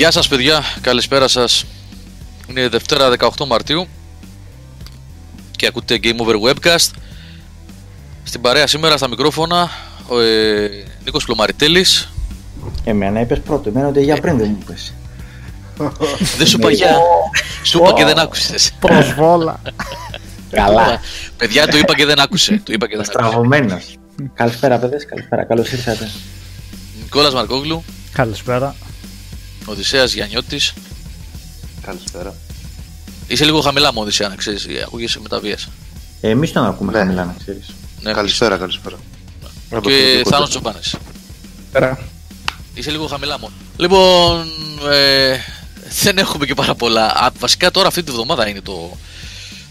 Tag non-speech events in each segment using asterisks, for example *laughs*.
Γεια σας παιδιά, καλησπέρα σας. Είναι Δευτέρα 18 Μαρτίου και ακούτε Game Over Webcast. Στην παρέα σήμερα στα μικρόφωνα ο ε, Νίκος Πλωμαριτέλης. Εμένα είπες πρώτο, εμένα ότι για πριν δεν μου είπες. *laughs* δεν σου είπα για. Σου είπα και δεν άκουσες. Προσβόλα. *laughs* Καλά. Παιδιά το είπα και δεν άκουσε. Το είπα και δεν άκουσε. Στραβωμένος. καλησπέρα παιδες, καλησπέρα, καλώς ήρθατε. Νικόλας Μαρκόγλου, Καλησπέρα. Οδυσσέας Γιαννιώτης. Καλησπέρα. Είσαι λίγο χαμηλά μου Οδυσσέα να ξέρεις, ακούγεσαι με τα βίας. Εμείς τον ακούμε Ναι. χαμηλά να ξέρεις. Ναι, καλησπέρα, καλησπέρα. Και Θάνος Τσοπάνες. Πέρα. Είσαι λίγο χαμηλά μόνο. Λοιπόν, ε, δεν έχουμε και πάρα πολλά. Α, βασικά τώρα αυτή τη βδομάδα είναι το,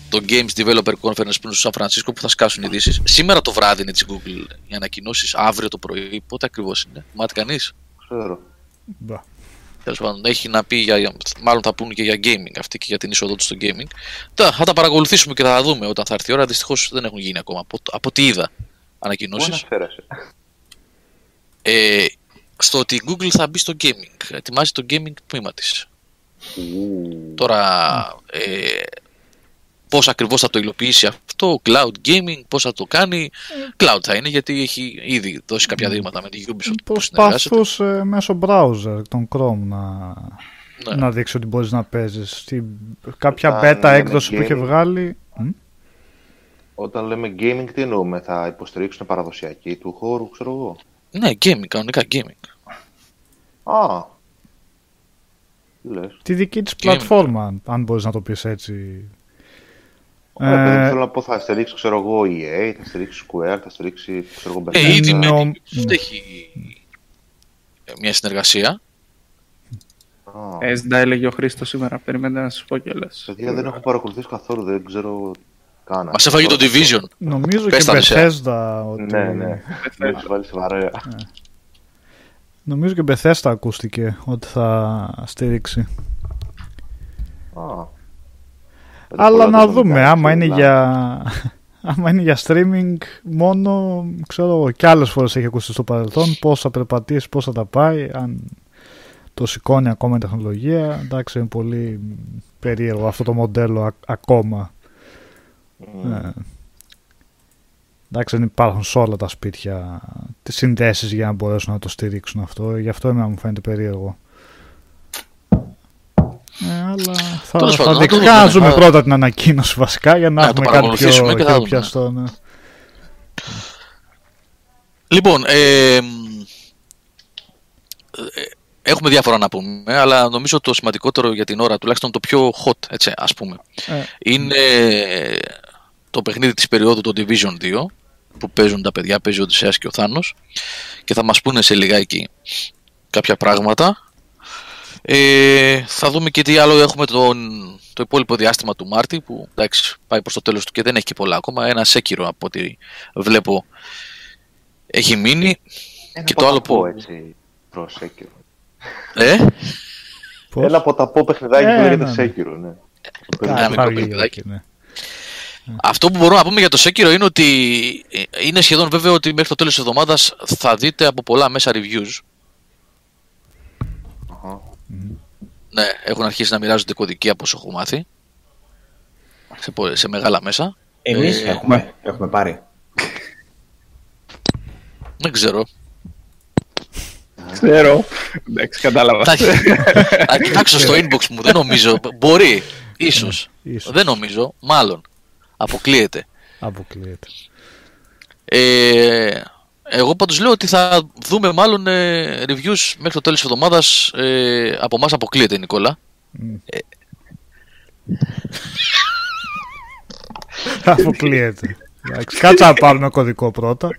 το Games Developer Conference που είναι στο Σαν Φρανσίσκο που θα σκάσουν ειδήσεις. Σήμερα το βράδυ είναι της Google οι ανακοινώσεις. Αύριο το πρωί. Πότε ακριβώς είναι; Μάτι κανεί. Ξέρω. Μπα. Τέλος πάντων, έχει να πει για. για- Μάλλον θα πούνε και για gaming αυτή και για την είσοδό τους στο gaming. Τώρα θα τα παρακολουθήσουμε και θα τα δούμε όταν θα έρθει η ώρα. Δυστυχώς δεν έχουν γίνει ακόμα. Από, από ό,τι είδα Πού ανακοινώσει. αναφέρεσαι; Ε, στο ότι η Google θα μπει στο gaming. Ετοιμάζει το gaming τμήμα της. Τώρα, ε, πώς ακριβώς θα το υλοποιήσει αυτό, cloud gaming, πώς θα το κάνει. Cloud θα είναι γιατί έχει ήδη δώσει κάποια δείγματα με τη Ubisoft που συνεργάζεται. Προσπαθούσε μέσω browser, τον Chrome, να, Ναι. να δείξει ότι μπορείς να παίζεις. Στη... Κάποια Όταν beta λέμε έκδοση που είχε gaming. βγάλει... Μ; Όταν λέμε gaming, τι εννοούμε, θα υποστηρίξουν παραδοσιακή του χώρου, ξέρω εγώ. Ναι, gaming, κανονικά gaming. Α. Τι λες. Τη δική της Gaming. πλατφόρμα, αν μπορείς να το πεις έτσι. Ωραία, Ε, παιδί μου, θέλω να πω, θα στηρίξει, ξέρω εγώ, EA, θα στηρίξει Square, θα στηρίξει, ξέρω εγώ, Ε, Bethesda. ήδη με νο- την Ubisoft έχει μια συνεργασία. Α, Έσντα έλεγε ο Χρήστος σήμερα. Περιμένετε να σας πω κιόλας. Παιδιά, δεν έχω παρακολουθήσει καθόλου, δεν ξέρω καν. Μας έφαγε το Division. Νομίζω Πες και τα, Οδυσσέα. Bethesda ότι... Ναι, ναι. Δεν τους βάλει βαρέα. Νομίζω και Bethesda ακούστηκε ότι θα στηρίξει. Α. Αλλά Πολλά να τα δούμε, δομικά, άμα είναι, πολλά. για... άμα είναι για streaming μόνο, ξέρω εγώ, και άλλες φορές έχει ακούσει στο παρελθόν πώς θα περπατήσει, πώς θα τα πάει, αν το σηκώνει ακόμα η τεχνολογία. Εντάξει, είναι πολύ περίεργο αυτό το μοντέλο α- ακόμα. Μμ. Ε, εντάξει, δεν υπάρχουν σε όλα τα σπίτια τις συνδέσεις για να μπορέσουν να το στηρίξουν αυτό. Γι' αυτό εμένα μου φαίνεται περίεργο. Ε, αλλά θα, Τέλος θα πάντων, να το δούμε, διεκάζουμε ναι. πρώτα την ανακοίνωση βασικά για να Να το έχουμε κάτι πιο, παρακολουθήσουμε και θα πιο δούμε, πιαστό. Ναι. Λοιπόν, ε, μ, ε, έχουμε διάφορα να πούμε, αλλά νομίζω το σημαντικότερο για την ώρα, τουλάχιστον το πιο hot, έτσι, ας πούμε, Ε, είναι το παιχνίδι της περίοδου το Division 2 που παίζουν τα παιδιά, παίζει ο Οδυσσέας και ο Θάνος και θα μας πούνε σε λιγάκι κάποια πράγματα ε, θα δούμε και τι άλλο έχουμε τον, το υπόλοιπο διάστημα του Μάρτη που εντάξει πάει προς το τέλος του και δεν έχει και πολλά ακόμα ένα σέκυρο από ό,τι βλέπω έχει μείνει Ένα και το άλλο ποταπό, που- έτσι, προς Sekiro. ε, πώς; Ένα ποταπό παιχνιδάκι Ε, που λέγεται ναι, ναι. Sekiro, ναι. Ένα Κάτι μικρό θα βγει παιχνιδάκι. εκεί, ναι. Αυτό που μπορούμε να πούμε για το Sekiro είναι ότι ε, είναι σχεδόν βέβαιο ότι μέχρι το τέλος της εβδομάδας θα δείτε από πολλά μέσα reviews. Αχα. Ναι, έχουν αρχίσει να μοιράζονται κωδικοί από όσο έχω μάθει. Σε, πο- σε μεγάλα μέσα. Εμείς Ε, έχουμε, έχουμε πάρει. Δεν ξέρω. Ξέρω. Εντάξει, κατάλαβα. Θα, θα κοιτάξω στο inbox μου. Δεν νομίζω. Μπορεί. Ίσως. Ίσως. Δεν νομίζω. Μάλλον. Αποκλείεται. Αποκλείεται. Ε, εγώ πάντως λέω ότι θα δούμε μάλλον ε, reviews μέχρι το τέλος της εβδομάδας ε, από εμάς αποκλείεται Νικόλα. Αποκλείεται. Εντάξει, Κάτσε να πάρουμε κωδικό πρώτα.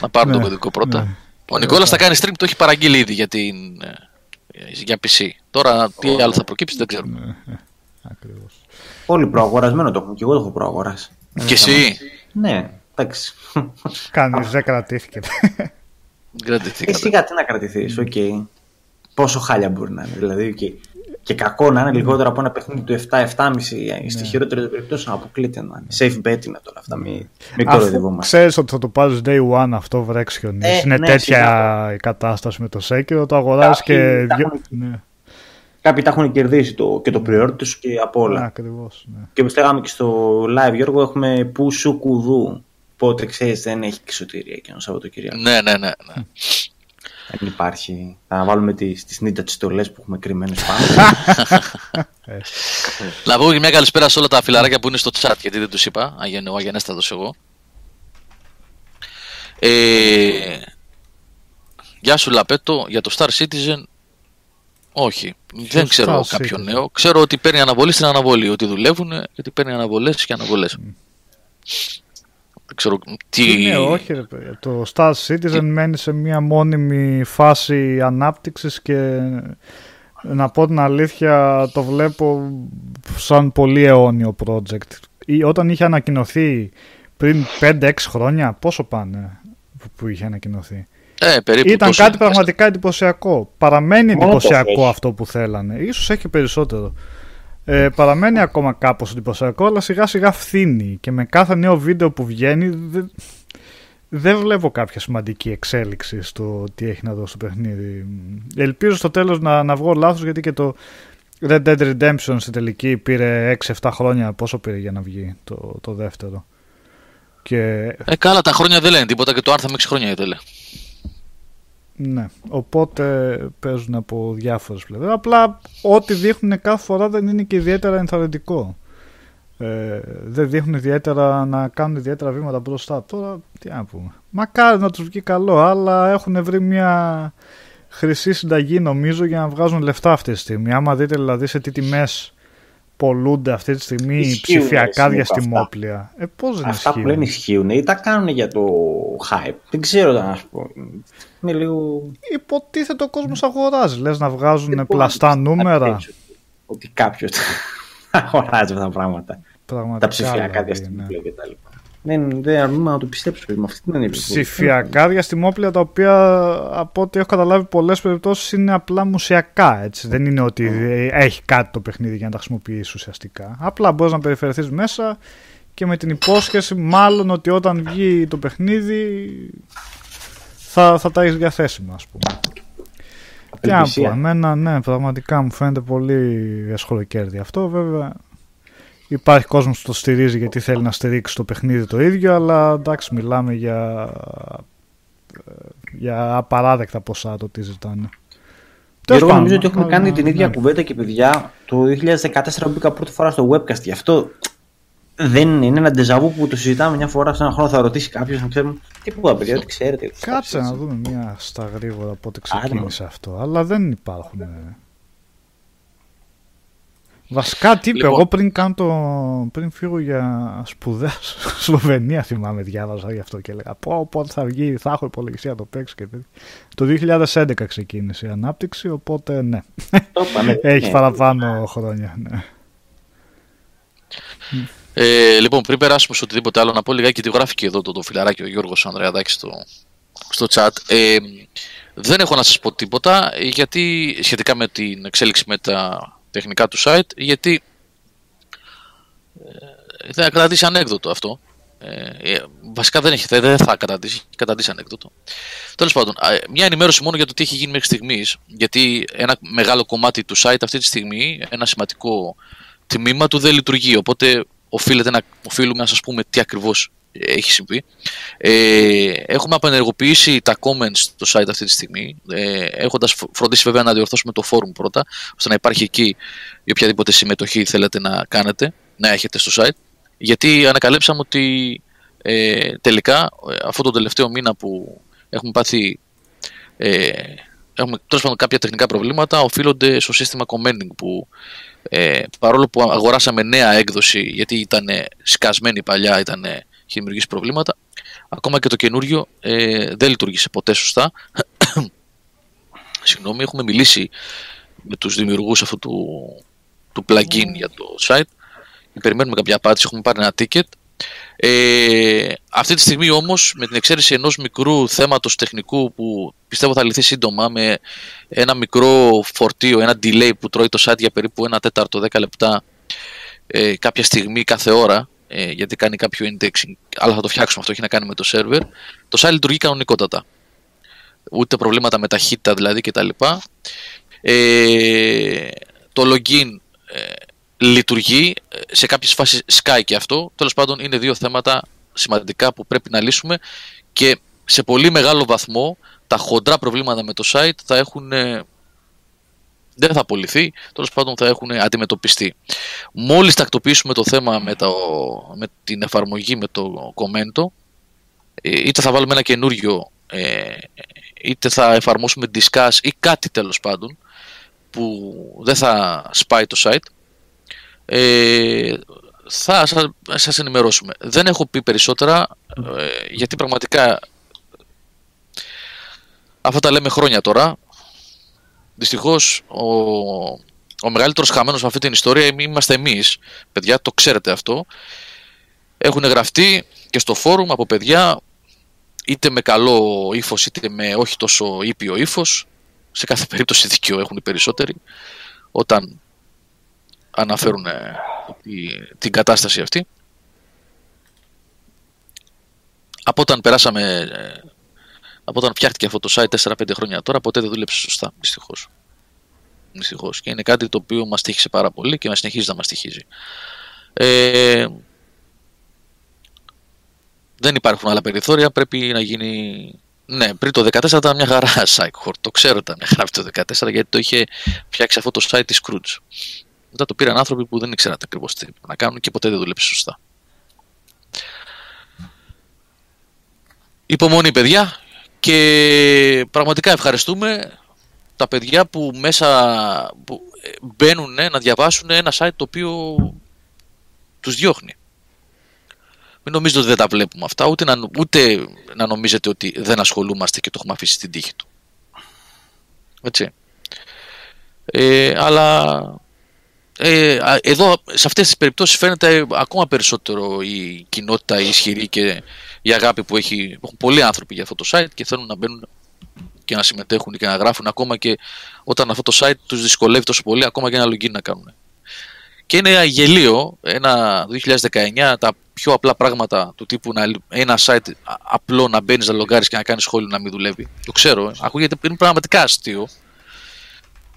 Να πάρουμε Ναι, το κωδικό πρώτα. ναι. Ο Νικόλας θα κάνει stream, το έχει παραγγείλει ήδη για, την, ε, για PC. Τώρα τι άλλο θα προκύψει δεν ξέρουμε. Ναι, ε, Ακριβώς. Όλοι προαγορασμένο το έχουμε και εγώ το έχω προαγοράσει. Και εσύ; Ναι, εντάξει. Κανείς δεν κρατήθηκε. Ε, κρατηθήκατε. σιγά τι να κρατηθείς, οκ. Πόσο χάλια μπορεί να είναι, δηλαδή, οκ. Και κακό να είναι λιγότερο από ένα παιχνίδι του 7-7,5 στη χειρότερη των περιπτώσεων να αποκλείται να είναι. Safe bet είναι τώρα αυτά, μην, μην Αφού κοροϊδευόμαστε. ξέρεις ότι θα το πάρεις day one αυτό βρέξιον. Ε, είναι ναι, τέτοια σιγά. η κατάσταση με το Σέκυρο, το αγοράζεις Κάποιοι και... τα δυο- έχουν- Ναι. Κάποιοι τα έχουν κερδίσει το, και το pre τους και από όλα. Ακριβώς. Ναι. Και όπως λέγαμε και στο live, Γιώργο, έχουμε που σου κουδού. Οπότε ξέρεις, δεν έχει εξωτηρία εκείνο Σαββατοκύριακο. Ναι, ναι, ναι. ναι. Δεν υπάρχει. Θα βάλουμε τι νύτα τις στολές που έχουμε κρυμμένες πάνω. Να πω και μια καλησπέρα σε όλα τα φιλαράκια που είναι στο chat, γιατί δεν τους είπα. Αγεν, ο αγενέστατο εγώ. Ε, γεια σου Λαπέτο, για το Star Citizen όχι, δεν ξέρω Star κάποιο Citizen. νέο. Ξέρω ότι παίρνει αναβολή στην αναβολή, ότι δουλεύουν γιατί παίρνει αναβολές και αναβολές. Δεν ξέρω τι. Ναι, όχι, ρε, παιδιά. Το Star Citizen μένει σε μια μόνιμη φάση ανάπτυξης και να πω την αλήθεια το βλέπω σαν πολύ αιώνιο project. Ή όταν είχε ανακοινωθεί πριν 5-6 χρόνια, πόσο πάνε που είχε ανακοινωθεί; Ε, περίπου Ήταν κάτι πραγματικά εντυπωσιακό. Παραμένει εντυπωσιακό αυτό που θέλανε. Ίσως έχει περισσότερο. Ε, παραμένει ακόμα κάπως εντυπωσιακό, αλλά σιγά σιγά φθήνει. Και με κάθε νέο βίντεο που βγαίνει δεν, δεν βλέπω κάποια σημαντική εξέλιξη στο τι έχει να δώσει στο παιχνίδι. Ελπίζω στο τέλος να, να βγω λάθος γιατί και το Red Dead Redemption στην τελική πήρε 6-7 χρόνια. Πόσο πήρε για να βγει το, το δεύτερο; Και... Ε, καλά, τα χρόνια δεν λένε τίποτα και το Artham 6 χρόνια ήθελε. Ναι, οπότε παίζουν από διάφορες πλευρές. Απλά ό,τι δείχνουν κάθε φορά δεν είναι και ιδιαίτερα ενθαρρυντικό. Ε, δεν δείχνουν ιδιαίτερα να κάνουν ιδιαίτερα βήματα μπροστά. Τώρα τι να πούμε. Μακάρι να τους βγει καλό, αλλά έχουν βρει μια χρυσή συνταγή νομίζω για να βγάζουν λεφτά αυτή τη στιγμή. Άμα δείτε δηλαδή σε τι τιμές πολλούνται αυτή τη στιγμή ισχύουν, ψηφιακά διαστημόπλια. Ε, πώς δεν Αυτά ισχύουν. που λένε ισχύουν ή τα κάνουν για το hype. Δεν ξέρω να σου πω. Με λίγο... Υποτίθεται ο κόσμος αγοράζει. Λες να βγάζουν πλαστά νούμερα. Ότι κάποιος *laughs* αγοράζει αυτά τα πράγματα. Πραγματικά, τα ψηφιακά δηλαδή, διαστημόπλια ναι. κτλ. Δεν, δεν αρνούμε να το πιστέψουμε με αυτή την εντύπωση. Ψηφιακά διαστημόπλια τα οποία από ό,τι έχω καταλάβει πολλές περιπτώσεις είναι απλά μουσιακά. Έτσι. Δεν είναι ότι έχει κάτι το παιχνίδι για να τα χρησιμοποιήσει ουσιαστικά. Απλά μπορείς να περιφερθείς μέσα και με την υπόσχεση μάλλον ότι όταν βγει το παιχνίδι θα, θα τα έχεις διαθέσιμα ας πούμε. Τι να πω, εμένα ναι, πραγματικά μου φαίνεται πολύ εσχολοκέρδη αυτό. Βέβαια, υπάρχει κόσμος που το στηρίζει γιατί θέλει να στηρίξει το παιχνίδι το ίδιο, αλλά εντάξει, μιλάμε για, για απαράδεκτα ποσά το τι ζητάνε. Γιώργο, νομίζω ότι έχουμε κάνει την ίδια ναι. κουβέντα και παιδιά. Το 2014 μπήκα πρώτη φορά στο webcast. Γι' αυτό δεν είναι ένα ντεζαβού που το συζητάμε μια φορά σε ένα χρόνο. Θα ρωτήσει κάποιος να ξέρουμε. Τι που παιδιά, ότι ξέρετε. Κάτσε να δούμε μια στα γρήγορα πότε ξεκίνησε αυτό. Αλλά δεν υπάρχουν. Βασικά τι είπε, Λοιπόν. εγώ πριν, κάνω το, πριν φύγω για σπουδές στη *laughs* Σλοβενία θυμάμαι διάβαζα γι' αυτό και έλεγα πω πότε θα βγει, θα έχω υπολογιστή να το παίξω και τέτοια. Το 2011 ξεκίνησε η ανάπτυξη οπότε ναι, Το είπα, ναι. *laughs* έχει Ναι. παραπάνω χρόνια. Ναι. Ε, λοιπόν, πριν περάσουμε σε οτιδήποτε άλλο, να πω λιγάκι τι γράφει και εδώ το, το φιλαράκι ο Γιώργος Ανδρεαδάκης στο, στο chat. Ε, δεν έχω να σας πω τίποτα γιατί, σχετικά με την εξέλιξη με τα τεχνικά του site, γιατί ε, θα κρατήσει ανέκδοτο αυτό. Ε, ε, βασικά δεν, έχει, δεν θα κρατήσει, έχει κρατήσει ανέκδοτο. Τέλος πάντων, ε, μια ενημέρωση μόνο για το τι έχει γίνει μέχρι στιγμής, γιατί ένα μεγάλο κομμάτι του site αυτή τη στιγμή, ένα σημαντικό τμήμα του δεν λειτουργεί. Οπότε οφείλεται να, οφείλουμε να σας πούμε τι ακριβώς έχει συμβεί. Ε, έχουμε απενεργοποιήσει τα comments στο site αυτή τη στιγμή, ε, έχοντας φ- φροντίσει βέβαια να διορθώσουμε το forum πρώτα, ώστε να υπάρχει εκεί η οποιαδήποτε συμμετοχή θέλετε να κάνετε, να έχετε στο site. Γιατί ανακαλύψαμε ότι ε, τελικά ε, αυτό το τελευταίο μήνα που έχουμε πάθει ε, έχουμε τέλος πάντων κάποια τεχνικά προβλήματα οφείλονται στο σύστημα commenting που ε, παρόλο που αγοράσαμε νέα έκδοση γιατί ήταν σκασμένη παλιά, ήταν, είχε δημιουργήσει προβλήματα. Ακόμα και το καινούριο ε, δεν λειτουργήσε ποτέ σωστά. *coughs* Συγγνώμη, έχουμε μιλήσει με τους δημιουργούς αυτού του, του plugin για το site. Και περιμένουμε κάποια απάντηση, έχουμε πάρει ένα ticket. Ε, αυτή τη στιγμή όμως με την εξαίρεση ενός μικρού θέματος τεχνικού που πιστεύω θα λυθεί σύντομα με ένα μικρό φορτίο, ένα delay που τρώει το site για περίπου ένα τέταρτο 10 λεπτά ε, κάποια στιγμή κάθε ώρα ε, γιατί κάνει κάποιο indexing. Αλλά θα το φτιάξουμε αυτό, έχει να κάνει με το server. Το site λειτουργεί κανονικότατα. Ούτε προβλήματα με ταχύτητα δηλαδή κτλ. Ε, το login ε, λειτουργεί, ε, σε κάποιες φάσεις σκάει και αυτό. Τέλος πάντων είναι δύο θέματα σημαντικά που πρέπει να λύσουμε. Και σε πολύ μεγάλο βαθμό τα χοντρά προβλήματα με το site θα έχουν δεν θα απολυθεί, τέλος πάντων θα έχουν αντιμετωπιστεί. Μόλις τακτοποιήσουμε το θέμα με, το, με την εφαρμογή, με το κομμέντο, είτε θα βάλουμε ένα καινούριο, είτε θα εφαρμόσουμε discuss ή κάτι τέλος πάντων, που δεν θα σπάει το site, ε, θα σας ενημερώσουμε. Δεν έχω πει περισσότερα, ε, γιατί πραγματικά αυτά τα λέμε χρόνια τώρα. Δυστυχώς ο, ο μεγαλύτερος χαμένος σε αυτή την ιστορία είμαστε εμείς. Παιδιά, το ξέρετε αυτό. Έχουν γραφτεί και στο φόρουμ από παιδιά είτε με καλό ύφος είτε με όχι τόσο ήπιο ύφος σε κάθε *laughs* περίπτωση δίκιο έχουν οι περισσότεροι όταν αναφέρουν ε, την κατάσταση αυτή. Από όταν περάσαμε, ε, από όταν φτιάχτηκε αυτό το site 4-5 χρόνια τώρα, ποτέ δεν δούλεψε σωστά, δυστυχώς. Δυστυχώς. Και είναι κάτι το οποίο μας τύχησε πάρα πολύ και μας συνεχίζει να μας τυχίζει. Ε, δεν υπάρχουν άλλα περιθώρια, πρέπει να γίνει ναι, πριν το 2014 ήταν μια χαρά *laughs* Psychort. Το ξέρω ήταν μια χαρά το 2014 γιατί το είχε φτιάξει αυτό το site της Scrooge. Μετά το πήραν άνθρωποι που δεν ήξεραν ακριβώς τι να κάνουν και ποτέ δεν δούλεψε σωστά. Υπομονή παιδιά και πραγματικά ευχαριστούμε τα παιδιά που μέσα που μπαίνουν να διαβάσουν ένα site το οποίο τους διώχνει. Μην νομίζετε ότι δεν τα βλέπουμε αυτά, ούτε να, ούτε να νομίζετε ότι δεν ασχολούμαστε και το έχουμε αφήσει στην τύχη του. Έτσι. Ε, αλλά ε, εδώ σε αυτές τις περιπτώσεις φαίνεται ακόμα περισσότερο η κοινότητα η ισχυρή και η αγάπη που έχει, έχουν πολλοί άνθρωποι για αυτό το site και θέλουν να μπαίνουν και να συμμετέχουν και να γράφουν ακόμα και όταν αυτό το site τους δυσκολεύει τόσο πολύ ακόμα και ένα login να κάνουν. Και είναι γελίο, ένα 2019, τα πιο απλά πράγματα του τύπου να, ένα site απλό να μπαίνεις να λογκάρεις και να κάνεις σχόλιο να μην δουλεύει. Το ξέρω, ακούγεται είναι πραγματικά αστείο.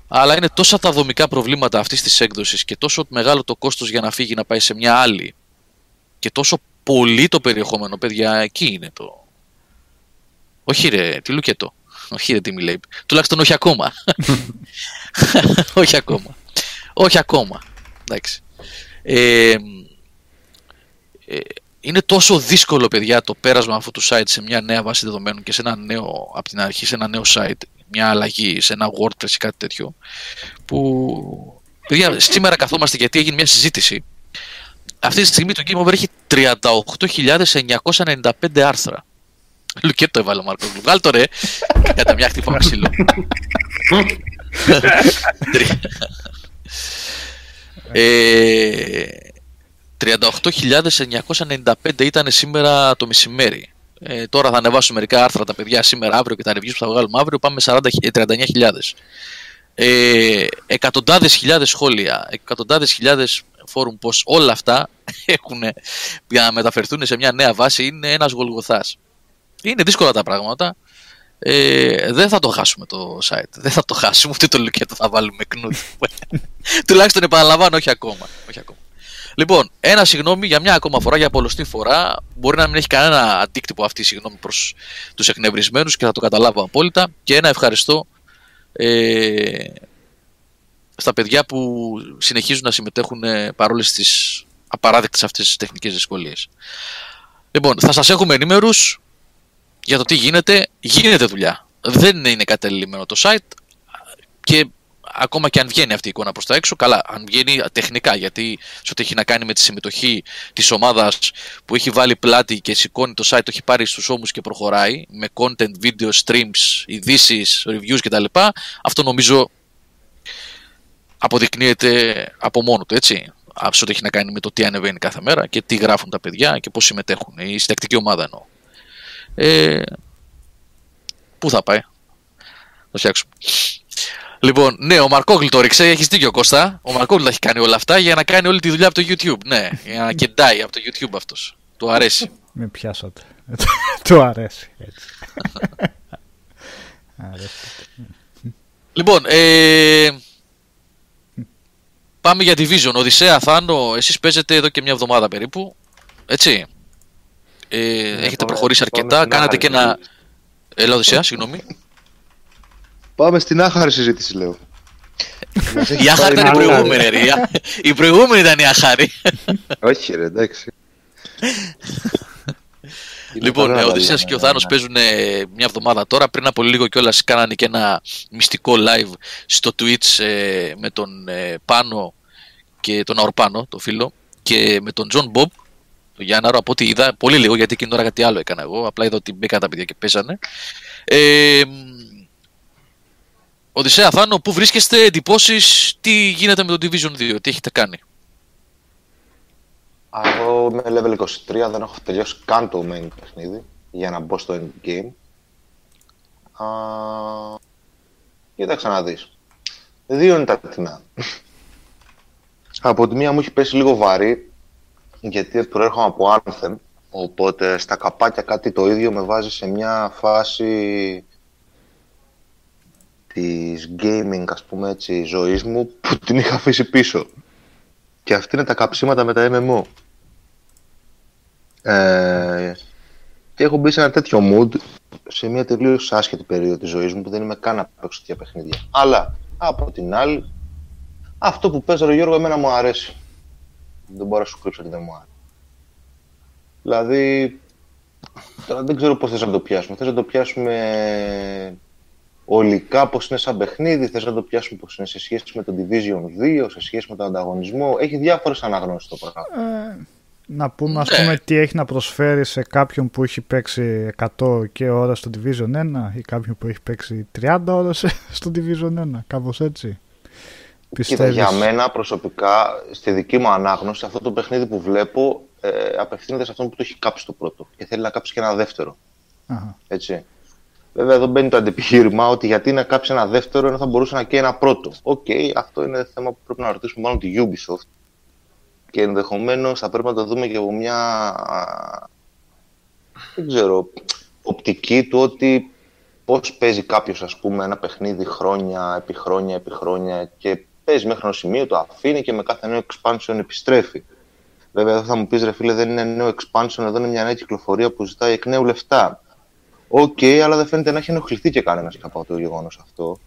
Αλλά είναι τόσα τα δομικά προβλήματα αυτής της έκδοσης και τόσο μεγάλο το κόστος για να φύγει να πάει σε μια άλλη. Και τόσο πολύ το περιεχόμενο, παιδιά, εκεί είναι το. Όχι ρε, τι λουκετό. Όχι ρε, τι μιλάει. Τουλάχιστον όχι ακόμα. *laughs* όχι ακόμα. όχι ακόμα. Εντάξει. Ε, ε, είναι τόσο δύσκολο, παιδιά, το πέρασμα αυτού του site σε μια νέα βάση δεδομένων και σε ένα νέο, από την αρχή, σε ένα νέο site, μια αλλαγή, σε ένα WordPress ή κάτι τέτοιο, που, παιδιά, σήμερα καθόμαστε γιατί έγινε μια συζήτηση. Αυτή τη στιγμή το Game Over έχει 38.995 άρθρα. Λουκέτο έβαλε ο Μάρκο. Βγάλ το ρε. Κατά μια χτύπα ξύλο. ε, 38.995 ήταν σήμερα το μεσημέρι. Ε, τώρα θα ανεβάσω μερικά άρθρα τα παιδιά σήμερα, αύριο και τα reviews που θα βγάλουμε αύριο. Πάμε 39.000. Ε, εκατοντάδες χιλιάδες σχόλια, εκατοντάδες χιλιάδες φόρουμ πως όλα αυτά *laughs* έχουν για να μεταφερθούν σε μια νέα βάση είναι ένας γολγοθάς. Είναι δύσκολα τα πράγματα. Ε, δεν θα το χάσουμε το site. Δεν θα το χάσουμε ούτε το λουκέτο θα βάλουμε κνούτ. *laughs* Τουλάχιστον επαναλαμβάνω, όχι ακόμα. Όχι ακόμα. Λοιπόν, ένα συγγνώμη για μια ακόμα φορά, για πολλωστή φορά. Μπορεί να μην έχει κανένα αντίκτυπο αυτή η συγγνώμη προς τους εκνευρισμένους και θα το καταλάβω απόλυτα. Και ένα ευχαριστώ ε, στα παιδιά που συνεχίζουν να συμμετέχουν ε, παρόλες τις απαράδεκτες αυτές τις τεχνικές δυσκολίες. Λοιπόν, θα σας έχουμε ενήμερους για το τι γίνεται. Γίνεται δουλειά. Δεν είναι κατελημένο το site και ακόμα και αν βγαίνει αυτή η εικόνα προς τα έξω, καλά, αν βγαίνει τεχνικά, γιατί σε ό,τι έχει να κάνει με τη συμμετοχή της ομάδας που έχει βάλει πλάτη και σηκώνει το site, το έχει πάρει στους ώμους και προχωράει με content, video, streams, ειδήσεις, reviews κτλ. Αυτό νομίζω αποδεικνύεται από μόνο του, έτσι. Σε ό,τι έχει να κάνει με το τι ανεβαίνει κάθε μέρα και τι γράφουν τα παιδιά και πώς συμμετέχουν. Η συντακτική ομάδα εννοώ. Ε, πού θα πάει, θα φτιάξουμε. Λοιπόν, ναι, ο Μαρκόγλου το ρίξε, έχεις δίκιο Κώστα. Ο Μαρκόγλου τα έχει κάνει όλα αυτά για να κάνει όλη τη δουλειά από το YouTube. Ναι, για να κεντάει από το YouTube αυτός. Του αρέσει. Με πιάσατε. *laughs* Του αρέσει. Έτσι. *laughs* Λοιπόν, ε, πάμε για Division. Οδυσσέα, Θάνο, εσείς παίζετε εδώ και μια εβδομάδα περίπου. Έτσι; Ε, έχετε πάμε- προχωρήσει πάμε αρκετά. στην Κάνατε και άχαρη ένα. Έλα, Οδυσσέα, συγγνώμη. Πάμε στην άχαρη συζήτηση, λέω. Μας έχει Η Άχαρη πάει ήταν η άλλο. προηγούμενη, ρε. Η- Η προηγούμενη ήταν η Άχαρη. Όχι, ρε, εντάξει. Είναι Λοιπόν, καλό να ο τα Οδυσσέας λέμε, και ο ναι, Θάνος ναι. παίζουν ε, μια εβδομάδα τώρα. Πριν από λίγο κιόλας κάνανε και ένα μυστικό live στο Twitch ε, με τον ε, Πάνο και τον Αορπάνο, το φίλο, και με τον Τζον Μπομπ, τον Γιάνναρο, από ό,τι είδα, πολύ λίγο γιατί εκείνη την ώρα κάτι άλλο έκανα εγώ. Απλά είδα ότι μπήκαν τα παιδιά και παίζανε. Ε, μ, Οδυσσέα, Θάνο, πού βρίσκεστε, εντυπώσεις, τι γίνεται με το Division 2, τι έχετε κάνει; Α, Εγώ είμαι level 23, δεν έχω τελειώσει καν το main παιχνίδι για να μπω στο endgame. Α, κοίταξε να δεις. Δύο είναι τα τεινά. Από τη μία μου έχει πέσει λίγο βαρύ, γιατί προέρχομαι από Anthem, οπότε στα καπάκια κάτι το ίδιο με βάζει σε μια φάση της gaming, ας πούμε έτσι, ζωής μου, που την είχα αφήσει πίσω. Και αυτή είναι τα καψίματα με τα MMO. Ε, και έχω μπει σε ένα τέτοιο mood σε μια τελείως άσχετη περίοδο της ζωής μου που δεν είμαι καν να παίξω τέτοια παιχνίδια. Αλλά από την άλλη, αυτό που παίζω ρε Γιώργο εμένα μου αρέσει. Δεν μπορώ να σου κρύψω ότι δεν μου αρέσει. Δηλαδή, τώρα δεν ξέρω πώς θες να το πιάσουμε. Θες να το πιάσουμε ολικά πώς είναι σαν παιχνίδι, θες να το πιάσουμε πώς είναι σε σχέση με το Division 2, σε σχέση με τον ανταγωνισμό. Έχει διάφορες αναγνώσεις το πράγμα. Ε, να πούμε ας Ναι. πούμε τι έχει να προσφέρει σε κάποιον που έχει παίξει 100 και ώρα στο Division 1 ή κάποιον που έχει παίξει 30 ώρες *laughs* στο Division 1, κάπως έτσι. Κοίτα, Πιστεύεις. για μένα προσωπικά, στη δική μου ανάγνωση, αυτό το παιχνίδι που βλέπω ε, απευθύνεται σε αυτόν που το έχει κάψει το πρώτο και θέλει να κάψει και ένα δεύτερο. Αχα. Έτσι. Βέβαια, εδώ μπαίνει το αντεπιχείρημα ότι γιατί να κάψει ένα δεύτερο ενώ θα μπορούσε να καίει ένα πρώτο. Οκ, αυτό είναι θέμα που πρέπει να ρωτήσουμε μάλλον τη Ubisoft. Και ενδεχομένως θα πρέπει να το δούμε και από μια. α, δεν ξέρω. οπτική του ότι πώς παίζει κάποιος, ας πούμε, ένα παιχνίδι χρόνια επί χρόνια επί χρόνια και παίζει μέχρι ένα σημείο, το αφήνει και με κάθε νέο expansion επιστρέφει. Βέβαια, εδώ θα μου πεις ρε φίλε, δεν είναι νέο expansion, εδώ είναι μια νέα κυκλοφορία που ζητάει εκ νέου λεφτά. Οκ, αλλά δεν φαίνεται να έχει ενοχληθεί και κανένας από το γεγονός αυτό.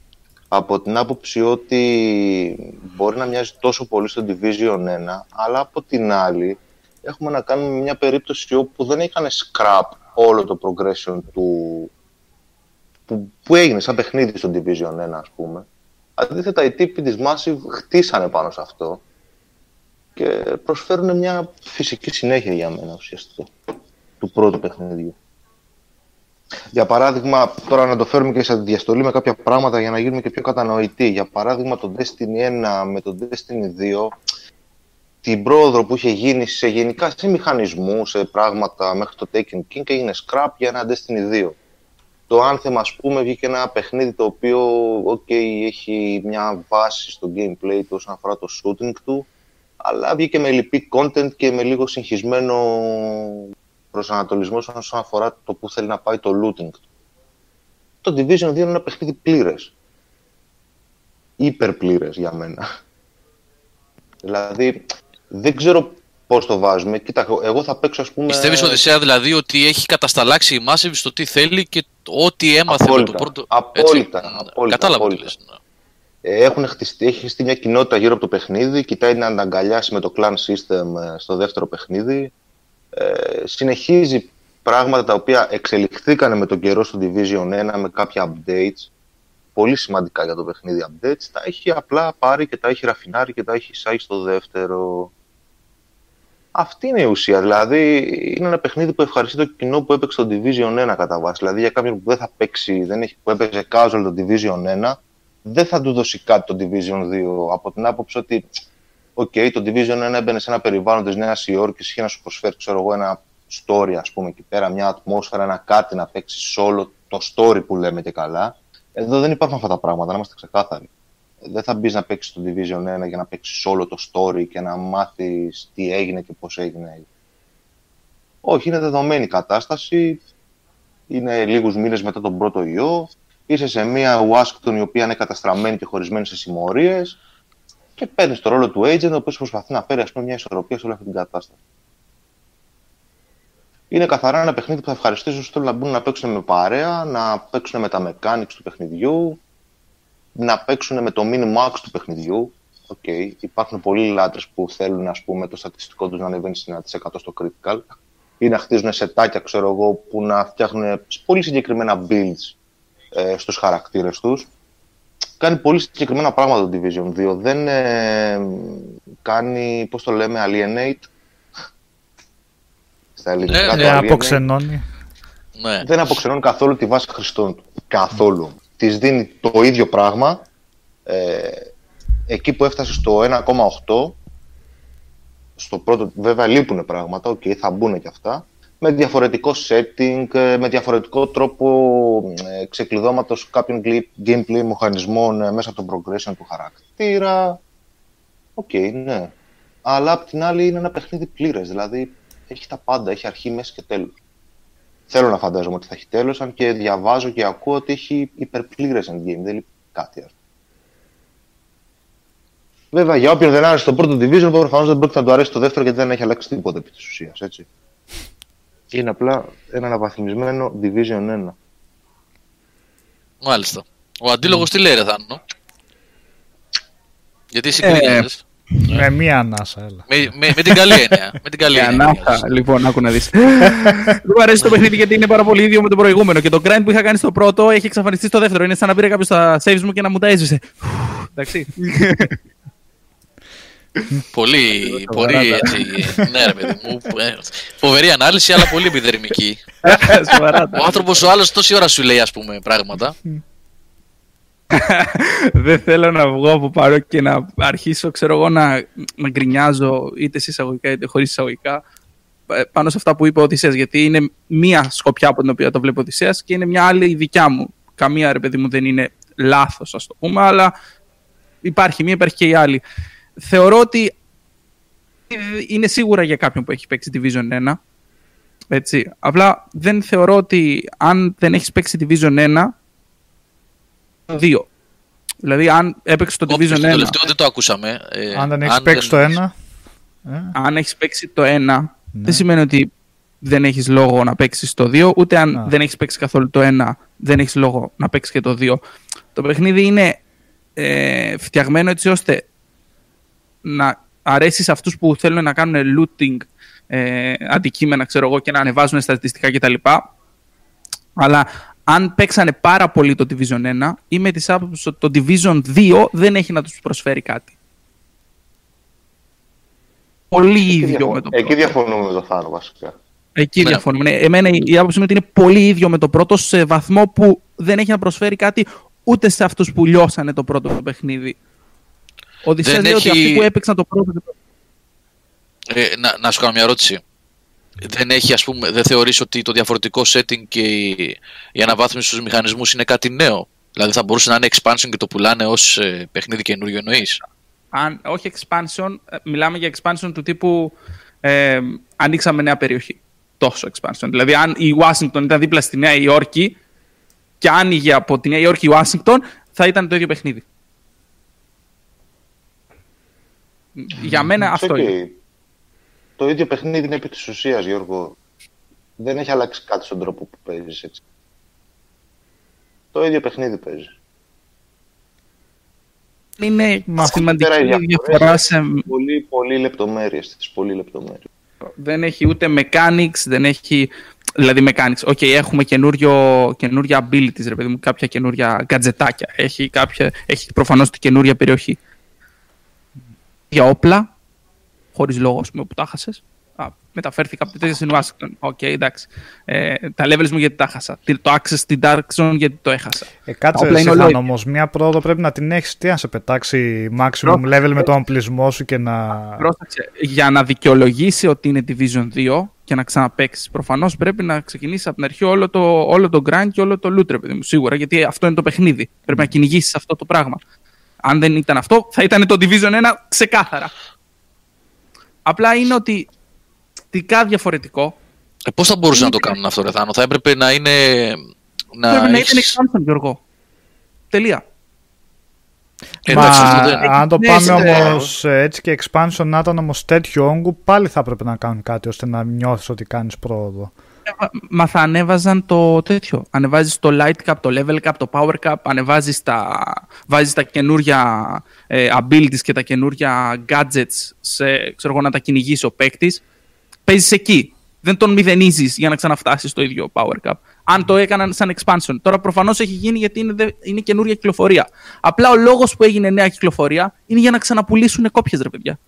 Από την άποψη ότι μπορεί να μοιάζει τόσο πολύ στο Division 1, αλλά από την άλλη έχουμε να κάνουμε με μια περίπτωση όπου δεν είχαν scrap όλο το progression του, που, που έγινε σαν παιχνίδι στο Division 1, ας πούμε. Αντίθετα, οι τύποι της Massive χτίσανε πάνω σε αυτό και προσφέρουν μια φυσική συνέχεια για μένα ουσιαστικά του πρώτου παιχνιδιού. Για παράδειγμα, τώρα να το φέρουμε και σε διαστολή με κάποια πράγματα για να γίνουμε και πιο κατανοητοί. Για παράδειγμα, το Destiny 1 με το Destiny 2, την πρόοδο που είχε γίνει σε γενικά σε μηχανισμούς, σε πράγματα μέχρι το Taken King και έγινε scrap για ένα Destiny 2. Το Anthem, ας πούμε, βγήκε ένα παιχνίδι το οποίο ok, έχει μια βάση στο gameplay του όσον αφορά το shooting του, αλλά βγήκε με λυπή content και με λίγο συγχυσμένο προσανατολισμός όσον αφορά το που θέλει να πάει το looting του. Το Division 2 είναι ένα παιχνίδι πλήρες. Υπερπλήρες για μένα. Δηλαδή, δεν ξέρω πώς το βάζουμε. Κοίτα, εγώ θα παίξω, ας πούμε. Πιστεύεις, Οδυσσέα, δηλαδή ότι έχει κατασταλάξει η Massive στο τι θέλει και ό,τι έμαθε με το Απόλυτα, πρώτο. απόλυτα, Έτσι. απόλυτα, Κατάλαβα τι απόλυτα. λες. ναι. Ε, Έχουν χτιστεί, έχει χτιστεί μια κοινότητα γύρω από το παιχνίδι, κοιτάει να ανταγκαλιάσει με το clan system ε, στο δεύτερο παιχνίδι. Ε, συνεχίζει πράγματα τα οποία εξελιχθήκαν με τον καιρό στο Division 1 με κάποια updates, πολύ σημαντικά για το παιχνίδι updates, τα έχει απλά πάρει και τα έχει ραφινάρει και τα έχει εισάγει στο δεύτερο. Αυτή είναι η ουσία. Δηλαδή, είναι ένα παιχνίδι που ευχαριστεί το κοινό που έπαιξε το Division 1 κατά βάση. Δηλαδή, για κάποιον που δεν θα παίξει, δεν έχει, που έπαιζε casual το Division 1, δεν θα του δώσει κάτι το Division 2. Από την άποψη ότι, οκ, το Division 1 έμπαινε σε ένα περιβάλλον της Νέας Υόρκης, είχε να σου προσφέρει, ξέρω εγώ, ένα story, ας πούμε, εκεί πέρα, μια ατμόσφαιρα, ένα κάτι να παίξεις solo, το story που λέμε και καλά. Εδώ δεν υπάρχουν αυτά τα πράγματα, να είμαστε ξεκάθαροι. Δεν θα μπεις να παίξεις το Division 1 για να παίξεις όλο το story και να μάθεις τι έγινε και πώς έγινε. Όχι, είναι δεδομένη η κατάσταση. Είναι λίγους μήνες μετά τον πρώτο ιό. Είσαι σε μια Ουάσιγκτον η οποία είναι καταστραμμένη και χωρισμένη σε συμμορίες. και παίρνεις το ρόλο του agent, ο οποίος προσπαθεί να φέρει ας πούμε, μια ισορροπία σε όλη αυτή την κατάσταση. Είναι καθαρά ένα παιχνίδι που θα ευχαριστήσω όσου θέλουν να μπουν να παίξουν με παρέα, να παίξουν με τα mechanics του παιχνιδιού, να παίξουν με το min max του παιχνιδιού. Okay. Υπάρχουν πολλοί λάτρες που θέλουν ας πούμε, το στατιστικό τους να ανεβαίνει στην 1% στο critical ή να χτίζουν σετάκια, ξέρω εγώ, που να φτιάχνουν πολύ συγκεκριμένα builds ε, στους χαρακτήρες τους. Κάνει πολύ συγκεκριμένα πράγματα το Division 2. Δεν ε, κάνει, πώς το λέμε, alienate. Στα ελληνικά ναι, ναι, αποξενώνει. Ναι. Δεν αποξενώνει καθόλου τη βάση χρηστών του. Καθόλου. Της δίνει το ίδιο πράγμα. Ε, εκεί που έφτασε στο 1,8 στο πρώτο, βέβαια λείπουν πράγματα, ok, θα μπουν και αυτά, με διαφορετικό setting, ε, με διαφορετικό τρόπο ε, ξεκλειδώματος κάποιων gameplay μηχανισμών ε, μέσα από το progression του χαρακτήρα. OK, okay, ναι. Αλλά απ' την άλλη είναι ένα παιχνίδι πλήρες, δηλαδή έχει τα πάντα, έχει αρχή, μέση και τέλος. Θέλω να φαντάζομαι ότι θα έχει τέλος, αν και διαβάζω και ακούω ότι έχει υπερπλήρες endgame, δεν λείπει κάτι αυτό. Βέβαια, για όποιον δεν άρεσε το πρώτο division, προφανώς δεν πρόκειται να του αρέσει το δεύτερο γιατί δεν έχει αλλάξει τίποτα επί της ουσίας. Έτσι. Είναι απλά ένα αναβαθμισμένο division 1. Μάλιστα. Ο αντίλογος τι λέει, ρε Θάνο; Γιατί συγκρίνεσαι. Ε, με μία ανάσα, έλα. Με, με, με την καλή έννοια. με την καλή έννοια. Ανάσα, λοιπόν, άκου να δεις. Δεν μου αρέσει το παιχνίδι γιατί είναι πάρα πολύ ίδιο με το προηγούμενο. Και το grind που είχα κάνει στο πρώτο έχει εξαφανιστεί στο δεύτερο. Είναι σαν να πήρε κάποιος τα saves μου και να μου τα έζησε. Εντάξει πολύ, πολύ έτσι. ναι, ρε παιδί μου. Ε, φοβερή ανάλυση, αλλά πολύ επιδερμική. *laughs* ο άνθρωπος ο άλλος τόση ώρα σου λέει, ας πούμε, πράγματα. *laughs* Δεν θέλω να βγω από παρό και να αρχίσω, ξέρω εγώ, να, να γκρινιάζω είτε εισαγωγικά είτε χωρίς εισαγωγικά ε, πάνω σε αυτά που είπε ο Οδυσσέας, γιατί είναι μία σκοπιά από την οποία το βλέπω ο Οδυσσέας και είναι μια άλλη η δικιά μου. Καμία, ρε παιδί μου, δεν είναι λάθος, ας το πούμε, αλλά υπάρχει μία, υπάρχει και η άλλη θεωρώ ότι είναι σίγουρα για κάποιον που έχει παίξει Division 1. Έτσι. Απλά δεν θεωρώ ότι αν δεν έχεις παίξει Division 1, δύο. Δηλαδή, αν έπαιξε το Division 1. Το τελευταίο δεν το ακούσαμε. Ε, αν δεν έχεις παίξει το 1. Ε. Αν έχεις παίξει το 1, ναι. δεν σημαίνει ότι δεν έχεις λόγο να παίξεις το 2, ούτε αν δεν έχεις παίξει καθόλου το 1, δεν έχεις λόγο να παίξεις και το 2. Το παιχνίδι είναι ε, φτιαγμένο έτσι ώστε να αρέσεις σε αυτούς που θέλουν να κάνουν looting ε, αντικείμενα ξέρω εγώ, και να ανεβάζουν στατιστικά κτλ. Αλλά αν παίξανε πάρα πολύ το Division 1 είμαι της άποψης ότι το Division 2 δεν έχει να τους προσφέρει κάτι. Πολύ εκεί ίδιο με το πρώτο. Εκεί διαφωνούμε με το Θάνο βασικά. Εκεί ναι. διαφωνούμε. Ναι, εμένα η άποψη είναι ότι είναι πολύ ίδιο με το πρώτο σε βαθμό που δεν έχει να προσφέρει κάτι ούτε σε αυτούς που λιώσανε το πρώτο παιχνίδι. Ο Οδυσσέας λέει έχει... ότι αυτοί που έπαιξαν το πρώτο... Ε, να, να σου κάνω μια ερώτηση. Δεν, έχει, ας πούμε, δεν θεωρείς ότι το διαφορετικό setting και η, η αναβάθμιση στους μηχανισμούς είναι κάτι νέο; Δηλαδή θα μπορούσε να είναι expansion και το πουλάνε ως ε, παιχνίδι καινούριο εννοείς; Αν, όχι expansion, ε, μιλάμε για expansion του τύπου ε, ανοίξαμε νέα περιοχή. Τόσο expansion. Δηλαδή αν η Washington ήταν δίπλα στη Νέα Υόρκη και άνοιγε από τη Νέα Υόρκη η Washington θα ήταν το ίδιο παιχνίδι. Για μένα αυτό είναι. Το ίδιο παιχνίδι είναι επί της ουσίας, Γιώργο. Δεν έχει αλλάξει κάτι στον τρόπο που παίζεις έτσι. Το ίδιο παιχνίδι παίζει. Είναι μαθηματική διαφορά σε... Πολύ, πολύ λεπτομέρειες, τις πολύ λεπτομέρειες. Δεν έχει ούτε mechanics, δεν έχει... Δηλαδή mechanics, ok, έχουμε καινούργια abilities, ρε παιδί μου, κάποια καινούρια γκατζετάκια. Έχει, κάποια, έχει προφανώς την καινούρια περιοχή για όπλα, χωρίς λόγος, α πούμε, που τα χάσε. Μεταφέρθηκα από τέτοια στην Ουάσιγκτον. OK, okay, εντάξει. Ε, τα levels μου γιατί τα χάσα. Το access στην Dark Zone γιατί το έχασα. Ε, κάτσε εσύ όμως. Μια πρόοδο πρέπει να την έχεις. Τι αν σε πετάξει maximum level με τον οπλισμό σου και να. Πρόσεξε. Για να δικαιολογήσει ότι είναι Division 2 και να ξαναπέξει, προφανώς πρέπει να ξεκινήσεις από την αρχή όλο το, όλο το grind και όλο το loot, ρε μου. Σίγουρα, γιατί αυτό είναι το παιχνίδι. Πρέπει να κυνηγήσεις αυτό το πράγμα. Αν δεν ήταν αυτό, θα ήταν το Division 1 ξεκάθαρα. Απλά είναι ότι τικά διαφορετικό. Ε, πώς θα μπορούσαν να το κάνουν αυτό, Ρεθάνο, θα έπρεπε να είναι... Να πρέπει να είναι expansion, Γιώργο. Τελεία. Μα, αν το πάμε όμως έτσι και expansion να ήταν όμως τέτοιο όγκο, πάλι θα έπρεπε να κάνουν κάτι ώστε να νιώθεις ότι κάνεις πρόοδο. Μα θα ανέβαζαν το τέτοιο. Ανεβάζεις το light cap, το level cap, το power cap, ανεβάζεις τα, βάζεις τα καινούρια ε, abilities και τα καινούρια gadgets σε, ξέρω να τα κυνηγήσει ο παίκτης. Παίζεις εκεί. Δεν τον μηδενίζεις για να ξαναφτάσεις στο ίδιο power cap. Αν το έκαναν σαν expansion. Τώρα προφανώς έχει γίνει γιατί είναι, είναι καινούρια κυκλοφορία. Απλά ο λόγος που έγινε νέα κυκλοφορία είναι για να ξαναπουλήσουν κόπιες, ρε παιδιά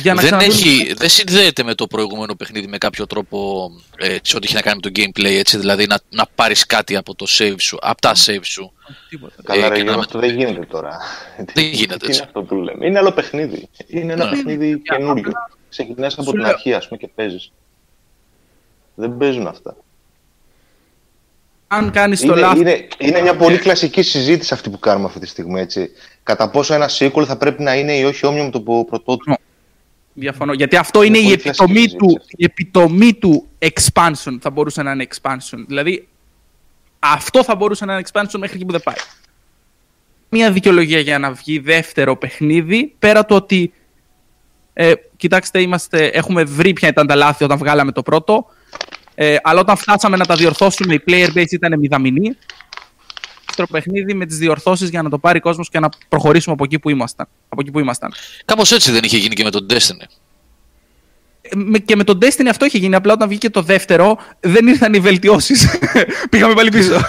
δεν, έχει, δεν συνδέεται με το προηγούμενο παιχνίδι με κάποιο τρόπο έτσι, ό,τι έχει να κάνει με το gameplay, έτσι, δηλαδή να, να πάρεις κάτι από το save σου, από τα save σου. Καλά, ε, ρε, αυτό δεν γίνεται τώρα. Δεν γίνεται έτσι. Είναι αυτό που λέμε; Είναι άλλο παιχνίδι. Είναι ένα ναι. παιχνίδι καινούριο. Ξεκινάς από την αρχή, ας πούμε, και παίζεις. Δεν παίζουν αυτά. Αν κάνεις το είναι, Είναι, είναι μια πολύ κλασική συζήτηση αυτή που κάνουμε αυτή τη στιγμή, έτσι. Κατά πόσο ένα sequel θα πρέπει να είναι ή όχι όμοιο με το πρωτότυπο. Διαφωνώ. Γιατί αυτό είναι, η επιτομή, του, η επιτομή του expansion. Θα μπορούσε να είναι expansion. Δηλαδή, αυτό θα μπορούσε να είναι expansion μέχρι εκεί που δεν πάει. Μία δικαιολογία για να βγει δεύτερο παιχνίδι, πέρα το ότι. Ε, κοιτάξτε, είμαστε, έχουμε βρει ποια ήταν τα λάθη όταν βγάλαμε το πρώτο. Ε, αλλά όταν φτάσαμε να τα διορθώσουμε, η player base ήταν μηδαμινή δεύτερο παιχνίδι με τις διορθώσεις για να το πάρει ο κόσμος και να προχωρήσουμε από εκεί που ήμασταν. Από εκεί που ήμασταν. Κάπως έτσι δεν είχε γίνει και με τον Destiny. Με, και με τον Destiny αυτό είχε γίνει. Απλά όταν βγήκε το δεύτερο, δεν ήρθαν οι βελτιώσεις. *laughs* Πήγαμε πάλι πίσω. *laughs*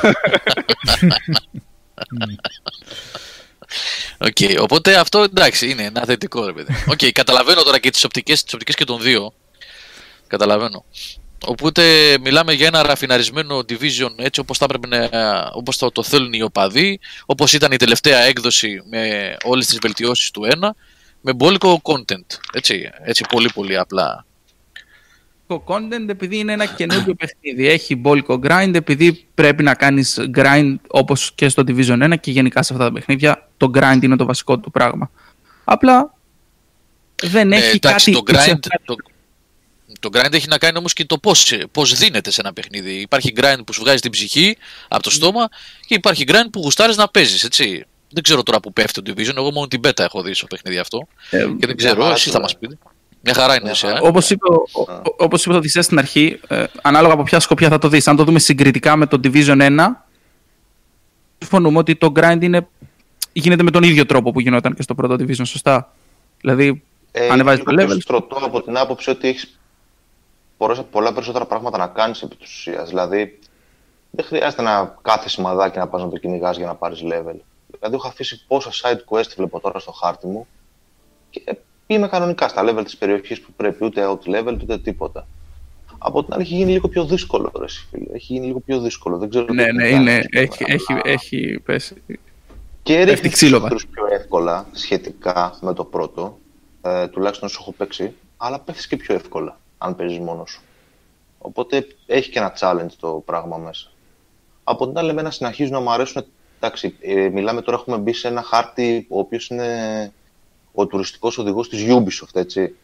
OK, okay, οπότε αυτό εντάξει είναι ένα θετικό ρε παιδί. OK, okay, καταλαβαίνω τώρα και τις οπτικές τις οπτικές και των δύο. Καταλαβαίνω. Οπότε μιλάμε για ένα ραφιναρισμένο division έτσι όπως, θα να, όπως το, το θέλουν οι οπαδοί, όπως ήταν η τελευταία έκδοση με όλες τις βελτιώσεις του ένα, με μπόλικο content, έτσι, έτσι πολύ πολύ απλά. Το content επειδή είναι ένα καινούργιο παιχνίδι, έχει μπόλικο grind, επειδή πρέπει να κάνεις grind όπως και στο Division 1 και γενικά σε αυτά τα παιχνίδια, το grind είναι το βασικό του πράγμα. Απλά δεν ε, έχει εντάξει, κάτι... Το grind, το, το grind έχει να κάνει όμως και το πώς πώς δίνεται σε ένα παιχνίδι. Υπάρχει grind που σου βγάζει την ψυχή από το στόμα και υπάρχει grind που γουστάρεις να παίζεις, έτσι. Δεν ξέρω τώρα που πέφτει το Division. Εγώ μόνο την beta έχω δει στο παιχνίδι αυτό. Ε, και δεν ξέρω, εσεί θα μας πείτε. Μια χαρά είναι εσύ. Ε. Όπως είπε, όπως είπε το στην αρχή, ε, ανάλογα από ποια σκοπιά θα το δεις. Αν το δούμε συγκριτικά με το Division 1, συμφωνούμε ότι το grind είναι, γίνεται με τον ίδιο τρόπο που γινόταν και στο πρώτο Division, σωστά; Δηλαδή, ε, ανεβάζει το level. στρωτό από την άποψη ότι έχεις πολλά περισσότερα πράγματα να κάνεις επί της ουσίας. Δηλαδή, δεν χρειάζεται να κάθε σημαδάκι να πας να το κυνηγάς για να πάρεις level. Δηλαδή, έχω αφήσει πόσα side quest βλέπω τώρα στο χάρτη μου και είμαι κανονικά στα level της περιοχής που πρέπει, ούτε out level ούτε τίποτα. Από την άλλη, έχει γίνει λίγο πιο δύσκολο, ρε φίλε. Έχει γίνει λίγο πιο δύσκολο. Δεν ξέρω ναι, ναι, είναι. Έχει, έχει, έχει πέσει. Και ρίχνεις τους πιο εύκολα σχετικά με το πρώτο, ε, τουλάχιστον όσο έχω παίξει, αλλά πέφτεις και πιο εύκολα αν παίζεις μόνος σου. Οπότε έχει και ένα challenge το πράγμα μέσα. Από την άλλη, εμένα συνεχίζουν να μου αρέσουν. Εντάξει, ε, μιλάμε τώρα, έχουμε μπει σε ένα χάρτη ο οποίος είναι ο τουριστικός οδηγός της Ubisoft, έτσι.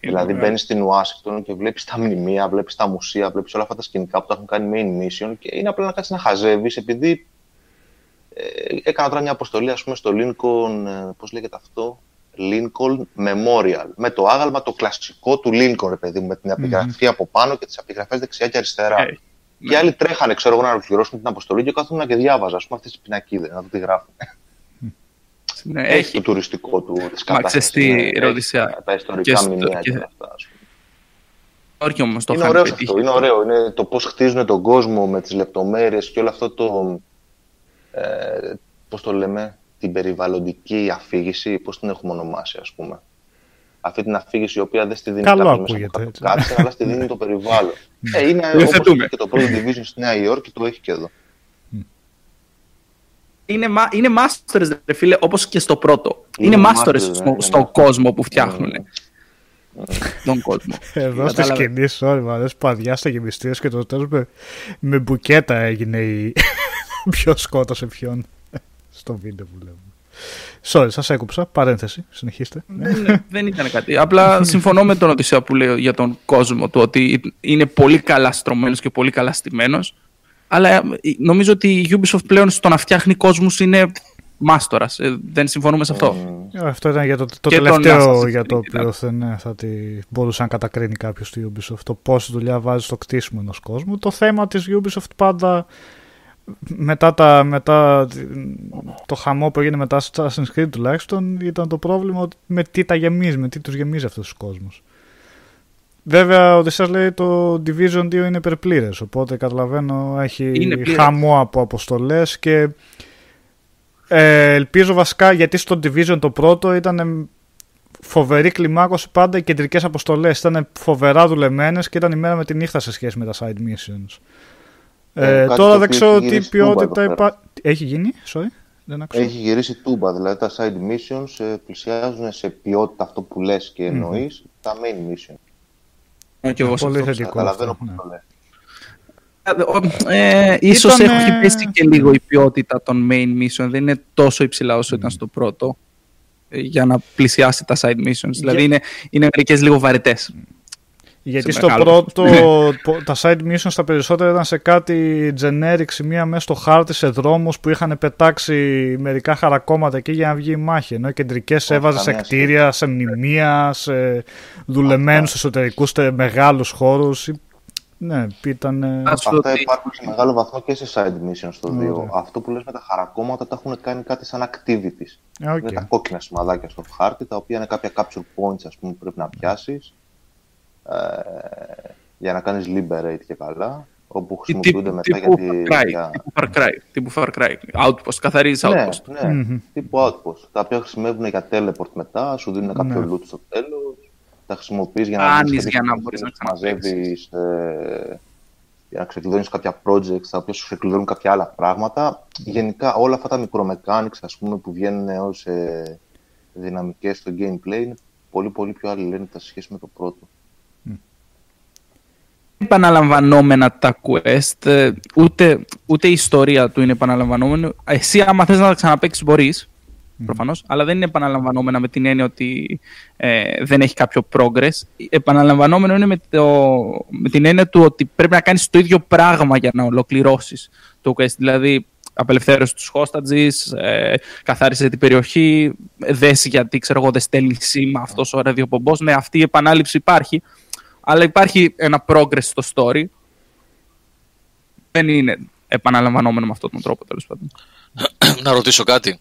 δηλαδή, μπαίνεις στην Ουάσιγκτον και βλέπεις τα μνημεία, βλέπεις τα μουσεία, βλέπεις όλα αυτά τα σκηνικά που τα έχουν κάνει main mission και είναι απλά να κάτσεις να χαζεύεις επειδή ε, έκανα τώρα μια αποστολή, ας πούμε, στο Lincoln, ε, πώς λέγεται αυτό, Lincoln Memorial. Με το άγαλμα το κλασικό του Lincoln, ρε παιδί μου, με την επιγραφή από πάνω και τις επιγραφέ δεξιά και αριστερά. Hey, και ναι. άλλοι τρέχανε, ξέρω εγώ, να ολοκληρώσουν την αποστολή και κάθομαι και διάβαζα, ας πούμε, αυτές τις πινακίδες, να το τι γράφουν. Ναι, έχει το τουριστικό του, της κατάστασης. τι ναι, ερώτηση. Τα ιστορικά μηνύα και, και αυτά, ας πούμε. όμως το είναι ωραίος αυτό, είναι ωραίο. Είναι το πώς χτίζουν τον κόσμο με τις λεπτομέρειες και όλο αυτό το... Ε, πώς το λέμε, την περιβαλλοντική αφήγηση, πώς την έχουμε ονομάσει ας πούμε. Αυτή την αφήγηση η οποία δεν στη δίνει Καλό ακούγεται, έτσι. κάτι, αλλά στη δίνει το περιβάλλον. ε, είναι όπως και το πρώτο division στη Νέα Υόρκη, το έχει και εδώ. Είναι, είναι masters, ρε φίλε, όπως και στο πρώτο. Είναι, είναι masters στο, στο κόσμο που φτιάχνουν. Τον κόσμο. Εδώ στη σκηνή, sorry, μου αρέσει που αδειάστε γεμιστήρες και το τέλος με, με μπουκέτα έγινε η... *laughs* Ποιος σκότωσε ποιον στο βίντεο που λέμε. Sorry, σας έκουψα. Παρένθεση. Συνεχίστε. Δεν, δεν ήταν κάτι. Απλά συμφωνώ με τον Οδυσσέα που λέει για τον κόσμο του ότι είναι πολύ καλά στρωμένος και πολύ καλά στημένος. Αλλά ε, νομίζω ότι η Ubisoft πλέον στο να φτιάχνει κόσμους είναι μάστορας. Ε, δεν συμφωνούμε σε αυτό. Ε, αυτό ήταν για το, το τελευταίο για το οποίο ναι, θα τη μπορούσε να κατακρίνει κάποιος τη Ubisoft. Το πόση δουλειά βάζει στο κτίσιμο ενός κόσμου. Το θέμα της Ubisoft πάντα μετά, τα, μετά το χαμό που έγινε μετά στο Assassin's Creed τουλάχιστον ήταν το πρόβλημα με τι τα γεμίζει, με τι τους γεμίζει αυτούς τους κόσμους. Βέβαια, ο Δησάς λέει το Division 2 είναι υπερπλήρες, οπότε καταλαβαίνω έχει χαμό από αποστολές και ε, ελπίζω βασικά γιατί στο Division το πρώτο ήταν φοβερή κλιμάκωση πάντα οι κεντρικές αποστολές ήταν φοβερά δουλεμένες και ήταν η μέρα με τη νύχτα σε σχέση με τα side missions. Ε, ε τώρα δεν ξέρω τι ποιότητα υπάρχει. Έχει γίνει, sorry. Δεν άκουσα. Έχει γυρίσει τούμπα, δηλαδή τα side missions ε, πλησιάζουν σε ποιότητα αυτό που λες και εννοείς mm-hmm. τα main missions. Ε, και εγώ πολύ θετικό. Καταλαβαίνω ναι. το Ε, ίσως Ήταν, έχει πέσει και λίγο η ποιότητα των main mission. Δεν είναι τόσο υψηλά όσο ήταν στο πρώτο για να πλησιάσει τα side missions. Δηλαδή είναι, είναι μερικές λίγο βαρετές. Γιατί στο πρώτο *laughs* τα side missions τα περισσότερα ήταν σε κάτι generic σημεία μέσα στο χάρτη σε δρόμους που είχαν πετάξει μερικά χαρακόμματα εκεί για να βγει η μάχη. Ενώ οι κεντρικές έβαζε σε κτίρια, σε μνημεία, σε δουλεμένους εσωτερικούς, σε μεγάλους χώρους. Ναι, ήταν. Αυτά υπάρχουν σε μεγάλο βαθμό και σε side missions στο 2. Αυτό που λες με τα χαρακόμματα τα έχουν κάνει κάτι σαν activities. Okay. Είναι τα κόκκινα σημαδάκια στο χάρτη, τα οποία είναι κάποια capture points ας πούμε, που πρέπει να πιάσεις ε, για να κάνεις liberate και καλά, όπου χρησιμοποιούνται μετά τύπου για τη... Far για... Τύπου Far Cry, τύπου Far Cry, outpost, καθαρίζεις ναι, outpost. Ναι, ναι τύπου outpost, τα οποία χρησιμεύουν για teleport μετά, σου δίνουν κάποιο ναι. loot στο τέλος, τα χρησιμοποιείς για να, Άνεις, για να μπορείς να μαζεύεις, ε, για να ξεκλειδώνεις κάποια projects, τα οποία σου ξεκλειδώνουν κάποια άλλα πράγματα. Γενικά όλα αυτά τα μικρομεκάνιξ, ας πούμε, που βγαίνουν ως ε, δυναμικές στο gameplay είναι πολύ πολύ πιο αλληλένητα σε σχέση με το πρώτο επαναλαμβανόμενα τα quest, ε, ούτε, ούτε η ιστορία του είναι επαναλαμβανόμενη. Εσύ άμα θες να τα ξαναπαίξεις μπορείς, mm. προφανώς, αλλά δεν είναι επαναλαμβανόμενα με την έννοια ότι ε, δεν έχει κάποιο progress. Επαναλαμβανόμενο είναι με, το, με την έννοια του ότι πρέπει να κάνεις το ίδιο πράγμα για να ολοκληρώσεις το quest. Δηλαδή, απελευθέρωσες τους hostages, ε, καθάρισε την περιοχή, δέσει γιατί ξέρω εγώ δεν στέλνει σήμα αυτός ο ραδιοπομπός. Ναι, αυτή η επανάληψη υπάρχει, αλλά υπάρχει ένα progress στο story. Δεν είναι επαναλαμβανόμενο με αυτόν τον τρόπο, τέλος πάντων. *clears throat* Να ρωτήσω κάτι.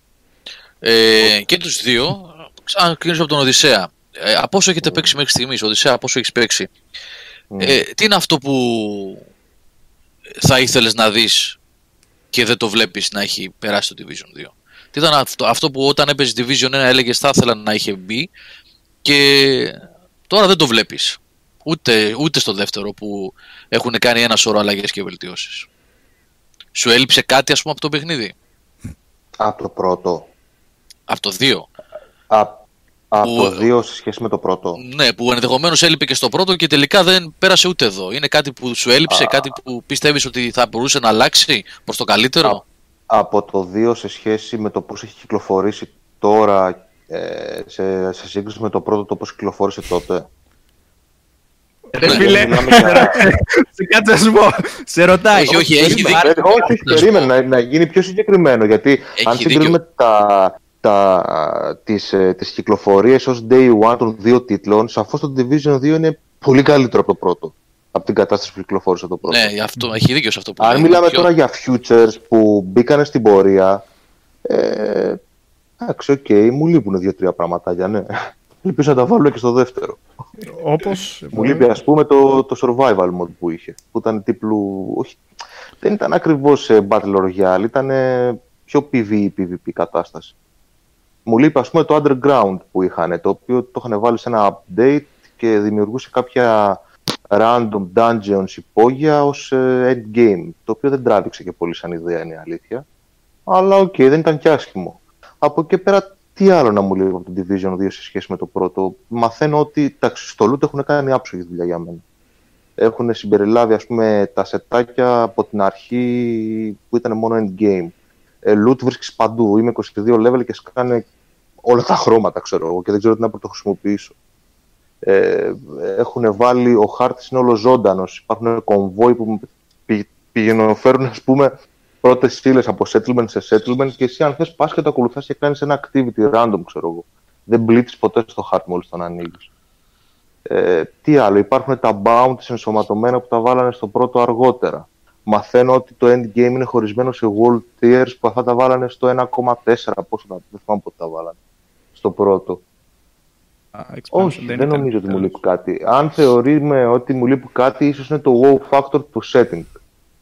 Ε, και τους δύο, αν κρίνω από τον Οδυσσέα, ε, από όσο έχετε παίξει μέχρι στιγμής, Οδυσσέα, από όσο έχεις παίξει, ε, τι είναι αυτό που θα ήθελες να δεις και δεν το βλέπεις να έχει περάσει το Division 2. Τι ήταν αυτό, αυτό που όταν έπαιζε Division 1 έλεγες θα ήθελα να είχε μπει και τώρα δεν το βλέπεις. Ούτε, ούτε στο δεύτερο που έχουν κάνει ένα σωρό αλλαγές και βελτιώσεις. Σου έλειψε κάτι, ας πούμε, από το παιχνίδι; Από το πρώτο. Από το δύο; από το δύο σε σχέση με το πρώτο. Ναι, που ενδεχομένως έλειπε και στο πρώτο και τελικά δεν πέρασε ούτε εδώ. Είναι κάτι που σου έλειψε, κάτι που πιστεύεις ότι θα μπορούσε να αλλάξει προς το καλύτερο; από το δύο σε σχέση με το πώς έχει κυκλοφορήσει τώρα ε, σε, σε σύγκριση με το πρώτο το πώς κυκλοφόρησε τότε. Ρε φίλε, *laughs* σε κάτσε να σου πω, σε ρωτάει. Όχι, όχι, έχει Όχι, περίμενε να γίνει πιο συγκεκριμένο, γιατί αν συγκρίνουμε τα, τα, τις, ε, τις κυκλοφορίες ως day one των δύο τίτλων, σαφώς το Division 2 είναι πολύ καλύτερο από το πρώτο. Από την κατάσταση που κυκλοφόρησε το πρώτο. Ναι, αυτό, έχει δίκιο σε αυτό που Αν μιλάμε τώρα για features που μπήκαν στην πορεία, ε, εντάξει, OK, okay, μου λείπουν δύο-τρία πραγματάκια, ναι. Ελπίζω να τα βάλουν και στο δεύτερο. Όπως... Μου λείπει ας πούμε το, το survival mode που είχε. Που ήταν τύπου... Όχι, δεν ήταν ακριβώς Battle Royale, ήταν πιο PvE, PvP κατάσταση. Μου λείπει ας πούμε το Underground που είχαν, το οποίο το είχαν βάλει σε ένα update και δημιουργούσε κάποια random dungeons υπόγεια ως endgame, το οποίο δεν τράβηξε και πολύ σαν ιδέα, είναι η αλήθεια. Αλλά OK, okay, δεν ήταν και άσχημο. Από εκεί πέρα τι άλλο να μου λέει από το Division 2 σε σχέση με το πρώτο; Μαθαίνω ότι τα στο loot έχουν κάνει άψογη δουλειά για μένα. Έχουν συμπεριλάβει ας πούμε τα σετάκια από την αρχή που ήταν μόνο endgame. Ε, loot βρίσκεις παντού. Είμαι 22 level και σκάνε όλα τα χρώματα ξέρω εγώ και δεν ξέρω τι να πρωτοχρησιμοποιήσω. Ε, έχουν βάλει, ο χάρτης είναι όλο ζώντανος. Υπάρχουν κομβόι που πηγαίνουν, φέρουν ας πούμε πρώτες στήλε από settlement σε settlement και εσύ, αν θες, πας και το ακολουθάς και κάνεις ένα activity random, ξέρω εγώ. Δεν μπλίτσει ποτέ στο hard μόλις τον ανοίγεις. Ε, τι άλλο, υπάρχουν τα bounties ενσωματωμένα που τα βάλανε στο πρώτο αργότερα. Μαθαίνω ότι το endgame είναι χωρισμένο σε world tiers που αυτά τα βάλανε στο 1,4. Πόσο τα, δεν θυμάμαι πότε τα βάλανε. Στο πρώτο. Όχι, δεν, δεν νομίζω ότι μου λείπει κάτι. Αν θεωρούμε ότι μου λείπει κάτι, ίσως είναι το wow factor του setting.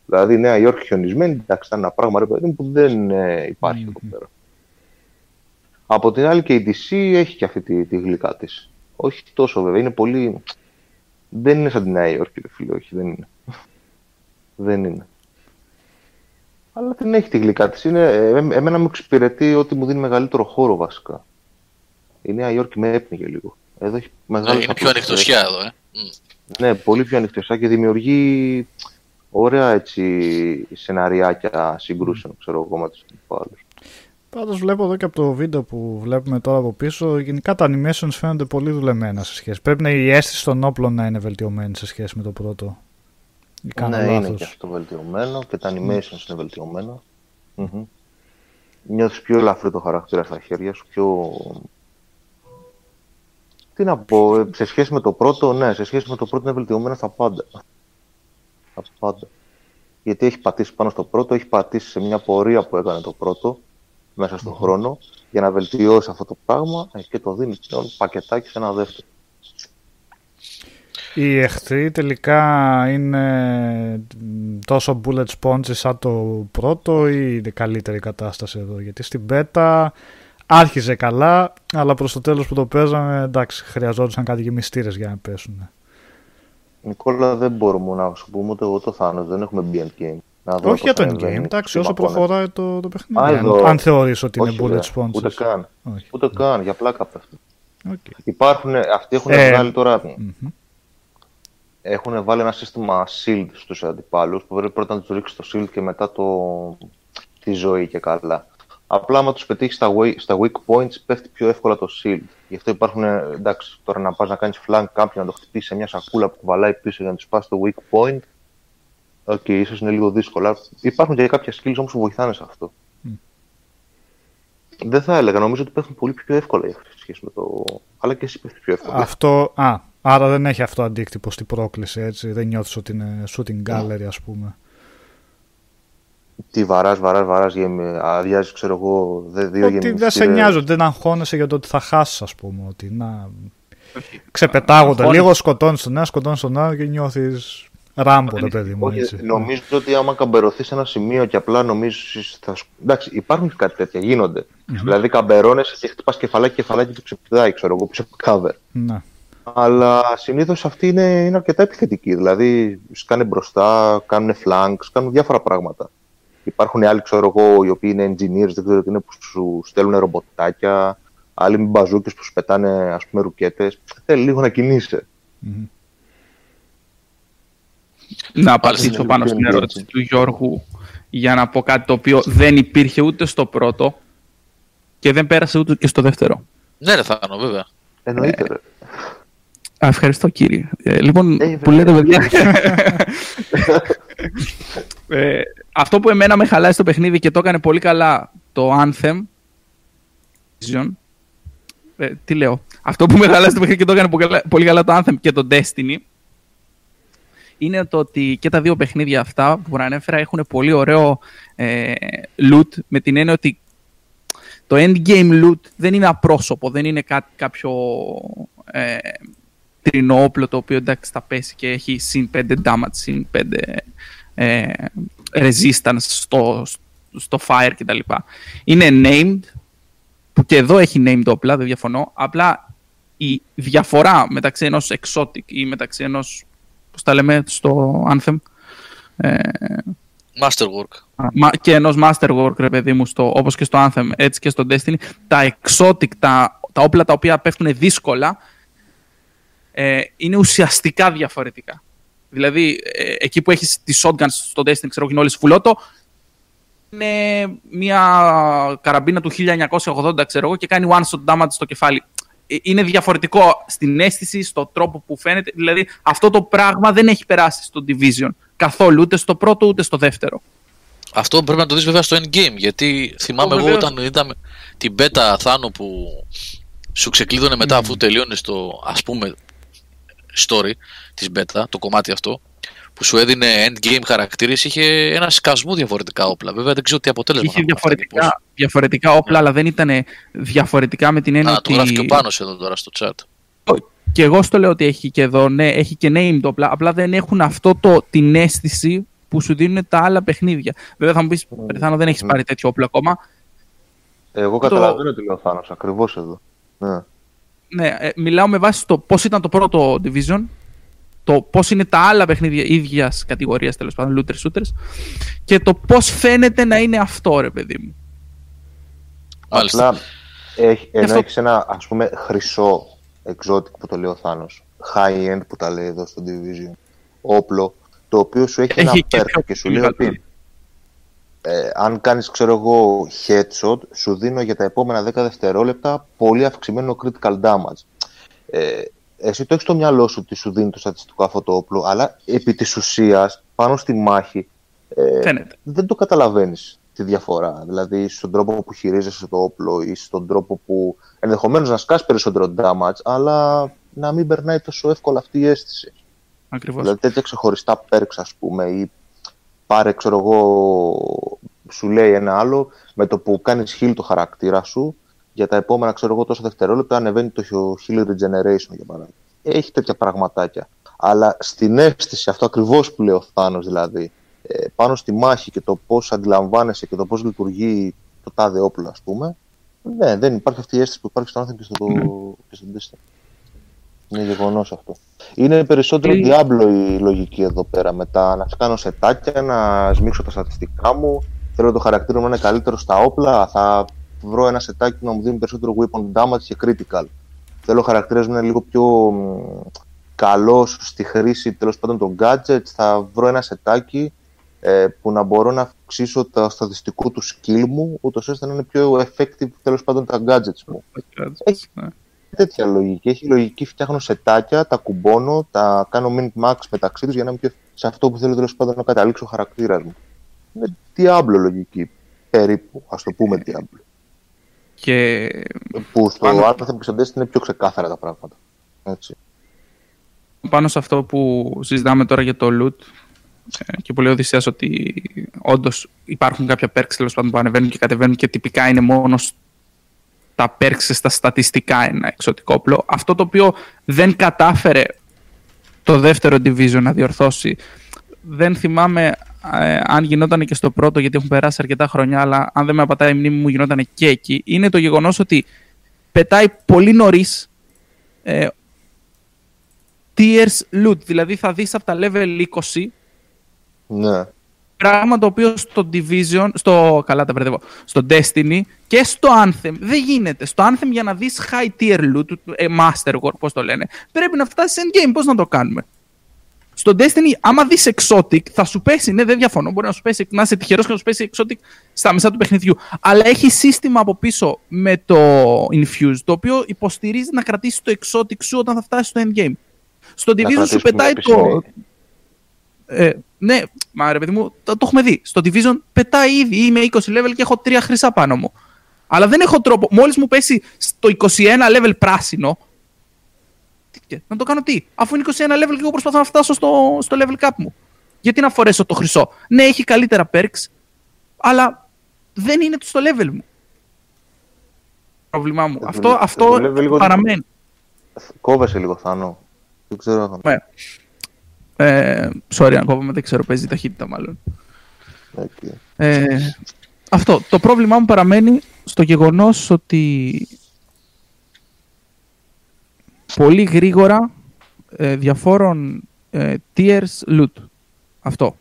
Δηλαδή, Νέα Υόρκη χιονισμένη, εντάξει, ήταν ένα πράγμα ρε παιδί που δεν ε, υπάρχει εδώ πέρα. Από την άλλη και η DC έχει και αυτή τη, τη γλυκά της. Όχι τόσο βέβαια, είναι πολύ. Δεν είναι σαν τη Νέα Υόρκη, ρε φίλε, όχι, δεν είναι. *laughs* δεν είναι. Αλλά την έχει τη γλυκά της. Ε, εμένα μου εξυπηρετεί ότι μου δίνει μεγαλύτερο χώρο βασικά. Η Νέα Υόρκη με έπνιγε λίγο. Εδώ έχει μεγάλη ναι, είναι πιο ανοιχτοσιά εδώ, ε. Ναι, πολύ πιο ανοιχτοσιά και δημιουργεί ωραία έτσι σεναριάκια συγκρούσεων, ξέρω εγώ, με τους αντιπάλους. Πάντως βλέπω εδώ και από το βίντεο που βλέπουμε τώρα από πίσω, γενικά τα animations φαίνονται πολύ δουλεμένα σε σχέση. Πρέπει να η αίσθηση των όπλων να είναι βελτιωμένη σε σχέση με το πρώτο. Ναι, λάθος. είναι και αυτό βελτιωμένο και τα animations mm. είναι βελτιωμένα. Mm-hmm. Νιώθεις πιο ελαφρύ το χαρακτήρα στα χέρια σου, πιο τι να πω, ε, σε σχέση με το πρώτο, ναι, σε σχέση με το πρώτο είναι βελτιωμένο στα πάντα. Στα πάντα. Γιατί έχει πατήσει πάνω στο πρώτο, έχει πατήσει σε μια πορεία που έκανε το πρώτο μέσα στον χρόνο για να βελτιώσει αυτό το πράγμα ε, και το δίνει πλέον πακετάκι σε ένα δεύτερο. Οι εχθροί τελικά είναι τόσο bullet sponges σαν το πρώτο ή είναι καλύτερη κατάσταση εδώ; Γιατί στην πέτα άρχιζε καλά, αλλά προς το τέλος που το παίζαμε, εντάξει, χρειαζόντουσαν κάτι γεμιστήρε για να πέσουν. Νικόλα, δεν μπορούμε να σου πούμε ούτε εγώ το Θάνος, δεν έχουμε μπει endgame. Να Όχι για το endgame, εντάξει, όσο προχωράει το, το παιχνίδι. αν, αν θεωρείς ότι είναι bullet sponges. Ούτε καν. Όχι. Ούτε καν, για πλάκα πέφτει. Okay. Υπάρχουν, αυτοί έχουν ε, βγάλει τώρα. Mm-hmm. Έχουν βάλει ένα σύστημα shield στους αντιπάλους που πρέπει πρώτα να τους ρίξει το shield και μετά το, τη ζωή και καλά. Απλά άμα τους πετύχεις στα, στα weak points, πέφτει πιο εύκολα το shield. Γι' αυτό υπάρχουν, εντάξει, τώρα να πας να κάνεις flank κάποιον να το χτυπήσεις σε μια σακούλα που κουβαλάει πίσω για να τους πας στο weak point. OK, okay, ίσως είναι λίγο δύσκολο. Υπάρχουν και κάποια skills όμως που βοηθάνε σε αυτό. Mm. Δεν θα έλεγα, νομίζω ότι πέφτουν πολύ πιο εύκολα σε σχέση με το. Αλλά και εσύ πέφτεις πιο εύκολα. Αυτό. Α, άρα δεν έχει αυτό αντίκτυπο στην πρόκληση, έτσι. Δεν νιώθεις ότι είναι shooting gallery, ας πούμε τι βαράς, βαράς, βαράς, αδειάζεις, ξέρω εγώ, δύο Ότι δεν σε νοιάζει, δεν αγχώνεσαι για το ότι θα χάσεις, ας πούμε. Ότι να. Ξεπετάγονται λίγο, σκοτώνεις τον ένα, σκοτώνεις τον άλλο και νιώθεις ράμπο, το παιδί μου. Έτσι. Νομίζω ότι άμα καμπερωθείς σε ένα σημείο και απλά νομίζεις. Θα... Εντάξει, υπάρχουν και κάτι τέτοια, γίνονται. Mm-hmm. Δηλαδή καμπερώνε και χτυπάς κεφαλάκι, κεφαλάκι και του ξεπηδάει, ξέρω εγώ, πίσω από cover. Ναι. Αλλά συνήθως αυτοί είναι, είναι αρκετά επιθετικοί. Δηλαδή, σκάνε μπροστά, κάνουν flanks, κάνουν διάφορα πράγματα. Υπάρχουν άλλοι, ξέρω εγώ, οι οποίοι είναι engineers, δεν ξέρω τι είναι, που σου στέλνουν ρομποτάκια, άλλοι με μπαζούκες που σου πετάνε, ας πούμε, ρουκέτες. Θέλει λίγο να κινείσαι. Mm-hmm. Να απαντήσω πάνω στην ερώτηση του Γιώργου για να πω κάτι το οποίο δεν υπήρχε ούτε στο πρώτο και δεν πέρασε ούτε και στο δεύτερο. Ναι, ρε Θάνο, βέβαια. Εννοείται, ρε. Α, ευχαριστώ κύριε. Ε, λοιπόν, ε, που λέτε παιδιά. ε, αυτό που εμένα με χαλάει στο παιχνίδι και το έκανε πολύ καλά το Anthem. Ε, τι λέω. Αυτό που με χαλάει στο παιχνίδι και το έκανε πολύ καλά το Anthem και το Destiny είναι το ότι και τα δύο παιχνίδια αυτά που ανέφερα έχουν πολύ ωραίο ε, loot με την έννοια ότι το endgame loot δεν είναι απρόσωπο, δεν είναι κάτι, κάποιο ε, τρινό όπλο το οποίο εντάξει θα πέσει και έχει συν 5 damage, συν 5 ε, resistance στο, στο fire κτλ. Είναι named, που και εδώ έχει named όπλα, δεν διαφωνώ, απλά η διαφορά μεταξύ ενός exotic ή μεταξύ ενός, πώς τα λέμε στο Anthem, ε, Masterwork. Και ενός Masterwork, ρε παιδί μου, στο, όπως και στο Anthem, έτσι και στο Destiny, τα exotic, τα, τα όπλα τα οποία πέφτουν δύσκολα, ε, είναι ουσιαστικά διαφορετικά. Δηλαδή, ε, εκεί που έχεις τη shotgun στο Destiny, ξέρω, είναι όλες φουλότο, είναι μια καραμπίνα του 1980, ξέρω εγώ, και κάνει one shot damage στο κεφάλι. Ε, είναι διαφορετικό στην αίσθηση, στον τρόπο που φαίνεται. Δηλαδή, αυτό το πράγμα δεν έχει περάσει στο Division καθόλου, ούτε στο πρώτο ούτε στο δεύτερο. Αυτό πρέπει να το δεις βέβαια στο endgame, γιατί θυμάμαι εγώ όταν είδαμε την beta Θάνο που σου ξεκλείδωνε μετά αφού τελείωνε το ας πούμε story της beta, το κομμάτι αυτό, που σου έδινε endgame χαρακτήρες, είχε ένα σκασμό διαφορετικά όπλα. Βέβαια δεν ξέρω τι αποτέλεσμα. Είχε διαφορετικά, διαφορετικά όπλα, αλλά δεν ήταν διαφορετικά με την έννοια ότι... το γράφει και ο Πάνος εδώ τώρα στο chat. Και εγώ στο λέω ότι έχει και εδώ, ναι, έχει και named όπλα, απλά δεν έχουν αυτό το, την αίσθηση που σου δίνουν τα άλλα παιχνίδια. Βέβαια θα μου πεις, Περιθάνο, δεν έχεις πάρει τέτοιο όπλο ακόμα. Εγώ καταλαβαίνω τι λέει ο Θάνος, ακριβώς εδώ. Ναι. Ναι, ε, μιλάω με βάση το πώς ήταν το πρώτο Division, το πώς είναι τα άλλα παιχνίδια ίδιας κατηγορίας, τέλος πάντων, looters, shooters, και το πώς φαίνεται να είναι αυτό, ρε παιδί μου. Απλά, έχει, ενώ αυτό... έχεις ένα, ας πούμε, χρυσό exotic που το λέει ο Θάνος, high-end που τα λέει εδώ στο Division, όπλο, το οποίο σου έχει, έχει ένα perk και σου λέει ότι ε, αν κάνεις, ξέρω εγώ, headshot, σου δίνω για τα επόμενα 10 δευτερόλεπτα πολύ αυξημένο critical damage. Ε, εσύ το έχεις στο μυαλό σου ότι σου δίνει το στατιστικό αυτό το όπλο, αλλά επί της ουσίας, πάνω στη μάχη, ε, δεν το καταλαβαίνεις τη διαφορά. Δηλαδή, στον τρόπο που χειρίζεσαι το όπλο ή στον τρόπο που ενδεχομένως να σκάσει περισσότερο damage, αλλά να μην περνάει τόσο εύκολα αυτή η αίσθηση. Ακριβώς. Δηλαδή τέτοια ξεχωριστά perks ας πούμε ή πάρε ξέρω εγώ σου λέει ένα άλλο με το που κάνεις heal το χαρακτήρα σου για τα επόμενα ξέρω εγώ τόσο δευτερόλεπτα ανεβαίνει το heal regeneration για παράδειγμα. Έχει τέτοια πραγματάκια. Αλλά στην αίσθηση αυτό ακριβώς που λέει ο Θάνος δηλαδή ε, πάνω στη μάχη και το πώς αντιλαμβάνεσαι και το πώς λειτουργεί το τάδε όπλο ας πούμε ναι, δεν υπάρχει αυτή η αίσθηση που υπάρχει στο Anthem και στο, και στο Destiny. Είναι γεγονός αυτό. Είναι περισσότερο διάμπλο η λογική εδώ πέρα. Μετά να κάνω σετάκια, να σμίξω τα στατιστικά μου. Θέλω το χαρακτήρα μου να είναι καλύτερο στα όπλα. Θα βρω ένα σετάκι να μου δίνει περισσότερο weapon damage και critical. Θέλω ο χαρακτήρας μου να είναι λίγο πιο καλός στη χρήση τέλος πάντων των gadgets. Θα βρω ένα σετάκι ε, που να μπορώ να αυξήσω το στατιστικό του skill μου, ούτως ώστε να είναι πιο effective τέλος πάντων τα gadgets μου. Έχει, ναι τέτοια λογική. Έχει λογική, φτιάχνω σετάκια, τα κουμπώνω, τα κάνω min max μεταξύ τους για να είμαι πιο σε αυτό που θέλω τέλος πάντων να καταλήξω ο χαρακτήρας μου. Είναι διάμπλο λογική. Περίπου, ας το πούμε διάμπλο. Και... Που στο πάνω... Anthem και στο Destiny είναι πιο ξεκάθαρα τα πράγματα. Έτσι. Πάνω σε αυτό που συζητάμε τώρα για το loot ε, και που λέει ο Οδυσσέας ότι όντως υπάρχουν κάποια perks τέλος πάντων που ανεβαίνουν και κατεβαίνουν και τυπικά είναι μόνο τα πέρξες στα στατιστικά ένα εξωτικό όπλο. Αυτό το οποίο δεν κατάφερε το δεύτερο division να διορθώσει. Δεν θυμάμαι ε, αν γινόταν και στο πρώτο, γιατί έχουν περάσει αρκετά χρόνια, αλλά αν δεν με απατάει η μνήμη μου, γινόταν και εκεί. Είναι το γεγονός ότι πετάει πολύ νωρίς ε, tiers loot. Δηλαδή θα δεις από τα level 20 ναι. Πράγμα το οποίο στο Division, στο, καλά τα μπερδεύω, στο Destiny και στο Anthem δεν γίνεται. Στο Anthem για να δεις high tier loot, ε, master πώς το λένε, πρέπει να φτάσεις endgame. Πώς να το κάνουμε. Στο Destiny, άμα δεις exotic, θα σου πέσει, ναι δεν διαφωνώ, μπορεί να σου πέσει, να είσαι τυχερός και να σου πέσει exotic στα μισά του παιχνιδιού. Αλλά έχει σύστημα από πίσω με το Infuse, το οποίο υποστηρίζει να κρατήσεις το exotic σου όταν θα φτάσεις στο endgame. Στο Division σου πετάει το... Ε, ναι, μα ρε παιδί μου, το, το έχουμε δει. Στο Division πετάει ήδη. Είμαι 20 level και έχω τρία χρυσά πάνω μου. Αλλά δεν έχω τρόπο. Μόλις μου πέσει στο 21 level πράσινο. Να το κάνω τι; Αφού είναι 21 level και εγώ προσπαθώ να φτάσω στο, στο level cap μου. Γιατί να φορέσω το χρυσό; Ναι, έχει καλύτερα perks, αλλά δεν είναι στο level μου. Πρόβλημά μου. αυτό αυτό παραμένει. Κόβεσαι λίγο, Θάνο. Δεν ξέρω. Yeah. Ε, sorry αν κόβομαι, δεν ξέρω, παίζει ταχύτητα μάλλον. Okay. Ε, αυτό. Το πρόβλημά μου παραμένει στο γεγονός ότι πολύ γρήγορα ε, διαφόρων ε, tiers loot. Αυτό.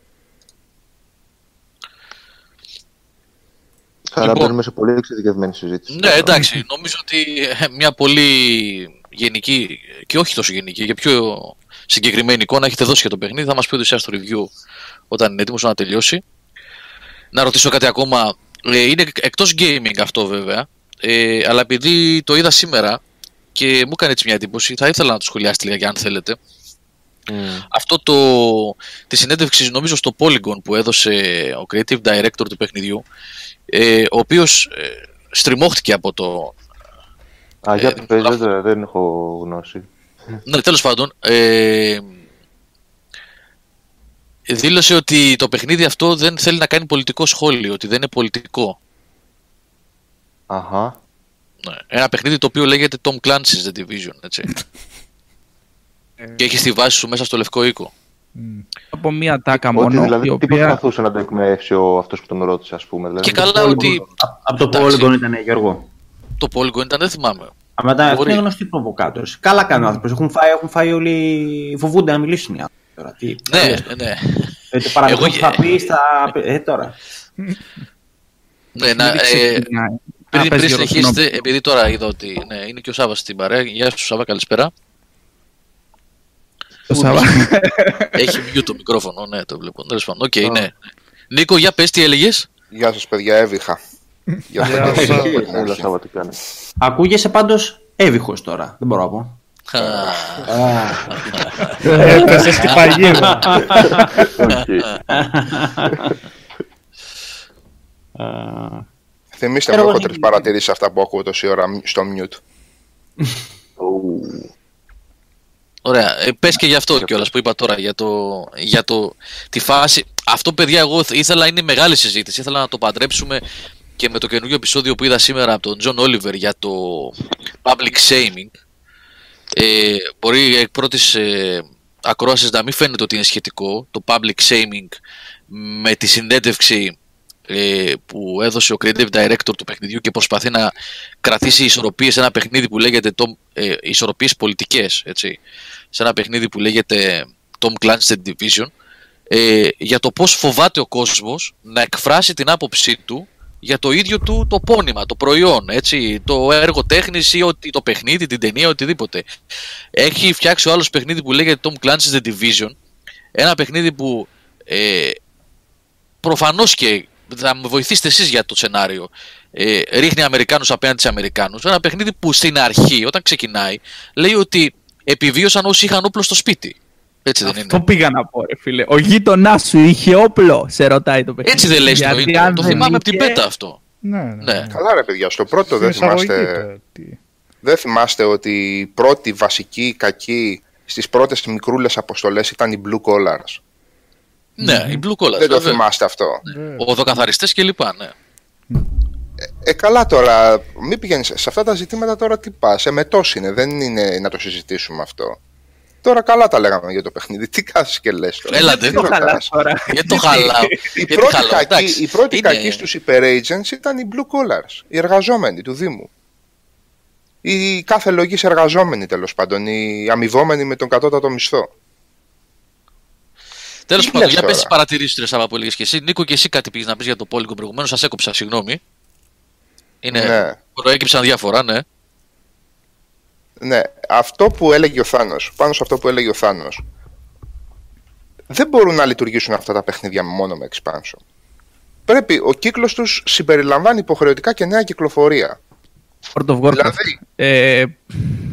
Άρα λοιπόν, μπαίνουμε σε πολύ εξειδικευμένη συζήτηση. Ναι, εντάξει. Νομίζω ότι ε, μια πολύ γενική και όχι τόσο γενική, για πιο συγκεκριμένη εικόνα έχετε δώσει για το παιχνίδι. Θα μας πει ο στο review όταν είναι έτοιμος να τελειώσει. Να ρωτήσω κάτι ακόμα. Ε, είναι εκτός gaming αυτό βέβαια. Ε, αλλά επειδή το είδα σήμερα και μου έκανε έτσι μια εντύπωση, θα ήθελα να το σχολιάσετε λίγα αν θέλετε. Αυτό το, τη συνέντευξη νομίζω στο Polygon που έδωσε ο creative director του παιχνιδιού ε, ο οποίος ε, στριμώχτηκε από το... Α, για ε, δεν έχω γνώση. Ναι, τέλος πάντων, ε, δήλωσε ότι το παιχνίδι αυτό δεν θέλει να κάνει πολιτικό σχόλιο, ότι δεν είναι πολιτικό. Αχα. Ναι. Ένα παιχνίδι το οποίο λέγεται Tom Clancy's The Division, έτσι. Ε. και έχει στη βάση σου μέσα στο Λευκό Οίκο. Από μία τάκα μόνο. Δηλαδή, τι προσπαθούσε να το εκμεύσει ο αυτός που τον ρώτησε, ας πούμε. Δηλαδή, και καλά ότι... Από το Polygon ήταν, Γιώργο. Το Polygon ήταν, δεν θυμάμαι. Αλλά μετά είναι γνωστοί προβοκάτορες. Καλά κάνουν άνθρωποι. Έχουν φάει, έχουν φάει όλοι. Φοβούνται να μιλήσουν οι άνθρωποι. Ναι, ναι. Ε, το παραδείγμα που θα πεις στα. Ε, τώρα. Ναι, να, ε, πριν, πριν συνεχίσετε, επειδή τώρα είδα ότι ναι, είναι και ο Σάβα στην παρέα. Γεια σου, Σάβα, καλησπέρα. Ο Σάβα. Έχει βγει το μικρόφωνο, ναι, το βλέπω. Τέλος πάντων, οκ, ναι. Νίκο, για πες τι έλεγες. Γεια σας, παιδιά, έβηχα. Γεια σα. Ακούγεσαι πάντως έβυχο τώρα. Δεν μπορώ να πω. Έπεσε στην παγίδα. Θυμήστε μου, έχω τρεις παρατηρήσεις αυτά που ακούω τόση ώρα στο mute. Ωραία. Ε, πες και γι' αυτό κιόλας που είπα τώρα για, το, για το, τη φάση. Αυτό, παιδιά, εγώ ήθελα, είναι μεγάλη συζήτηση. Ήθελα να το παντρέψουμε και με το καινούργιο επεισόδιο που είδα σήμερα από τον Τζον Όλιβερ για το public shaming. Ε, μπορεί εκ πρώτης ε, ακρόασης να μην φαίνεται ότι είναι σχετικό το public shaming με τη συνέντευξη ε, που έδωσε ο creative director του παιχνιδιού και προσπαθεί να κρατήσει ισορροπίες σε ένα παιχνίδι που λέγεται Tom, ε, ισορροπίες πολιτικές έτσι, σε ένα παιχνίδι που λέγεται Tom Clancy's Division ε, για το πώς φοβάται ο κόσμος να εκφράσει την άποψή του για το ίδιο του το πόνημα, το προϊόν, έτσι, το έργο τέχνης ή ότι, το παιχνίδι, την ταινία, οτιδήποτε. Έχει φτιάξει ο άλλος παιχνίδι που λέγεται Tom Clancy's The Division, ένα παιχνίδι που ε, προφανώς και θα με βοηθήσετε εσείς για το σενάριο. Ε, ρίχνει Αμερικάνους απέναντι σε Αμερικάνους. Ένα παιχνίδι που στην αρχή, όταν ξεκινάει, λέει ότι επιβίωσαν όσοι είχαν όπλο στο σπίτι. Έτσι δεν Αυτό είναι. πήγα να πω, ρε φίλε. Ο γείτονάς σου είχε όπλο, σε ρωτάει το παιχνίδι. Έτσι δεν λέει στο ίδιο. Το θυμάμαι από την πέτα αυτό. Ναι, ναι, ναι. Καλά, ρε παιδιά, στο πρώτο δεν θυμάστε. Δεν θυμάστε ότι η πρώτη βασική κακή στις πρώτες μικρούλες αποστολές ήταν οι blue collars. Ναι, οι blue collars. Δεν το θυμάστε αυτό. Ναι. Οδοκαθαριστές και λοιπά, ναι. Ε, ε, καλά τώρα, μην πηγαίνει σε αυτά τα ζητήματα τώρα τι πας. Εμετό είναι, δεν είναι να το συζητήσουμε αυτό. Τώρα καλά τα λέγαμε για το παιχνίδι. Τι κάθεσαι και λες τώρα. Έλα, δεν το χαλάω τώρα. Γιατί το χαλάω. Η πρώτη, κακή, η πρώτη είναι... κακή στους υπερ agents ήταν οι blue collars, οι εργαζόμενοι του Δήμου. Οι κάθε λογής εργαζόμενοι τέλος πάντων, οι αμοιβόμενοι με τον κατώτατο μισθό. Τέλος πάντων, για πες τι παρατηρήσεις του Σάβα που έλεγε και εσύ. Νίκο, και εσύ κάτι πήγες να πεις για το πόλικο προηγουμένως. Σας έκοψα, συγγνώμη. Είναι... Ναι. Προέκυψαν διάφορα, ναι. Ναι, αυτό που έλεγε ο Θάνος, πάνω σε αυτό που έλεγε ο Θάνος, δεν μπορούν να λειτουργήσουν αυτά τα παιχνίδια μόνο με expansion. Πρέπει, ο κύκλος τους συμπεριλαμβάνει υποχρεωτικά και νέα κυκλοφορία. World of Warcraft. Δηλαδή, ε...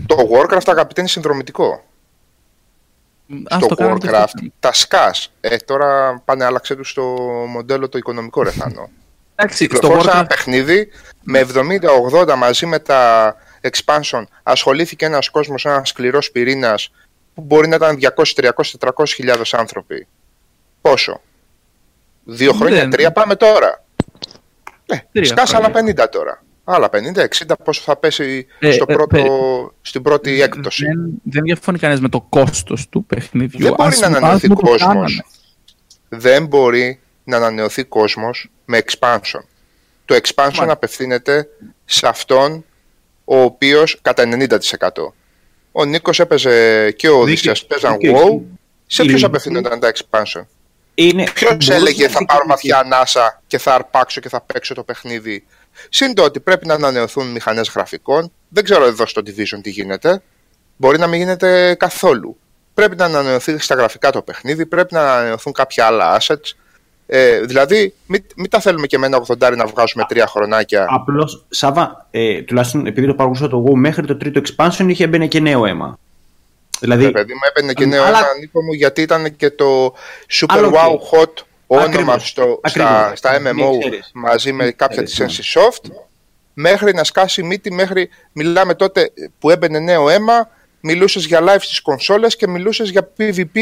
το Warcraft αγαπητέ είναι συνδρομητικό. Στο Warcraft, τα σκάς, ε, τώρα πάνε άλλαξε τους στο μοντέλο το οικονομικό ρεθάνο. Εντάξει, Κυκλοφόρησε ένα παιχνίδι με 70-80 μαζί με τα expansion ασχολήθηκε ένας κόσμος, ένας σκληρός πυρήνας που μπορεί να ήταν 200, 300, 400 χιλιάδες άνθρωποι. Πόσο; Δύο χρόνια, Δεν... τρία πάμε τώρα. Ε, σκάσα άλλα 50 τώρα. Άλλα 50, 60 πόσο θα πέσει ε, στο ε, πρώτο, στην πρώτη έκπτωση. Δεν, δεν διαφωνεί κανένα με το κόστος του παιχνιδιού. Δεν μπορεί να ανανεωθεί κόσμος. Δεν μπορεί να ανανεωθεί κόσμος με expansion. Το expansion απευθύνεται σε αυτόν ο οποίος κατά 90%. Ο Νίκος έπαιζε και ο Οδύσσια παίζαν WoW. Σε ποιου απευθύνονταν τα expansion; Είναι... Ποιος έλεγε θα πάρω βαθιά ανάσα και θα αρπάξω και θα παίξω το παιχνίδι; Συν το ότι πρέπει να ανανεωθούν μηχανές γραφικών. Δεν ξέρω εδώ στο Division τι γίνεται. Μπορεί να μην γίνεται καθόλου. Πρέπει να ανανεωθεί στα γραφικά το παιχνίδι, πρέπει να ανανεωθούν κάποια άλλα assets. Ε, δηλαδή, μην, μην, τα θέλουμε και με ένα 80 να βγάζουμε τρία χρονάκια. Απλώς, Σάβα, ε, τουλάχιστον επειδή το παρακολουθούσα το WoW μέχρι το τρίτο expansion είχε μπαίνει και νέο αίμα. Δηλαδή, ναι, παιδί μου έπαιρνε και νέο αλλά... Νίκο μου γιατί ήταν και το Super Wow Hot όνομα στο, στα, στα MMO μαζί με κάποια της NCSoft μέχρι να σκάσει μύτη, μέχρι μιλάμε τότε που έμπαινε νέο αίμα, μιλούσες για live στις κονσόλες και μιλούσες για PvP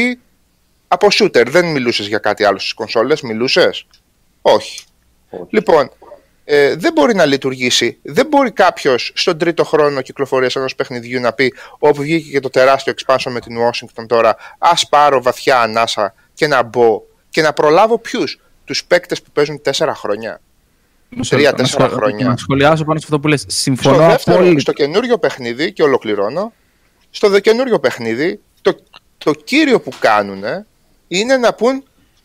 από shooter. Δεν μιλούσες για κάτι άλλο στις κονσόλες, μιλούσες; Όχι. Λοιπόν, ε, δεν μπορεί να λειτουργήσει. Δεν μπορεί κάποιος στον τρίτο χρόνο κυκλοφορίας ενός παιχνιδιού να πει: Όπου βγήκε και το τεράστιο expansion με την Washington τώρα, ας πάρω βαθιά ανάσα και να μπω και να προλάβω ποιους; Τους παίκτες που παίζουν τέσσερα χρόνια. Τρία-τέσσερα χρόνια. Να σχολιάσω πάνω σε αυτό που λες. Συμφωνώ στο, δεύτερο, στο καινούριο παιχνίδι, και ολοκληρώνω, στο καινούριο παιχνίδι, το, το κύριο που κάνουν είναι να πούν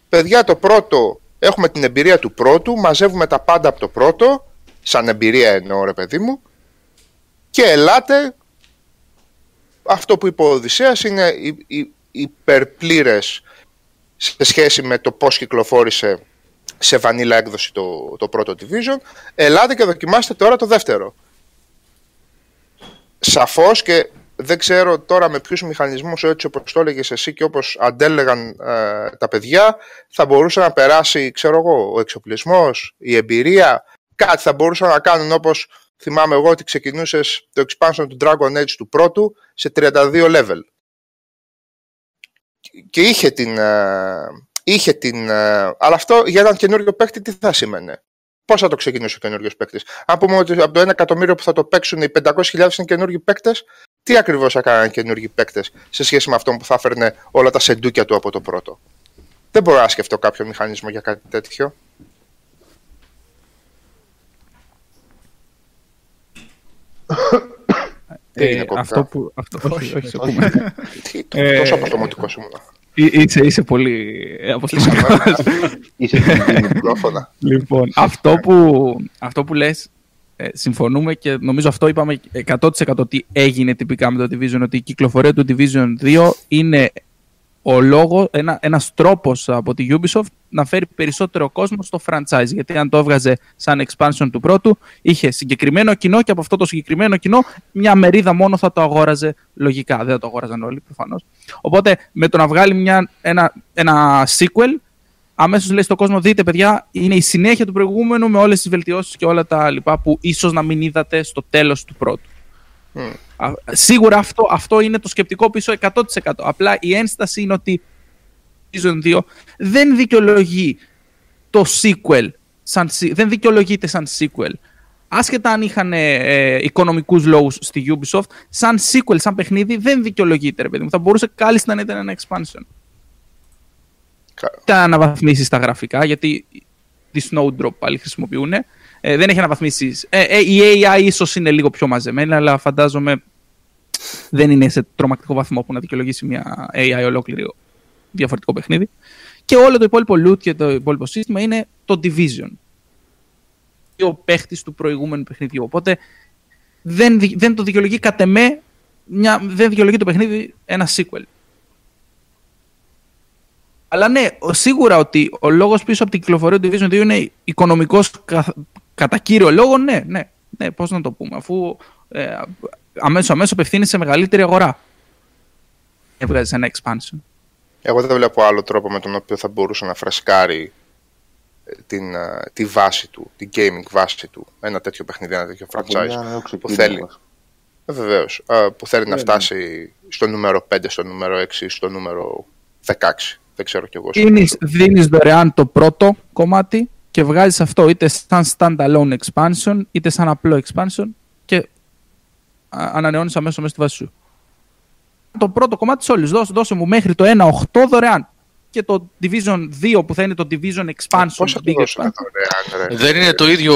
παιδιά το πρώτο Έχουμε την εμπειρία του πρώτου, μαζεύουμε τα πάντα από το πρώτο, σαν εμπειρία εννοώ ρε παιδί μου, και ελάτε, αυτό που είπε ο Οδυσσέας είναι υπερπλήρες σε σχέση με το πώς κυκλοφόρησε σε βανίλα έκδοση το, το πρώτο Division, ελάτε και δοκιμάστε τώρα το δεύτερο. Σαφώς και δεν ξέρω τώρα με ποιους μηχανισμούς, έτσι όπως το έλεγες εσύ και όπως αντέλεγαν ε, τα παιδιά, θα μπορούσε να περάσει, ξέρω εγώ, ο εξοπλισμός, η εμπειρία. Κάτι θα μπορούσαν να κάνουν όπως θυμάμαι εγώ ότι ξεκινούσες το expansion του Dragon Age του πρώτου σε 32 level. Και είχε την. Ε, είχε την ε, αλλά αυτό για έναν καινούριο παίκτη τι θα σήμαινε; Πώς θα το ξεκινήσει ο καινούριος παίκτης; Αν πούμε ότι από το 1 εκατομμύριο που θα το παίξουν οι 500.000 είναι καινούργιοι παίκτες, τι ακριβώς θα κάνανε καινούργιοι παίκτες σε σχέση με αυτό που θα έφερνε όλα τα σεντούκια του από το πρώτο; Δεν μπορώ να σκεφτώ κάποιο μηχανισμό για κάτι τέτοιο. *coughs* Ε, αυτό που. Αυτό, όχι, όχι, όχι, όχι. Τόσο αποστομωτικό ήμουν. Είσαι, είσαι πολύ αποστομωτικό. Είσαι μικρόφωνα. Λοιπόν, αυτό που, αυτό που λες ε, συμφωνούμε και νομίζω αυτό είπαμε 100% ότι έγινε τυπικά με το Division, ότι η κυκλοφορία του Division 2 είναι ο λόγο, ένα, ένας τρόπος από τη Ubisoft να φέρει περισσότερο κόσμο στο franchise. Γιατί αν το έβγαζε σαν expansion του πρώτου, είχε συγκεκριμένο κοινό και από αυτό το συγκεκριμένο κοινό μια μερίδα μόνο θα το αγόραζε λογικά. Δεν θα το αγόραζαν όλοι προφανώς. Οπότε με το να βγάλει μια, ένα, ένα sequel αμέσως λέει στον κόσμο: Δείτε, παιδιά, είναι η συνέχεια του προηγούμενου με όλες τις βελτιώσεις και όλα τα λοιπά που ίσως να μην είδατε στο τέλος του πρώτου. Mm. Σίγουρα αυτό, αυτό είναι το σκεπτικό πίσω 100%. Απλά η ένσταση είναι ότι Season 2 δεν δικαιολογεί το sequel, σαν, δεν δικαιολογείται σαν sequel. Άσχετα αν είχαν ε, οικονομικούς λόγους στη Ubisoft, σαν sequel, σαν παιχνίδι, δεν δικαιολογείται, ρε παιδί μου. Θα μπορούσε κάλλιστα να ήταν ένα expansion τα αναβαθμίσεις στα γραφικά, γιατί τη Snowdrop πάλι χρησιμοποιούν. Ε, δεν έχει αναβαθμίσεις. Ε, ε, η AI ίσως είναι λίγο πιο μαζεμένη, αλλά φαντάζομαι δεν είναι σε τρομακτικό βαθμό που να δικαιολογήσει μια AI ολόκληρη διαφορετικό παιχνίδι. Και όλο το υπόλοιπο loot και το υπόλοιπο σύστημα είναι το Division. Ο παίχτης του προηγούμενου παιχνιδιού. Οπότε δεν, δεν το δικαιολογεί κατ' εμέ, μια, δεν δικαιολογεί το παιχνίδι ένα sequel. Αλλά ναι, σίγουρα ότι ο λόγος πίσω από την κυκλοφορία του Division 2 είναι οικονομικός κατά κύριο λόγο. Ναι, ναι, ναι πώς να το πούμε. Αφού ε, αμέσως αμέσως απευθύνει σε μεγαλύτερη αγορά. Έβγαζε ένα expansion. Εγώ δεν βλέπω άλλο τρόπο με τον οποίο θα μπορούσε να φρεσκάρει ε, την, ε, τη βάση του, την gaming βάση του, ένα τέτοιο παιχνίδι, ένα τέτοιο franchise που θέλει. Ε, Βεβαίως. Που θέλει να φτάσει στο νούμερο 5, στο νούμερο 6, στο νούμερο 16. Δεν ξέρω κι εγώ. Δίνεις, δίνεις δωρεάν το πρώτο κομμάτι και βγάζεις αυτό είτε σαν standalone expansion είτε σαν απλό expansion και ανανεώνεις αμέσως μέσα στη βάση σου. Το πρώτο κομμάτι σε όλους. Δώσε, δώσε μου μέχρι το 1.8 δωρεάν και το Division 2 που θα είναι το Division Expansion. Πώς θα το δωρεάν, ρε. Δεν είναι το ίδιο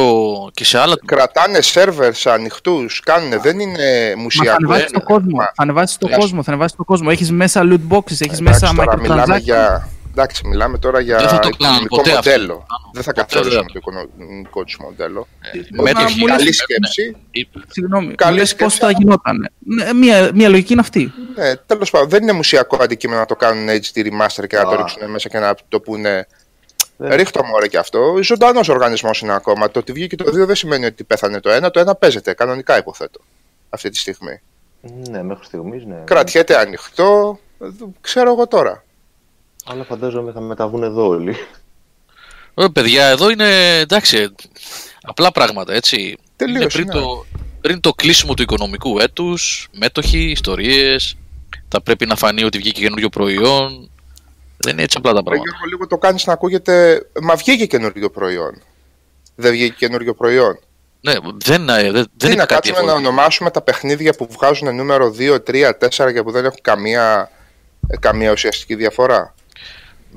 και σε άλλα. Κρατάνε servers ανοιχτούς, κάνουν, δεν είναι μουσιακό. θα ανεβάσεις το κόσμο. Θα ανεβάσεις το κόσμο. Θα ανεβάσεις το κόσμο. Έχεις μέσα loot boxes, έχεις μέσα microtransactions. Για... Εντάξει, μιλάμε τώρα για οικονομικό μοντέλο. Δεν θα καθορίσουμε το οικονομικό τους μοντέλο. Ε, με τη καλή σκέψη. Συγγνώμη, καλή σκέψη. Πώς θα γινόταν. Ναι, μία, μία λογική είναι αυτή. Ναι, Τέλος πάντων, δεν είναι μουσιακό αντικείμενο να το κάνουν HD remaster και να το ρίξουν μέσα και να το πούνε. Ρίχτω μου ωραία και αυτό. Ζωντανός οργανισμός είναι ακόμα. Το ότι βγήκε το 2 δεν σημαίνει ότι πέθανε το ένα. Το ένα παίζεται. Κανονικά υποθέτω. Αυτή τη στιγμή. Ναι, μέχρι στιγμής, ναι. Κρατιέται ανοιχτό, ξέρω εγώ τώρα. Αλλά φαντάζομαι θα μεταβούν εδώ όλοι. Ε, παιδιά, εδώ είναι εντάξει, απλά πράγματα, έτσι. Τελείως, είναι πριν, ναι. το, πριν το κλείσιμο του οικονομικού έτους, μέτοχοι, ιστορίες, θα πρέπει να φανεί ότι βγήκε καινούριο προϊόν. Δεν είναι έτσι απλά τα Ρε πράγματα. Γιώργο, λίγο το κάνεις να ακούγεται, μα βγήκε καινούριο προϊόν. Δεν βγήκε καινούριο προϊόν. Ναι, δεν, ε, δεν, δεν Τι είπε να κάτι κάτσουμε να αυτό. ονομάσουμε τα παιχνίδια που βγάζουν νούμερο 2, 3, 4 και που δεν έχουν καμία, ε, καμία ουσιαστική διαφορά;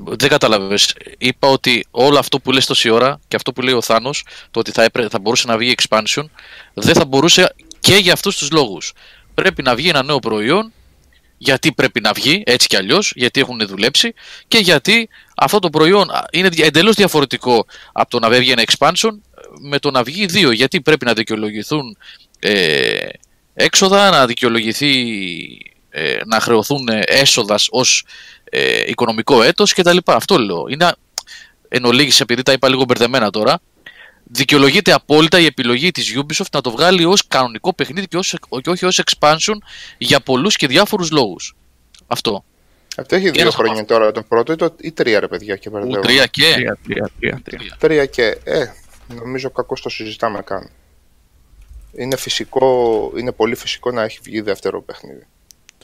Δεν κατάλαβες. Είπα ότι όλο αυτό που λες τόση ώρα και αυτό που λέει ο Θάνος, το ότι θα, έπρε, θα μπορούσε να βγει expansion, δεν θα μπορούσε και για αυτούς τους λόγους. Πρέπει να βγει ένα νέο προϊόν, γιατί πρέπει να βγει έτσι κι αλλιώς, γιατί έχουν δουλέψει και γιατί αυτό το προϊόν α, είναι δια- εντελώς διαφορετικό από το να βγει ένα expansion με το να βγει δύο, γιατί πρέπει να δικαιολογηθούν ε, έξοδα, να δικαιολογηθεί ε, να χρεωθούν ε, έσοδας ως ε, οικονομικό έτος κτλ. Αυτό λέω. Είναι εν ολίγης, επειδή τα είπα λίγο μπερδεμένα τώρα, δικαιολογείται απόλυτα η επιλογή της Ubisoft να το βγάλει ως κανονικό παιχνίδι και, ως, και όχι ως expansion για πολλούς και διάφορους λόγους. Αυτό. Αυτό έχει δύο Ένας χρόνια τώρα το πρώτο ή, το, ή τρία ρε παιδιά και Ου, μπερδεύω. τρία και. Τρία, τρία, τρία, τρία. Τρία και, ε, νομίζω κακώς το συζητάμε καν. Είναι φυσικό, είναι πολύ φυσικό να έχει βγει δεύτερο παιχνίδι.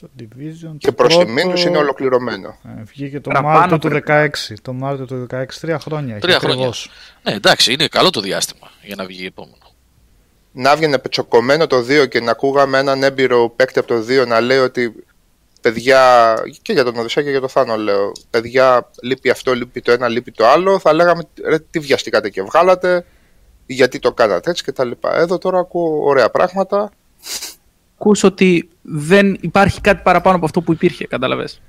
Το Division. Και το προς πρώτο, τιμήν τους είναι ολοκληρωμένο. ε, βγήκε το Παραπάνω Μάρτιο του πρέπει. 16. Το Μάρτιο του 16, τρία χρόνια. έχει Τρία χρόνια. ακριβώς. Ναι, εντάξει, είναι καλό το διάστημα για να βγει επόμενο. Να έβγαινε πετσοκομμένο το 2 και να ακούγαμε έναν έμπειρο παίκτη από το 2 να λέει ότι παιδιά, και για τον Οδυσσέα και για τον Θάνο λέω, παιδιά λείπει αυτό, λείπει το ένα, λείπει το άλλο, θα λέγαμε ρε, τι βιαστήκατε και βγάλατε, γιατί το κάνατε έτσι και τα λοιπά. Εδώ τώρα ακούω ωραία πράγματα. Ακούς ότι δεν υπάρχει κάτι παραπάνω από αυτό που υπήρχε, κατάλαβες;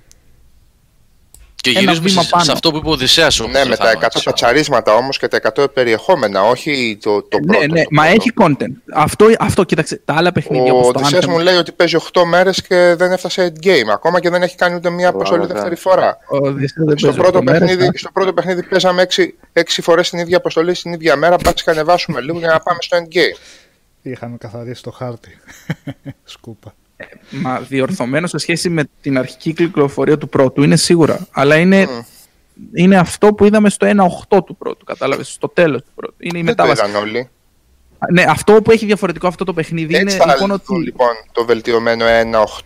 Και Ένα γυρίζουμε βήμα σε, πάνω. σε αυτό που είπε ο Οδυσσέας όμως, ναι, ρε με τα Θάνο, 100 έτσι. πατσαρίσματα όμως και τα 100 περιεχόμενα, όχι το, το πρώτο. ναι, ναι, το μα πρώτο. έχει content. Αυτό, αυτό κοίταξε. Τα άλλα παιχνίδια Ο όπως το Οδυσσέας Anthem, μου λέει ότι παίζει 8 μέρες και δεν έφτασε endgame, ακόμα και δεν έχει κάνει ούτε μία αποστολή Ωραία. δεύτερη φορά. ο Οδυσσέας δεν Στο παίζει πρώτο, οκτώ μέρες, παιχνίδι, στο πρώτο παιχνίδι παίζαμε 6, 6 φορές την ίδια αποστολή στην ίδια μέρα, μπας και ανεβάσουμε λίγο για να πάμε στο endgame. Είχαμε καθαρίσει το χάρτη. *laughs* Σκούπα. Μα διορθωμένο σε σχέση με την αρχική κυκλοφορία του πρώτου είναι σίγουρα. Αλλά είναι, είναι αυτό που είδαμε στο 1.8 του πρώτου. Κατάλαβες, στο τέλος του πρώτου. Είναι η Δεν το μετάβαση. είδαν όλοι. Ναι, αυτό που έχει διαφορετικό αυτό το παιχνίδι Έτσι είναι θα λοιπόν λοιπόν, ότι. λοιπόν το βελτιωμένο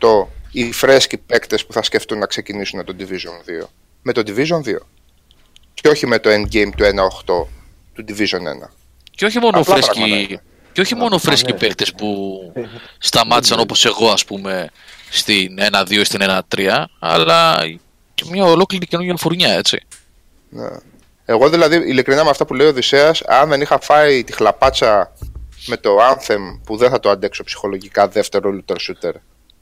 1.8 οι φρέσκοι παίκτες που θα σκεφτούν να ξεκινήσουν το Division 2. Με το Division 2. Και όχι με το endgame του 1.8 του Division 1. Και όχι μόνο Απλά φρέσκοι, πράγματα είναι. Και όχι μόνο φρέσκοι ναι. παίκτες που σταμάτησαν όπως εγώ ας πούμε στην 1-2 ή στην 1-3 αλλά και μια ολόκληρη καινούργια φουρνιά έτσι. Ναι. Εγώ δηλαδή, ειλικρινά με αυτά που λέει ο Οδυσσέας, αν δεν είχα φάει τη χλαπάτσα με το Anthem που δεν θα το αντέξω ψυχολογικά δεύτερο looter shooter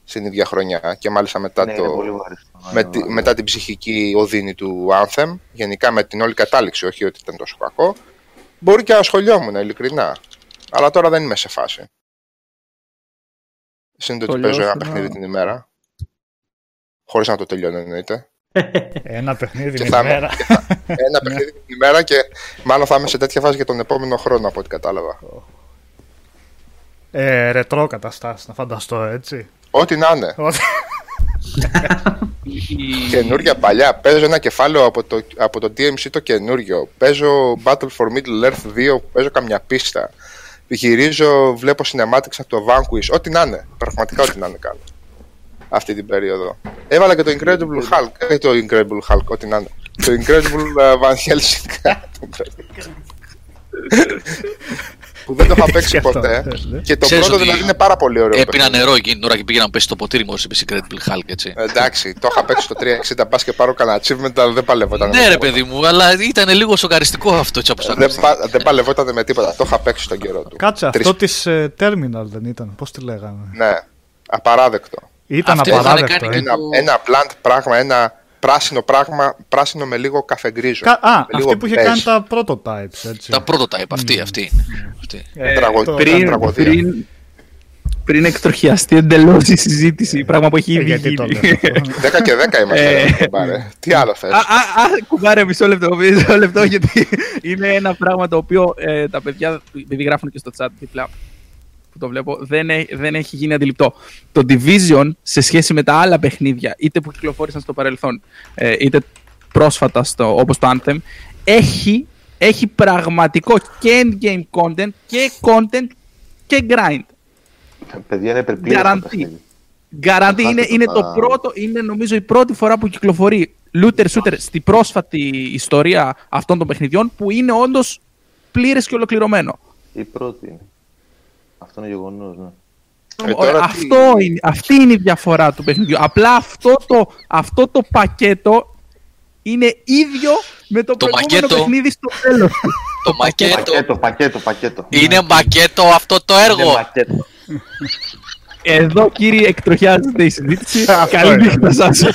στην ίδια χρονιά και μάλιστα μετά, Ναι, το, είναι πολύ βαρύ. με, τη- μετά την ψυχική οδύνη του Anthem, γενικά με την όλη κατάληξη, όχι ότι ήταν τόσο κακό, μπορεί και να ασχολιόμουν ειλικρινά. Αλλά τώρα δεν είμαι σε φάση. Συνήθως ότι παίζω ένα Σχολιώσου, παιχνίδι να- την ημέρα. Χωρίς να το τελειώνω εννοείται. *laughs* Ένα παιχνίδι Και την θα είμαι- ημέρα. και θα- ένα παιχνίδι την ημέρα και μάλλον θα είμαι σε τέτοια φάση για τον επόμενο χρόνο από ό,τι κατάλαβα. Ε, ρετρό καταστάσεις, να φανταστώ έτσι. Ό,τι να είναι. Ότι- *laughs* Καινούργια παλιά. Παίζω ένα κεφάλαιο από το, από το DMC το καινούριο. Παίζω Battle for Middle Earth 2, παίζω καμιά πίστα. Γυρίζω, βλέπω cinematics από το Vanquish. Ό,τι να είναι. Πραγματικά ό,τι να είναι κάνω. Αυτή την περίοδο. Έβαλα και το Incredible Hulk. Ε, το Incredible Hulk, ό,τι να είναι. Το Incredible ε, Van Helsing. *laughs* που δεν το είχα *laughs* παίξει Και αυτό, ποτέ. ναι. Και το Ξέρεις πρώτο ότι δηλαδή είναι πάρα πολύ ωραίο. Έπινα παιχνίδι. νερό εκείνη την ώρα και πήγα να πέσει το ποτήρι μου ως είπε Secret Hulk έτσι. Εντάξει, το είχα παίξει στο 360 πας και πάρω κανένα achievement, αλλά δεν παλευόταν. ναι με ρε τίποτα. παιδί μου, αλλά ήταν λίγο σοκαριστικό αυτό έτσι όπως Δεν, άκουσα. πα, δεν παλευόταν με τίποτα. Το είχα παίξει στον καιρό του. Κάτσε, Τρεις- αυτό της Terminal δεν ήταν. Πώς τη λέγανε; Ναι, απαράδεκτο. Ήταν Αυτό είχαν απαράδεκτο. κάνει ε. και Ένα, το- ένα plant πράγμα, ένα πράσινο πράγμα, πράσινο με λίγο καφεγκρίζο. Κα- Α, με λίγο αυτή που είχε beige. κάνει τα prototypes, έτσι. Τα prototype αυτή, αυτή είναι. Αυτή. Ε, τραγω- το- πριν- πριν, τραγωδία. πριν, πριν εκτροχιαστεί εντελώς η συζήτηση, πράγμα που έχει ε, ήδη γιατί το γίνει. λέω αυτό. 10 και 10 είμαστε. Ε. ρε, κουμπάρε. Τι άλλο θες; Α, α, α, κουμπάρε, μισό λεπτό, μισό λεπτό, γιατί είναι ένα πράγμα το οποίο ε, τα παιδιά, επειδή γράφουν και στο chat διπλά, που το βλέπω, δεν, έ, δεν έχει γίνει αντιληπτό. Το Division σε σχέση με τα άλλα παιχνίδια, είτε που κυκλοφόρησαν στο παρελθόν, ε, είτε πρόσφατα στο, όπως το Anthem, έχει, έχει πραγματικό και endgame content και content και grind. Παιδιά είναι υπερπλήρες το παιχνίδι. Guarantee Το είναι, χάσετε είναι τα- το πρώτο, είναι νομίζω η πρώτη φορά που κυκλοφορεί looter shooter στη πρόσφατη ιστορία αυτών των παιχνιδιών που είναι όντως πλήρες και ολοκληρωμένο. Η πρώτη είναι. Αυτό είναι γεγονός, ναι. Ε, Ωραία, τώρα τι- αυτό είναι, αυτή είναι η διαφορά του παιχνιδιού. Απλά αυτό το, αυτό το πακέτο είναι ίδιο με το, Το προηγούμενο πακέτο. παιχνίδι στο τέλος του. *laughs* Το μακέτο. Πακέτο, πακέτο, πακέτο. Είναι μακέτο αυτό το Είναι έργο. πακέτο. Εδώ κύριε εκτροχιάζεται η συζήτηση. Αυτό Καλή είναι. νύχτα σας. *laughs*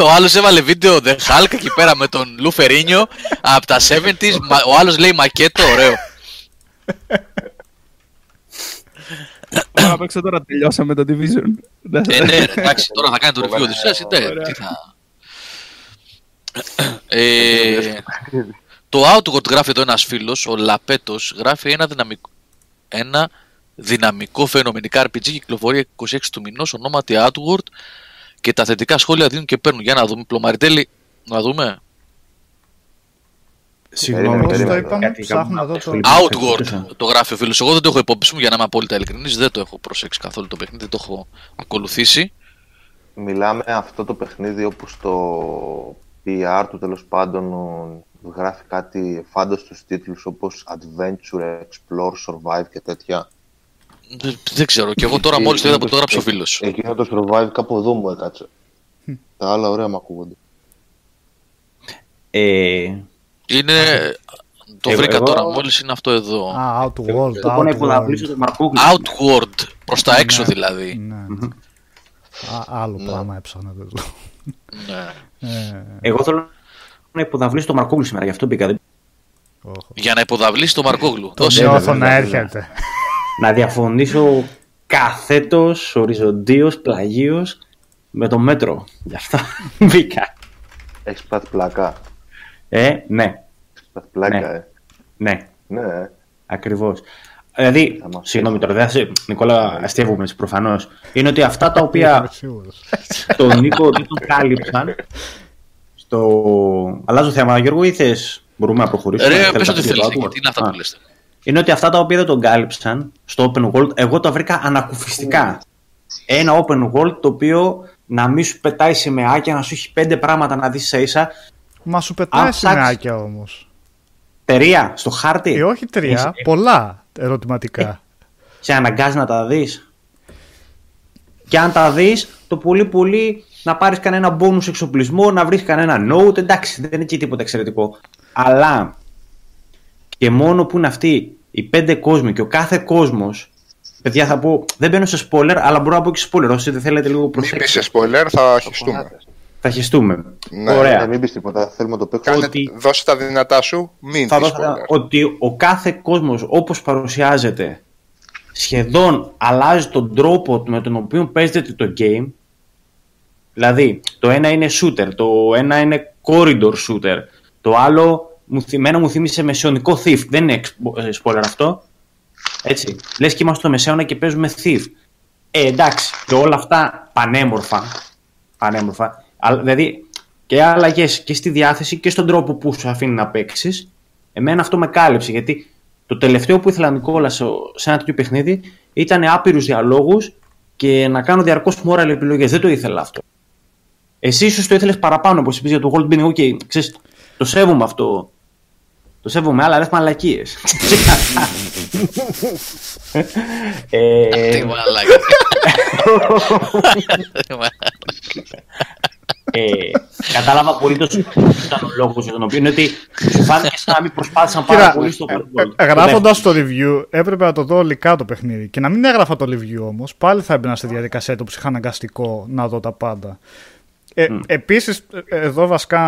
Ο άλλος έβαλε βίντεο The Hulk εκεί πέρα με τον Λου Φερίνιο από τα 70s. Μα- Ο άλλος λέει μακέτο, ωραίο. Μπορώ να παίξω τώρα, τελειώσαμε το Division. Ε, ναι, εντάξει, τώρα θα κάνει το review της θέσης, ναι, Ωραία. τι θα... Ε, το Outward γράφει εδώ ένας φίλος, ο Λαπέτος, γράφει ένα δυναμικό, ένα δυναμικό φαινομενικά RPG κυκλοφορία 26 του μηνός, ονόματι Outward και τα θετικά σχόλια δίνουν και παίρνουν. Για να δούμε, Πλωμαριτέλη, να δούμε. Συγγνώμη, Πώς το περίμενε. είπαμε, Κάτι ψάχνω κάπου να δω το- σχολείο. Outward το γράφει ο φίλος. Εγώ δεν το έχω υπόψη μου για να είμαι απόλυτα ειλικρινής, δεν το έχω προσέξει καθόλου το παιχνίδι, δεν το έχω ακολουθήσει. Μιλάμε αυτό το παιχνίδι όπου στο PR του τέλος πάντων ο- γράφει κάτι φάνταστος τίτλους όπως Adventure, Explore, Survive και τέτοια. Δεν, δεν ξέρω, και εγώ τώρα μόλις το είδα που το έγραψε ο φίλος. Εκείνο το Survive κάπου εδώ μου έκατσε. Τα άλλα ωραία μου ακούγονται. Ε, Είναι. Το Εγώ- βρήκα εγώ- τώρα μόλις είναι αυτό εδώ. Α, Outworld. εγώ να Outworld. υποδαβλήσω τον Μαρκούγλου. Outward. Προς τα έξω Ναι. δηλαδή. Ναι. Α, άλλο πράγμα έψαχνα. δεν λέω. Ναι. Ε, Εγώ θέλω να υποδαβλήσω τον Μαρκούγλου σήμερα, γι' αυτό μπήκα. Δεν- όχο. Για να υποδαβλήσει το Μαρκόγλου. Το Δώσε. βέβαια, νιώθω να βέβαια. έρχεται. Να διαφωνήσω καθέτος, οριζοντίως, πλαγίως με το μέτρο. Γι' αυτό *laughs* μπήκα. Έχεις πάθει πλακά. Ε, ναι, Έχεις πάθει πλάκα, Ναι. ε. ναι, Ναι, ε. ακριβώς. Δηλαδή, Θα μας συγγνώμη πεις. τώρα, δεν θα σε... Νικόλα, αστείευομαι προφανώς. Είναι ότι αυτά τα οποία Είμαι σίγουρος. τον Νίκο δεν τον κάλυψαν στο... Αλλάζω θέμα, Γιώργο, ή θες... Μπορούμε να προχωρήσουμε; Ρε, Θέλεις πες να ό,τι πεις για το θέλεις. Outward? Τι είναι αυτά Α. που λες. είναι ότι αυτά τα οποία δεν τον κάλυψαν στο open world, εγώ τα βρήκα ανακουφιστικά. Ένα open world το οποίο να μην σου πετάει σημαίακια, να σου έχει πέντε πράγματα να δεις ίσα ίσα. Μα σου πετάει Αν ψάξεις- σημαίακια όμως. Τερία στο χάρτη; Ε, όχι τρία, Έχεις- πολλά ερωτηματικά. Σε αναγκάζει να τα δεις. Και αν τα δεις, το πολύ πολύ να πάρεις κανένα bonus εξοπλισμό, να βρεις κανένα note, εντάξει, δεν είναι και τίποτα εξαιρετικό. Αλλά και μόνο που είναι αυτοί οι πέντε κόσμοι και ο κάθε κόσμος, παιδιά θα πω, δεν μπαίνω σε spoiler, αλλά μπορώ να πω και σε spoiler, όσοι δεν θέλετε λίγο Μην πεις προσέξτε. σε spoiler, θα χεστούμε. Θα χεστούμε. Ναι. Ωραία. Ε, μην πεις τίποτα, θέλουμε να το παίξουμε. Κάνε, Ότι- Δώσε τα δυνατά σου, μην θα πεις δώσω spoiler. ότι ο κάθε κόσμος όπως παρουσιάζεται σχεδόν αλλάζει τον τρόπο με τον οποίο παίζεται το game. Δηλαδή, το ένα είναι shooter, το ένα είναι corridor shooter, το άλλο μου, θυ- εμένα μου θύμισε μεσαιωνικό thief. Δεν είναι expo- ε, spoiler αυτό. Έτσι. Λες και είμαστε στο μεσαίωνα και παίζουμε thief. Ε, εντάξει, και όλα αυτά πανέμορφα. Πανέμορφα. Αλλά, δηλαδή, και αλλαγές και στη διάθεση και στον τρόπο που σου αφήνει να παίξεις. Εμένα αυτό με κάλυψε γιατί το τελευταίο που ήθελα Νικόλας σε σε ένα τέτοιο παιχνίδι ήταν άπειρους διαλόγους και να κάνω διαρκώς moral επιλογές. Δεν το ήθελα αυτό. Εσύ ίσως το ήθελες παραπάνω, όπως είπες για το Gold Bean. Εγώ και ξέρεις, το σέβομαι αυτό. Το σέβομαι, αλλά λε μαλακίε. *laughs* ε, Τι μαλάκα. *laughs* ε, κατάλαβα απολύτως ποιος ήταν ο λόγος για τον οποίο είναι ότι σου φάνηκε σαν να μην προσπάθησαν πάρα Κοίτα, πολύ στο open world. ε, γράφοντας το review, έπρεπε να το δω ολικά το παιχνίδι. Και να μην έγραφα το review όμως, πάλι θα έμπαινα στη διαδικασία του ψυχαναγκαστικό να δω τα πάντα. Ε, Επίσης, εδώ βασικά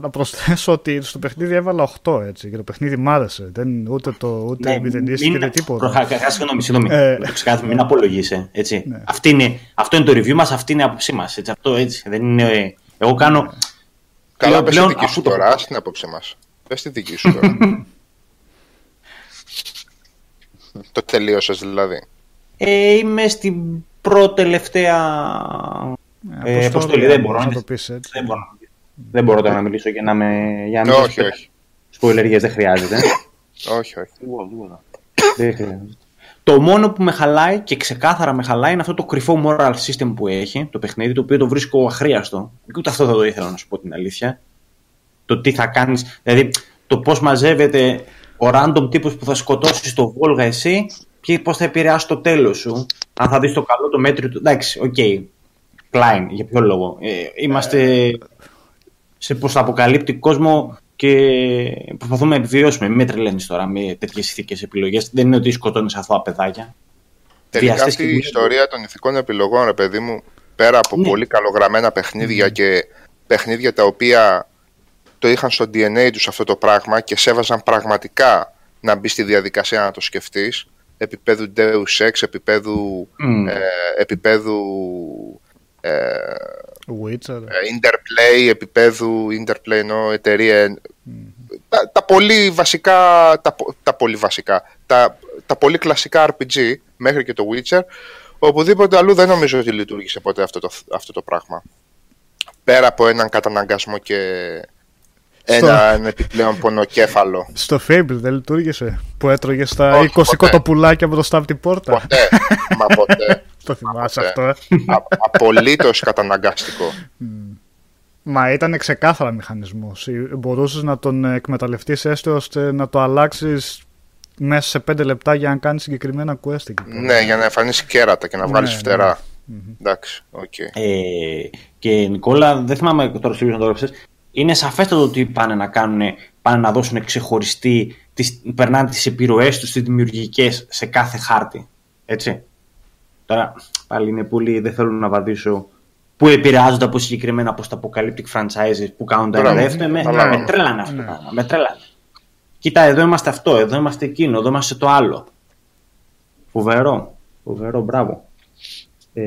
να προσθέσω ότι στο παιχνίδι έβαλα 8 έτσι. Και το παιχνίδι μ' άρεσε. Δεν, ούτε το ούτε Ναι, μηδενίστηκε μην- ούτε τίποτα. Προχα- κα- Συγγνώμη, συγγνώμη. Ε. Να το ξεκάθαρο, μην απολογείσαι. Έτσι. Ναι. Αυτή είναι, αυτό είναι το review μας, αυτή είναι η άποψή μας. Αυτό έτσι. Δεν είναι, εγώ κάνω. Καλά, πες τη πλέον δική αφού σου το- τώρα, στην άποψή μας. Πες τη δική σου τώρα. *laughs* Το τελείωσες δηλαδή. Ε, είμαι στην πρώτη-τελευταία ε, αποστολή. Δεν μπορώ, να το πεις έτσι. δεν μπορώ. Δεν μπορώ τώρα να μιλήσω για να με. Για να όχι, όχι. Σποϊλεριές δεν χρειάζεται. όχι, όχι. Δεν χρειάζεται. Το μόνο που με χαλάει και ξεκάθαρα με χαλάει είναι αυτό το κρυφό moral system που έχει το παιχνίδι, το οποίο το βρίσκω αχρείαστο. Και ούτε αυτό θα το ήθελα να σου πω την αλήθεια. Το τι θα κάνεις, δηλαδή το πώς μαζεύεται ο random τύπος που θα σκοτώσει στο Βόλγα εσύ και πώς θα επηρεάσει το τέλος σου. Αν θα δεις το καλό, το μέτριο του. Εντάξει, OK. Okay. Klein, για ποιο λόγο. Ε, είμαστε σε αποκαλύπτει κόσμο και προσπαθούμε να επιβιώσουμε. Μην με τρελαίνεις τώρα με τέτοιες ηθικές επιλογές. Δεν είναι ότι σκοτώνεις αθώα παιδάκια. Τελικά αυτή η ιστορία των ηθικών επιλογών, ρε παιδί μου, πέρα από ναι. πολύ καλογραμμένα παιχνίδια mm. και παιχνίδια τα οποία το είχαν στο DNA τους αυτό το πράγμα και σέβαζαν πραγματικά να μπει στη διαδικασία να το σκεφτείς επίπεδου Deus Ex, επίπεδου, mm. ε, επίπεδου ε, Witcher. Ε, Interplay, επίπεδου Interplay ενώ εταιρεία mm. τα, τα, πολύ βασικά τα, τα πολύ βασικά τα, τα πολύ κλασικά RPG μέχρι και το Witcher οπουδήποτε αλλού δεν νομίζω ότι λειτουργήσε ποτέ αυτό το, αυτό το πράγμα πέρα από έναν καταναγκασμό και έναν επιπλέον πονοκέφαλο. Στο Fable δεν λειτουργήσε που έτρωγε στα 20 κοτοπουλάκια από το στάβ την πόρτα. Ποτέ. Μα ποτέ. *laughs* το θυμάσαι αυτό, ε. Απολύτως καταναγκαστικό. Μα ήταν ξεκάθαρα μηχανισμός. Μπορούσες να τον εκμεταλλευτείς έστω ώστε να το αλλάξεις μέσα σε 5 λεπτά για να κάνεις συγκεκριμένα quest. Ναι, για να εμφανίσεις κέρατα και να βγάλεις ναι, φτερά. Ναι. Εντάξει, οκ. Okay. Ε, και Νικόλα, δεν θυμάμαι τώρα στο να το έγραψε είναι σαφέστατο ότι πάνε να κάνουν, πάνε να δώσουν ξεχωριστή, τις, περνάνε τις επιρροές τους, τις δημιουργικές σε κάθε χάρτη. Έτσι. Τώρα, πάλι είναι πολύ, δεν θέλω να βαδίσω που επηρεάζονται από συγκεκριμένα τα apocalyptic franchises που κάνουν τα ένα δεύτερο. Με, με τρέλανε αυτό. Ναι. Με τρέλανε. Κοίτα, εδώ είμαστε αυτό, εδώ είμαστε εκείνο, εδώ είμαστε το άλλο. Φοβερό. Φοβερό, μπράβο. Ε,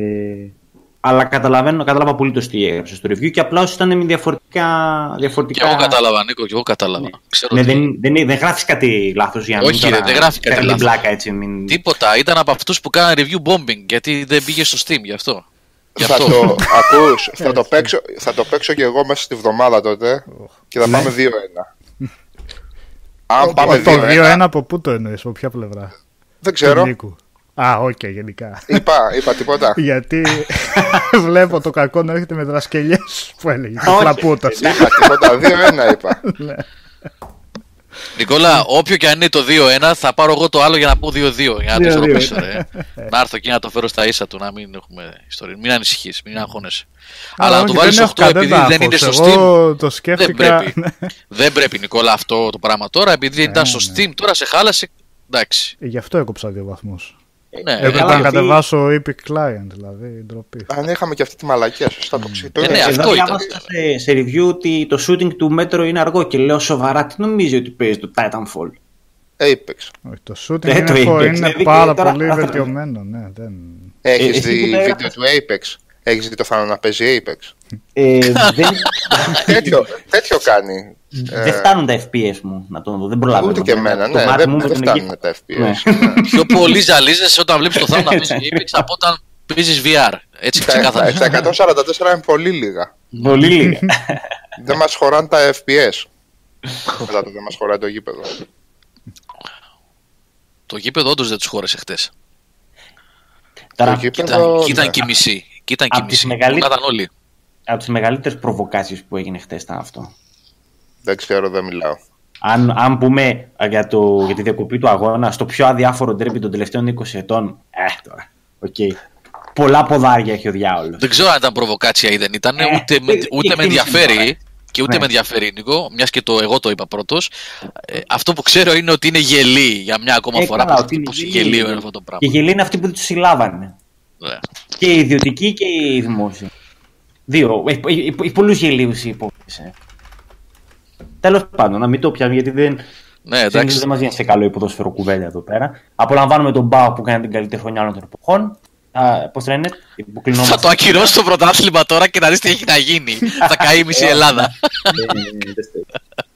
αλλά καταλαβαίνω, κατάλαβα πολύ το τι έγραψες στο review και απλά ήταν με διαφορετικά, διαφορετικά. Και εγώ κατάλαβα, Νίκο, και εγώ κατάλαβα. Ναι. Ξέρω ναι, δεν, δεν, δεν γράφεις κάτι λάθος για να Όχι, μην δεν γράφει κάτι λάθος. έτσι, μην... Τίποτα. Ήταν από αυτούς που κάνανε review bombing γιατί δεν πήγε στο Steam γι' αυτό. θα, Το, *laughs* ακούς, θα, το παίξω, θα το παίξω και εγώ μέσα στη βδομάδα τότε και θα ναι. πάμε 2-1. *laughs* Αν πάμε 2-1. Το 2-1 από πού το εννοείς, από ποια πλευρά; Δεν ξέρω. Α, OK, okay, γενικά. Είπα, είπα τίποτα. *laughs* Γιατί *laughs* βλέπω το κακό να έρχεται με δρασκελιές που έλεγε. Φλαπούτας. Είπα τίποτα. 2-1 είπα. *laughs* Ναι. Νικόλα, όποιο και αν είναι το 2-1, θα πάρω εγώ το άλλο για να πω 2-2. Για να το ισορροπήσω, ρε. να έρθω εκεί να το φέρω στα ίσα του, να μην έχουμε ιστορία. Μην ανησυχείς, μην αγχώνεσαι. Αλλά, να του βάλεις 8 επειδή δεν είναι στο Steam. Το σκέφτηκα. Δεν πρέπει. δεν πρέπει, Νικόλα, αυτό το πράγμα τώρα, επειδή δεν ήταν στο ναι. Steam, τώρα σε χάλασε. Εντάξει. Γι' αυτό έκοψα δύο βαθμούς. Ναι, Έπρεπε να κατεβάσω Epic Client, δηλαδή ντροπή. Αν είχαμε και αυτή τη μαλακία, σωστά το ξέρω. Ε, ναι, αυτό ήταν. Σε, σε review ότι το shooting του Metro είναι αργό και λέω σοβαρά, τι νομίζει ότι παίζει το Titanfall; Apex. Όχι, το shooting ε, είναι, το Apex, είναι δηλαδή, πάρα πολύ βελτιωμένο. Ναι, δεν... Έχεις ε, δει βίντεο του Apex; Έχεις δει το φάνο να παίζει Apex; Ε, δεν... *laughs* τέτοιο, τέτοιο κάνει. Δεν φτάνουν τα FPS μου να το δω. Δεν προλαβαίνω. Ούτε και εμένα, ναι. Δεν, δεν φτάνουν τα FPS. Ναι. Πιο πολύ ζαλίζεσαι όταν βλέπεις το θάνατο να παίζει *laughs* Apex από όταν παίζεις VR. Έτσι ξεκάθαρα. Στα 144 είναι πολύ λίγα. Πολύ λίγα. *laughs* Δεν μας χωράνε τα FPS. Μετά το δεν μας χωράει το γήπεδο. Το γήπεδο όντως δεν τους χώρεσε χτες. Τώρα, ήταν και μισή. Κοίταν και μισή. όλοι. Από τις μεγαλύτερες προβοκάσεις που έγινε χτε ήταν αυτό. Δεν ξέρω, δεν μιλάω. Αν, αν πούμε για, το, για τη διακοπή του αγώνα στο πιο αδιάφορο τρέπι των τελευταίων 20 ετών. Ε, τώρα. Okay. Πολλά ποδάρια έχει ο διάολος. Δεν ξέρω αν ήταν προβοκάτσια ή δεν ήταν. Ε, ούτε, με, ούτε με ενδιαφέρει. Και ούτε ναι. με ενδιαφέρει, Νίκο, μιας και το εγώ το είπα πρώτος. Ε, αυτό που ξέρω είναι ότι είναι γελί για μια ακόμα ε, φορά. Πώς γελίο είναι αυτό το πράγμα. Και γελί είναι αυτοί που τους συλλάβανε. Ναι. Και οι ιδιωτικοί και οι δημόσιοι. Δύο. Έχει πολλού γελίου η υπόθεση. Τέλο πάντων, να μην το πιάσουμε γιατί δεν. Ναι, εντάξει. Δεν μα βγαίνει σε καλό υποδόσφαιρο κουβέλια εδώ πέρα. Απολαμβάνουμε τον Μπάου που κάνει την καλύτερη χρονιά όλων των εποχών. Πώ το λένε, Θα το ακυρώσει το πρωτάθλημα τώρα και να δει τι έχει να γίνει. θα καεί η μισή Ελλάδα.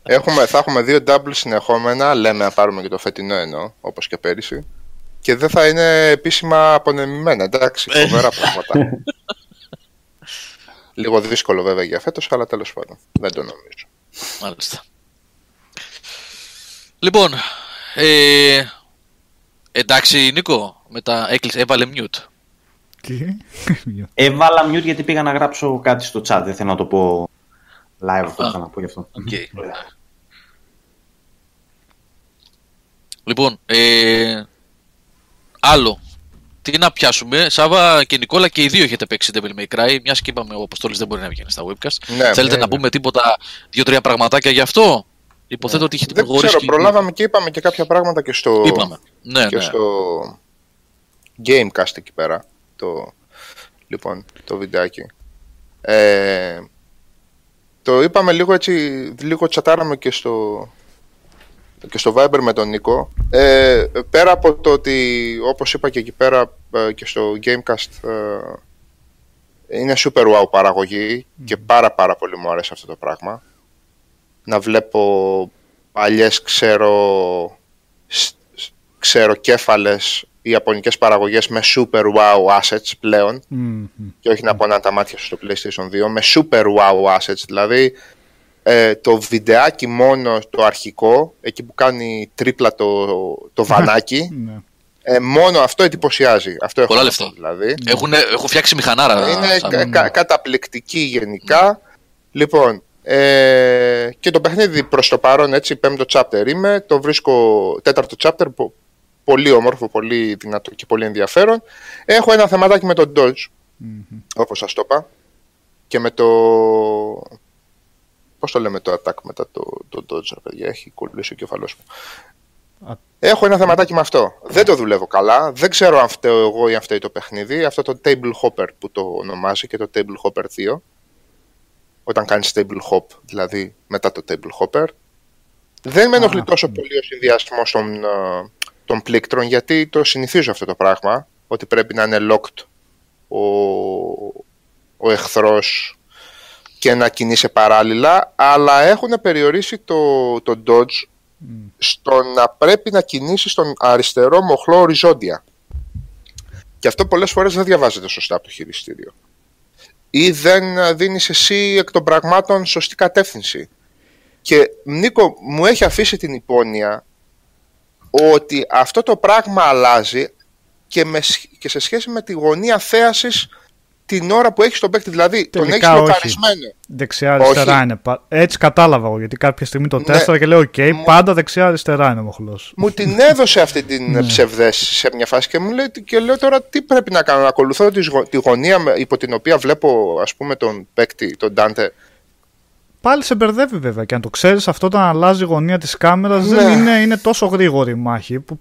έχουμε, θα έχουμε δύο double συνεχόμενα. Λέμε να πάρουμε και το φετινό ενώ, όπω και πέρυσι. Και δεν θα είναι επίσημα απονεμημένα. Εντάξει, Ε. φοβερά πράγματα. Λίγο δύσκολο βέβαια για φέτος, αλλά τέλος πάντων. Δεν το νομίζω. Μάλιστα. Λοιπόν, ε, εντάξει Νίκο, μετά έκλεισε, έβαλε mute. Τι; *laughs* Έβαλα mute γιατί πήγα να γράψω κάτι στο chat. Δεν θέλω να το πω live αυτό που είχα να πω γι' αυτό. Οκ. Λοιπόν, ε, άλλο. Τι να πιάσουμε. Σάβα και Νικόλα και οι δύο έχετε παίξει Devil May Cry. Μιας και είπαμε ο Αποστόλης δεν μπορεί να βγαίνει στα webcast. Ναι, Θέλετε ναι, να ναι. πούμε τίποτα, δύο-τρία πραγματάκια γι' αυτό; Υποθέτω ότι έχετε Δεν προχωρήσει. ξέρω, και- προλάβαμε και είπαμε και κάποια πράγματα και στο, Είπαμε. Ναι, και ναι. στο Gamecast εκεί πέρα. Το, λοιπόν, το βιντεάκι. Ε, το είπαμε λίγο έτσι, λίγο τσατάραμε και στο, και στο Viber με τον Νίκο. Ε, πέρα από το ότι, όπως είπα και εκεί πέρα ε, και στο Gamecast, ε, είναι super wow παραγωγή και πάρα πάρα πολύ μου αρέσει αυτό το πράγμα. Να βλέπω παλιές ξέρω, σ- σ- ξέρω κέφαλες ιαπωνικές παραγωγές με super wow assets πλέον Μμμ. και όχι να πονάνε τα μάτια σου στο PlayStation 2 με super wow assets δηλαδή ε, το βιντεάκι μόνο το αρχικό εκεί που κάνει τρίπλα το, το βανάκι *laughs* Ναι. ε, μόνο αυτό εντυπωσιάζει αυτό έχω Πολλά να λεφτά. πω, δηλαδή Έχουν, έχουν φτιάξει μηχανάρα. είναι σαν- κα- κα- καταπληκτική γενικά. Λοιπόν, ε, και το παιχνίδι προς το παρόν, έτσι, πέμπτο chapter είμαι, το βρίσκω τέταρτο chapter, πο- πολύ όμορφο, πολύ δυνατό και πολύ ενδιαφέρον. Έχω ένα θεματάκι με τον Dodge, όπως σας το είπα, και με το... Πώς το λέμε το attack μετά το, το Dodge, ρε παιδιά, έχει κολλήσει ο κεφαλός μου. Α. Έχω ένα θεματάκι με αυτό. Δεν το δουλεύω καλά. Δεν ξέρω αν φταίω εγώ ή αν φταίει το παιχνίδι. Αυτό το table hopper που το ονομάζει και το table hopper 2. Όταν κάνεις table hop, δηλαδή μετά το table hopper. Δεν με ενοχλεί Α, τόσο ναι. πολύ ο συνδυασμός των, ε, των πλήκτρων γιατί το συνηθίζω αυτό το πράγμα. Ότι πρέπει να είναι locked ο, ο εχθρός και να κινείσαι παράλληλα. Αλλά έχουν περιορίσει το, το dodge στο να πρέπει να κινήσεις τον αριστερό μοχλό οριζόντια. Και αυτό πολλές φορές δεν διαβάζεται σωστά από το χειριστήριο. Ή δεν δίνεις εσύ εκ των πραγμάτων σωστή κατεύθυνση. Και Νίκο μου έχει αφήσει την υπόνοια ότι αυτό το πράγμα αλλάζει και, με, σχ- και σε σχέση με τη γωνία θέασης την ώρα που έχεις τον παίκτη. Δηλαδή τον έχεις Τελικά όχι. λοκαρισμένο. Δεξιά-αριστερά Όχι. είναι. πα- Έτσι κατάλαβα εγώ γιατί κάποια στιγμή το Ναι. τέσταρα και λέω: OK, Μου- πάντα δεξιά-αριστερά είναι ο μοχλός. μου την έδωσε αυτή την *laughs* Ναι. ψευδέστηση σε μια φάση και μου λέει και λέω τώρα τι πρέπει να κάνω, να ακολουθώ τη, γω- τη γωνία με- υπό την οποία βλέπω ας πούμε τον παίκτη, τον Ντάντε. Πάλι σε μπερδεύει βέβαια και αν το ξέρεις αυτό όταν αλλάζει η γωνία της κάμερας Ναι. δεν είναι, είναι τόσο γρήγορη η μάχη. Που...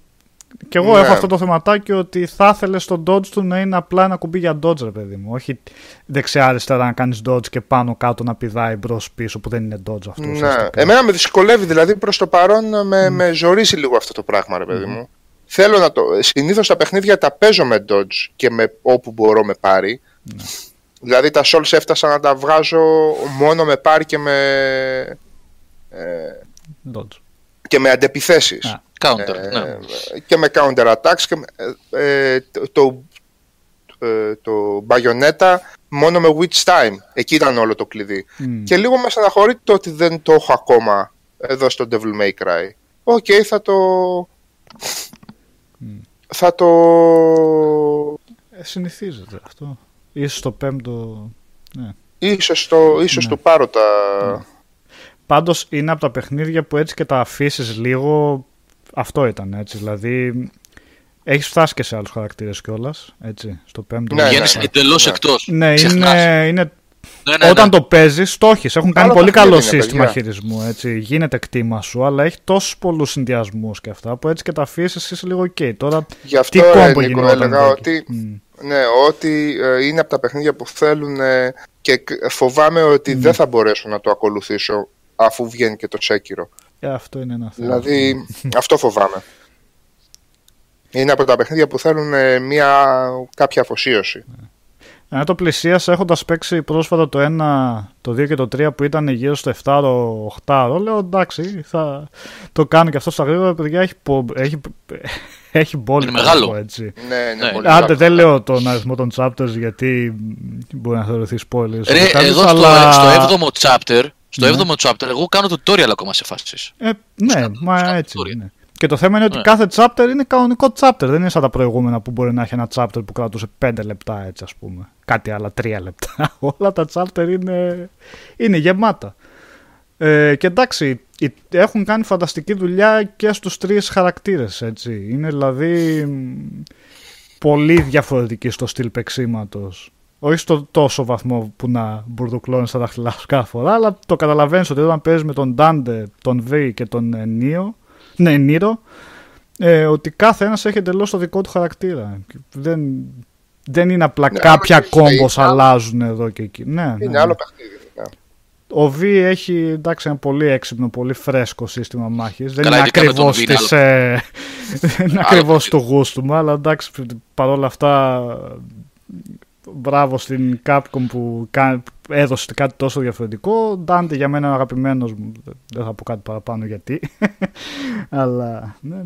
Και εγώ Ναι. έχω αυτό το θεματάκι ότι θα ήθελες το dodge του να είναι απλά ένα κουμπί για dodge, ρε παιδί μου. Όχι δεξιά-αριστερά να κάνεις dodge και πάνω κάτω να πηδάει μπρο-πίσω που δεν είναι dodge αυτός. Ναι. ουσιαστικά. Εμένα με δυσκολεύει δηλαδή προς το παρόν με, με ζορίζει λίγο αυτό το πράγμα ρε παιδί μου. Θέλω να το... Συνήθως τα παιχνίδια τα παίζω με dodge και με όπου μπορώ με πάρει. Δηλαδή τα Souls έφτασα να τα βγάζω μόνο με πάρει και με, ε, Dodge. Και με αντεπιθέσεις. Α. Counter, Ε, ναι. και με counter attacks και με, ε, ε, το, το, ε, το Bayonetta μόνο με Witch Time. Εκεί ήταν όλο το κλειδί. Μμ. Και λίγο με στεναχωρεί το ότι δεν το έχω ακόμα εδώ στο Devil May Cry. OK, θα το... Θα το... Ε, συνηθίζεται αυτό. Ίσως το πέμπτο. Ναι. Ίσως, το, ίσως Ναι. του πάρω τα... Πάντως είναι από τα παιχνίδια που έτσι και τα αφήσεις λίγο. Αυτό ήταν έτσι. Δηλαδή. Έχεις φτάσει και σε άλλους χαρακτήρες κιόλας. Έτσι. Στο πέμπτο. Ναι, Βγαίνεις ναι. εντελώς Ναι. εκτός. Ναι, Ξεχνάς. είναι, είναι Ναι, ναι, ναι. όταν το παίζεις, το έχεις. Έχουν κάνει Άλλο πολύ παιχνίδι καλό είναι, σύστημα παιδιά. χειρισμού. Έτσι. Γίνεται κτήμα σου, αλλά έχει τόσους πολλούς συνδυασμούς και αυτά που έτσι και τα αφήσεις είσαι λίγο OK. Τώρα Γι' αυτό τι ρε, κόμπο Νίκο, γινόταν έλεγα εδώ ότι, εκεί. Μμ. ναι, ότι ε, είναι από τα παιχνίδια που θέλουν ε, και κ- φοβάμαι ότι δεν θα μπορέσω να το ακολουθήσω αφού βγαίνει και το Σέκυρο. Ε, αυτό είναι ένα θέμα. Δηλαδή, αυτό φοβάμαι. Είναι από τα παιχνίδια που θέλουν ε, μια κάποια αφοσίωση. Αν το πλησίασα έχοντας παίξει πρόσφατα το 1, το 2 και το 3 που ήταν γύρω στο 7-8, λέω εντάξει, θα το κάνω και αυτό στα γρήγορα. Παιδιά έχει, έχει, *laughs* έχει πολύ Είναι μεγάλο. Έτσι. Ναι, ναι, Ναι. πολύ Άντε, μεγάλο. δεν λέω τον αριθμό των chapters γιατί μπορεί να θεωρηθεί spoilers. Ρε, Κάτι, εγώ στο, αλλά- στο 7ο chapter, στο Ναι. 7ο chapter, εγώ κάνω tutorial ακόμα σε φάσεις. Ε, ναι, κάνω- μα κάνω έτσι story. είναι. Και το θέμα είναι ότι Ναι. κάθε chapter είναι κανονικό chapter. Δεν είναι σαν τα προηγούμενα που μπορεί να έχει ένα chapter που κρατούσε 5 λεπτά, έτσι ας πούμε. Κάτι άλλα 3 λεπτά. *laughs* Όλα τα chapter είναι, είναι γεμάτα. Ε, και εντάξει, οι- έχουν κάνει φανταστική δουλειά και στους τρεις χαρακτήρες, έτσι. Είναι δηλαδή μ, πολύ διαφορετικοί στο στυλ παίξήματος. Όχι στο τόσο βαθμό που να μπουρδουκλώνεις τα δάχτυλά σου κάθε φορά, αλλά το καταλαβαίνεις ότι όταν παίζεις με τον Dante, τον V και τον ε, Neo, ναι, Νίρο, ε, ότι κάθε ένας έχει εντελώς το δικό του χαρακτήρα. Δεν, δεν είναι απλά Ναι, κάποια άλλο και κόμπος είναι άλλο. αλλάζουν εδώ και εκεί. Ναι, ναι, Είναι ναι. άλλο παιχνίδι. ναι. Ο V έχει εντάξει, ένα πολύ έξυπνο, πολύ φρέσκο σύστημα μάχης. Δεν Καλά, είναι ειδικά με τον ακριβώς, V είναι της, ε, δεν είναι Άλλο ακριβώς παιχνίδι. του γούστου μου, αλλά εντάξει, παρόλα αυτά μπράβο στην Capcom που κα- έδωσε κάτι τόσο διαφορετικό. Dante για μένα είναι αγαπημένος μου, δεν θα πω κάτι παραπάνω γιατί. *laughs* αλλά, ναι.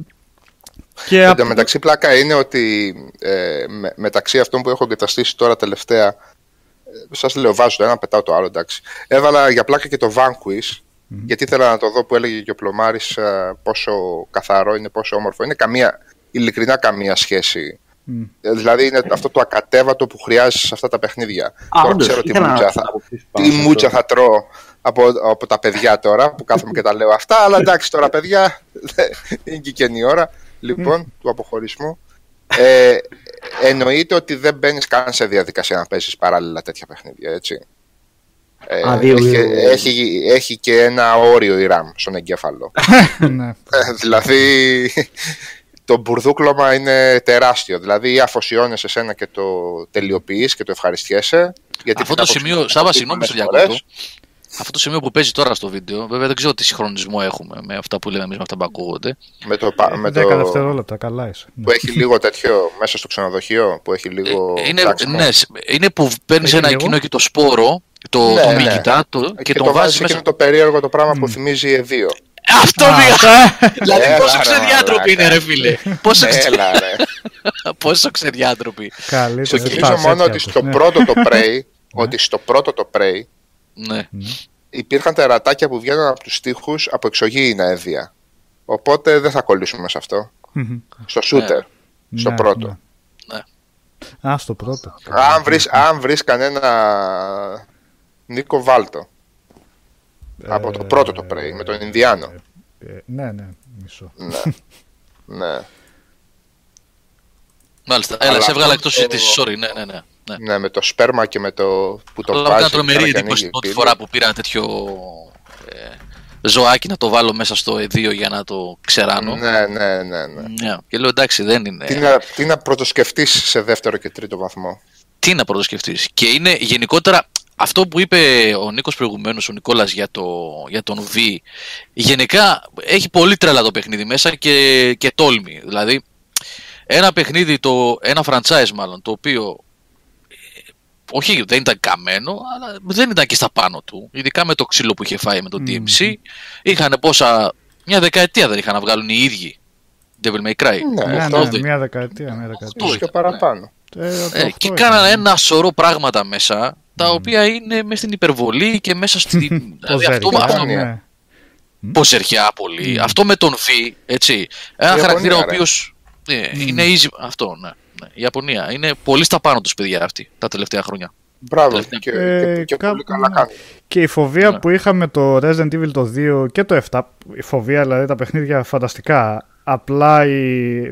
Και Εν απ- τω μεταξύ, πλάκα είναι ότι ε, με- μεταξύ αυτών που έχω εγκαταστήσει τώρα τελευταία. Σας λέω, βάζω το ένα, πετάω το άλλο, εντάξει. Έβαλα για πλάκα και το Vanquish, γιατί ήθελα να το δω που έλεγε και ο Πλωμάρης πόσο καθαρό είναι, πόσο όμορφο είναι. Καμία, ειλικρινά καμία σχέση. Μμ. Ε, Δηλαδή είναι αυτό το ακατέβατο που χρειάζεσαι σε αυτά τα παιχνίδια. τώρα όντως, ξέρω τι ήθελα να μούτσα ρωτήσω θα, άποψή σου πάνω τι σε μούτσα αυτό. θα τρώω από, από τα παιδιά τώρα που κάθομαι και τα λέω αυτά. Αλλά εντάξει τώρα παιδιά, *laughs* είναι και καινή ώρα λοιπόν του αποχωρισμού. Ε, εννοείται ότι δεν μπαίνεις καν σε διαδικασία να παίζεις παράλληλα τέτοια παιχνίδια, έτσι. Ε, Α, δύο, έχει, δύο. έχει, έχει και ένα όριο η RAM στον εγκέφαλο. *laughs* ναι. Ε, δηλαδή το μπουρδούκλωμα είναι τεράστιο. Δηλαδή ή αφοσιώνεσαι σε ένα και το τελειοποιείς και το ευχαριστιέσαι. Γιατί Αυτό την το άποψη σημείο, μου Σάβα, το συγγνώμη είπαμε στο πολλές διακόπτω. Αυτό το σημείο που παίζει τώρα στο βίντεο, βέβαια δεν ξέρω τι συγχρονισμό έχουμε με αυτά που λέμε εμείς με αυτά που ακούγονται. Με το, πα- με 10 το, δευτερόλεπτα, καλά είσαι. Ναι. που έχει λίγο τέτοιο μέσα στο ξενοδοχείο, που έχει λίγο Ε, είναι, ψάξιμο. ναι, είναι που παίρνεις Έχει ένα λίγο. εκείνο και το σπόρο, το, Ναι, το ναι. μύκητα, το, και, και, το τον βάζεις βάζεις μέσα. εκείνο το περίεργο το πράγμα που θυμίζει εδίο. Αυτό Α, πήγα! δηλαδή Έλα, πόσο ρε, ξεδιάτροποι είναι, μαλάκα. ρε φίλε. Πόσο, ξε... Έλα, ρε. *laughs* πόσο ξεδιάτροποι. Καλύτερα. Στο στα θυμίζω μόνο τέτοια ότι τους, στο ναι. πρώτο το *laughs* Prey, ότι στο πρώτο το Prey Ναι. υπήρχαν τερατάκια που βγαίναν από τους στίχους από εξωγήινα έδεια. Οπότε δεν θα κολλήσουμε σε αυτό. Μμμ. Στο shooter, στο Ναι, πρώτο. Ναι. Α, στο πρώτο. Αν βρεις, αν βρεις κανένα Νίκο Βάλτο από το πρώτο το Prey με τον Ινδιάνο. Ε, ναι, ναι, μισό. Ναι. ναι. Μάλιστα. Έλα, Αλλά σε έβγαλα αυτό εκτός το- συζήτησης. Sorry, ναι, ναι, ναι. ναι. ναι, με το σπέρμα και με το που το Αλλά βάζει. ήταν τρομερή και εντύπωση ανοίγει την πρώτη πύλη. φορά που πήρα ένα τέτοιο ε, ζωάκι να το βάλω μέσα στο εδίο για να το ξεράνω. Ναι, ναι, ναι. ναι. Ναι. Και λέω εντάξει, δεν είναι. Τι, να, τι να πρωτοσκεφτείς σε δεύτερο και τρίτο βαθμό. τι να πρωτοσκεφτείς. Και είναι γενικότερα αυτό που είπε ο Νίκος προηγουμένως, ο Νικόλας για, το, για τον V, γενικά έχει πολύ τρέλα το παιχνίδι μέσα και, και τόλμη. Δηλαδή, ένα παιχνίδι, το, ένα franchise μάλλον, το οποίο ε, όχι δεν ήταν καμένο, αλλά δεν ήταν και στα πάνω του. Ειδικά με το ξύλο που είχε φάει με το DMC. Είχαν πόσα, μια δεκαετία δεν είχαν να βγάλουν οι ίδιοι Devil May Cry. Ναι, Ναι, αυτό ναι, δεν- μια δεκαετία, μια δεκαετία. Αυτό Ίσως και ήταν, παραπάνω. Ε, αυτό Ε, και ήταν. κάνανε ένα σωρό πράγματα μέσα, τα οποία είναι μέσα στην υπερβολή και μέσα στην. *laughs* δηλαδή αυτό, Ποζεριά, αυτό, ναι. ποσεριά πολύ. Αυτό με τον Β, έτσι. Ένα Ιαπωνία, χαρακτήρα ο ρε. οποίος. είναι easy. Αυτό, ναι. ναι. Η Ιαπωνία. Είναι πολύ στα πάνω τους παιδιά αυτή τα τελευταία χρόνια. Μπράβο. Τελευταία. Και, Ε, και, και κάπου, πολύ καλά ναι. κάνει. Και η φοβία Ναι. που είχαμε το Resident Evil το 2 και το 7, η φοβία δηλαδή τα παιχνίδια φανταστικά, απλά η...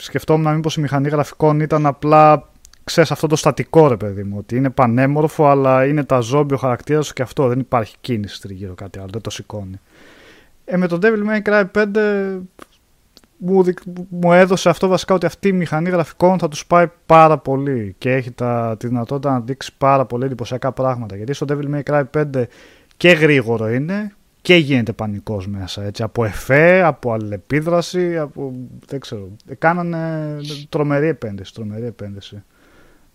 σκεφτόμουν μήπως η μηχανή γραφικών ήταν απλά ξέρεις αυτό το στατικό ρε παιδί μου, ότι είναι πανέμορφο αλλά είναι τα ζόμπι ο χαρακτήρας σου και αυτό, δεν υπάρχει κίνηση τριγύρω κάτι άλλο, δεν το σηκώνει. Ε, με το Devil May Cry 5 μου, δικ- μου έδωσε αυτό βασικά ότι αυτή η μηχανή γραφικών θα τους πάει πάρα πολύ και έχει τα, τη δυνατότητα να δείξει πάρα πολύ εντυπωσιακά πράγματα. Γιατί στο Devil May Cry 5 και γρήγορο είναι και γίνεται πανικός μέσα. Έτσι, από εφέ, από αλληλεπίδραση, από, δεν ξέρω. Ε, Κάνανε τρομερή επένδυση, τρομερή επένδυση.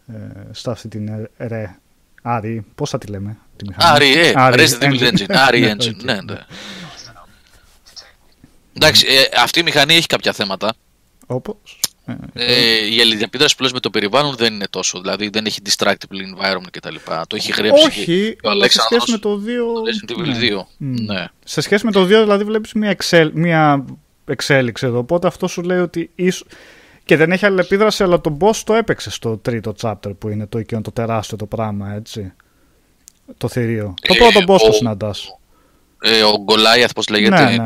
Ε, στα αυτή την ε, RE. RE, πώς θα τη λέμε, τη μηχανή; RE, ε, RE, Resident Evil Engine. Engine. RE *laughs* Ναι, Engine, OK. ναι, ναι. Εντάξει, ε, αυτή η μηχανή έχει κάποια θέματα. Όπως; ε, Ε, η αλληλεπίδραση που λες με το περιβάλλον δεν είναι τόσο. Δηλαδή δεν έχει distractible environment κτλ. Το έχει γρέψει. Όχι, και ο αλλά σε σχέση Αλέξανδρος με το 2... στο Resident Evil ναι. 2. Μμ. Ναι. Σε σχέση με το 2 δηλαδή βλέπεις μια, εξέλ, μια εξέλιξη εδώ, οπότε αυτό σου λέει ότι ίσως... Και δεν έχει αλληλεπίδραση, αλλά τον boss το έπαιξε στο τρίτο chapter που είναι το εκείνο το τεράστιο το πράγμα, έτσι. Το θηρίο. Το Ε, πρώτο boss ο- το συναντάς. Ε, ο Γκολάιαθ, πώς λέγεται, Ναι, ναι, ναι.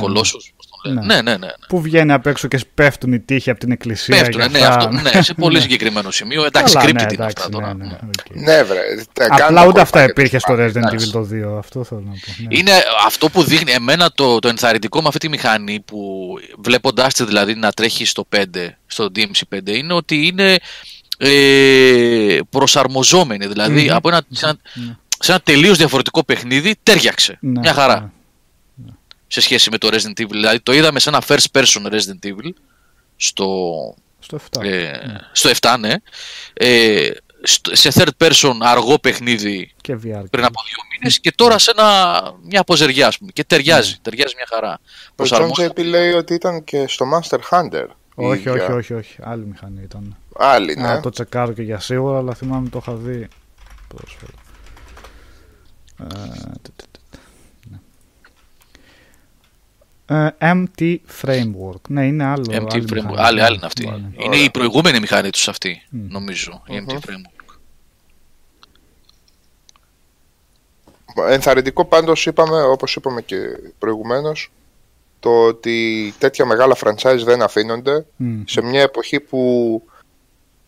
Κολόσους, πώς τον λένε. Ναι. Ναι, ναι, ναι. ναι. Που βγαίνει απ' έξω και πέφτουν οι τείχοι από την εκκλησία. Πέφτουνε, και ναι, αυτά. αυτό, ναι, σε πολύ *laughs* συγκεκριμένο σημείο. Εντάξει, Καλά, scripted ναι, είναι εντάξει, αυτά τώρα. ναι, ναι, ναι. οκ. Ναι, βρε. τα κάνουν Απλά τα ούτε αυτά κόλπα υπήρχε και στο τα Resident πάντα. Evil το 2. Αυτό θέλω να πω. ναι. Είναι αυτό που δείχνει εμένα το, το ενθαρρυντικό με αυτή τη μηχανή που βλέποντάς τη δηλαδή να τρέχει στο 5, στο DMC5 είναι ότι είναι ε, προσαρμοζόμενη. Δηλαδή Μμμ. από ένα, σε, ένα, σε ένα τελείως διαφορετικό παιχνίδι τέριαξε. Ναι, Μια χαρά. Ναι. Σε σχέση με το Resident Evil. Δηλαδή το είδαμε σε ένα first person Resident Evil στο, Στο 7. ε, στο 7, ναι. Ε, στο- σε third person αργό παιχνίδι Και VR. πριν από δύο μήνες και τώρα σε ένα, μια αποζεριά, ας πούμε. Και ταιριάζει, ταιριάζει μια χαρά. Ο John Προσαρμόζεται. JP λέει ότι ήταν και στο Master Hunter. η Όχι, ίδια. όχι, όχι, όχι. Άλλη μηχανή ήταν. Άλλη, ναι. Να το τσεκάρω και για σίγουρα, αλλά θυμάμαι το είχα δει πρόσφατα. Ε, τε, τε, τε, τε, ναι. Ε, MT Framework. Ναι, είναι άλλο. MT άλλη Framework. μηχανή. Άλλη, άλλη Ναι, είναι αυτή. ναι, ναι. Είναι η προηγούμενη μηχανή τους αυτή, Μμ. νομίζω. Η MT Μμμ. Framework. Ενθαρρυντικό πάντως είπαμε, όπως είπαμε και προηγουμένως, το ότι τέτοια μεγάλα franchise δεν αφήνονται Μμ. σε μια εποχή που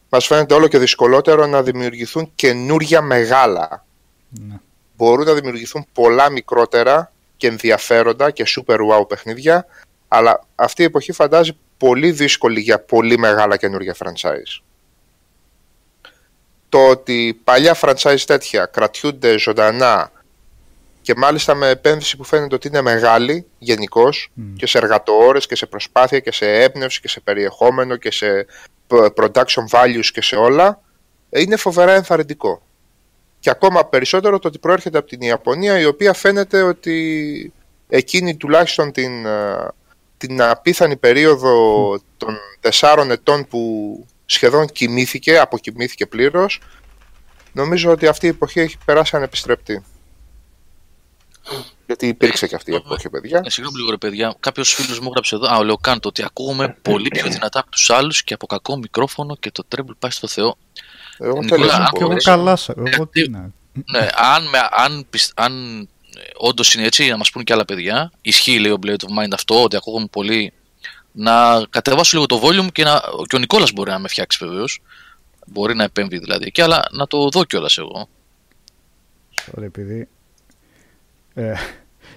μας φαίνεται όλο και δυσκολότερο να δημιουργηθούν καινούρια μεγάλα. Ναι. Μπορούν να δημιουργηθούν πολλά μικρότερα και ενδιαφέροντα και super wow παιχνίδια, αλλά αυτή η εποχή φαντάζει πολύ δύσκολη για πολύ μεγάλα καινούρια franchise. Το ότι παλιά franchise τέτοια κρατιούνται ζωντανά και μάλιστα με επένδυση που φαίνεται ότι είναι μεγάλη γενικώς Μμ. και σε εργατοόρες και σε προσπάθεια και σε έμπνευση και σε περιεχόμενο και σε π- production values και σε όλα ε, είναι φοβερά ενθαρρυντικό. Και ακόμα περισσότερο το ότι προέρχεται από την Ιαπωνία η οποία φαίνεται ότι εκείνη τουλάχιστον την, ε, την απίθανη περίοδο των τεσσάρων ετών που σχεδόν κοιμήθηκε, αποκοιμήθηκε πλήρως νομίζω ότι αυτή η εποχή έχει περάσει ανεπιστρεπτή. Γιατί υπήρξε και αυτή η εποχή, παιδιά. Ε, συγγνώμη λίγο ρε παιδιά, κάποιος φίλος μου έγραψε εδώ. Α, ο Λεοκάντο, ότι ακούγουμε πολύ πιο δυνατά από τους άλλους και από κακό μικρόφωνο και το τρέμπλ πάει στο Θεό. Εγώ Νικόλα, τέλος αν να Και πω. εγώ μπορείς- καλά σε. Εγώ Γιατί- τι να. ναι, αν, με, αν, πισ- αν όντως είναι έτσι, να μας πούνε και άλλα παιδιά, ισχύει λέει ο Blade of Mind αυτό, ότι ακούγουμε πολύ. Να κατεβάσω λίγο το volume και, να, και ο Νικόλας μπορεί να με φτιάξει βεβαίως. Μπορεί να επέμβει δηλαδή εκεί, αλλά να το δω κιόλας εγώ. Sorry, επειδή ε,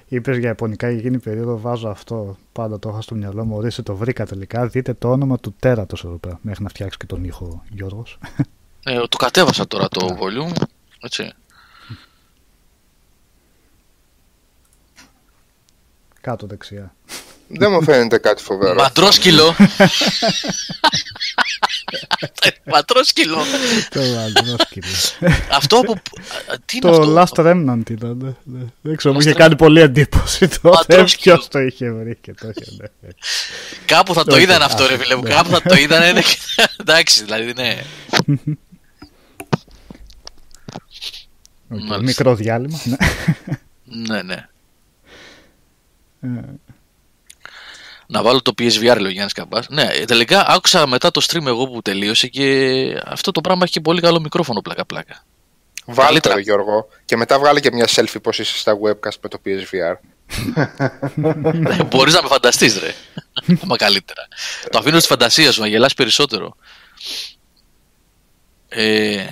είπες για Ιαπωνικά και εκείνη η περίοδο, βάζω αυτό. Πάντα το είχα στο μυαλό μου. Ορίστε, το βρήκα τελικά. Δείτε το όνομα του τέρατος εδώ πέρα. Μέχρι να φτιάξει και τον ήχο, Γιώργος. Ε, το κατέβασα τώρα το volume. Έτσι. Κάτω δεξιά. Δεν μου φαίνεται κάτι φοβερό. Ματρόσκυλο. *laughs* Ματρόσκυλο. Το άλλο, σκύλο. αυτό που. Τι είναι Το αυτό; Last Remnant ήταν. ναι, ναι. Δεν ξέρω, μου Last είχε Remnant. κάνει πολύ εντύπωση τότε. Ματρόσκυλο. Ποιος το είχε βρει και το είχε. ναι. Κάπου θα το Όχι, είδαν αυτό, ρε άστο, φίλε μου. ναι. Κάπου θα το είδαν. ναι, και- Εντάξει, δηλαδή, ναι. *laughs* Οκ, Μάλιστα. Μικρό διάλειμμα. ναι. Ναι, ναι. Ε, Να βάλω το PSVR, λέει ο Γιάννης Καμπάς. Ναι, ε, τελικά άκουσα μετά το stream εγώ που τελείωσε και αυτό το πράγμα έχει και πολύ καλό μικρόφωνο πλάκα-πλάκα. Βάλτε Καλύτερα. το Γιώργο και μετά βγάλε και μια selfie πως είσαι στα webcast με το PSVR. Μπορείς να με φανταστείς, ρε. Ακόμα καλύτερα. το αφήνω στη φαντασία σου να γελάς περισσότερο. Ε,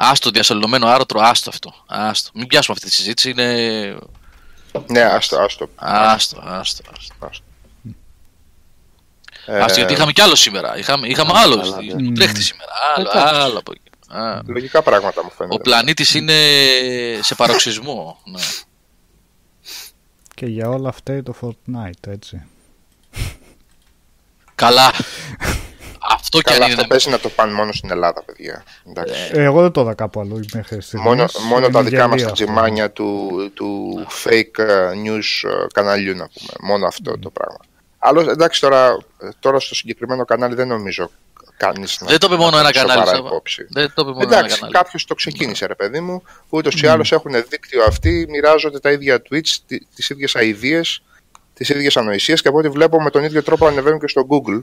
άστο διασωλωμένο άρωτρο, άστο αυτό. Άστο. Μην πιάσουμε αυτή τη συζήτηση. Είναι. Ναι, άστο, άστο. Άστο, άστο. άστο. άστο. Άστο, Ε, γιατί είχαμε κι άλλο σήμερα. Είχαμε, είχαμε Α, άλλο. καλά, στη- ναι. που τρέχει σήμερα. Άλλο, Εντάξει. άλλο από εκεί. Α, Λογικά πράγματα μου φαίνεται. Ο πλανήτης είναι σε παροξισμό. Ναι. Και για όλα αυτά το Fortnite, έτσι. Καλά. *laughs* Αυτό και Καλά, αν αυτό είναι. παίζει να το πάνε μόνο στην Ελλάδα, παιδιά. Εντάξει. Ε, εγώ δεν το είδα κάπου αλλού μέχρι στιγμής. μόνο μόνο Είναι τα δικά μας γελίο τα αυτό. τζιμάνια του, του fake ε, news ε, καναλιού να πούμε. Μόνο αυτό το πράγμα. Άλλος, εντάξει τώρα, τώρα στο συγκεκριμένο κανάλι δεν νομίζω κανείς να Δεν το είπε μόνο να ένα παίρνει κανάλι. σοβαρά Σάβα. υπόψη. Δεν το είπε μόνο ένα Εντάξει, κανάλι. κάποιος το ξεκίνησε, ρε παιδί μου. Ούτως ή άλλως έχουν δίκτυο αυτοί, μοιράζονται τα ίδια tweets, τις ίδιες αειδίε, τις ίδιες ανοησίες και από ό,τι βλέπω με τον ίδιο τρόπο ανεβαίνουν και στο Google.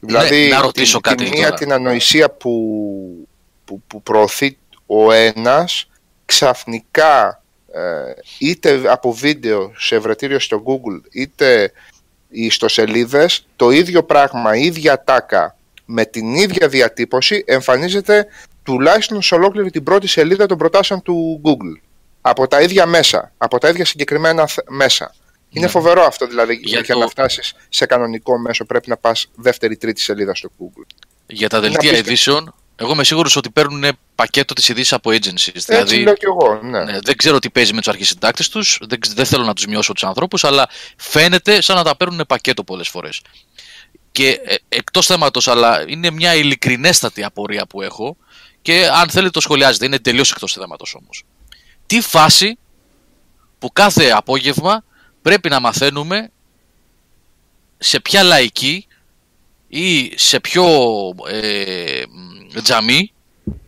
Δηλαδή, Ναι, να ρωτήσω την, κάτι τη μία τώρα. την ανοησία που, που, που προωθεί ο ένας ξαφνικά ε, είτε από βίντεο σε ευρετήριο στο Google είτε οι ιστοσελίδες το ίδιο πράγμα, η ίδια τάκα με την ίδια διατύπωση εμφανίζεται τουλάχιστον σε ολόκληρη την πρώτη σελίδα των προτάσεων του Google. Από τα ίδια μέσα, από τα ίδια συγκεκριμένα θ- μέσα. Είναι Ναι. φοβερό αυτό δηλαδή Για για, το- να φτάσεις σε κανονικό μέσο πρέπει να πας δεύτερη-τρίτη σελίδα στο Google. Για τα Είναι δελτία απίστευτο. ειδήσεων, εγώ είμαι σίγουρος ότι παίρνουν πακέτο τη ειδήσεις από agencies. Έτσι Δηλαδή, λέω κι εγώ, ναι. ναι, δεν ξέρω τι παίζει με τους αρχισυντάκτες τους, δεν, ξ- δεν θέλω να τους μειώσω τους ανθρώπους, αλλά φαίνεται σαν να τα παίρνουν πακέτο πολλές φορές. Και ε, εκτός θέματος, αλλά είναι μια ειλικρινέστατη απορία που έχω και αν θέλετε το σχολιάζετε, είναι τελείως εκτός θέματος όμως. Τι φάση που κάθε απόγευμα πρέπει να μαθαίνουμε σε ποια λαϊκή ή σε ποιο ε, μ, τζαμί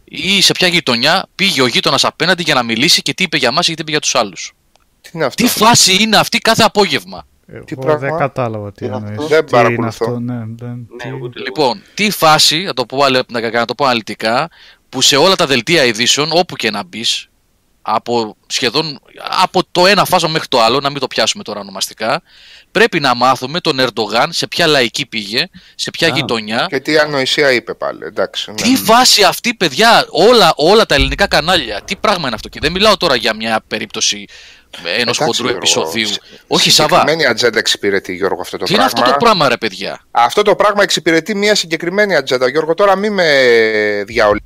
ή σε ποια γειτονιά πήγε ο γείτονας απέναντι για να μιλήσει και τι είπε για μας και τι είπε για τους άλλους. Τι είναι αυτό; Τι φάση είναι αυτή κάθε απόγευμα; Τι Εγώ πράγμα; δεν κατάλαβα τι Τι είναι εννοείς. αυτό; Δεν Τι είναι παρακολουθώ. αυτό, ναι, δεν, τι- Ναι, ούτε εγώ. Λοιπόν, τι φάση, να το πω, άλλα- να, να το πω αναλυτικά, που σε όλα τα δελτία ειδήσεων, όπου και να μπεις, από σχεδόν από το ένα φάσμα μέχρι το άλλο, να μην το πιάσουμε τώρα ονομαστικά, πρέπει να μάθουμε τον Ερντογάν σε ποια λαϊκή πήγε, σε ποια Α. γειτονιά, Και τι ανοησία είπε πάλι, εντάξει. ναι. Τι βάση αυτή, παιδιά, όλα, όλα τα ελληνικά κανάλια, τι πράγμα είναι αυτό. Και δεν μιλάω τώρα για μια περίπτωση ενός Εντάξει, χοντρού Γιώργο, επεισοδίου. σε- Όχι, Σαββά. Συγκεκριμένη ατζέντα εξυπηρετεί, Γιώργο, αυτό το Τι είναι πράγμα. αυτό το πράγμα, ρε παιδιά; Αυτό το πράγμα εξυπηρετεί μια συγκεκριμένη ατζέντα. Γιώργο, τώρα μη με διαολεί.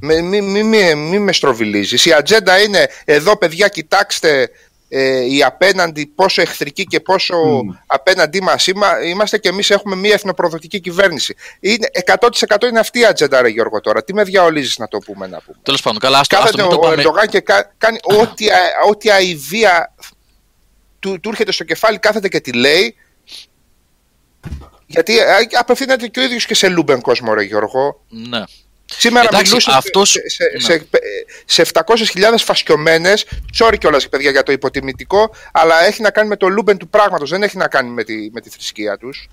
Μη, μη, μη, μη, μη με στροβιλίζεις. Η ατζέντα είναι εδώ παιδιά κοιτάξτε ε, οι απέναντι πόσο εχθρικοί και πόσο απέναντί μας είμα- είμαστε και εμείς έχουμε μια εθνοπροδοτική κυβέρνηση. Είναι, 100% είναι αυτή η ατζέντα ρε Γιώργο τώρα. Τι με διαολίζεις να το πούμε να πούμε. Τέλος πάντων, καλά, άστο, άστο Κάθεται μην το ο πάμε. Ερντογάν και κα- κάνει ό,τι, α- ό,τι αηδία του, του έρχεται στο κεφάλι, κάθεται και τη λέει. Γιατί α, απευθύνεται και ο ίδιος και σε λούμπεν κόσμο, ρε Γιώργο. Ναι. Σήμερα Εντάξει, μιλούσε αυτός- σε, σε, ναι. σε, σε 700.000 φασκιωμένες, sorry κιόλας παιδιά για το υποτιμητικό, αλλά έχει να κάνει με το λούμπεν του πράγματος, δεν έχει να κάνει με τη, με τη θρησκεία τους.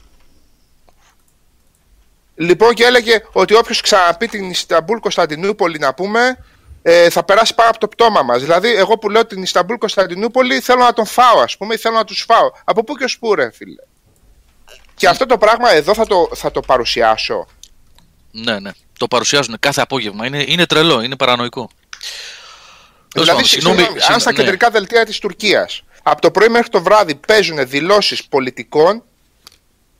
Λοιπόν και έλεγε ότι όποιος ξαναπεί την Ισταμπούλ Κωνσταντινούπολη να πούμε ε, θα περάσει πάνω από το πτώμα μας. Δηλαδή εγώ που λέω την Ισταμπούλ Κωνσταντινούπολη θέλω να τον φάω ας πούμε ή θέλω να τους φάω. Από πού και ως πού ρε φίλε. Και αυτό το πράγμα εδώ θα το, θα το παρουσιάσω. Ναι, ναι. Το παρουσιάζουν κάθε απόγευμα. Είναι, είναι τρελό, είναι παρανοϊκό. Τέλος Δηλαδή, πάντων, συγγνώμη, συγγνώμη, αν στα ναι. κεντρικά δελτία της Τουρκίας από το πρωί μέχρι το βράδυ παίζουν δηλώσεις πολιτικών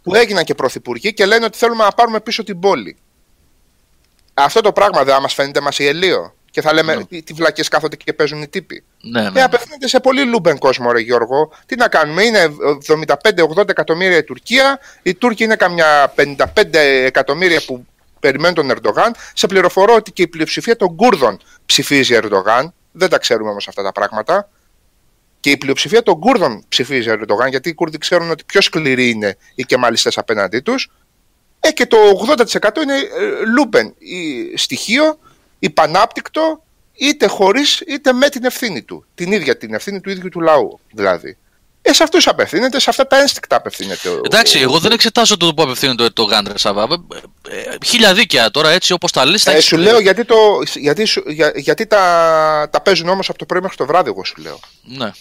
που έγιναν και πρωθυπουργοί και λένε ότι θέλουμε να πάρουμε πίσω την πόλη. Αυτό το πράγμα δεν μας φαίνεται μας ελίο. Και θα λέμε Ναι. τι, τι βλακές κάθονται και παίζουν οι τύποι. Ναι, ναι, Ε, ναι. απευθύνεται σε πολύ λούμπεν κόσμο, ρε Γιώργο. Τι να κάνουμε, είναι 75-80 εκατομμύρια η Τουρκία, οι Τούρκοι είναι καμιά 55 εκατομμύρια που περιμένουν τον Ερντογάν. Σε πληροφορώ ότι και η πλειοψηφία των Κούρδων ψηφίζει Ερντογάν. Δεν τα ξέρουμε όμως αυτά τα πράγματα. Και η πλειοψηφία των Κούρδων ψηφίζει Ερντογάν, γιατί οι Κούρδοι ξέρουν ότι πιο σκληροί είναι οι κεμαλιστές απέναντί τους. Ε, και το 80% είναι ε, λούμπεν. Η- στοιχείο, υπανάπτυκτο, είτε χωρίς είτε με την ευθύνη του. Την ίδια την ευθύνη του ίδιου του λαού, δηλαδή. Ε, σε αυτούς απευθύνεται, σε αυτά τα ένστικτα απευθύνεται. ο- Εντάξει, ο- εγώ δεν εξετάζω το που απευθύνεται το Γάντρε Σαββά. Ε, ε, Χίλια δίκαια τώρα έτσι όπως τα λε. Ε, σου λέω γιατί, το, γιατί, σου- για- γιατί τα, τα παίζουν όμως από το πρωί μέχρι το βράδυ, εγώ σου λέω. Ναι.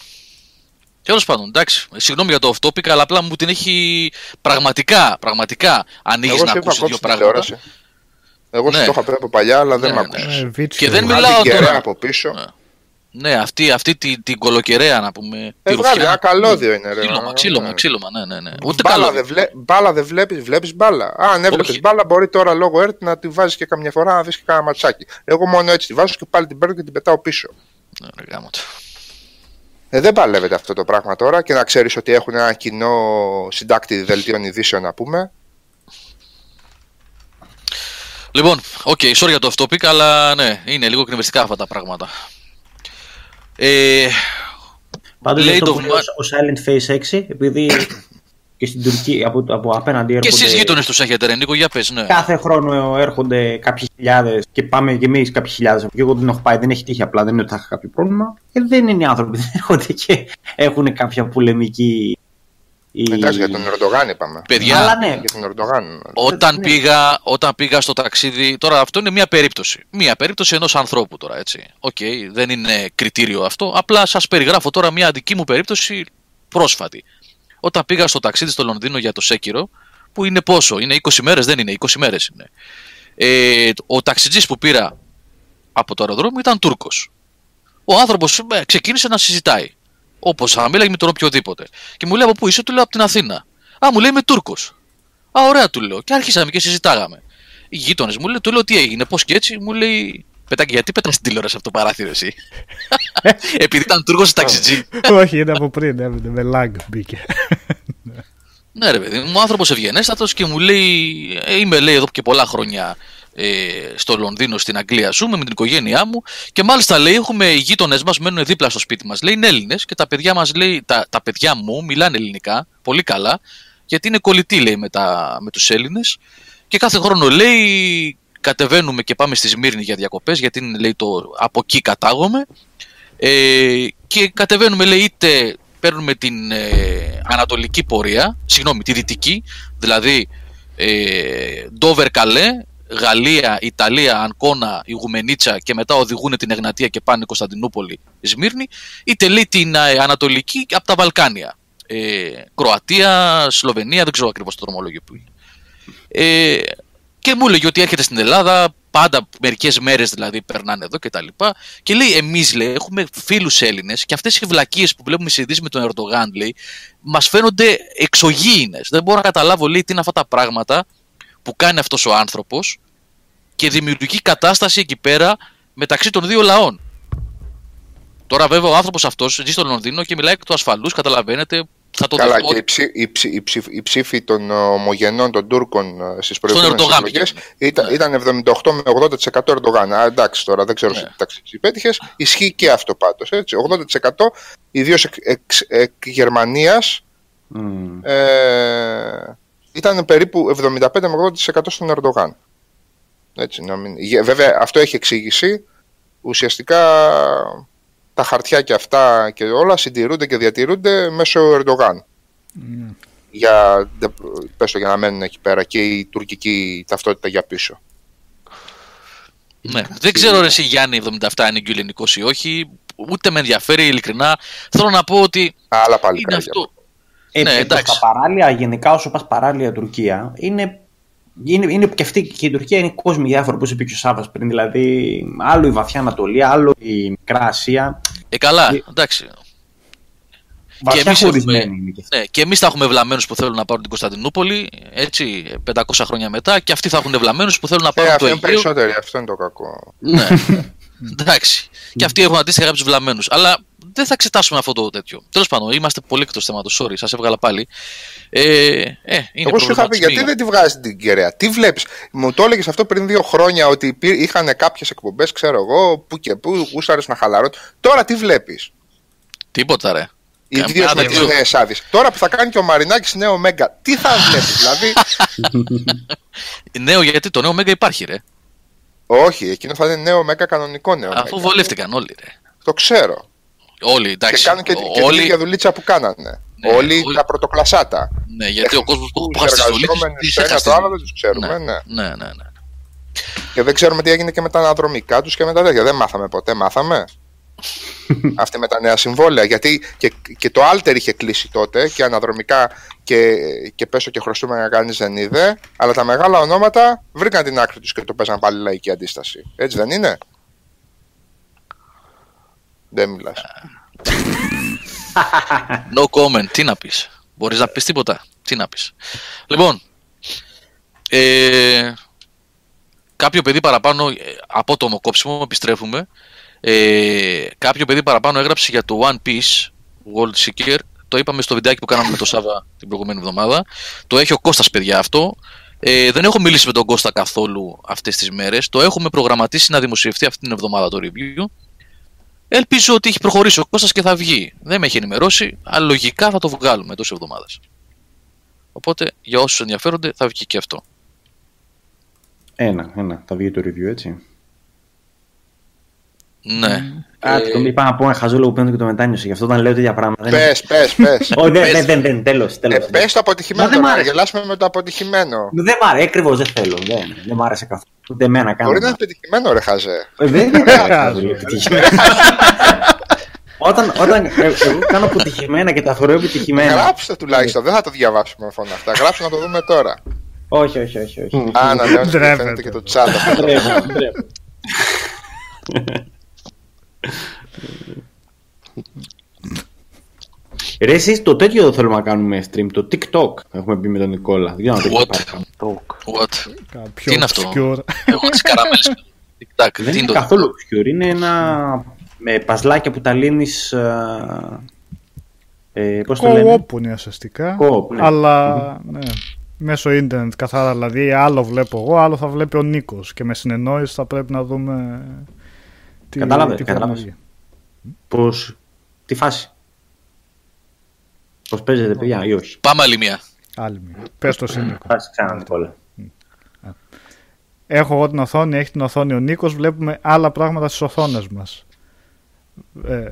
Τέλος πάντων, εντάξει. Συγγνώμη για το off topic, αλλά απλά μου την έχει πραγματικά, πραγματικά ανοίγεις Εγώ να σου είπα ακούσεις κόψε δύο την πράγματα. τηλεόραση. Εγώ σου Ναι. το είχα πει από παλιά, αλλά δεν Ναι, με ναι. άκουσες. Ε, βίτσιο. Και δεν είναι. μιλάω Άντε κεραία τώρα. από πίσω. Ναι. Ναι, αυτή, αυτή την την κολοκεραία να πούμε. Ε, τη βγάλε, ρουφιά. ένα καλώδιο είναι, ρε. Ξύλωμα, Ναι. ξύλωμα, ξύλωμα, ναι, ναι. ναι. Ούτε μπάλα, καλό. δεν βλέ... μπάλα δεν βλέπεις, βλέπεις μπάλα. Α, αν έβλεπες Όχι. μπάλα μπορεί τώρα λόγω ΕΡΤ να τη βάζεις και καμιά φορά να δεις και κάνα ματσάκι. Εγώ μόνο έτσι τη βάζω και πάλι την παίρνω και την πετάω πίσω. Ναι, ρε, γάμο το. Ε, δεν παλεύεται αυτό το πράγμα τώρα και να ξέρεις ότι έχουν ένα κοινό συντάκτη δελτίων ειδήσεων να πούμε. Λοιπόν, οκ, okay, sorry για το off topic, αλλά ναι, είναι λίγο εκνευριστικά αυτά τα πράγματα. Ε, Πάντως λέει το... ο Silent Face 6, επειδή *coughs* και στην Τουρκία από, από απέναντι έρχονται. Και εσείς γείτονες τους έχετε, Ρενίκο, για πες, ναι. Κάθε χρόνο έρχονται κάποιε χιλιάδες και πάμε και εμείς κάποιε χιλιάδες. Και εγώ δεν έχω πάει, δεν έχει τύχει απλά, δεν είναι ότι θα είχα κάποιο πρόβλημα. Και δεν είναι οι άνθρωποι, δεν έρχονται και έχουν κάποια πολεμική Εντάξει, για τον Ερντογάν είπαμε. Παιδιά, Αλλά ναι. για τον Ερντογάν. Όταν, ναι. πήγα, όταν πήγα στο ταξίδι. Τώρα αυτό είναι μια περίπτωση. Μια περίπτωση ενός ανθρώπου τώρα, έτσι. Οκ, okay, δεν είναι κριτήριο αυτό. Απλά σας περιγράφω τώρα μια δική μου περίπτωση πρόσφατη. Όταν πήγα στο ταξίδι στο Λονδίνο για το Σέκυρο, που είναι πόσο, είναι 20 μέρες, δεν είναι, 20 μέρες είναι. Ε, ο ταξιτζής που πήρα από το αεροδρόμιο ήταν Τούρκος. Ο άνθρωπος ε, ξεκίνησε να συζητάει. Όπως θα μίλαγε με τον οποιοδήποτε. Και μου λέει από πού είσαι, του λέω από την Αθήνα. Α, μου λέει είμαι Τούρκος. Α, ωραία του λέω. Και άρχισαμε και συζητάγαμε. Οι γείτονες μου λέει, του λέω τι έγινε, πώς και έτσι, μου λέει. Πετάκι, γιατί πετάς την τηλεόραση αυτό το παράθυρο εσύ; *laughs* Επειδή ήταν Τούρκος ταξιτζή. Όχι, είναι από πριν, έμεινε με λάγκ μπήκε. ναι, ρε παιδί μου, άνθρωπος ευγενέστατος και μου λέει, «Ε, είμαι λέει εδώ και πολλά χρόνια ε, στο Λονδίνο, στην Αγγλία ζούμε με την οικογένειά μου. Και μάλιστα λέει έχουμε οι γείτονε μας μένουν δίπλα στο σπίτι μας. Λέει είναι Έλληνες και τα παιδιά μας λέει, τα, τα παιδιά μου μιλάνε ελληνικά πολύ καλά γιατί είναι κολλητοί λέει με, τα, με τους Έλληνες. Και κάθε χρόνο λέει κατεβαίνουμε και πάμε στη Σμύρνη για διακοπές γιατί είναι, λέει το από εκεί κατάγομαι. Ε, και κατεβαίνουμε λέει είτε παίρνουμε την ε, ανατολική πορεία, συγγνώμη τη δυτική δηλαδή ε, Ντόβερ Καλέ Γαλλία, Ιταλία, Ανκόνα, Ιγουμενίτσα και μετά οδηγούν την Εγνατία και πάνε Κωνσταντινούπολη, Σμύρνη, είτε λέει την ε, Ανατολική από τα Βαλκάνια. Ε, Κροατία, Σλοβενία, δεν ξέρω ακριβώς το δρομολόγιο που είναι. Ε, και μου έλεγε ότι έρχεται στην Ελλάδα, πάντα μερικές μέρες δηλαδή περνάνε εδώ κτλ. Και, και λέει, εμείς λέει, έχουμε φίλους Έλληνες και αυτές οι βλακίες που βλέπουμε σε με τον Ερντογάν, λέει, μας φαίνονται εξωγήινες. Δεν μπορώ να καταλάβω, λέει, τι είναι αυτά τα πράγματα που κάνει αυτός ο άνθρωπος και δημιουργεί κατάσταση εκεί πέρα μεταξύ των δύο λαών. Τώρα βέβαια ο άνθρωπος αυτός ζει στο Λονδίνο και μιλάει εκ του ασφαλούς, καταλαβαίνετε, θα το Καλά, και η, ψή, η, ψήφοι των ομογενών των Τούρκων ε, στις προηγούμενες εκλογές ήταν, ναι. ήταν 78 με 80% Ερντογάν. Α, εντάξει τώρα, δεν ξέρω ναι. τι πέτυχες. Ισχύει και αυτό πάντως. Έτσι. 80% ιδίως εκ, εκ, εκ Γερμανίας mm. ε, ήταν περίπου 75 80% στον Ερντογάν. Έτσι, να μην... Βέβαια αυτό έχει εξήγηση. Ουσιαστικά τα χαρτιά και αυτά και όλα συντηρούνται και διατηρούνται μέσω Ερντογάν. Mm. Για, πες το, για να μένουν εκεί πέρα και η τουρκική ταυτότητα για πίσω. Ναι. Δεν ξέρω ρε εσύ Γιάννη 77 είναι ελληνικός ή όχι. Ούτε με ενδιαφέρει ειλικρινά. Θέλω να πω ότι Άλλα πάλι είναι αυτό. Ε, ναι, εντάξει. Τα παράλια, γενικά όσο πας παράλια Τουρκία, είναι, είναι, είναι και αυτή και η Τουρκία είναι κόσμοι διάφοροι, όπως είπε και ο Σάββας πριν, δηλαδή άλλο η βαθιά Ανατολή, άλλο η Μικρά Ασία. Ε, καλά, και... εντάξει. και εμείς, έχουμε, ναι, και εμείς θα έχουμε βλαμμένους που θέλουν να πάρουν την Κωνσταντινούπολη, έτσι, 500 χρόνια μετά, και αυτοί θα έχουν βλαμμένους που θέλουν να πάρουν ε, το Αιγαίο. Αυτό είναι περισσότεροι, αυτό είναι το κακό. Ναι, *laughs* εντάξει. και αυτοί έχουν αντίστοιχα κάποιους βλαμμένους. Αλλά δεν θα εξετάσουμε αυτό το τέτοιο. Τέλος πάντων, είμαστε πολύ εκτός θέματος. Sorry, σας έβγαλα πάλι. Ε, ε, είναι Εγώ σου είχα πει, γιατί δεν τη βγάζεις την κεραία; Τι βλέπεις; Μου το έλεγες αυτό πριν δύο χρόνια ότι είχαν κάποιες εκπομπές, ξέρω εγώ, που και που γούσταρε να χαλαρώ. Τώρα τι βλέπεις; Τίποτα, ρε. Ιδίω με τι νέε άδειε. Τώρα που θα κάνει και ο Μαρινάκης νέο Μέγκα, τι θα βλέπεις, δηλαδή; *laughs* νέο γιατί το νέο Μέγκα υπάρχει, ρε. Όχι, εκείνο θα είναι νέο Μέγκα κανονικό νέο. Αφού βολεύτηκαν όλοι, ρε. Το ξέρω. Όλοι, εντάξει. Και κάνουν και, και την ίδια δουλίτσα που κάνανε. Ναι, όλοι, όλοι τα πρωτοκλασάτα. Ναι, γιατί ο κόσμος που έχει στη δουλειά του. ένα το άλλο δεν τους ξέρουμε. Ναι, ναι. ναι, ναι, ναι. Και δεν ξέρουμε τι έγινε και με τα αναδρομικά τους και με τα τέτοια. Δεν μάθαμε ποτέ, μάθαμε. *laughs* Αυτή με τα νέα συμβόλαια. Γιατί και, και το Alter είχε κλείσει τότε και αναδρομικά και, και πέσω και χρωστούμε να κάνεις δεν είδε. Αλλά τα μεγάλα ονόματα βρήκαν την άκρη τους και το παίζαν πάλι λαϊκή αντίσταση. Έτσι δεν είναι; Δεν μιλάς. no comment. Τι να πεις. Μπορείς να πεις τίποτα. Τι να πεις. Λοιπόν, ε, κάποιο παιδί παραπάνω, ε, από το κόψιμο, επιστρέφουμε, ε, κάποιο παιδί παραπάνω έγραψε για το One Piece World Seeker. Το είπαμε στο βιντεάκι που κάναμε με το Σάβα την προηγούμενη εβδομάδα. Το έχει ο Κώστας παιδιά αυτό Ε, δεν έχω μιλήσει με τον Κώστα καθόλου αυτές τις μέρες. Το έχουμε προγραμματίσει να δημοσιευτεί αυτή την εβδομάδα το review. Ελπίζω ότι έχει προχωρήσει ο Κώστας και θα βγει. Δεν με έχει ενημερώσει, αλλά λογικά θα το βγάλουμε εντός εβδομάδας. Οπότε για όσους ενδιαφέρονται θα βγει και αυτό. Ένα, ένα. Θα βγει το review έτσι. Ναι. Α, Ε, το είπα να πω ένα χαζούλο που παίρνω και το μετάνιωσε. Γι' αυτό όταν λέω τέτοια πράγματα. δεν- Πες, πες, πες. *laughs* Όχι, δεν, δεν, δεν, δεν, τέλος, Ε, τέλος. πες το αποτυχημένο, Μα δεν μ' να άρεσε. γελάσουμε με το αποτυχημένο. Δεν μ' αρέσει, ακριβώς δεν θέλω. Δεν, δεν μ' άρεσε καθόλου. Ούτε εμένα καν. Μπορεί να είναι πετυχημένο, ρε Χαζέ. Ε, Δεν είναι *laughs* καθόλου επιτυχημένο. Όταν, όταν ε, εγώ κάνω αποτυχημένα και τα θεωρώ επιτυχημένα. Γράψτε τουλάχιστον, δεν θα το διαβάσουμε με φωνά αυτά. Γράψτε να το δούμε τώρα. Όχι, όχι, όχι. όχι. Α, να λέω Ντρέπεται. φαίνεται και το chat. *laughs* αυτό. Ντρέπομαι, ντρέπομαι. Ρε εσείς το τέτοιο θέλουμε να κάνουμε stream, το TikTok έχουμε πει με τον Νικόλα. Δεν ξέρω αν το What? έχεις πάρει. What? Πιο Τι είναι αυτό; obscure. Έχω τις καραμέλες. Tic-tac. Δεν Τι είναι είναι το- καθόλου obscure, είναι ένα με παζλάκια που τα λύνεις... ε, ε, πώς το λένε; Co-op είναι ουσιαστικά. Co-op, ναι. Αλλά ναι, μέσω ίντερνετ καθαρά. Δηλαδή, άλλο βλέπω εγώ, άλλο θα βλέπει ο Νίκος. Και με συνεννόηση θα πρέπει να δούμε. Τι, Κατάλαβες, τι κατάλαβες. εφαρμογή. Πώς, τι φάση; Πώς παίζετε παιδιά ή όχι; Πάμε άλλη μία. Άλλη μία. Πες το Νίκο. Φάση ξανά Νικόλα. Έχω εγώ την οθόνη, έχει την οθόνη ο Νίκος. Βλέπουμε άλλα πράγματα στις οθόνες μας. Ε,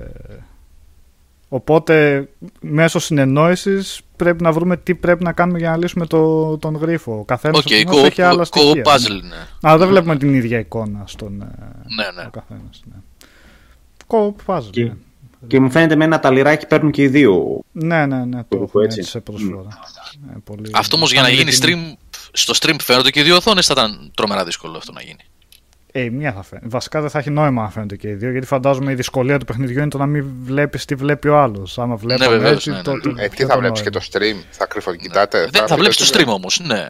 οπότε μέσω συνεννόησης πρέπει να βρούμε τι πρέπει να κάνουμε για να λύσουμε το, τον γρίφο. Ο καθένας Οκ, έχει άλλα στοιχεία. co-op puzzle είναι. Αλλά δεν βλέπουμε την ίδια εικόνα στον ε, Ναι, ναι. ο καθένας. Ναι. Co-puzzle. Και, ναι. και μου φαίνεται με ένα ταλιράκι παίρνουν και οι δύο. Ναι, ναι, ναι, το Κάπου έχουμε έτσι. έτσι σε προσφορά. Ε, πολύ- Αυτό όμως για να Κάνει γίνει την- stream, στο stream φαίνονται και οι δύο οθόνες, θα ήταν τρομερά δύσκολο αυτό να γίνει. Ε, η μία θα φαίνεται. Βασικά δεν θα έχει νόημα να φαίνονται και οι δύο, γιατί φαντάζομαι η δυσκολία του παιχνιδιού είναι το να μην βλέπεις τι βλέπει ο άλλος. Άμα βλέπει βεβαίως, έτσι, ναι, ναι. τότε. Ε, τι ποιο θα το βλέπεις και νόημα. το stream, θα κρυφοκοιτάτε. Δεν θα βλέπεις το stream όμως. Ναι, ναι.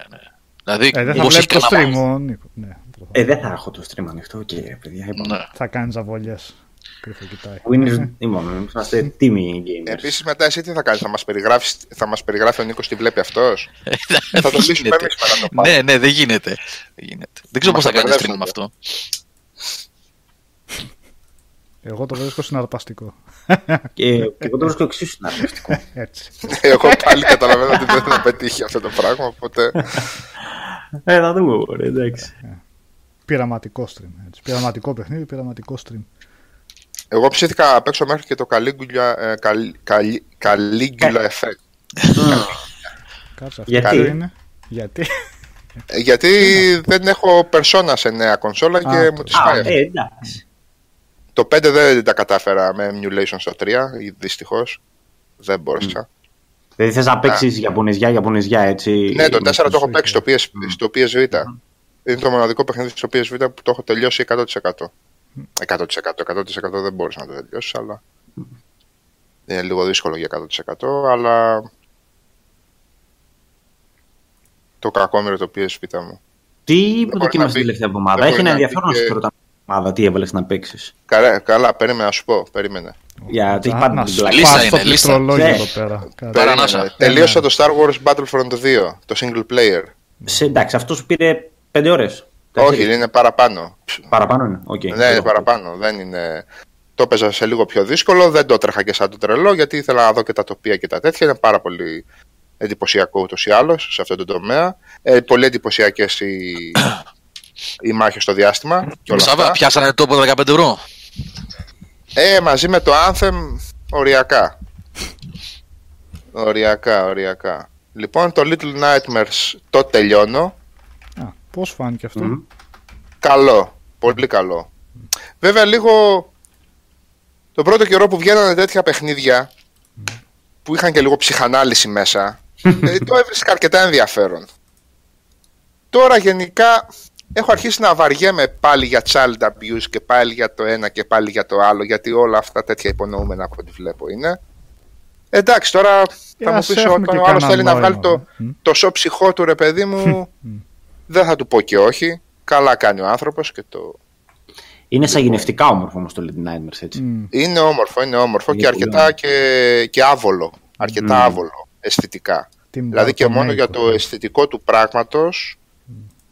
Δηλαδή, Ε, δεν θα όπως βλέπεις έχει το κανένα stream μάτι. ο Νίκο. Ναι, προφανώς. Ε, δεν θα έχω το stream ανοιχτό και παιδιά είπαμε. Ναι. Θα κάνεις αβολιές. Κρυφό κοιτάει. Winners, είπαμε, είμαστε τίμοι gamers. Επίσης, μετά εσύ τι θα κάνεις, θα μας περιγράφεις, θα μας περιγράφει ο Νίκος τι βλέπει αυτός; Ε, *laughs* θα το δεν λύσουμε γίνεται. εμεί μετά το πάμε. Ναι, ναι, δεν γίνεται. Δεν, γίνεται. δεν ξέρω πώς Μας θα το κάνει stream μπερδέψατε. με αυτό. Εγώ το βρίσκω συναρπαστικό. Και, και εγώ το βρίσκω εξίσου συναρπαστικό. *laughs* Έτσι. Εγώ πάλι καταλαβαίνω ότι δεν θα πετύχει αυτό το πράγμα. Οπότε ε, θα δούμε, ωραία, εντάξει. Πειραματικό stream. Έτσι. Πειραματικό παιχνίδι, πειραματικό stream. Εγώ ψήθηκα απ' έξω μέχρι και το Caligula, ε, Cal- Cal- Caligula Effect. Κάτσε αυτό. Γιατί; ποιο είναι; Γιατί; Ε, Γιατί δεν έχω persona σε νέα κονσόλα και Α, μου τη Α, πάει. ε, εντάξει. Το 5 δεν τα κατάφερα με emulation στο 3, δυστυχώς. Δεν μπόρεσα. Δηλαδή θες να παίξεις Ιαπωνεζιά, Ιαπωνεζιά, έτσι. Ναι, το 4 το έχω Switch, παίξει στο, PS, στο PSV. Είναι το μοναδικό παιχνίδι στο PSV που το έχω τελειώσει 100%. 100%, 100% δεν μπορούσα να το τελειώσεις, αλλά είναι λίγο δύσκολο για 100%, αλλά το κακόμοιρο το PSV μου. Τι είπε το μπορεί κοινό να στην πει- τελευταία δεν εβδομάδα; μπορεί Έχει ένα να πει ενδιαφέρον να και- σου ρωτάμε εβδομάδα τι έβαλες να παίξεις. Καλά, καλά, περίμενα να σου πω, περίμενε. Γιατί έχει Α, πάρει να την σου πλάκα. Λίστα πάω στο είναι, λίστα. πληκτρολόγιο Ναι. εδώ πέρα. Κάτσε. Πέρα περίμενε. ανάσα. Τελείωσα το Star Wars Battlefront 2, το single player. Σε, εντάξει, αυτός σου πήρε 5 ώρες. Όχι, Τέσσερις. είναι παραπάνω. Παραπάνω είναι. Okay. Ναι, είναι παραπάνω. Δεν είναι... Το έπαιζα σε λίγο πιο δύσκολο, δεν το έτρεχα και σαν το τρελό γιατί ήθελα να δω και τα τοπία και τα τέτοια. Είναι πάρα πολύ εντυπωσιακό ούτως ή άλλως σε αυτό το τομέα. Ε, πολύ εντυπωσιακές οι, *coughs* οι μάχες στο διάστημα. Και όλα Σάβα, αυτά. πιάσανε τόπο 15 ευρώ. Ε, μαζί με το Anthem, οριακά. Οριακά, οριακά. Λοιπόν, το Little Nightmares το τελειώνω. Α, πώς φάνηκε αυτό; Μμμ. Καλό. Πολύ καλό. Βέβαια, λίγο το πρώτο καιρό που βγαίνανε τέτοια παιχνίδια που είχαν και λίγο ψυχανάλυση μέσα, *laughs* ε, το έβρισκα αρκετά ενδιαφέρον. Τώρα γενικά έχω αρχίσει να βαριέμαι πάλι για child abuse και πάλι για το ένα και πάλι για το άλλο, γιατί όλα αυτά τέτοια υπονοούμενα από ό,τι βλέπω είναι. Εντάξει, τώρα Ε, θα μου ας πεις έχουμε όταν και ο άλλος κανένα θέλει να βγάλει νόημα, το, μ. το σο ψυχό του ρε παιδί μου, δεν θα του πω και όχι. Καλά κάνει ο άνθρωπος και το, Είναι σαγηνευτικά όμορφο όμως το Little Nightmares, έτσι. Μμ. Είναι όμορφο, είναι όμορφο Είναι και πολύ αρκετά και, και άβολο. Αρκετά Μμμ. άβολο αισθητικά. Τι Δηλαδή και μόνο Μπαρτομέικο. για το αισθητικό του πράγματος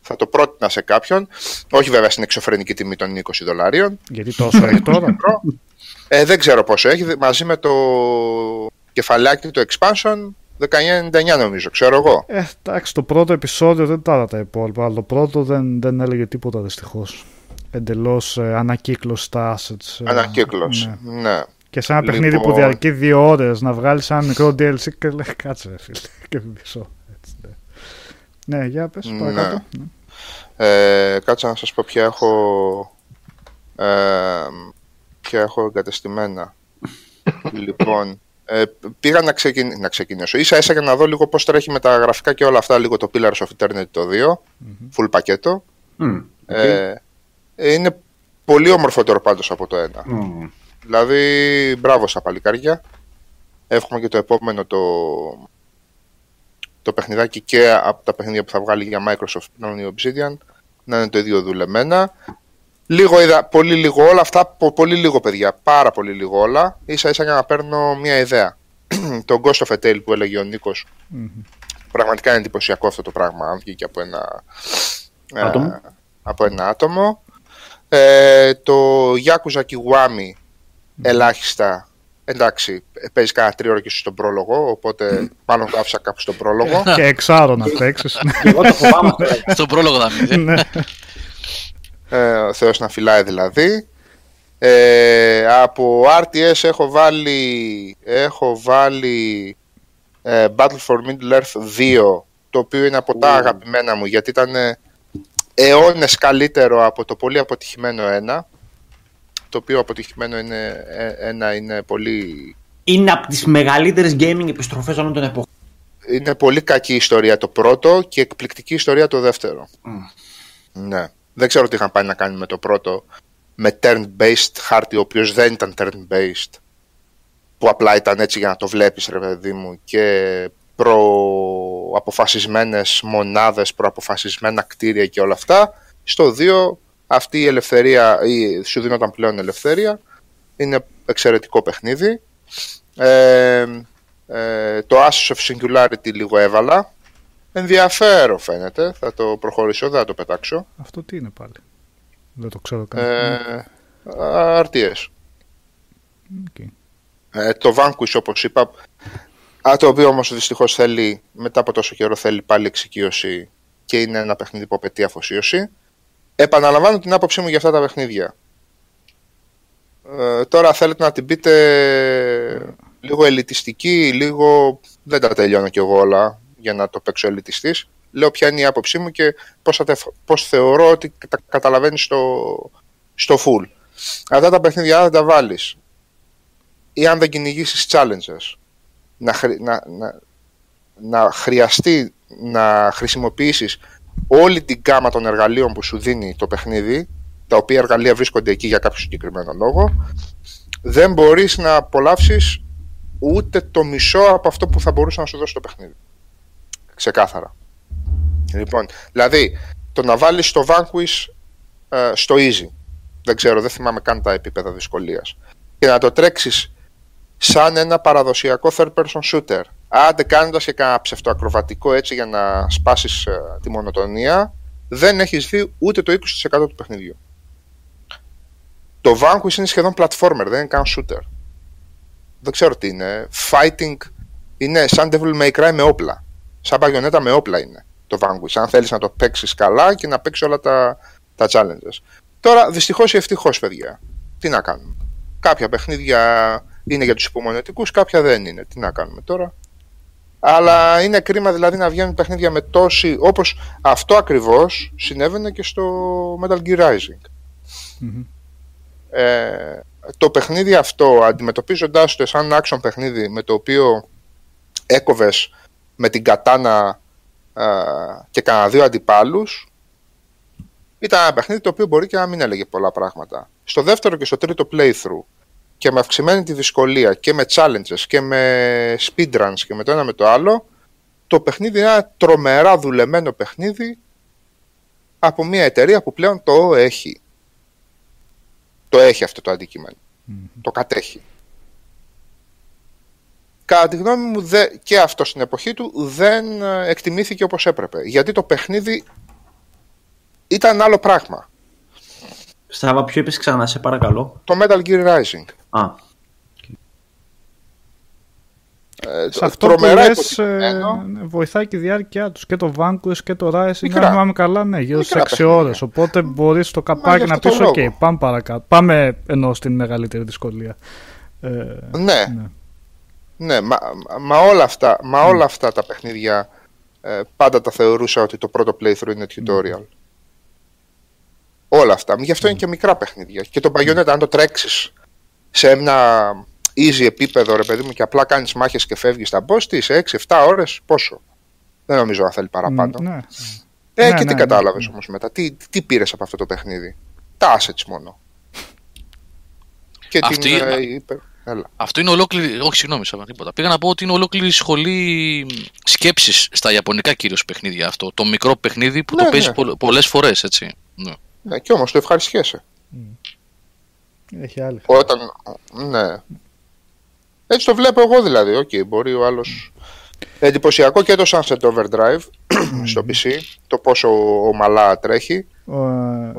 Θα το πρότεινα σε κάποιον. Όχι βέβαια στην εξωφρενική τιμή των 20 δολαρίων. Γιατί τόσο έχει τώρα. Ε, δεν ξέρω πόσο έχει. Μαζί με το κεφαλάκι του expansion 1999 νομίζω, ξέρω εγώ. Ε, εντάξει, το πρώτο επεισόδιο δεν τα τα υπόλοιπα, αλλά το πρώτο δεν, δεν έλεγε τίποτα δυστυχώς. Εντελώς ε, ανακύκλωση τα assets. Ε, ανακύκλωση, ναι. ναι. Και σε ένα λοιπόν... παιχνίδι που διαρκεί δύο ώρες να βγάλεις ένα μικρό DLC και λέει κάτσε, φίλε. *laughs* Και μισό. Έτσι, ναι. ναι, για πες, ναι. παρακάτω. Ναι. Ε, κάτσε να σας πω ποια έχω. Ε, ποια έχω εγκατεστημένα. *laughs* λοιπόν, ε, πήγα να, ξεκιν... να ξεκινήσω. Ίσα ίσα για να δω λίγο πώς τρέχει με τα γραφικά και όλα αυτά, λίγο το Pillars of Eternity το 2, mm-hmm. full πακέτο. Mm, ε, είναι πολύ ομορφότερο πάντως από το 1. Mm. Δηλαδή, μπράβο στα παλικάρια. Εύχομαι και το επόμενο το, το παιχνιδάκι και από τα παιχνίδια που θα βγάλει για Microsoft πλέον η Obsidian να είναι το ίδιο δουλεμένα. Λίγο είδα, πολύ λίγο όλα αυτά, πολύ λίγο παιδιά, πάρα πολύ λίγο όλα. Ίσα ίσα για να παίρνω μια ιδέα. *clears throat* το Ghost of a Tale που έλεγε ο νικο Πραγματικά είναι εντυπωσιακό αυτό το πράγμα, αν βγήκε από ένα ε, άτομο. από ένα άτομο. Ε, το Yakuza Kiwami ελάχιστα Εντάξει, παίζει κάνα τρία και στον πρόλογο, οπότε μάλλον το άφησα κάπου στον πρόλογο. και εξάρω να παίξεις. Εγώ το φοβάμαι. *laughs* Στον πρόλογο θα μείνει. Ναι. Ε, ο Θεός να φυλάει δηλαδή. Ε, από RTS έχω βάλει, έχω βάλει ε, Battle for Middle Earth 2 το οποίο είναι από τα αγαπημένα μου γιατί ήταν αιώνες καλύτερο από το πολύ αποτυχημένο ένα το οποίο αποτυχημένο είναι, ένα είναι πολύ... Είναι από τις μεγαλύτερες gaming επιστροφές όλων των εποχών. Είναι πολύ κακή ιστορία το πρώτο και εκπληκτική ιστορία το δεύτερο. Ναι. Δεν ξέρω τι είχαν πάει να κάνει με το πρώτο, με turn-based χάρτη, ο οποίος δεν ήταν turn-based, που απλά ήταν έτσι για να το βλέπεις ρε παιδί μου και προαποφασισμένες μονάδες, προαποφασισμένα κτίρια και όλα αυτά. Στο 2 αυτή η ελευθερία, ή σου δίνονταν πλέον ελευθερία, είναι εξαιρετικό παιχνίδι. Ε, ε, το Ashes of Singularity λίγο έβαλα, Ενδιαφέρον φαίνεται. Θα το προχωρήσω, δεν θα το πετάξω. Αυτό τι είναι πάλι; Δεν το ξέρω καν. Ε, RTS. Okay. Ε, το Vanquish όπως είπα, α, το οποίο όμως δυστυχώς θέλει, μετά από τόσο καιρό θέλει πάλι εξοικείωση και είναι ένα παιχνίδι που απαιτεί αφοσίωση. Επαναλαμβάνω την άποψή μου για αυτά τα παιχνίδια. Ε, τώρα θέλετε να την πείτε λίγο ελιτιστική, λίγο... Δεν τα τελειώνω κι εγώ όλα για να το παίξω ελιτιστής. Λέω ποια είναι η άποψή μου και πώς, πώς θεωρώ ότι τα καταλαβαίνεις στο, στο full. Αυτά τα παιχνίδια δεν τα βάλεις ή αν δεν κυνηγήσεις challenges να, να, να, να χρειαστεί να χρησιμοποιήσεις όλη την γάμα των εργαλείων που σου δίνει το παιχνίδι τα οποία εργαλεία βρίσκονται εκεί για κάποιο συγκεκριμένο λόγο δεν μπορείς να απολαύσεις ούτε το μισό από αυτό που θα μπορούσε να σου δώσει το παιχνίδι. Ξεκάθαρα. Λοιπόν, δηλαδή, το να βάλεις το Vanquish ε, στο easy. Δεν ξέρω, δεν θυμάμαι καν τα επίπεδα δυσκολίας. Και να το τρέξεις σαν ένα παραδοσιακό third person shooter. Άντε κάνοντας και κανένα ψευτοακροβατικό έτσι για να σπάσεις ε, τη μονοτονία, δεν έχεις δει ούτε το 20% του παιχνιδιού. Το Vanquish είναι σχεδόν platformer, δεν είναι καν shooter. Δεν ξέρω τι είναι. Fighting είναι σαν Devil May Cry με όπλα σαν παγιονέτα με όπλα είναι το Vanquish. Αν θέλεις να το παίξεις καλά και να παίξεις όλα τα, τα challenges. Τώρα, δυστυχώς ή ευτυχώς, παιδιά. Τι να κάνουμε; Κάποια παιχνίδια είναι για τους υπομονετικούς, κάποια δεν είναι. Τι να κάνουμε τώρα; Αλλά είναι κρίμα δηλαδή να βγαίνουν παιχνίδια με τόση. όπως αυτό ακριβώς συνέβαινε και στο Metal Gear Rising. Ε, το παιχνίδι αυτό, αντιμετωπίζοντάς το σαν action παιχνίδι με το οποίο έκοβες με την κατάνα και κανένα δύο αντιπάλους ήταν ένα παιχνίδι το οποίο μπορεί και να μην έλεγε πολλά πράγματα. Στο δεύτερο και στο τρίτο playthrough και με αυξημένη τη δυσκολία και με challenges και με speedruns και με το ένα με το άλλο το παιχνίδι είναι ένα τρομερά δουλεμένο παιχνίδι από μια εταιρεία που πλέον το έχει. Το έχει αυτό το αντικειμενο Το κατέχει κατά τη γνώμη μου και αυτό στην εποχή του δεν ε, εκτιμήθηκε όπως έπρεπε. Γιατί το παιχνίδι ήταν άλλο πράγμα. Στραβά, ποιο είπες ξανά, σε παρακαλώ. Το Metal Gear Rising. Α, Ε, Σε αυτό που λες, ε, βοηθάει και η διάρκεια τους και το Vanquish και το Rising. Μικρά. Αν θυμάμαι καλά, ναι, γύρω στις Μικρά 6 παιχνίδια. ώρες. Οπότε μπορείς το γι' καπάκι να αυτό πεις, το οκ, λόγο. πάμε παρακάτω. Πάμε ενώ στην μεγαλύτερη δυσκολία. Ε, Ναι, ναι. Ναι, μα, μα, όλα αυτά, μα όλα αυτά τα παιχνίδια ε, πάντα τα θεωρούσα ότι το πρώτο playthrough είναι tutorial. Όλα αυτά. Γι' αυτό είναι και μικρά παιχνίδια. Και το Bayonetta, αν το τρέξεις σε ένα easy επίπεδο, ρε παιδί μου, και απλά κάνεις μάχες και φεύγεις στα boss, τι σε 6-7 ώρες, πόσο. Δεν νομίζω να θέλει παραπάνω. Ναι. Ε, Ναι, και ναι, τι ναι. κατάλαβες όμως μετά; Τι, τι πήρες από αυτό το παιχνίδι; Τα assets μόνο. Και Αυτή- την. ε, είπε- Έλα. Αυτό είναι ολόκληρη. Όχι, συγγνώμη, Σάβα, τίποτα. Πήγα να πω ότι είναι ολόκληρη σχολή σκέψης στα ιαπωνικά κυρίως παιχνίδια αυτό. Το μικρό παιχνίδι που Ναι, το παίζεις ναι. πολλές φορές, έτσι. Ναι. Ναι, και όμως το ευχαριστιέσαι. Έχει άλλη. Όταν. Ναι. Έτσι το βλέπω εγώ δηλαδή. Οκ, μπορεί ο άλλο. Εντυπωσιακό και το Sunset Overdrive *clears throat* στο PC. Το πόσο ομαλά τρέχει. Ε,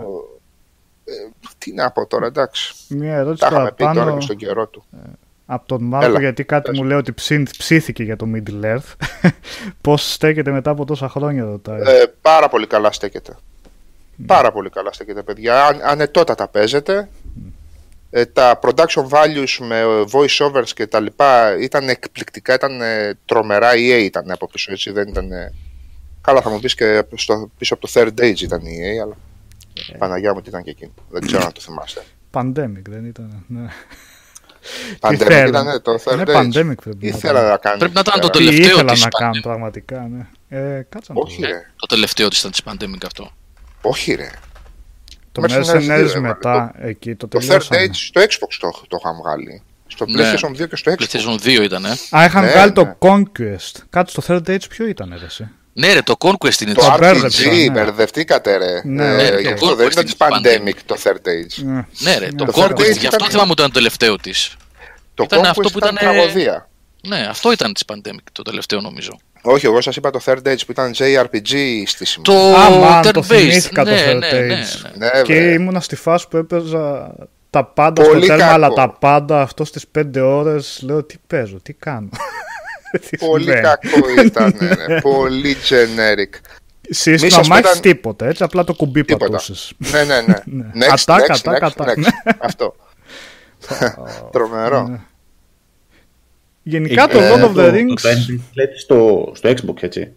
Τι να πω τώρα, εντάξει. Μία ερώτηση Τα είχαμε πει τώρα παραπάνω και στον καιρό του. από τον Μάρκο, Έλα, γιατί κάτι πες. μου λέει ότι ψήν- ψήθηκε για το Middle Earth. *laughs* Πώς στέκεται μετά από τόσα χρόνια, ρωτάει. Ε, πάρα πολύ καλά στέκεται. Πάρα πολύ καλά στέκεται, παιδιά. Αν, ανετότατα παίζεται. Ε, τα production values με voice overs και τα λοιπά ήταν εκπληκτικά, ήταν ε, τρομερά EA ήταν από πίσω, έτσι δεν ήταν... ε, Καλά θα μου πεις και στο, πίσω από το third age ήταν η EA, αλλά Παναγιά μου τι ήταν και εκείνο. Δεν ξέρω αν το θυμάστε. Pandemic δεν ήταν. Ναι. Pandemic θέλουν; ήταν ε, το third Ναι, age. Pandemic πρέπει να Ήθελα ήταν. να κάνω. Πρέπει να ήταν το Τι τελευταίο ήθελα της να κάνω Pandemic. πραγματικά, ναι. Ε, κάτσα να το Όχι δω. ρε, Το τελευταίο της ήταν της Pandemic αυτό. όχι ρε. Το Mercenaries Mercenaries δύο έβαλε. μετά, εκεί το Το third τελειώσαμε. age στο Xbox το, το είχαν βγάλει. Στο Ναι. PlayStation 2 και στο Xbox. PlayStation 2 ήταν. Ε. Α, είχαν Ναι, βγάλει ναι. το Conquest. Κάτι στο Third Age ποιο ήταν, ρε, εσύ; Ναι, ρε, το Conquest είναι Το της- Το RPG, μπέρδεψα, ναι. μπερδευτήκατε ρε. Ναι, Ε, ναι, γι' το αυτό δεν Conquest ήταν είναι της Pandemic. Pandemic το third age. Ναι. Ναι, ρε, το Το Third Conquest, Age γι' αυτό ήταν- θυμάμαι ότι ήταν το τελευταίο της. Το Ήταν Conquest αυτό που ήταν ήταν, ε, τραγωδία. Ναι, αυτό ήταν της Pandemic, το τελευταίο νομίζω. Όχι, εγώ σας είπα το third age που ήταν JRPG στη σημεία. Το Α, man, turn το based. θυμήθηκα το ναι, Third ναι, ναι, Age. ναι. Ναι, Και βρε. ήμουνα στη φάση που έπαιζα τα πάντα Πολύ στο τέρμα, κακό. αλλά τα πάντα αυτό στις 5 ώρες λέω τι παίζω, τι κάνω. Τι Πολύ συμβαίνει. κακό ήταν, ρε. *laughs* Πολύ generic. Μη Σύστημα σας μάχης πέταν- τίποτα, έτσι απλά το κουμπί Τίποτα. πατούσες. ναι, ναι, ναι. *laughs* Ναι. Next, Ατάκ, next, ατάκ, next, ατάκ. next. *laughs* Αυτό. Τρομερό. Ναι. Γενικά το Ε, Lord of the το- Rings Το Ending λέτε στο, στο Xbox, έτσι.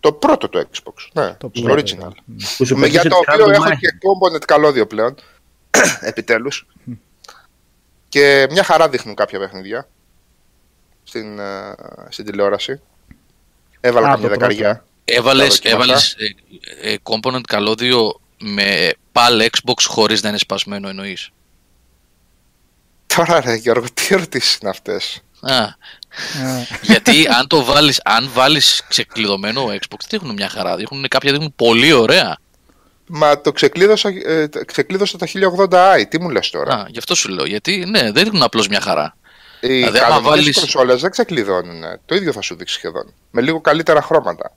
Το πρώτο το Xbox. Ναι, Το στο πρώτο, original. Που σου Με, για πετούσε το τη οποίο random έχω μάχη. και component καλώδιο πλέον. Επιτέλους. και μια χαρά δείχνουν κάποια παιχνίδια στην, ε, στην τηλεόραση. Έβαλα Α, κάποια το πρώτο. δεκαριά. Έβαλες, Τα δοκιμάτα. έβαλες ε, ε, component καλώδιο με PAL Xbox χωρίς να είναι σπασμένο εννοείς; Τώρα ρε Γιώργο, τι ερωτήσεις είναι αυτές; Α, Ε, γιατί αν το βάλεις, αν βάλεις ξεκλειδωμένο Xbox, δείχνουν μια χαρά. Δείχνουν, κάποια δείχνουν πολύ ωραία. Μα το ξεκλείδωσα, ε, το- ξεκλείδωσα τα 1080i. Τι μου λες τώρα; Α, γι' αυτό σου λέω. Γιατί ναι, δεν δείχνουν απλώς μια χαρά. Οι δηλαδή, άμα κανονικές βάλεις- κονσόλες δεν ξεκλειδώνουν. Το ίδιο θα σου δείξει σχεδόν. Με λίγο καλύτερα χρώματα.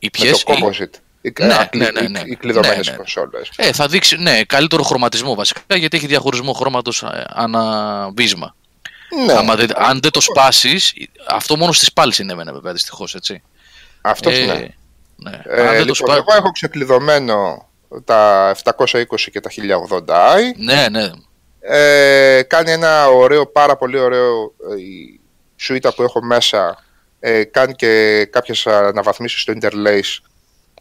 Οι Με ποιες, το οι- composite. Οι, Ναι, α, ναι, ναι, ναι. οι, οι κλειδωμένες Ναι, ναι. κονσόλες. Ε, θα δείξει, ναι, καλύτερο χρωματισμό βασικά, γιατί έχει διαχωρισμό χρώματος ε, ανά βίσμα. Ναι, Άμα δεν- αν δεν το σπάσεις, αυτό μόνο στις πάλι συνέβαινε βέβαια δυστυχώς, έτσι. αυτός Ε, ναι. ναι. Ε, αν δεν το λοιπόν, σπάσεις... εγώ έχω ξεκλειδωμένο τα 720 και τα 1080i. Ναι, ναι. Ε, κάνει ένα ωραίο, πάρα πολύ ωραίο ε, η σουίτα που έχω μέσα. Ε, κάνει και κάποιες αναβαθμίσεις στο interlace.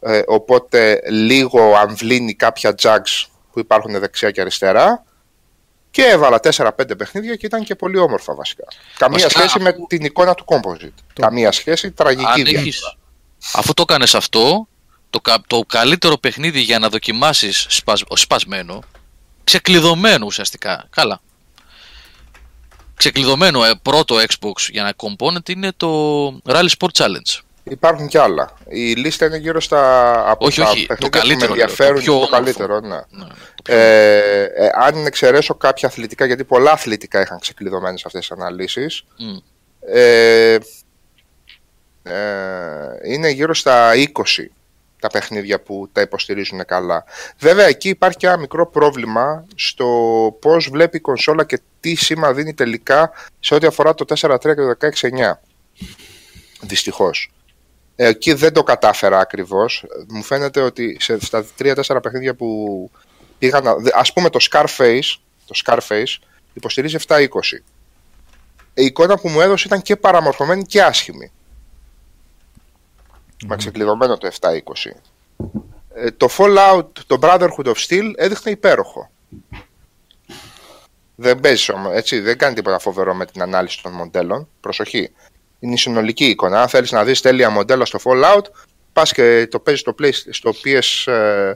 Ε, οπότε λίγο αμβλύνει κάποια jugs που υπάρχουν δεξιά και αριστερά. Και έβαλα 4-5 παιχνίδια και ήταν και πολύ όμορφα βασικά. Καμία Βασικά, σχέση με αφού- την εικόνα του composite. Καμία σχέση, τραγική Αν διαφορά. έχεις, αφού το κάνεις αυτό, το, κα- το καλύτερο παιχνίδι για να δοκιμάσεις σπασ, σπασμένο, ξεκλειδωμένο ουσιαστικά, καλά. Ξεκλειδωμένο ε, πρώτο Xbox για να component είναι το Rally Sport Challenge. Υπάρχουν κι άλλα. Η λίστα είναι γύρω στα από Όχι, τα όχι, το παιχνίδια καλύτερο που με λέω, το ενδιαφέρουν πιο το, όμορφο. καλύτερο. Ναι. Ναι, το πιο- Ε, ε, αν εξαιρέσω κάποια αθλητικά, γιατί πολλά αθλητικά είχαν ξεκλειδωμένες αυτές τις αναλύσεις, Μμ. ε, ε, είναι γύρω στα 20 τα τα παιχνίδια που τα υποστηρίζουν καλά. Βέβαια εκεί υπάρχει και ένα μικρό πρόβλημα στο πώς βλέπει η κονσόλα και τι σήμα δίνει τελικά σε ό,τι αφορά το 4.3 και το 16.9. Δυστυχώς. Εκεί δεν το κατάφερα ακριβώς. Μου φαίνεται ότι σε, στα 3-4 παιχνίδια που πήγαν, ας πούμε το Scarface, το Scarface υποστηρίζει 7-20. Η εικόνα που μου έδωσε ήταν και παραμορφωμένη και άσχημη. Mm. Με ξεκλειδωμένο το 7-20. Ε, το Fallout, το Brotherhood of Steel έδειχνε υπέροχο. Δεν παίζει όμως, έτσι, δεν κάνει τίποτα φοβερό με την ανάλυση των μοντέλων. Προσοχή. Είναι η συνολική εικόνα. Αν θέλεις να δεις τέλεια μοντέλα στο Fallout, πας και το παίζεις στο, play, στο PS. Ε,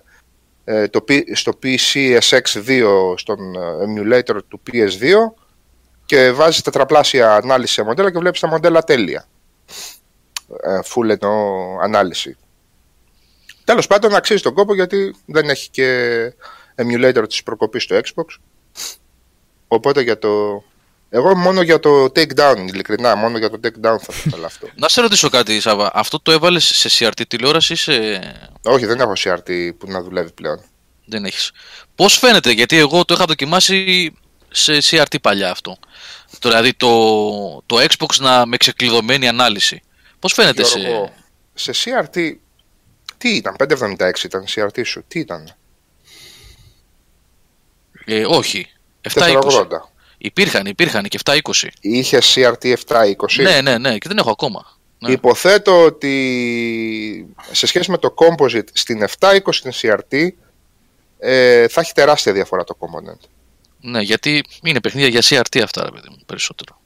ε, το, στο PC SX2 στον emulator του PS2 και βάζεις τετραπλάσια ανάλυση σε μοντέλα και βλέπεις τα μοντέλα τέλεια. Ε, full εννοώ ανάλυση. Τέλος πάντων αξίζει τον κόπο γιατί δεν έχει και emulator της προκοπής στο Xbox. Οπότε για το... Εγώ μόνο για το takedown, ειλικρινά, μόνο για το takedown θα ήθελα αυτό. *laughs* Να σε ρωτήσω κάτι, Σάβα. Αυτό το έβαλες σε CRT τηλεόραση ή σε... Όχι, δεν έχω CRT που να δουλεύει πλέον. Δεν έχεις. Πώς φαίνεται, γιατί εγώ το είχα δοκιμάσει σε CRT παλιά αυτό. Δηλαδή το, το Xbox να με ξεκλειδωμένη ανάλυση. Πώς φαίνεται Γιώργο, σε... Σε CRT, τι ήταν, 576 ήταν CRT σου, τι ήταν; Ε, όχι, 720. Υπήρχαν, υπήρχαν και 720. Είχε CRT 720. Ναι, ναι, ναι, και δεν έχω ακόμα. Ναι. Υποθέτω ότι σε σχέση με το Composite στην 720 στην CRT ε, θα έχει τεράστια διαφορά το component. Ναι, γιατί είναι παιχνίδια για CRT αυτά, ρε παιδί μου, περισσότερο.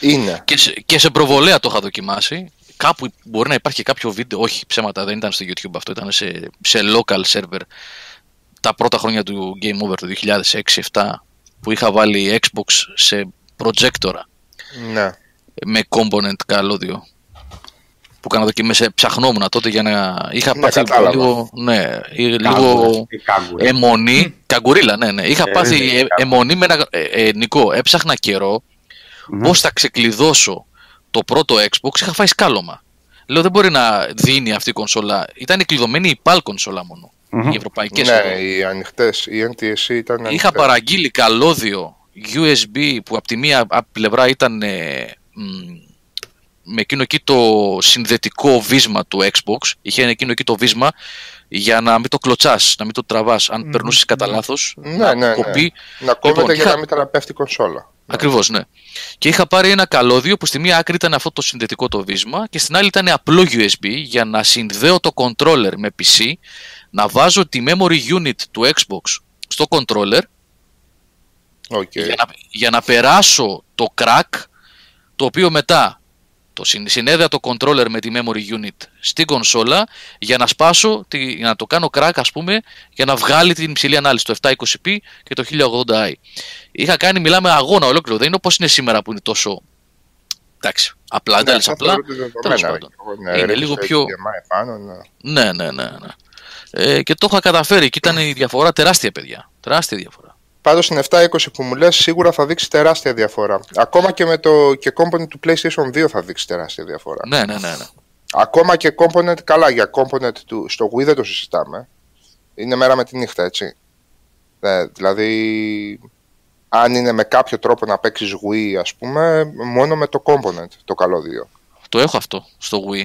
Είναι. Και σε, και σε προβολέα το είχα δοκιμάσει. Κάπου μπορεί να υπάρχει κάποιο βίντεο, όχι ψέματα, δεν ήταν στο YouTube αυτό, ήταν σε, σε local server τα πρώτα χρόνια του Game Over του 2006-2007 που είχα βάλει Xbox σε projectora ναι. με component καλώδιο που κάνα δοκιμές ψαχνόμουν τότε για να είχα ναι, πάθει λίγο, ναι, λίγο αιμονή, καγκουρίλα, ναι, ναι. Είχα ε, πάθει ε, αιμονή με ένα, ε, ε, Νικό, έψαχνα καιρό mm-hmm. πώς θα ξεκλειδώσω το πρώτο Xbox, είχα φάει σκάλωμα. Λέω δεν μπορεί να δίνει αυτή η κονσόλα, ήταν η κλειδωμένη η PAL κονσόλα μόνο, mm-hmm. οι ευρωπαϊκές. Ναι, οι ανοιχτές, οι NTSC ήταν ανοιχτές. Είχα παραγγείλει καλώδιο USB που από τη μία πλευρά ήταν με εκείνο εκεί το συνδετικό βίσμα του Xbox. Είχε εκείνο εκεί το βίσμα για να μην το κλωτσάς, να μην το τραβάς. Αν mm. περνούσες κατά λάθος, ναι, να ναι, ναι. κοπεί. Να κόβεται λοιπόν, για είχα... να μην τραπεύει η κονσόλα. Ακριβώς, ναι. Και είχα πάρει ένα καλώδιο που στη μία άκρη ήταν αυτό το συνδετικό το βίσμα και στην άλλη ήταν απλό USB για να συνδέω το controller με PC, να βάζω τη memory unit του Xbox στο controller okay. για, να, για να περάσω το crack το οποίο μετά το συνέδεα το controller με τη memory unit στην κονσόλα για να σπάσω, για να το κάνω crack ας πούμε, για να βγάλει την υψηλή ανάλυση, το 720p και το 1080i. Είχα κάνει, μιλάμε αγώνα ολόκληρο, δεν είναι όπως είναι σήμερα που είναι τόσο... Εντάξει, απλά, ναι, απλά. Ναι, είναι λίγο πιο... ναι. ναι, ναι, ναι. ναι. Ε, και το είχα καταφέρει και ήταν η διαφορά τεράστια, παιδιά. Τεράστια διαφορά. Πάντως στην 720 που μου λες σίγουρα θα δείξει τεράστια διαφορά. Ακόμα και με το και component του PlayStation 2 θα δείξει τεράστια διαφορά. Ναι, ναι, ναι. ναι. Ακόμα και component, καλά για component του, στο Wii δεν το συζητάμε. Είναι μέρα με τη νύχτα, έτσι. Ναι, δηλαδή, αν είναι με κάποιο τρόπο να παίξεις Wii, ας πούμε, μόνο με το component, το καλώδιο. Το έχω αυτό στο Wii.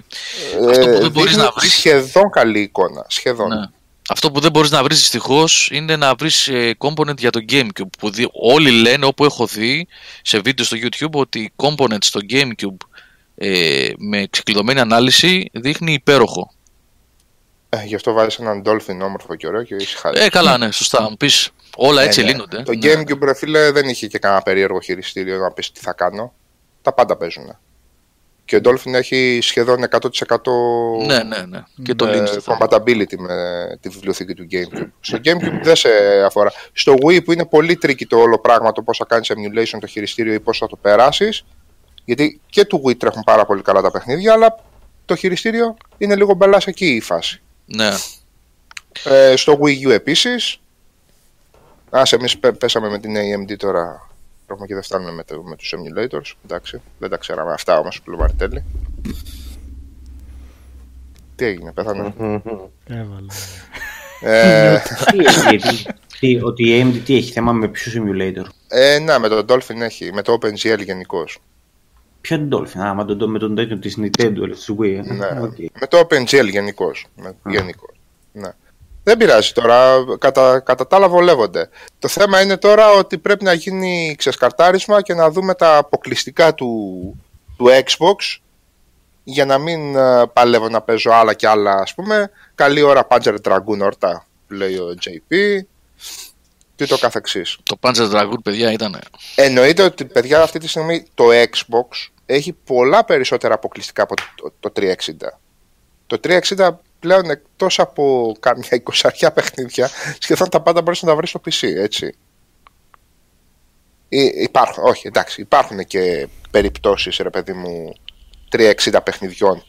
Ε, αυτό που δεν μπορείς να βρεις... Σχεδόν καλή εικόνα, σχεδόν. Ναι. Αυτό που δεν μπορείς να βρεις δυστυχώς είναι να βρεις ε, component για το Gamecube. Που όλοι λένε όπου έχω δει σε βίντεο στο YouTube ότι component στο Gamecube ε, με ξεκλειδωμένη ανάλυση δείχνει υπέροχο. Ε, γι' αυτό βάζεις έναν Dolphin όμορφο και ωραίο και είσαι χαρή. Ε, καλά, ναι, σωστά. Μου πεις, όλα έτσι ε, ναι. λύνονται. Το ναι. Gamecube, ρε φίλε, δεν είχε και κανένα περίεργο χειριστήριο να πεις τι θα κάνω. Τα πάντα παίζουν. Και ο Dolphin έχει σχεδόν 100% ναι, ναι, ναι. Και το compatibility με τη βιβλιοθήκη του GameCube. Στο GameCube δεν σε αφορά. Στο Wii που είναι πολύ tricky το όλο πράγμα το πώς θα κάνεις emulation το χειριστήριο ή πώς θα το περάσεις γιατί και του Wii τρέχουν πάρα πολύ καλά τα παιχνίδια αλλά το χειριστήριο είναι λίγο μπελάς εκεί η φάση. Ναι. Ε, στο Wii U επίσης Ας εμείς πέσαμε με την AMD τώρα Έχουμε και δεν φτάνουμε με, το, με τους emulators. Εντάξει, δεν τα ξέραμε αυτά όμως που τέλει. Τι έγινε, πέθανε. Έβαλε. Ε, τι, ότι η AMD τι έχει θέμα με ποιο simulator. ε, να, με τον Dolphin έχει, με το OpenGL γενικώς. Ποιο είναι το Dolphin, α, με τον, με τον τέτοιο της Nintendo, της Wii. ε. Ναι. Οκ. Με το OpenGL γενικώς. Γενικώς. Ναι. Δεν πειράζει τώρα, κατά, κατά τα άλλα βολεύονται. Το θέμα είναι τώρα ότι πρέπει να γίνει ξεσκαρτάρισμα και να δούμε τα αποκλειστικά του, του Xbox για να μην ε, παλεύω να παίζω άλλα και άλλα ας πούμε. Καλή ώρα Panzer Dragoon ορτά, λέει ο JP. Και το καθεξής. Το Panzer Dragoon, παιδιά, ήταν. Εννοείται ότι παιδιά αυτή τη στιγμή το Xbox έχει πολλά περισσότερα αποκλειστικά από το, το 360. Το 360 πλέον εκτός από κάμια εικοσαριά παιχνίδια σχεδόν τα πάντα μπορείς να τα βρεις στο PC, έτσι. Ή- Υπάρχουν, όχι, εντάξει, υπάρχουν και περιπτώσεις, ρε παιδί μου, 360 παιχνιδιών,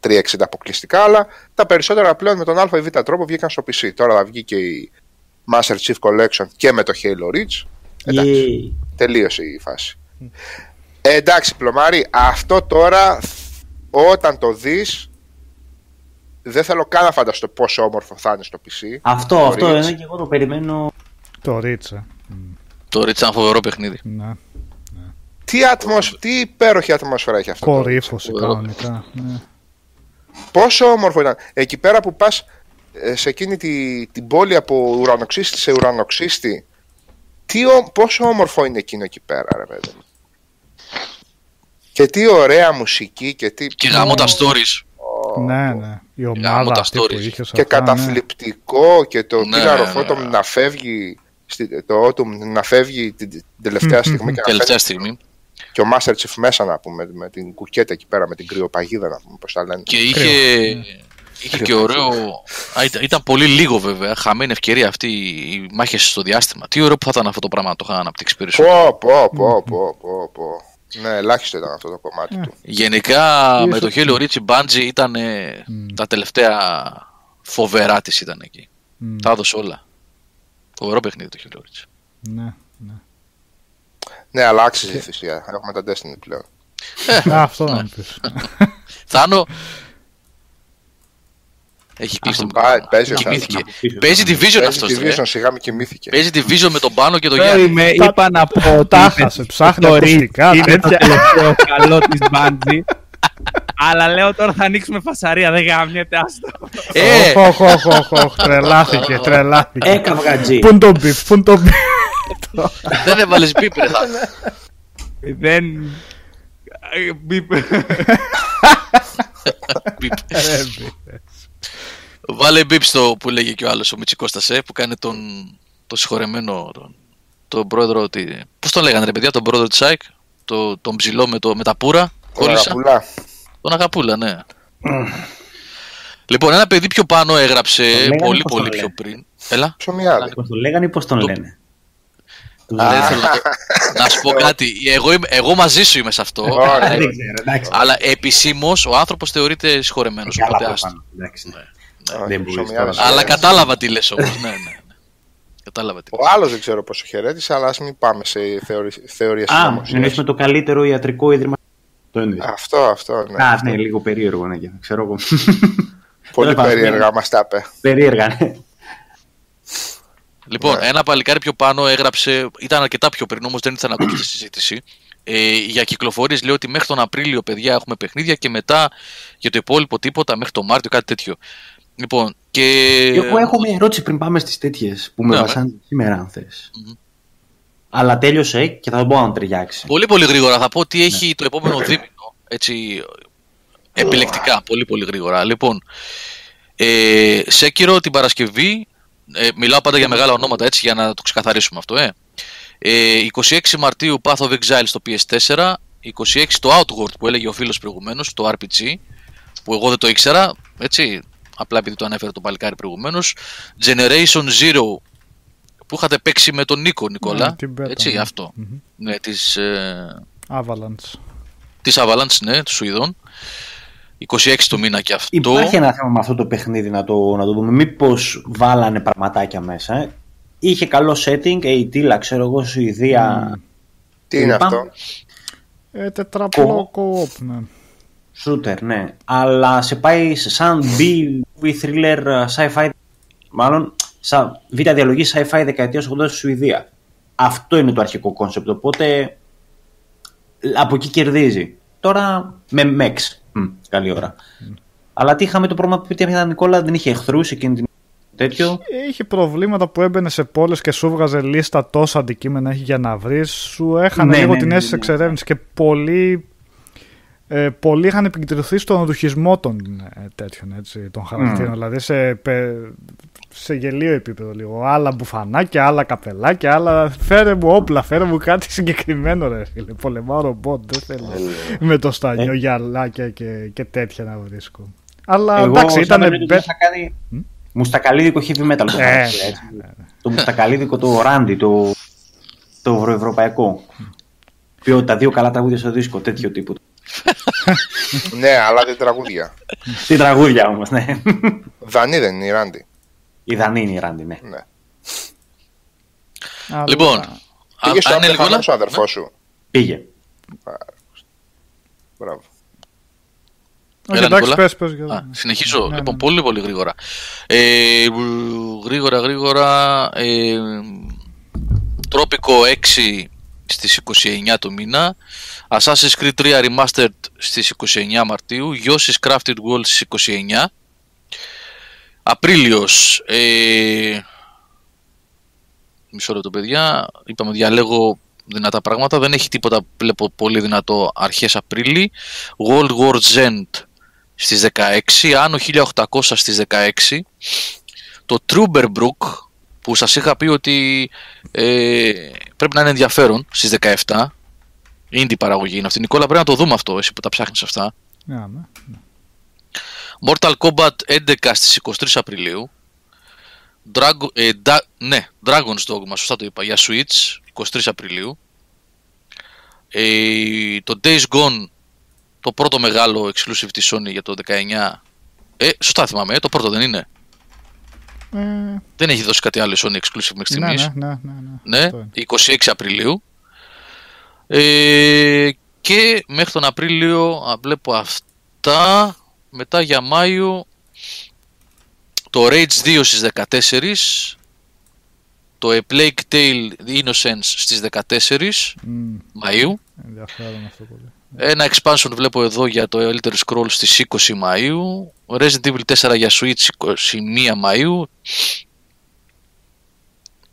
360 αποκλειστικά, αλλά τα περισσότερα πλέον με τον α ή β τρόπο βγήκαν στο PC. Τώρα θα βγει και η Master Chief Collection και με το Halo Reach. Εντάξει. Yay. Τελείωσε η φάση. Ε, εντάξει, Πλωμάρη, αυτό τώρα όταν το δεις δεν θέλω καν να φανταστώ πόσο όμορφο θα είναι στο PC. Αυτό, Το αυτό Reach. είναι και εγώ το περιμένω. Το Ρίτσα. Το Ritz ήταν φοβερό παιχνίδι. Ναι. Τι, ατμοσ... τι υπέροχη ατμόσφαιρα έχει αυτό. το Κορύφωση Ωραίο. κανονικά. Ναι. Πόσο όμορφο ήταν. Εκεί πέρα που πας ε, σε εκείνη τη, την πόλη από ουρανοξύστη σε ουρανοξύστη, τι, ο- πόσο όμορφο είναι εκείνο εκεί πέρα, ρε παιδί μου. Και τι ωραία μουσική και τι... Και γαμώ τα stories. ναι, ναι. Η Γάμο ομάδα τα αυτή που stories. είχε σε και αυτά, ναι. καταθλιπτικό και το Ναι, Pillar ναι, of Autumn ναι. να φεύγει στη- το Autumn να φεύγει την την τελευταία στιγμή και, να Τελευταία φεύγει στιγμή. και ο Master Chief μέσα να πούμε με την κουκέτα εκεί πέρα με την κρυοπαγίδα να πούμε πώς τα λένε Και είχε, είχε και ωραίο. Α, ήταν, ήταν πολύ λίγο βέβαια. Χαμένη ευκαιρία αυτή οι μάχε στο διάστημα. Τι ωραίο που θα ήταν αυτό το πράγμα να το είχαν αναπτύξει περισσότερο. πω πω πω πω πω πω ναι ελάχιστο ήταν αυτό το κομμάτι του Γενικά Ίσως με το Halo Reach η Bungie ήταν ε, τα τελευταία φοβερά της ήταν εκεί. Μμ. Τα έδωσε όλα. Φοβερό παιχνίδι το Halo Reach. Ναι, ναι. ναι αλλά άξιζε η θυσία έχουμε τα Destiny πλέον Α, Αυτό να μου πεις. *laughs* Θάνο. Έχει κλείσει το Πάει, μικρόφωνο. παίζει ο Κοιμήθηκε. Θάνος. Παίζει Division Παίζει αυτός τη ρε. Vision σιγά μην κοιμήθηκε Παίζει Division με τον πάνω και τον Sorry, Γιάννη. με Τα- είπα να πω ότι τα είπε χάσε, ψάχνει το Reach ακουστικά, είναι το τέτοια. τελευταίο καλό της Bungie. Αλλά λέω τώρα θα ανοίξουμε φασαρία, δεν γάμιεται, άστο. Ε, Οχ, οχ, οχ, οχ, τρελάθηκε, τρελάθηκε. Ε, καυγατζή. Πού είναι το μπιπ, πού είναι το μπιπ. δεν έβαλες μπίπ ρε Θάνο. Δεν... Ε, μπιπ. Μπιπ. Βάλε μπίπ στο που λέγε και ο άλλος ο Μητσικώστας ε, που κάνει τον, τον συγχωρεμένο τον, τον πρόεδρο τη... Πώς τον λέγανε ρε παιδιά, τον πρόεδρο της ΑΕΚ το, τον ψηλό με, το, με τα πουρα Ωραία, κόλλησα. πουλά. Τον αγαπούλα, ναι. λοιπόν, ένα παιδί πιο πάνω έγραψε λέγανε πολύ πώς πολύ τον πιο λένε. πριν. Έλα. Ψωμιάδη. Πώς το λέγανε ή πώς τον Το- λένε; Τους Δεν λένε. θέλω να, το- να σου πω *laughs* κάτι. Εγώ, είμαι- εγώ μαζί σου είμαι σε αυτό. Ωραία. Α, *laughs* Δεν ξέρω, εντάξει. αλλά επισήμως ο άνθρωπος θεωρείται συγχωρεμένος. Καλά Οπότε από άστο. Πάνω, εντάξει. Όχι, Δεν μπορείς ψωμιάδης. τώρα. Αλλά κατάλαβα τι λες όμως. ναι, ναι, ναι. Κατάλαβα τι Ο άλλος δεν ξέρω πόσο χαιρέτησε, αλλά ας μην πάμε σε θεωρίες Α, εννοείς με το καλύτερο ιατρικό ίδρυμα. Το εννοείς. Αυτό, αυτό, ναι. Α, ναι, λίγο περίεργο, ναι, και ξέρω εγώ. *laughs* Πολύ Τέλος πάντων, περίεργα μας τα είπε. Περίεργα, ναι. Λοιπόν, ένα παλικάρι πιο πάνω έγραψε, ήταν αρκετά πιο πριν, όμως δεν ήθελα να ακούσει τη συζήτηση. Ε, για κυκλοφορίες λέει ότι μέχρι τον Απρίλιο, παιδιά, έχουμε παιχνίδια και μετά για το υπόλοιπο τίποτα μέχρι τον Μάρτιο, κάτι τέτοιο. Λοιπόν, και. Εγώ έχω μια ερώτηση πριν πάμε στις τέτοιες που με Ναι, βασάνε σήμερα, αν θες. Αλλά τέλειωσε και θα το πω να ταιριάξει. Πολύ πολύ γρήγορα θα πω τι έχει το επόμενο δίμηνο. Έτσι, επιλεκτικά, πολύ πολύ γρήγορα. Λοιπόν, ε, Σέκυρο την Παρασκευή, ε, μιλάω πάντα για μεγάλα ονόματα έτσι για να το ξεκαθαρίσουμε αυτό. Ε. Ε, 26 Μαρτίου Path of Exile στο PS4, 26 το Outward που έλεγε ο φίλος προηγουμένως, το RPG, που εγώ δεν το ήξερα, έτσι, απλά επειδή το ανέφερε το παλικάρι προηγουμένως. Generation Zero που είχατε παίξει με τον Νίκο Νικόλα, Ναι, την beta, έτσι, ναι. αυτό. Μμμ. Ναι, της, ε, Avalanche. της Avalanche, ναι, του Σουηδών. 26 το μήνα και αυτό. Υπάρχει ένα θέμα με αυτό το παιχνίδι να το, να το δούμε. Μήπως βάλανε πραγματάκια μέσα. Ε. Είχε καλό setting, ATLA, ξέρω εγώ, Σουηδία. Τι είναι Είπα. αυτό; Ε, τετραπλό Κο- co-op, ναι. Shooter, ναι. Αλλά σε πάει σαν B, thriller, ε, sci-fi, μάλλον σαν β' διαλογή sci-fi δεκαετίας 80 στη Σουηδία. Αυτό είναι το αρχικό concept, οπότε από εκεί κερδίζει. Τώρα με Mex. καλή ώρα. Αλλά τι είχαμε το πρόβλημα που είπε Νικόλα, δεν είχε εχθρούς εκείνη την τέτοιο. Είχε προβλήματα που έμπαινε σε πόλε και σου βγάζε λίστα τόσα αντικείμενα έχει για να βρεις. Σου έχανε ναι, λίγο ναι, την ναι, αίσθηση ναι, εξερεύνησης και πολλοί, ε, πολλοί είχαν επικεντρωθεί στον ρουχισμό των ε, τέτοιων έτσι, των χαρακτήρων. Δηλαδή σε, σε γελίο επίπεδο λίγο. Άλλα μπουφανάκια, άλλα καπελάκια, άλλα. Φέρε μου όπλα, φέρε μου κάτι συγκεκριμένο ρε φίλε. Πολεμάω ρομπότ, δεν θέλω με το στανιό ε. γυαλάκια και, και τέτοια να βρίσκω. Αλλά Εγώ, εντάξει, ήταν. Κάνει... Μουστακαλίδικο heavy metal το ε, έτσι. Το μουστακαλίδικο το ράντι, το, το ευρωευρωπαϊκό. Ποιο τα δύο καλά τραγούδια στο δίσκο, τέτοιο τύπου. *laughs* ναι, αλλά δεν τραγούδια. Τι τραγούδια όμως, ναι. Δανή δεν είναι η Ράντι. Η Δανή είναι η Ράντι, ναι. ναι. Λοιπόν, πήγε στο Άμερικανό ο αδερφό σου. Πήγε. Μπράβο. Έλα, εντάξει, πες, πες, Α, συνεχίζω. Ναι, λοιπόν, ναι. πολύ πολύ γρήγορα. Ε, γρήγορα, γρήγορα. Ε, τρόπικο 6 στις 29 του μήνα. Assassin's Creed 3 Remastered στις 29 Μαρτίου. Yoshi's Crafted World στις 29. Απρίλιος. Ε, μισό λεπτό παιδιά. Είπαμε διαλέγω δυνατά πράγματα. Δεν έχει τίποτα βλέπω πολύ δυνατό αρχές Απρίλη. World War Z στις 16, Άνω 1800 στις 16, το Trooberbrook που σας είχα πει ότι ε, πρέπει να είναι ενδιαφέρον στις 17, είναι παραγωγή είναι αυτή. Νικόλα πρέπει να το δούμε αυτό, εσύ που τα ψάχνεις αυτά. Yeah, ναι, ναι. Mortal Kombat 11 στις 23 Απριλίου. Drago, ε, ναι, Dragon's Dogma, σωστά το είπα, για Switch, 23 Απριλίου. Ε, το Days Gone το πρώτο μεγάλο exclusive της Sony για το 19. Ε, σωστά θυμάμαι, ε, το πρώτο δεν είναι. Ε... Δεν έχει δώσει κάτι άλλο Sony exclusive μέχρι στιγμής. Ναι, ναι, ναι, ναι, ναι. 26 Απριλίου. Ε, και μέχρι τον Απρίλιο βλέπω αυτά. Μετά για Μάιο το Rage 2 στις 14 το A Plague Tale Innocence στις 14 mm. Μαΐου Ενδιαφέρον αυτό πολύ ένα expansion βλέπω εδώ για το Elder Scrolls στις 20 Μαΐου. Resident Evil 4 για Switch 21 Μαΐου.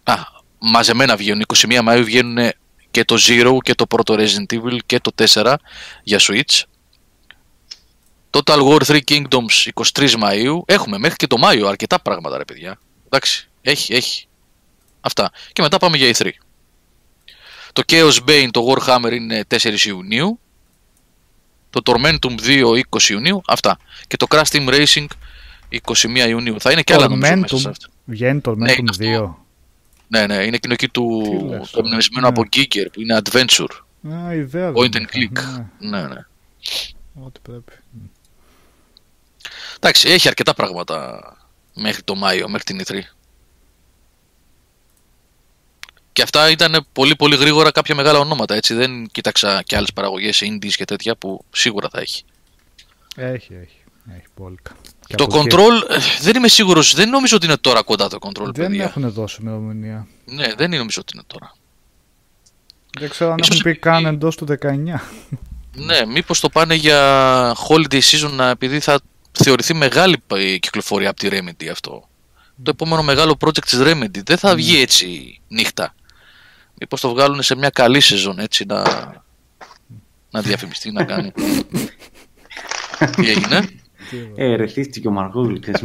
Α, μαζεμένα βγαίνουν. 21 Μαΐου βγαίνουν και το Zero και το πρώτο Resident Evil και το 4 για Switch. Total War 3 Kingdoms 23 Μαΐου. Έχουμε μέχρι και το Μάιο αρκετά πράγματα ρε παιδιά. Εντάξει, έχει, έχει. Αυτά. Και μετά πάμε για E3. Το Chaos Bane, το Warhammer είναι 4 Ιουνίου το Tormentum 2 20 Ιουνίου, αυτά. Και το Crash Team Racing 21 Ιουνίου. Θα είναι και άλλα νομίζω μέσα σε αυτά. Βγαίνει το Tormentum ναι, 2. Ναι, ναι, είναι εκείνο εκεί του το εμπνευσμένο από Giger που είναι Adventure. Α, ιδέα Point and click. Ναι, ναι. ναι. Ό,τι πρέπει. Εντάξει, έχει αρκετά πράγματα μέχρι το Μάιο, μέχρι την E3. Και αυτά ήταν πολύ πολύ γρήγορα κάποια μεγάλα ονόματα. Έτσι. Δεν κοίταξα και άλλες παραγωγές indies και τέτοια που σίγουρα θα έχει. Έχει, έχει. Έχει πολύ. Το control ε, δεν είμαι σίγουρος, δεν νομίζω ότι είναι τώρα κοντά το control. Δεν παιδιά. έχουν δώσει ημερομηνία. Ναι, δεν νομίζω ότι είναι τώρα. Δεν ξέρω αν έχουν πει καν εντός του 19. Ναι, μήπως το πάνε για holiday season επειδή θα θεωρηθεί μεγάλη κυκλοφορία από τη Remedy αυτό. Το επόμενο μεγάλο project της Remedy δεν θα βγει έτσι νύχτα. Μήπως το βγάλουν σε μια καλή σεζόν έτσι να, να διαφημιστεί, να κάνει. *laughs* Τι έγινε; Ε, ρεθίστηκε ο Μαργούλης.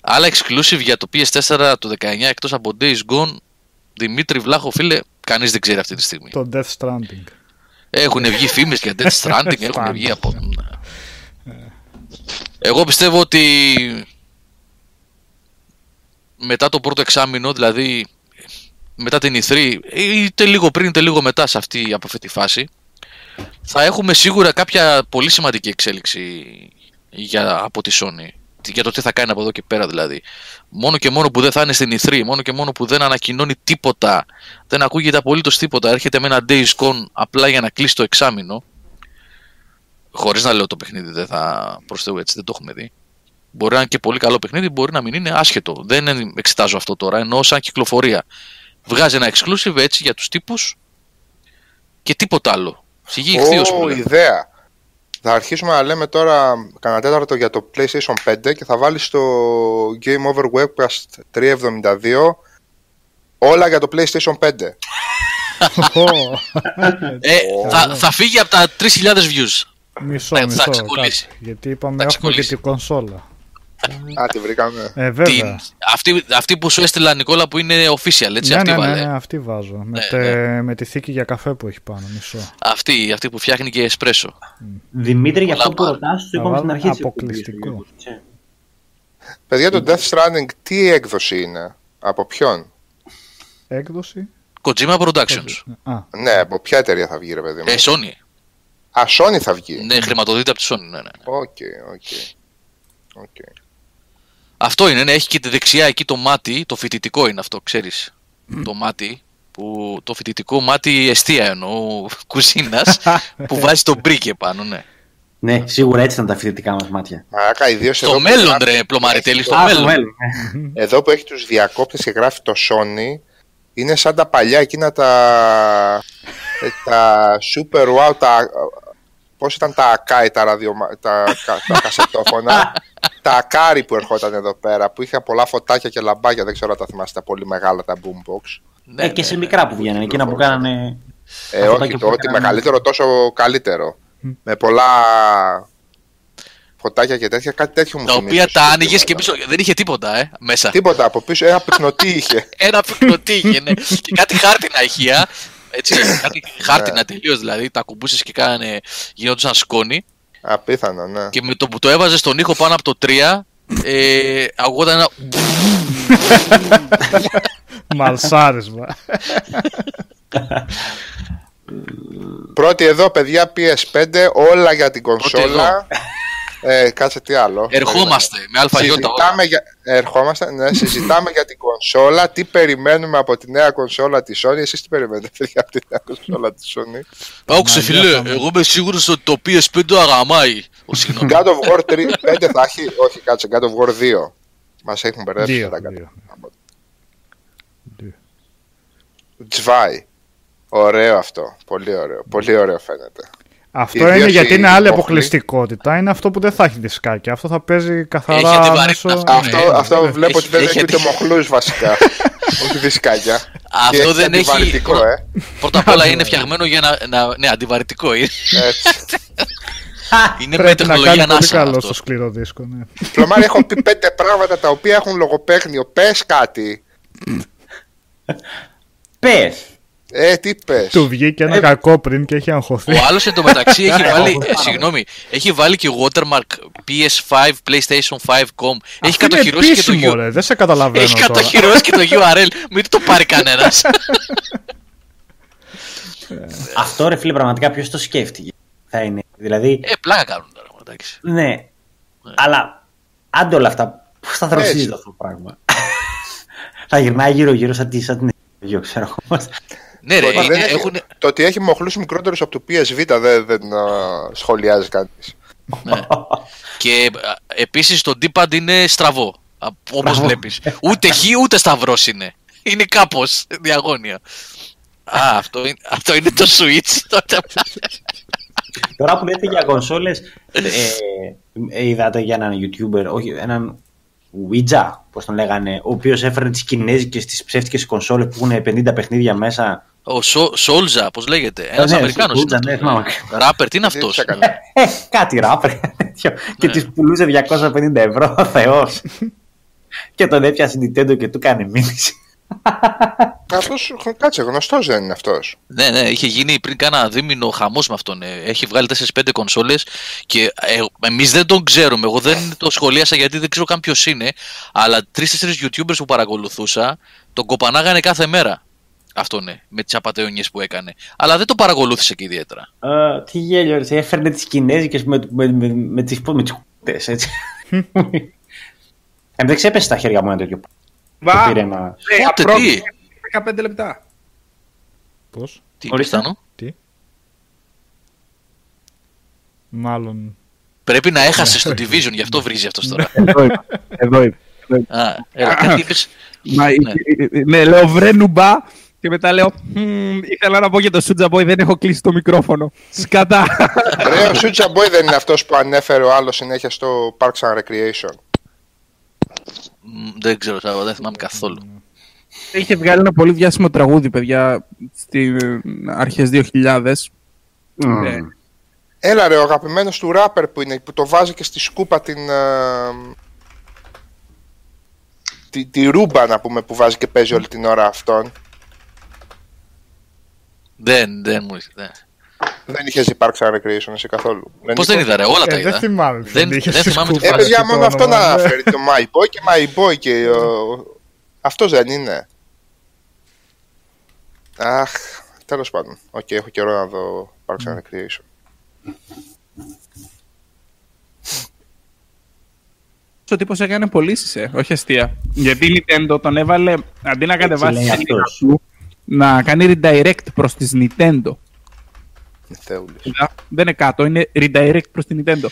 Άλλα exclusive για το PS4 το 19 εκτός από Days Gone Δημήτρη Βλάχο φίλε, κανείς δεν ξέρει αυτή τη στιγμή. Το Death Stranding. Έχουν βγει φήμες για Death Stranding, έχουν βγει από... Εγώ πιστεύω ότι μετά το πρώτο εξάμεινο, δηλαδή μετά την E3, είτε λίγο πριν είτε λίγο μετά σε αυτή, από αυτή τη φάση, θα έχουμε σίγουρα κάποια πολύ σημαντική εξέλιξη για, από τη Sony. για το τι θα κάνει από εδώ και πέρα δηλαδή. Μόνο και μόνο που δεν θα είναι στην E3, μόνο και μόνο που δεν ανακοινώνει τίποτα, δεν ακούγεται απολύτως τίποτα. Έρχεται με ένα Days Gone απλά για να κλείσει το εξάμεινο. Χωρίς να λέω το παιχνίδι δεν θα προσθέτω έτσι, δεν το έχουμε δει. Μπορεί να είναι και πολύ καλό παιχνίδι, μπορεί να μην είναι άσχετο. Δεν εξετάζω αυτό τώρα, εννοώ σαν κυκλοφορία. Βγάζει ένα exclusive έτσι για τους τύπους και τίποτα άλλο. Σιγή Ω, ιδέα. Θα αρχίσουμε να λέμε τώρα κανένα τέταρτο για το PlayStation 5 και θα βάλεις στο Game Over Webcast 372 όλα για το PlayStation 5. ε, θα, θα φύγει από τα 3.000 views. Μισό, μισό. γιατί είπαμε έχουμε και την κονσόλα. Α, τη βρήκαμε. Ε, βέβαια. αυτή, αυτή που σου έστειλα Νικόλα που είναι official, έτσι, ναι, αυτή ναι, βάλε. Ναι, αυτή βάζω. με, ναι, ναι. με τη θήκη για καφέ που έχει πάνω, μισό. Αυτή, αυτή που φτιάχνει και εσπρέσο. Δημήτρη, για αυτό που ρωτάς, σου είπαμε στην αρχή Αποκλειστικό. Παιδιά, το Death Stranding τι έκδοση είναι, από ποιον; Έκδοση; Kojima Productions. Ναι, από ποια εταιρεία θα βγει ρε παιδί μου; Ε, Sony. Α, Sony θα βγει. Ναι, χρηματοδοτείται από τη Sony, ναι, ναι. Οκ, οκ. Okay. Αυτό είναι, ναι, έχει και τη δεξιά εκεί το μάτι, το φοιτητικό είναι αυτό, ξέρεις. Το μάτι, που, το φοιτητικό μάτι εστία εννοώ, *laughs* κουζίνας, που *laughs* βάζει τον μπρίκε πάνω, ναι. Ναι, σίγουρα έτσι ήταν τα φοιτητικά μας μάτια. Μαράκα, ιδίως στο μέλλον, ρε, πλωμαριτέλη, στο μέλλον. Ναι. *laughs* Εδώ που έχει τους διακόπτες και γράφει το Sony, είναι σαν τα παλιά εκείνα τα, ε, τα super wow, τα Πώς ήταν τα ακάι, τα, ραδιο, τα, τα *laughs* κασετόφωνα, τα ακάρι που ερχόταν εδώ πέρα, που είχε πολλά φωτάκια και λαμπάκια, δεν ξέρω αν τα θυμάστε, τα πολύ μεγάλα τα boombox. Ναι, ε, και σε μικρά που βγαίνανε, εκείνα που κάνανε... Ε, όχι, το ότι μεγαλύτερο τόσο καλύτερο. Με πολλά φωτάκια και τέτοια, κάτι τέτοιο μου Τα οποία τα άνοιγες και πίσω δεν είχε τίποτα ε, μέσα. Τίποτα από πίσω, ένα πυκνοτή είχε. *laughs* ένα πυκνοτή είχε, ναι. και κάτι χάρτινα ηχεία έτσι, *coughs* κάτι χάρτινα τελείω δηλαδή. Τα κουμπούσε και κάνανε, γίνονταν σκόνη. Απίθανο, ναι. Και με το που το έβαζες στον ήχο πάνω από το 3, ε, αγόταν ένα. *laughs* Μαλσάρισμα. Πρώτη εδώ, παιδιά, PS5, όλα για την κονσόλα. *laughs* Ε, κάτσε τι άλλο. Ερχόμαστε με αλφαγιώτα. Για... Ερχόμαστε, ναι, συζητάμε για την κονσόλα. Τι περιμένουμε από τη νέα κονσόλα τη Sony. Εσεί τι περιμένετε, παιδιά, από τη νέα κονσόλα τη Sony. Άκουσε, φίλε, εγώ είμαι σίγουρο ότι το PS5 αγαμάει. God of War 3, 5 θα έχει. Όχι, κάτσε, God of War 2. Μα έχουν μπερδέψει τα κάτω. Τζβάι. Ωραίο αυτό. Πολύ ωραίο. Πολύ ωραίο φαίνεται. Αυτό είναι γιατί είναι άλλη αποκλειστικότητα. Είναι αυτό που δεν θα έχει δισκάκια. Αυτό θα παίζει καθαρά μέσω... Αυτό, αυτό βλέπω ότι δεν έχει ούτε μοχλούς βασικά. *laughs* Όχι δισκάκια. Αυτό δεν έχει. Ε. Πρώτα απ' όλα είναι φτιαγμένο για να. Ναι, αντιβαρυτικό είναι. *laughs* Είναι με τεχνολογία να πολύ καλό στο σκληρό δίσκο. Ναι. Φλωμάρι, έχω πει *laughs* πέντε πράγματα τα οποία έχουν λογοπαίγνιο. Πες κάτι. Πες. Ε, τι πες. Του βγήκε ένα ε, κακό πριν και έχει αγχωθεί. Ο άλλος εντωμεταξύ έχει βάλει. ε, συγγνώμη, έχει βάλει και watermark PS5, PlayStation 5.com. Έχει κατοχυρώσει και το URL. Δεν σε καταλαβαίνω. Έχει κατοχυρώσει και το URL. Μην το πάρει κανένας. *laughs* Αυτό ρε φίλε, πραγματικά ποιος το σκέφτηκε. Θα είναι. Δηλαδή... Ε, πλάκα κάνουν τώρα. Εντάξει. Ναι. ναι. Αλλά άντε όλα αυτά. Πώς θα δροσίζει αυτό το πράγμα; *laughs* θα γυρνάει γύρω-γύρω σαν την. ξέρω ναι, ρε, το, ότι έχουν... το ότι έχει μοχλούς μικρότερους από το PSV δεν, δεν uh, σχολιάζει κανείς. ναι. Και επίσης το D-pad είναι στραβό. Όπως βλέπεις. Ούτε χ ούτε σταυρός είναι. Είναι κάπως διαγώνια. Α, αυτό είναι, αυτό είναι το Switch. Τώρα που λέτε για κονσόλες, ε, ε, είδατε για έναν YouTuber, όχι, έναν Ouija, πώς τον λέγανε, ο οποίος έφερε τις κινέζικες, τις ψεύτικες κονσόλες που έχουν 50 παιχνίδια μέσα ο Σόλζα, πώς λέγεται. Ένας ναι, Αμερικάνος. Ναι, ράπερ, τι είναι αυτός; Ε, κάτι ράπερ. και της πουλούσε 250 ευρώ, ο Θεός. και τον έπιασε Nintendo και του κάνει μήνυση. Αυτός, κάτσε, γνωστός δεν είναι αυτός. Ναι, ναι, είχε γίνει πριν κάνα δίμηνο χαμός με αυτόν. Ε. Έχει βγάλει 4-5 κονσόλες και ε, εμείς δεν τον ξέρουμε. Εγώ δεν το σχολίασα γιατί δεν ξέρω καν ποιος είναι. Αλλά 3-4 YouTubers που παρακολουθούσα τον κοπανάγανε κάθε μέρα. Αυτό ναι, με τις απαταιωνίε που έκανε. Αλλά δεν το παρακολούθησε και ιδιαίτερα. Uh, τι γέλιο, ρε. Έφερνε τις Κινέζικες με, με, με, με τις με έτσι. *laughs* Ε, δεν ξέπεσε στα χέρια μου ένα τέτοιο. Βα, πήρε ένα- ε, Πότε, απρό- τι; 15 λεπτά. Πώς, Τι Ορίστε. πιθανό. τι; Μάλλον. Πρέπει να έχασες στο Division, γι' αυτό βρίζει αυτός τώρα. *laughs* Εδώ είμαι. Εδώ είμαι. Α, έλα, κάτι είπες; Μα, Ναι. ναι. ναι, λέω βρε νουμπά και μετά λέω «Μμμ, ήθελα να πω για το Σούτζα Boy, δεν έχω κλείσει το μικρόφωνο. Σκατά. Ρε, ο Σούτσα Boy δεν είναι αυτός που ανέφερε ο άλλος συνέχεια στο Parks and Recreation. Μ, Δεν ξέρω, Σάββα, δεν θυμάμαι καθόλου. Είχε βγάλει ένα πολύ διάσημο τραγούδι, παιδιά, στι αρχές 2000. Ναι. Έλα ρε, ο αγαπημένος του ράπερ που είναι, που το βάζει και στη σκούπα την... ε, τη, τη Roomba να πούμε που βάζει και παίζει όλη την ώρα αυτόν. Δεν, δεν μου ήρθε. δεν. Δεν είχες δει Parks and Recreation εσύ καθόλου. Πώς δεν είδα, ρε, όλα τα Ε, είδα. δεν θυμάμαι ποιον Δεν, είχε δεν στη θυμάμαι τι σκούπα. Ε, φάση. παιδιά, το μόνο αυτό όνομα, να ναι. αναφέρει το My Boy και My Boy και ο... Αυτός δεν είναι. Αχ, τέλος πάντων. Οκ, έχω καιρό να δω Parks and Recreation. Ο τύπος έκανε πωλήσεις, ε, όχι αστεία. Γιατί η Nintendo τον έβαλε αντί να κατεβάσει λέει τη σελίδα αυτός. του, να κάνει redirect προς τη Nintendo. Θεούλης. Είδα, Δεν είναι κάτω, είναι redirect προς τη Nintendo.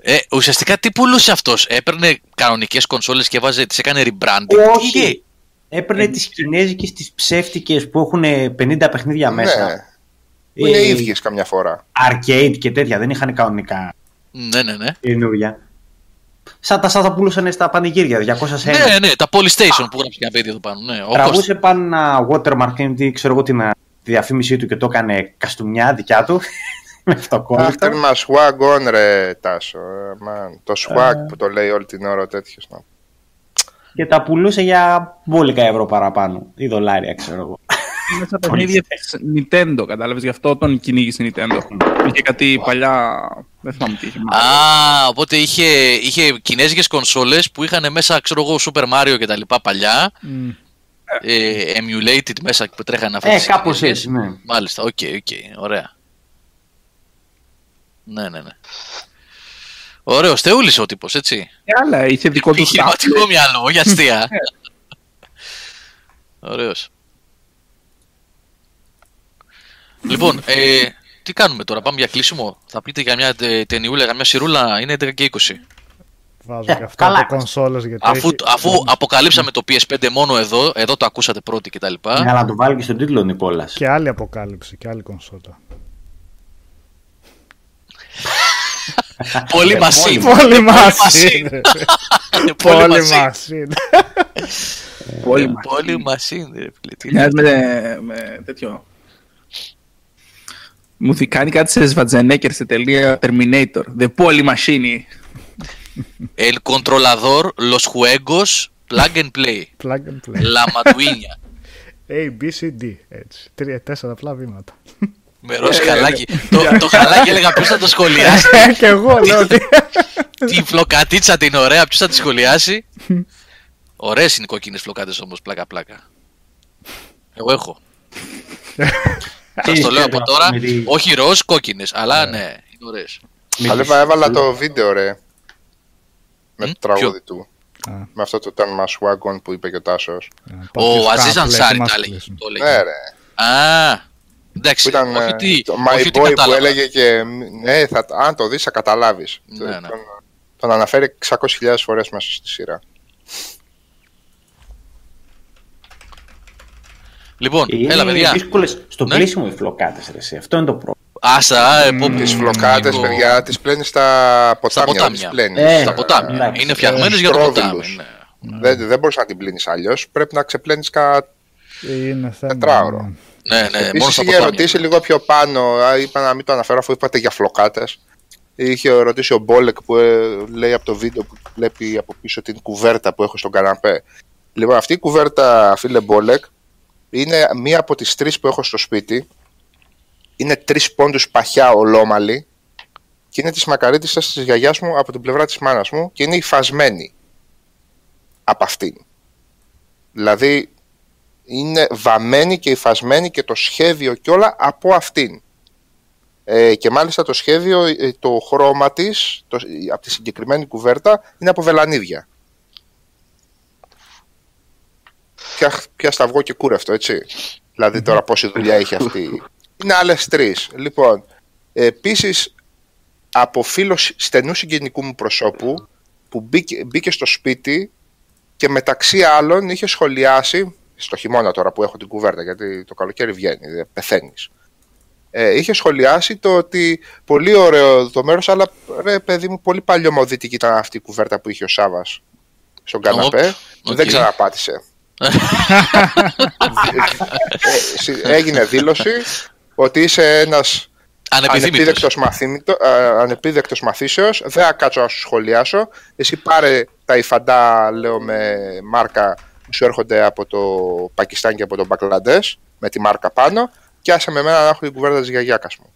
Ε, ουσιαστικά τι πουλούσε αυτός; Έπαιρνε κανονικές κονσόλες και βάζε, τις έκανε rebranding; Τι είχε; Όχι. Έπαιρνε τις κινέζικες, τις ψεύτικες που έχουν 50 παιχνίδια μέσα. Ναι, που είναι Ε, ίδιες καμιά φορά. Arcade και τέτοια, δεν είχαν κανονικά Ναι, ναι, ναι. καινούργια. Σαν τα, σαν τα πουλούσαν στα πανηγύρια, 200 σε ένα. Ναι, ναι, τα Polystation που γράψει ένα παιδί εδώ πάνω. Ναι, ο Τραβούσε Κώστας. πάνω ένα watermark ή ξέρω εγώ την, τη διαφήμιση του και το έκανε καστούμια δικιά του. *laughs* με Αχ, αυτοκόλλητο. τέρμα swag on ρε Τάσο. ε, man. Το swag που το λέει όλη την ώρα ο τέτοιος. να. και τα πουλούσε για μπόλικα ευρώ παραπάνω. Ή δολάρια, ξέρω εγώ. Είναι σαν παιχνίδια της Nintendo, κατάλαβες. Γι' αυτό τον κυνήγησε η Nintendo. Είχε κάτι παλιά. Δεν θυμάμαι τι είχε. Α, οπότε είχε, είχε κινέζικες κονσόλες που είχαν μέσα, ξέρω εγώ, Super Mario και τα λοιπά παλιά. Μμ. Ε, emulated μέσα που τρέχανε αυτές Ε, τις κάπως κινέζικες. έτσι, ναι. Μάλιστα, οκ, οκ, ωραία. Ναι, ναι, ναι. Ωραίος, θεούλης ο τύπος, έτσι. Και άλλα, είχε δικό του Επιχειρηματικό μυαλό, όχι αστεία. Ωραίος. Λοιπόν, ε, τι κάνουμε τώρα, πάμε για κλείσιμο; Θα πείτε για μια τε- ταινιούλα, για μια σιρούλα, είναι 11 και 20. Βάζω Ε, και αυτά καλά. από κονσόλες γιατί Αφού, έχει- αφού αποκαλύψαμε το PS5 μόνο εδώ, εδώ το ακούσατε πρώτοι κτλ. Ναι, αλλά να το βάλει και στον τίτλο ο Νικόλας. Και άλλη αποκάλυψη και άλλη κονσόλα. Πολύ μασί. Πολύ μας μασί. είναι. Πολύ Πολύ μασί. μας είναι. Πολύ μας. Πολύ μασί, ρε φίλε. Τι Μοιάζει με, με τέτοιο. Μου δει κάνει κάτι σε Σβατζενέκερ σε τελεία Terminator. The Poly Machine. El controlador, los juegos, plug and play. *laughs* Plug and play. La Matuiña. *laughs* A, B, C, D. Έτσι. Τρία, τέσσερα απλά βήματα. Με ροζ χαλάκι. το, το χαλάκι έλεγα ποιος θα το σχολιάσει. Ε, και εγώ λέω ότι. *laughs* Τη φλοκατίτσα την ωραία, ποιος θα τη σχολιάσει. Ωραίες είναι οι κόκκινες φλοκάτες όμως, πλάκα πλάκα. Εγώ έχω. Σας το λέω από τώρα, Με τη- όχι ροζ, κόκκινες, αλλά ναι, είναι ωραίες. με Αλλά τις- έβαλα το βίντεο ρε. Με Μμ, το τραγούδι του. Α, Με αυτό το Turn My Swag On που είπε και ο Τάσος. Ο Αζίζ Κάποιος Ανσάρι κάπου τα έχει έλεγε. μας το έλεγε. Ναι ρε. Α, Που εντάξει, ήταν όχι ε, ότι, το όχι My ότι Boy που κατάλαβα. έλεγε και ναι, θα, αν το δεις θα καταλάβεις. Ναι, Τον- ναι. Τον, τον αναφέρει 600.000 φορές μέσα στη σειρά. Λοιπόν, Είναι έλα παιδιά. δύσκολες στο Ναι. κλείσιμο οι φλοκάτες ρε εσύ. Αυτό είναι το πρόβλημα. Άσα, ε, πω, Τις πω, φλοκάτες, λίγο- παιδιά, τις πλένεις στα ποτάμια. δεν ποτάμια. τις πλένεις. Ε, Στα ποτάμια. εντάξει. Είναι φτιαγμένες για το Στρόβιλους. ποτάμι. ναι. Δεν, δεν μπορείς να την πλύνεις αλλιώς. Πρέπει να ξεπλένεις κα... Είναι θέμα. Τετράωρο. ναι. Ναι, ναι, μόνο Επίσης στα είχε ποτάμια. ρωτήσει λίγο πιο πάνω, α, είπα να μην το αναφέρω αφού είπατε για φλοκάτες. Είχε ρωτήσει ο Μπόλεκ που ε, λέει από το βίντεο που βλέπει από πίσω την κουβέρτα που έχω στον καναπέ. Λοιπόν, αυτή η κουβέρτα, φίλε Μπόλεκ, είναι μία από τις τρεις που έχω στο σπίτι. Είναι τρεις πόντους παχιά ολόμαλη και είναι της μακαρίτησας της γιαγιάς μου από την πλευρά της μάνας μου και είναι υφασμένη από αυτήν. Δηλαδή είναι βαμμένη και υφασμένη και το σχέδιο και όλα από αυτήν. Ε, και μάλιστα το σχέδιο, ε, το χρώμα της, το, από τη συγκεκριμένη κουβέρτα, είναι από βελανίδια. Πια, πια σταυγό και κούρευτο, έτσι. Δηλαδή τώρα πόση δουλειά έχει αυτή. Είναι άλλες τρεις. Λοιπόν, επίσης από φίλος στενού συγγενικού μου προσώπου που μπήκε, μπήκε στο σπίτι και μεταξύ άλλων είχε σχολιάσει, στο χειμώνα τώρα που έχω την κουβέρτα, γιατί το καλοκαίρι βγαίνει, δεν πεθαίνεις. Ε, είχε σχολιάσει το ότι πολύ ωραίο το μέρος, αλλά ρε παιδί μου, πολύ παλιωμοδίτικη ήταν αυτή η κουβέρτα που είχε ο Σάβα στον καναπέ. Okay. Δεν ξαναπάτησε. Ε, έγινε δήλωση ότι είσαι ένας ανεπίδεκτος, μαθήμητο, ανεπίδεκτος μαθήσεως. Δεν θα κάτσω να σου σχολιάσω. Εσύ πάρε τα υφαντά, λέω με μάρκα που σου έρχονται από το Πακιστάν και από τον Μπαγκλαντές, με τη μάρκα πάνω, και άσε με μένα να έχω την κουβέρτα της γιαγιάκας μου.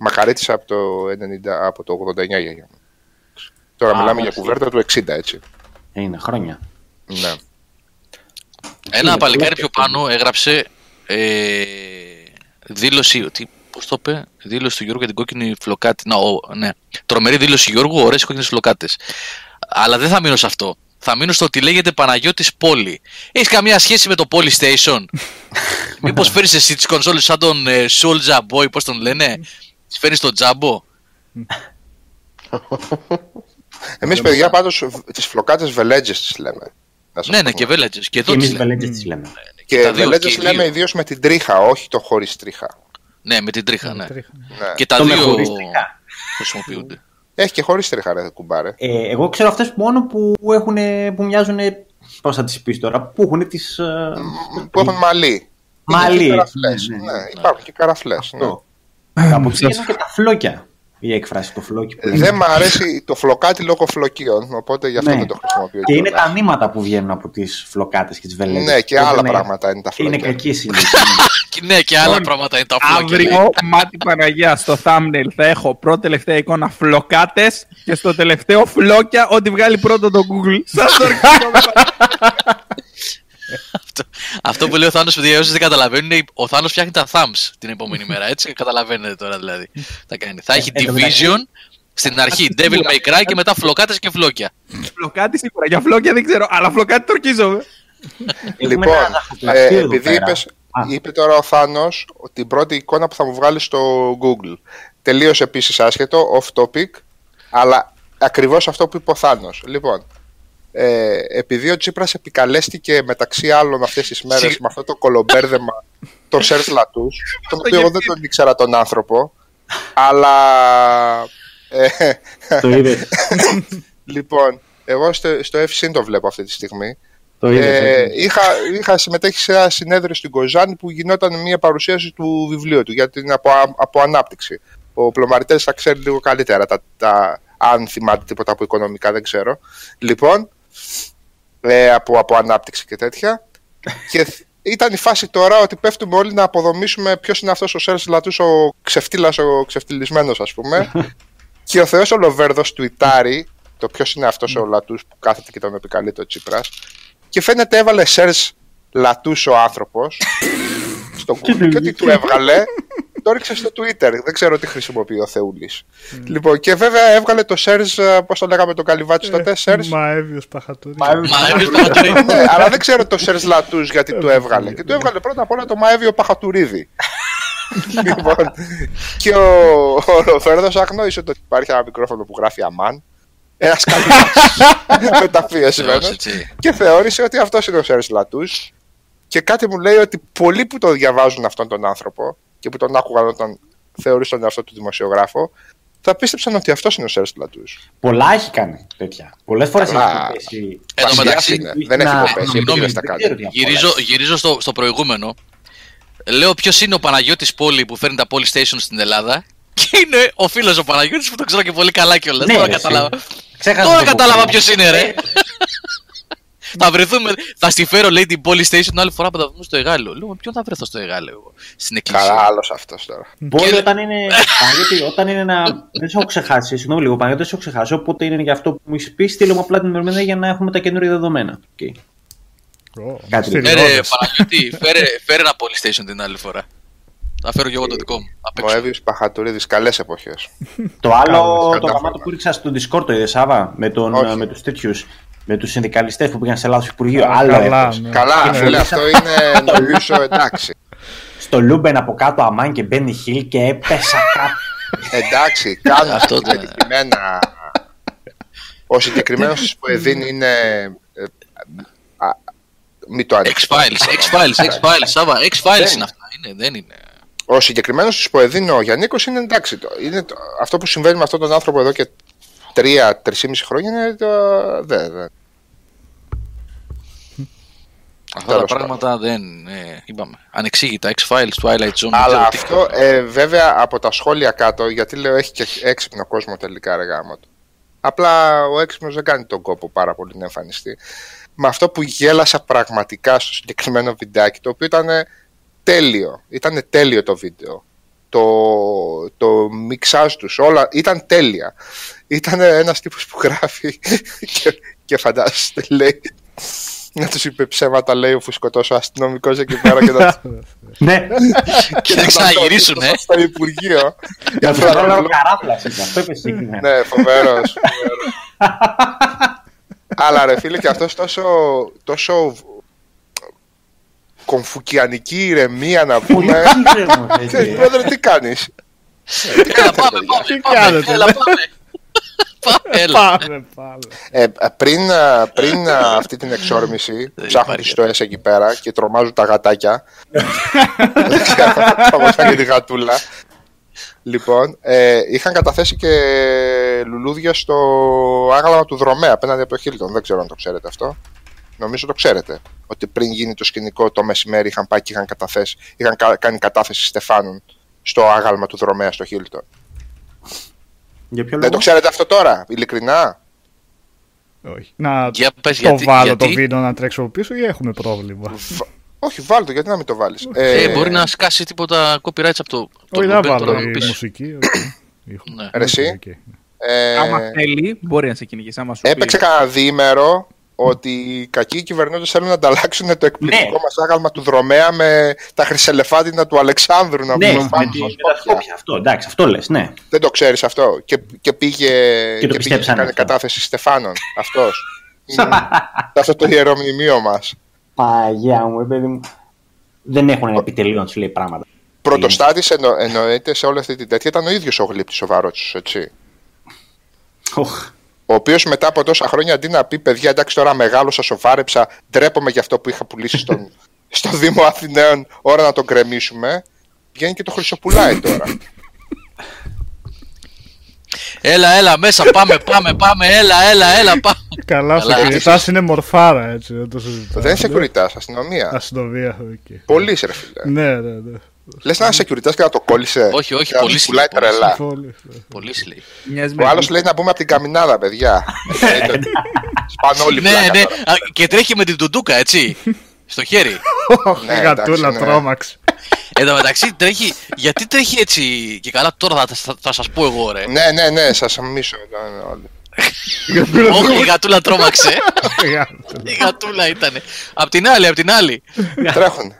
Μακαρίτησα από το, 90, από το 89 γιαγιά μου. Τώρα Α, μιλάμε για κουβέρτα του 60, έτσι. Είναι χρόνια. Ναι. Ένα παλικάρι πιο πάνω έγραψε ε, δήλωση ότι. Πώς το είπε, δήλωση του Γιώργου για την κόκκινη φλοκάτη. Να, ο, ναι. Τρομερή δήλωση Γιώργου, ωραίες κόκκινες φλοκάτες. Αλλά δεν θα μείνω σε αυτό. Θα μείνω στο ότι λέγεται Παναγιώτης Πόλη. Έχεις καμία σχέση με το Polystation. *laughs* Μήπως φέρεις εσύ τις κονσόλες σαν τον ε, Soulja Boy, πώς τον λένε; Τις φέρεις τον Τζάμπο; Εμείς, παιδιά, πάντως τις φλοκάτες βελέτζες τις λέμε. Ναι, ναι, και βελέτζε. Και, και εμείς βελέτζε τις λέμε. Και, και βελέτζε λέμε ιδίως με την τρίχα, όχι το χωρίς τρίχα. Ναι, με την τρίχα, ναι. ναι. Και τα δύο χρησιμοποιούνται. Έχει και χωρίς τρίχα, ρε κουμπάρε. Ε, εγώ ξέρω αυτές μόνο που, έχουν, που μοιάζουν. Πώς θα τις πεις τώρα, που έχουν τις. που έχουν μαλλί. Μαλλί. Ναι, ναι, υπάρχουν και καραφλές. Ναι. Από εκεί και τα φλόκια η έκφραση το φλόκι. Που δεν μου αρέσει το φλοκάτι λόγω φλοκίων, οπότε γι' αυτό ναι. δεν το χρησιμοποιώ. Και είναι τα νήματα που βγαίνουν από τις φλοκάτες και τις βελέτες. Ναι, και άλλα είναι... πράγματα είναι τα φλόκια. Είναι κακή *laughs* συνήθεια. ναι, και άλλα πράγματα είναι τα φλόκια. Αύριο, μάτι Παναγία, στο thumbnail θα έχω πρώτη τελευταία εικόνα φλοκάτες και στο τελευταίο φλόκια ό,τι βγάλει πρώτο το Google. Σας το *laughs* αυτό, αυτό που λέει ο Θάνος, παιδιά, όσοι δεν καταλαβαίνουν, ο Θάνος φτιάχνει τα thumbs την επόμενη μέρα. Έτσι, καταλαβαίνετε τώρα δηλαδή. Θα, κάνει. θα έχει division στην αρχή, Devil May Cry και μετά φλοκάτες και φλόκια. Φλοκάτε σίγουρα, για φλόκια δεν ξέρω, αλλά φλοκάτε τορκίζομαι. λοιπόν, ε, επειδή είπες, είπε τώρα ο Θάνος την πρώτη εικόνα που θα μου βγάλεις στο Google. Τελείω επίσης άσχετο, off topic, αλλά ακριβώς αυτό που είπε ο Θάνος. Λοιπόν, ε, επειδή ο Τσίπρας επικαλέστηκε μεταξύ άλλων αυτές τις μέρες με αυτό το κολομπέρδεμα τον Σέρτ Λατούς, *laughs* τον οποίο εγώ δεν τον ήξερα τον άνθρωπο, αλλά... Ε, το είδε. *laughs* λοιπόν, εγώ στο, στο FC το βλέπω αυτή τη στιγμή. Το είδες, ε, είχα, είχα συμμετέχει σε ένα συνέδριο στην Κοζάνη που γινόταν μια παρουσίαση του βιβλίου του για την από, από ανάπτυξη. Ο Πλωμαριτές θα ξέρει λίγο καλύτερα τα, τα, αν θυμάται τίποτα από οικονομικά, δεν ξέρω. Λοιπόν, ε, από, από ανάπτυξη και τέτοια. *laughs* και ήταν η φάση τώρα ότι πέφτουμε όλοι να αποδομήσουμε ποιος είναι αυτός ο Σέρς Λατούς, ο ξεφτύλας, ο ξεφτυλισμένος, ας πούμε. *laughs* και ο Θεός ο Λοβέρδο του Ιτάρι, το ποιος είναι αυτός ο Λατούς που κάθεται και τον επικαλείται ο Τσίπρας. Και φαίνεται έβαλε Σέρς Λατούς ο άνθρωπος. *laughs* στο Google και τι του έβγαλε το έριξε στο Twitter. Δεν ξέρω τι χρησιμοποιεί ο Θεούλης. Mm. Λοιπόν, και βέβαια έβγαλε το Σέρζ, πώς το λέγαμε το καλυβάτσι τότε, Σέρζ; Μαέβιο Παχατούρη. Ναι, αλλά δεν ξέρω το Σέρζ Λατούς γιατί το έβγαλε. Και του έβγαλε πρώτα απ' όλα το Μαέβιο Παχατουρίδη. *laughs* λοιπόν, και ο, ο Ροφέρδο αγνώρισε ότι υπάρχει ένα μικρόφωνο που γράφει Αμάν. Ένας καλή *laughs* μεταφίεσμένο. και θεώρησε ότι αυτός είναι ο Σέρζ Λατούς. Και κάτι μου λέει ότι πολλοί που το διαβάζουν αυτόν τον άνθρωπο και που τον άκουγαν όταν θεωρεί τον εαυτό του δημοσιογράφο, θα πίστεψαν ότι αυτός είναι ο Σέρς Πλατού. Πολλά έχει κάνει τέτοια. Πολλές φορές έχει πέσει. Εν τω μεταξύ, δεν έχει υποπέσει. Γυρίζω, γυρίζω στο, στο προηγούμενο. Λέω ποιος είναι ο Παναγιώτης Πόλη που φέρνει τα Polystation στην Ελλάδα. Και είναι ο φίλος ο Παναγιώτης που το ξέρω και πολύ καλά κιόλας. Ναι, τώρα κατάλαβα. Τώρα κατάλαβα ποιος είναι, ρε. *laughs* θα βρεθούμε. Θα στη φέρω, λέει την Polystation την άλλη φορά που θα βρούμε στο Εγάλο. Λέω, ποιον θα βρεθώ στο Εγάλο εγώ. Στην εκκλησία; Καλά, άλλος αυτός τώρα. Μπορεί όταν είναι. Παναγιώτη, όταν είναι ένα. Δεν σε έχω ξεχάσει. Συγγνώμη λίγο, Παναγιώτη, δεν σε έχω ξεχάσει. Οπότε είναι για αυτό που μου έχεις πει. Στείλε μου απλά την ημερομηνία για να έχουμε τα καινούργια δεδομένα. Okay. Oh, Κάτι φέρε, Παναγιώτη, φέρε, φέρε ένα Polystation την άλλη φορά. Θα φέρω και εγώ το δικό μου. Ο Εύη Παχατουρίδης, καλές εποχές. το άλλο, το γαμάτο που ρίξα στο Discord το είδες Σάβα με, τον, με τους τέτοιους με τους συνδικαλιστές που πήγαν σε λάθος Υπουργείο. Α, Άλλο καλά, έπος. ναι. Καλά, Ναι. φίλε, αυτό είναι νομίζω εντάξει. *laughs* Στο Λούμπεν από κάτω Αμάν και Μπένι Χιλ και έπεσα κάτω. *laughs* Εντάξει, κάτω Αυτό δεν- συγκεκριμένα. Ο συγκεκριμένος της Ποεδίν είναι. ε, α, Μην το ανοίξεις. X-Files, X-Files, X-Files, Σάβα, X-Files είναι αυτά. Είναι, δεν είναι. Ο συγκεκριμένος της Ποεδίν, ο Γιάννικος, είναι εντάξει. Το, είναι το, αυτό που συμβαίνει με αυτόν τον άνθρωπο εδώ και τρία-τρισήμιση χρόνια είναι το. Δε, δε. Αυτά τα Τέλος πράγματα δεν. Ε, είπαμε. Ανεξήγητα. X-Files, Twilight Zone. δεν Αλλά ξέρω τι- αυτό ε, βέβαια από τα σχόλια κάτω, γιατί λέω έχει και έξυπνο κόσμο τελικά ρε γάμο του. Απλά ο έξυπνος δεν κάνει τον κόπο πάρα πολύ να εμφανιστεί. Με αυτό που γέλασα πραγματικά στο συγκεκριμένο βιντεάκι, το οποίο ήταν τέλειο. Ήταν τέλειο το βίντεο. Το, το μιξάζ τους, όλα ήταν τέλεια. Ήταν ένας τύπος που γράφει και, και φαντάζεστε λέει να τους είπε ψέματα λέει αφού σκοτώσει ο αστυνομικός εκεί πέρα και να Ναι, Και δεν ξαναγυρίσουν, ε. στο Υπουργείο. για αυτό το λόγος καράφλα ήταν. Αυτό είπε συγκεκριμένα. ναι, φοβερός. Αλλά ρε φίλε και αυτός τόσο, τόσο κομφουκιανική ηρεμία να πούμε. Ξέρεις, Πρόεδρε, τι κάνεις; Έλα, πάμε, πάμε, πάμε. κάνετε, Έλα, ναι. πάμε. Πάμε, έλα. Πάμε, πάμε. Ε, πριν, α, πριν α, αυτή την εξόρμηση, ψάχνουν υπάρχει. τις στοές εκεί πέρα και τρομάζουν τα γατάκια. Δεν ξέρω, όπως ήταν και τη γατούλα. Λοιπόν, ε, είχαν καταθέσει και λουλούδια στο άγαλμα του δρομέα απέναντι από το Χίλτον. Δεν ξέρω αν το ξέρετε αυτό. Νομίζω το ξέρετε. Ότι πριν γίνει το σκηνικό το μεσημέρι είχαν πάει και είχαν, καταθέσει, είχαν κα- κάνει κατάθεση στεφάνων στο άγαλμα του δρομέα στο Χίλτον. Για ποιο Δεν το λόγο; ξέρετε αυτό τώρα, ειλικρινά; Όχι. Να Για πες, το γιατί- βάλω γιατί; το βίντεο να τρέξω από πίσω ή έχουμε πρόβλημα; Β- Όχι, βάλ το, γιατί να μην το βάλεις. Ε, μπορεί να σκάσει τίποτα copyrights από το. το Όχι, δεν Lupin, βάλω τώρα να η πεις. μουσική. *coughs* όχι. Ήχο. Ναι. Ρε εσύ. Οκ. ε, Άμα θέλει, μπορεί να σε κυνηγήσει. Άμα σου πει. έπαιξε κανένα διήμερο ότι οι κακοί κυβερνώντες θέλουν να ανταλλάξουν το εκπληκτικό Ναι. μας άγαλμα του δρομέα με τα χρυσελεφάντινα του Αλεξάνδρου. Να Ναι, πούμε με πάνω τη- στα με τα σπίτια. Σκόπια. Αυτό, εντάξει, αυτό λες, ναι. Δεν το ξέρεις αυτό. Και, και πήγε Και το και πήγε πιστέψανε κάνει αυτό. κατάθεση Στεφάνων. Αυτός. αυτό το ιερό μνημείο μας. Παγιά μου, ε, παιδί μου. Δεν έχουν επιτελείο να τους λέει πράγματα. Πρωτοστάτης εννο, εννοείται σε όλη αυτή την τέτοια ήταν ο ίδιος ο γλύπτης ο Βαρότσο, έτσι. Οχ. Ο οποίος μετά από τόσα χρόνια αντί να πει παιδιά, εντάξει τώρα μεγάλωσα, σοβάρεψα, ντρέπομαι για αυτό που είχα πουλήσει στον, *laughs* στο Δήμο Αθηναίων, ώρα να τον κρεμίσουμε, βγαίνει και το χρυσοπουλάει τώρα. Έλα, έλα, μέσα, πάμε, πάμε, πάμε. Έλα, έλα, έλα, πάμε. Καλά, στο Καλά, κινητά είναι μορφάρα έτσι. Δεν το συζητάω. Δεν είναι security, αστυνομία. Αστυνομία, οκ. Πολύ ρε φίλε. Ναι, ναι, ναι. Λες να είναι security και να το κόλλησε. Όχι, όχι, και να πολύ του πουλάει πολύ τρελά. Πολύ, ναι. Πολύ λέει. Μοιάζει με Ο άλλος λέει να μπούμε από την καμινάδα, παιδιά. Εννοείται ότι Σπάνε όλοι Ναι, πλάκα ναι. τώρα. Α, Και τρέχει με την τουντούκα, έτσι. Στο χέρι. Ωχ, Ναι, η γατούλα εντάξει, ναι. τρόμαξε. Εν τω μεταξύ τρέχει. Γιατί τρέχει έτσι. Και καλά, τώρα θα, θα, θα σας πω εγώ, ρε. Ναι, ναι, ναι, σας μίσω. ναι, ναι, όλοι. Όχι, η γατούλα τρόμαξε. Η γατούλα. η γατούλα ήταν. Απ' την άλλη, απ' την άλλη. Τρέχουν.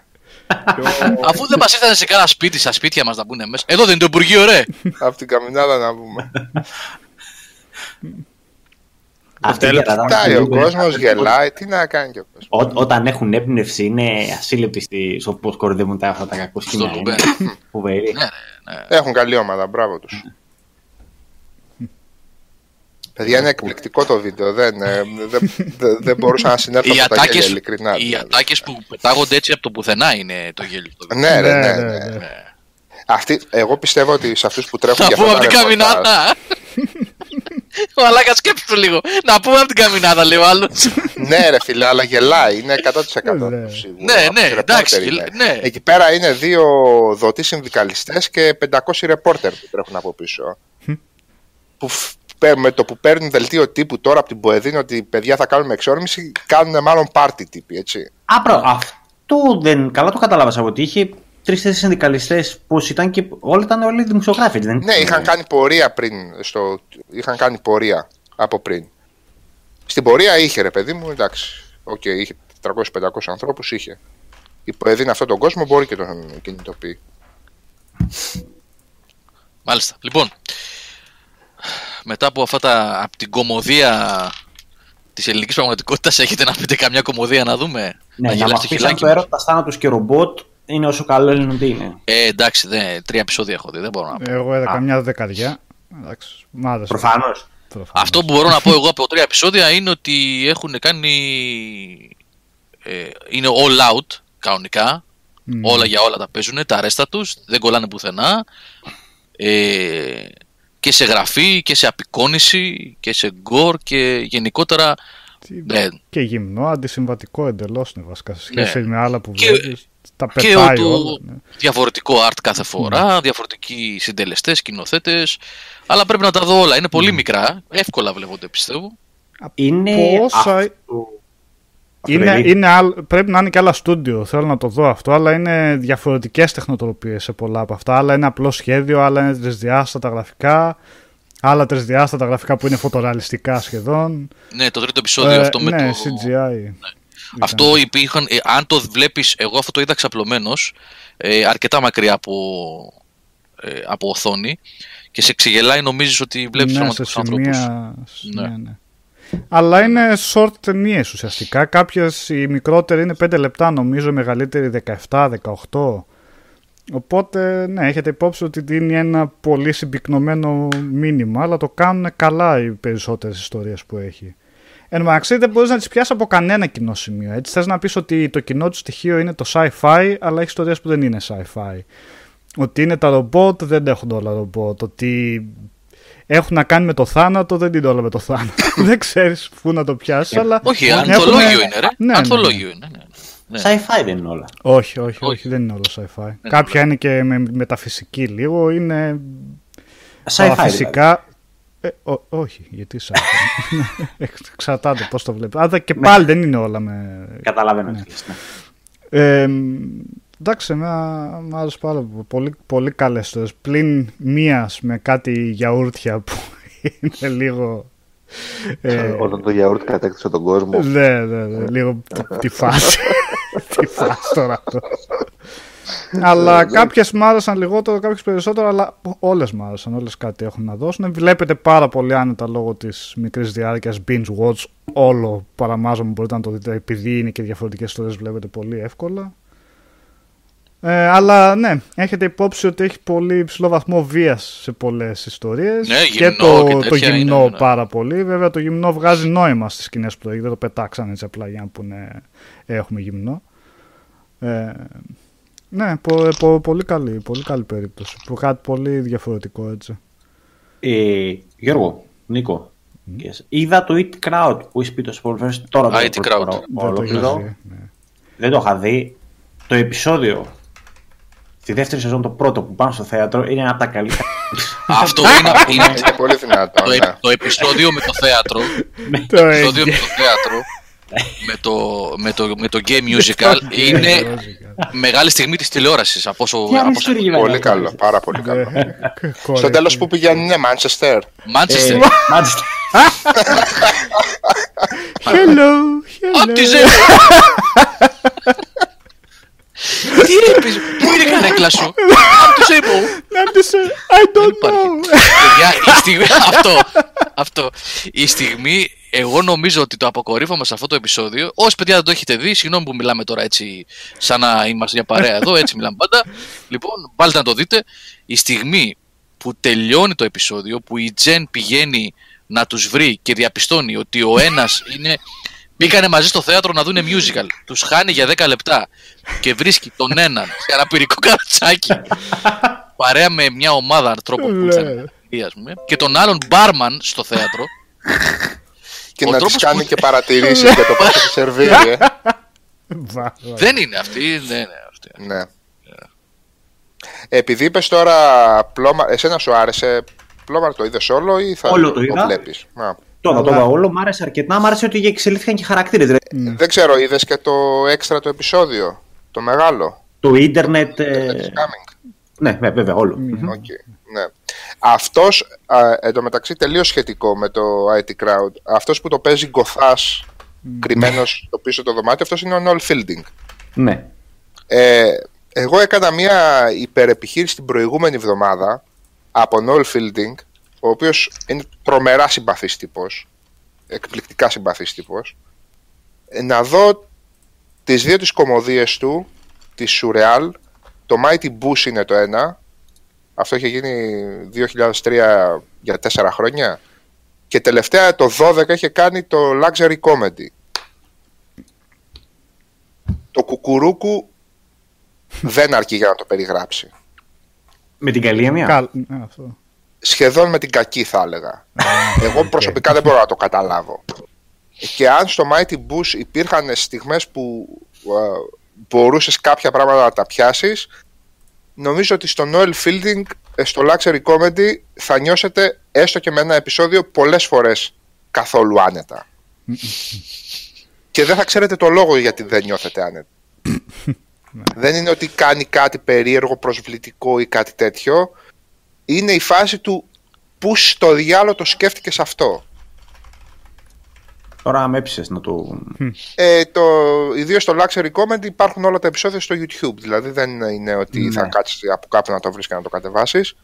Αφού δεν μας ήρθαν σε κάνα σπίτι, στα σπίτια μας να μπουν μέσα. Εδώ δεν είναι το Υπουργείο, ρε. Από την καμινάδα να μπούμε. Αυτή η τέλος, καταδάφη Κοιτάει ο του Uber, κόσμος, γελάει. Τι να κάνει και ο κόσμος. Ό- Όταν έχουν έμπνευση είναι ασύλληπτοι στη- στο πώς κορυδεύουν τα αυτά τα κακό Στο Λουμπέν. Φοβερή. Ναι, ρε, ναι. Έχουν καλή ομάδα, μπράβο τους. Παιδιά, είναι εκπληκτικό το βίντεο. Δεν, ε, δεν, δεν, δεν μπορούσα να συνέλθω Οι από τα γέλια, ατάκες, ειλικρινά. οι δηλαδή. ατάκες που πετάγονται έτσι από το πουθενά είναι το γέλιο. Το Ναι, ρε, Ναι, ναι, ναι, ναι. ναι. Αυτοί, εγώ πιστεύω ότι σε αυτούς που τρέχουν Να για πούμε αυτά από τα την ρεπορτάζ- καμινάδα. *laughs* Ο Αλάκα σκέψου το λίγο. Να πούμε από την καμινάδα, λέει ο άλλος. Ναι, ρε φίλε, αλλά γελάει. Είναι 100% Ναι. σίγουρο. Ναι, Από ναι, τους εντάξει, ρεπόρτερ είναι. ναι. Εκεί πέρα είναι δύο δοτοί συνδικαλιστές και 500 ρεπόρτερ που τρέχουν από πίσω. που φ- πέ- με το που παίρνουν δελτίο τύπου τώρα από την Ποεδίν ότι παιδιά θα κάνουμε εξόρμηση, κάνουν μάλλον πάρτι τύποι, έτσι. Άπρο, αυτό δεν. Καλά το κατάλαβα από ότι είχε τρει-τέσσερι συνδικαλιστές. Πώς ήταν και όλοι ήταν όλοι δημοσιογράφοι. Δεν Ναι, είχαν κάνει πορεία πριν. Στο... Είχαν κάνει πορεία από πριν. Στην πορεία είχε ρε παιδί μου, εντάξει. Οκ, είχε 300-500 ανθρώπους, είχε. Η Ποεδίν αυτόν τον κόσμο μπορεί και τον κινητοποιεί. Μάλιστα. Λοιπόν, μετά από αυτά τα. από την κομμωδία της ελληνικής πραγματικότητας έχετε να πείτε καμιά κομμωδία να δούμε; Ναι, να να μας πει αν το έρωτα θάνατο και ρομπότ είναι όσο καλό είναι ότι είναι. Ε, εντάξει, δε, τρία επεισόδια έχω δει, δεν μπορώ να πω. Εγώ είδα καμιά δεκαριά. Προφανώς. Αυτό που μπορώ να πω εγώ από τρία επεισόδια είναι ότι έχουν κάνει. Ε, είναι all out κανονικά. Όλα για όλα τα παίζουν, τα αρέστα τους, δεν κολλάνε πουθενά. Ε, και σε γραφή και σε απεικόνηση και σε γκορ και γενικότερα. Ναι. Και γυμνό, αντισυμβατικό εντελώς είναι βασικά σε σχέση ναι. με άλλα που βλέπεις. Τα πετάει και όλα. Ναι. Διαφορετικό art κάθε φορά, διαφορετικοί συντελεστές, σκηνοθέτες. Αλλά πρέπει να τα δω όλα. Είναι πολύ μικρά, εύκολα βλέπονται πιστεύω. Είναι. Πόσα... Αυτό... Είναι, είναι πρέπει να είναι και άλλα στούντιο, θέλω να το δω αυτό, αλλά είναι διαφορετικές τεχνοτροπίες σε πολλά από αυτά. Άλλα είναι απλό σχέδιο, άλλα είναι τρισδιάστατα γραφικά, άλλα τρισδιάστατα γραφικά που είναι φωτορεαλιστικά σχεδόν. Ναι, το τρίτο επεισόδιο αυτό με ναι, το... CGI. Ναι. Αυτό υπήρχαν, ε, αν το βλέπεις, εγώ αυτό το είδα ξαπλωμένος, ε, αρκετά μακριά από, ε, από οθόνη και σε ξεγελάει νομίζεις ότι βλέπεις ναι, πραγματικούς ανθρώπους. Ναι. ναι, ναι. Αλλά είναι short ταινίες ουσιαστικά. Κάποιες οι μικρότεροι είναι 5 λεπτά νομίζω, οι μεγαλύτεροι 17-18. Οπότε, ναι, έχετε υπόψη ότι είναι ένα πολύ συμπυκνωμένο μήνυμα, αλλά το κάνουν καλά οι περισσότερες ιστορίες που έχει. Εν μεταξύ δεν μπορείς να τις πιάσεις από κανένα κοινό σημείο. Έτσι θες να πεις ότι το κοινό του στοιχείο είναι το sci-fi, αλλά έχει ιστορίες που δεν είναι sci-fi. Ότι είναι τα ρομπότ, δεν έχουν όλα ρομπότ. Ότι έχουν να κάνει με το θάνατο, δεν είναι όλα με το θάνατο. *laughs* δεν ξέρεις πού να το πιάσει. αλλά όχι, ανθολόγιο είναι, ρε. Ναι, ανθολόγιο είναι. Ναι. Ναι. Sci-fi δεν είναι όλα. Όχι, όχι, όχι, δεν είναι όλα sci-fi. Ναι, Κάποια είναι και με μεταφυσική λίγο, είναι. Sci-fi. Φυσικά. Ε, ό, όχι, γιατί sci-fi. *laughs* *laughs* Εξαρτάται πώς το βλέπεις. Αλλά και πάλι δεν είναι όλα με. Καταλαβαίνω. Ναι. Ε, Εντάξει, μου άρεσε πάρα πολύ. Πολύ καλές ιστορίε. Πλην μίας με κάτι γιαούρτια που είναι λίγο. Ε, Όταν το γιαούρτι κατέκτησε τον κόσμο. Ναι, ναι, ναι λίγο τη φάση. *laughs* τη φάση τώρα αυτό. αλλά κάποιες μ' άρεσαν λιγότερο, κάποιες περισσότερο, αλλά όλες μ' άρεσαν. Όλες κάτι έχουν να δώσουν. Βλέπετε πάρα πολύ άνετα λόγω της μικρής διάρκειας binge watch. Όλο παραμάζω μπορείτε να το δείτε. Επειδή είναι και διαφορετικές ιστορίες, βλέπετε πολύ εύκολα. Ε, αλλά ναι, έχετε υπόψη ότι έχει πολύ υψηλό βαθμό βίας σε πολλές ιστορίες. Ναι, και το, και το γυμνό είναι, ναι. πάρα πολύ. Βέβαια το γυμνό βγάζει νόημα στις σκηνές που το Δεν το πετάξανε έτσι απλά για να πούνε έχουμε γυμνό. Ε, ναι, πο, πο, πολύ, καλή, πολύ καλή περίπτωση. Που κάτι πολύ διαφορετικό έτσι. Ε, Γιώργο, Νίκο, mm. είδα το Eat Crowd που είσαι πει το τώρα. το Eat Crowd. Δεν το, ναι. Δεν το είχα δει. Το επεισόδιο Στη δεύτερη σεζόν το πρώτο που πάνω στο θέατρο είναι ένα από τα καλύτερα. Αυτό είναι, *laughs* είναι, είναι πολύ δυνατό. Το, ναι. το επεισόδιο με το θέατρο. *laughs* Ναι. το επεισόδιο με το θέατρο. με, το, με, το, με το game musical *laughs* είναι μεγάλη στιγμή της τηλεόρασης από όσο, από Πολύ καλό, πάρα πολύ καλό. Στο τέλος που πηγαίνουν είναι Manchester. Manchester. Hello, hello. Τι είπες, πού είναι η καρέκλα σου, από τους Apple. I don't know. η στιγμή, *laughs* αυτό, αυτό, η στιγμή, εγώ νομίζω ότι το αποκορύφωμα σε αυτό το επεισόδιο, όσοι παιδιά δεν το έχετε δει, συγγνώμη που μιλάμε τώρα έτσι, σαν να είμαστε μια παρέα εδώ, έτσι μιλάμε πάντα. *laughs* Λοιπόν, βάλτε να το δείτε. Η στιγμή που τελειώνει το επεισόδιο, που η Τζεν πηγαίνει να τους βρει και διαπιστώνει ότι ο ένας είναι Μπήκανε μαζί στο θέατρο να δούνε musical. Τους χάνει για 10 λεπτά και βρίσκει τον έναν *laughs* σε ένα πυρικό καρτσάκι *laughs* παρέα με μια ομάδα ανθρώπων που ήταν και τον άλλον μπάρμαν στο θέατρο. *laughs* Και να τους κάνει που... και παρατηρήσεις για το πώς θα σερβίρει. Ε. Δεν είναι αυτή. Δεν είναι αυτή. Ναι. Επειδή είπες τώρα πλώμα, εσένα σου άρεσε πλώμα το είδες όλο ή θα όλο το, το βλέπεις; Τώρα το είδα όλο, μ' άρεσε αρκετά. Μ' άρεσε ότι εξελίχθηκαν και χαρακτήρες. Mm. Δεν ξέρω, είδες και το έξτρα το επεισόδιο. Το μεγάλο; Το ίντερνετ. Ε... Ναι, βέβαια, όλο. Okay, ναι. Αυτός εντωμεταξύ τελείως σχετικό με το IT Crowd. Αυτός που το παίζει γκοθά mm. κρυμμένος στο πίσω το δωμάτιο, αυτός είναι ο Νόλ Fielding. Ναι. Ε, εγώ έκανα μια υπερεπιχείρηση την προηγούμενη εβδομάδα από Νόλ Fielding ο οποίος είναι τρομερά συμπαθής τύπος. εκπληκτικά συμπαθής τύπος, ε, να δω τις δύο τις κομμωδίες του, τη Surreal, το Mighty Bush είναι το ένα, αυτό είχε γίνει 2003 για τέσσερα χρόνια, και τελευταία το 12 είχε κάνει το Luxury Comedy. Το κουκουρούκου δεν αρκεί για να το περιγράψει. Με την καλή μία. Καλ... ναι, αυτό. Σχεδόν με την κακή θα έλεγα. Εγώ προσωπικά δεν μπορώ να το καταλάβω. Και αν στο Mighty Bush υπήρχαν στιγμές που ε, μπορούσες κάποια πράγματα να τα πιάσεις, νομίζω ότι στο Noel Fielding, ε, στο Luxury Comedy, θα νιώσετε έστω και με ένα επεισόδιο πολλές φορές καθόλου άνετα. και δεν θα ξέρετε το λόγο γιατί δεν νιώθετε άνετα. δεν είναι ότι κάνει κάτι περίεργο, προσβλητικό ή κάτι τέτοιο. Είναι η φάση του που στο διάλογο το σκέφτηκες αυτό. Τώρα με έψησες να το... Ε, το, ιδίως στο Luxury Comedy υπάρχουν όλα τα επεισόδια στο YouTube. Δηλαδή δεν είναι ότι Ναι. θα κάτσεις από κάπου να το βρεις και να το κατεβάσεις.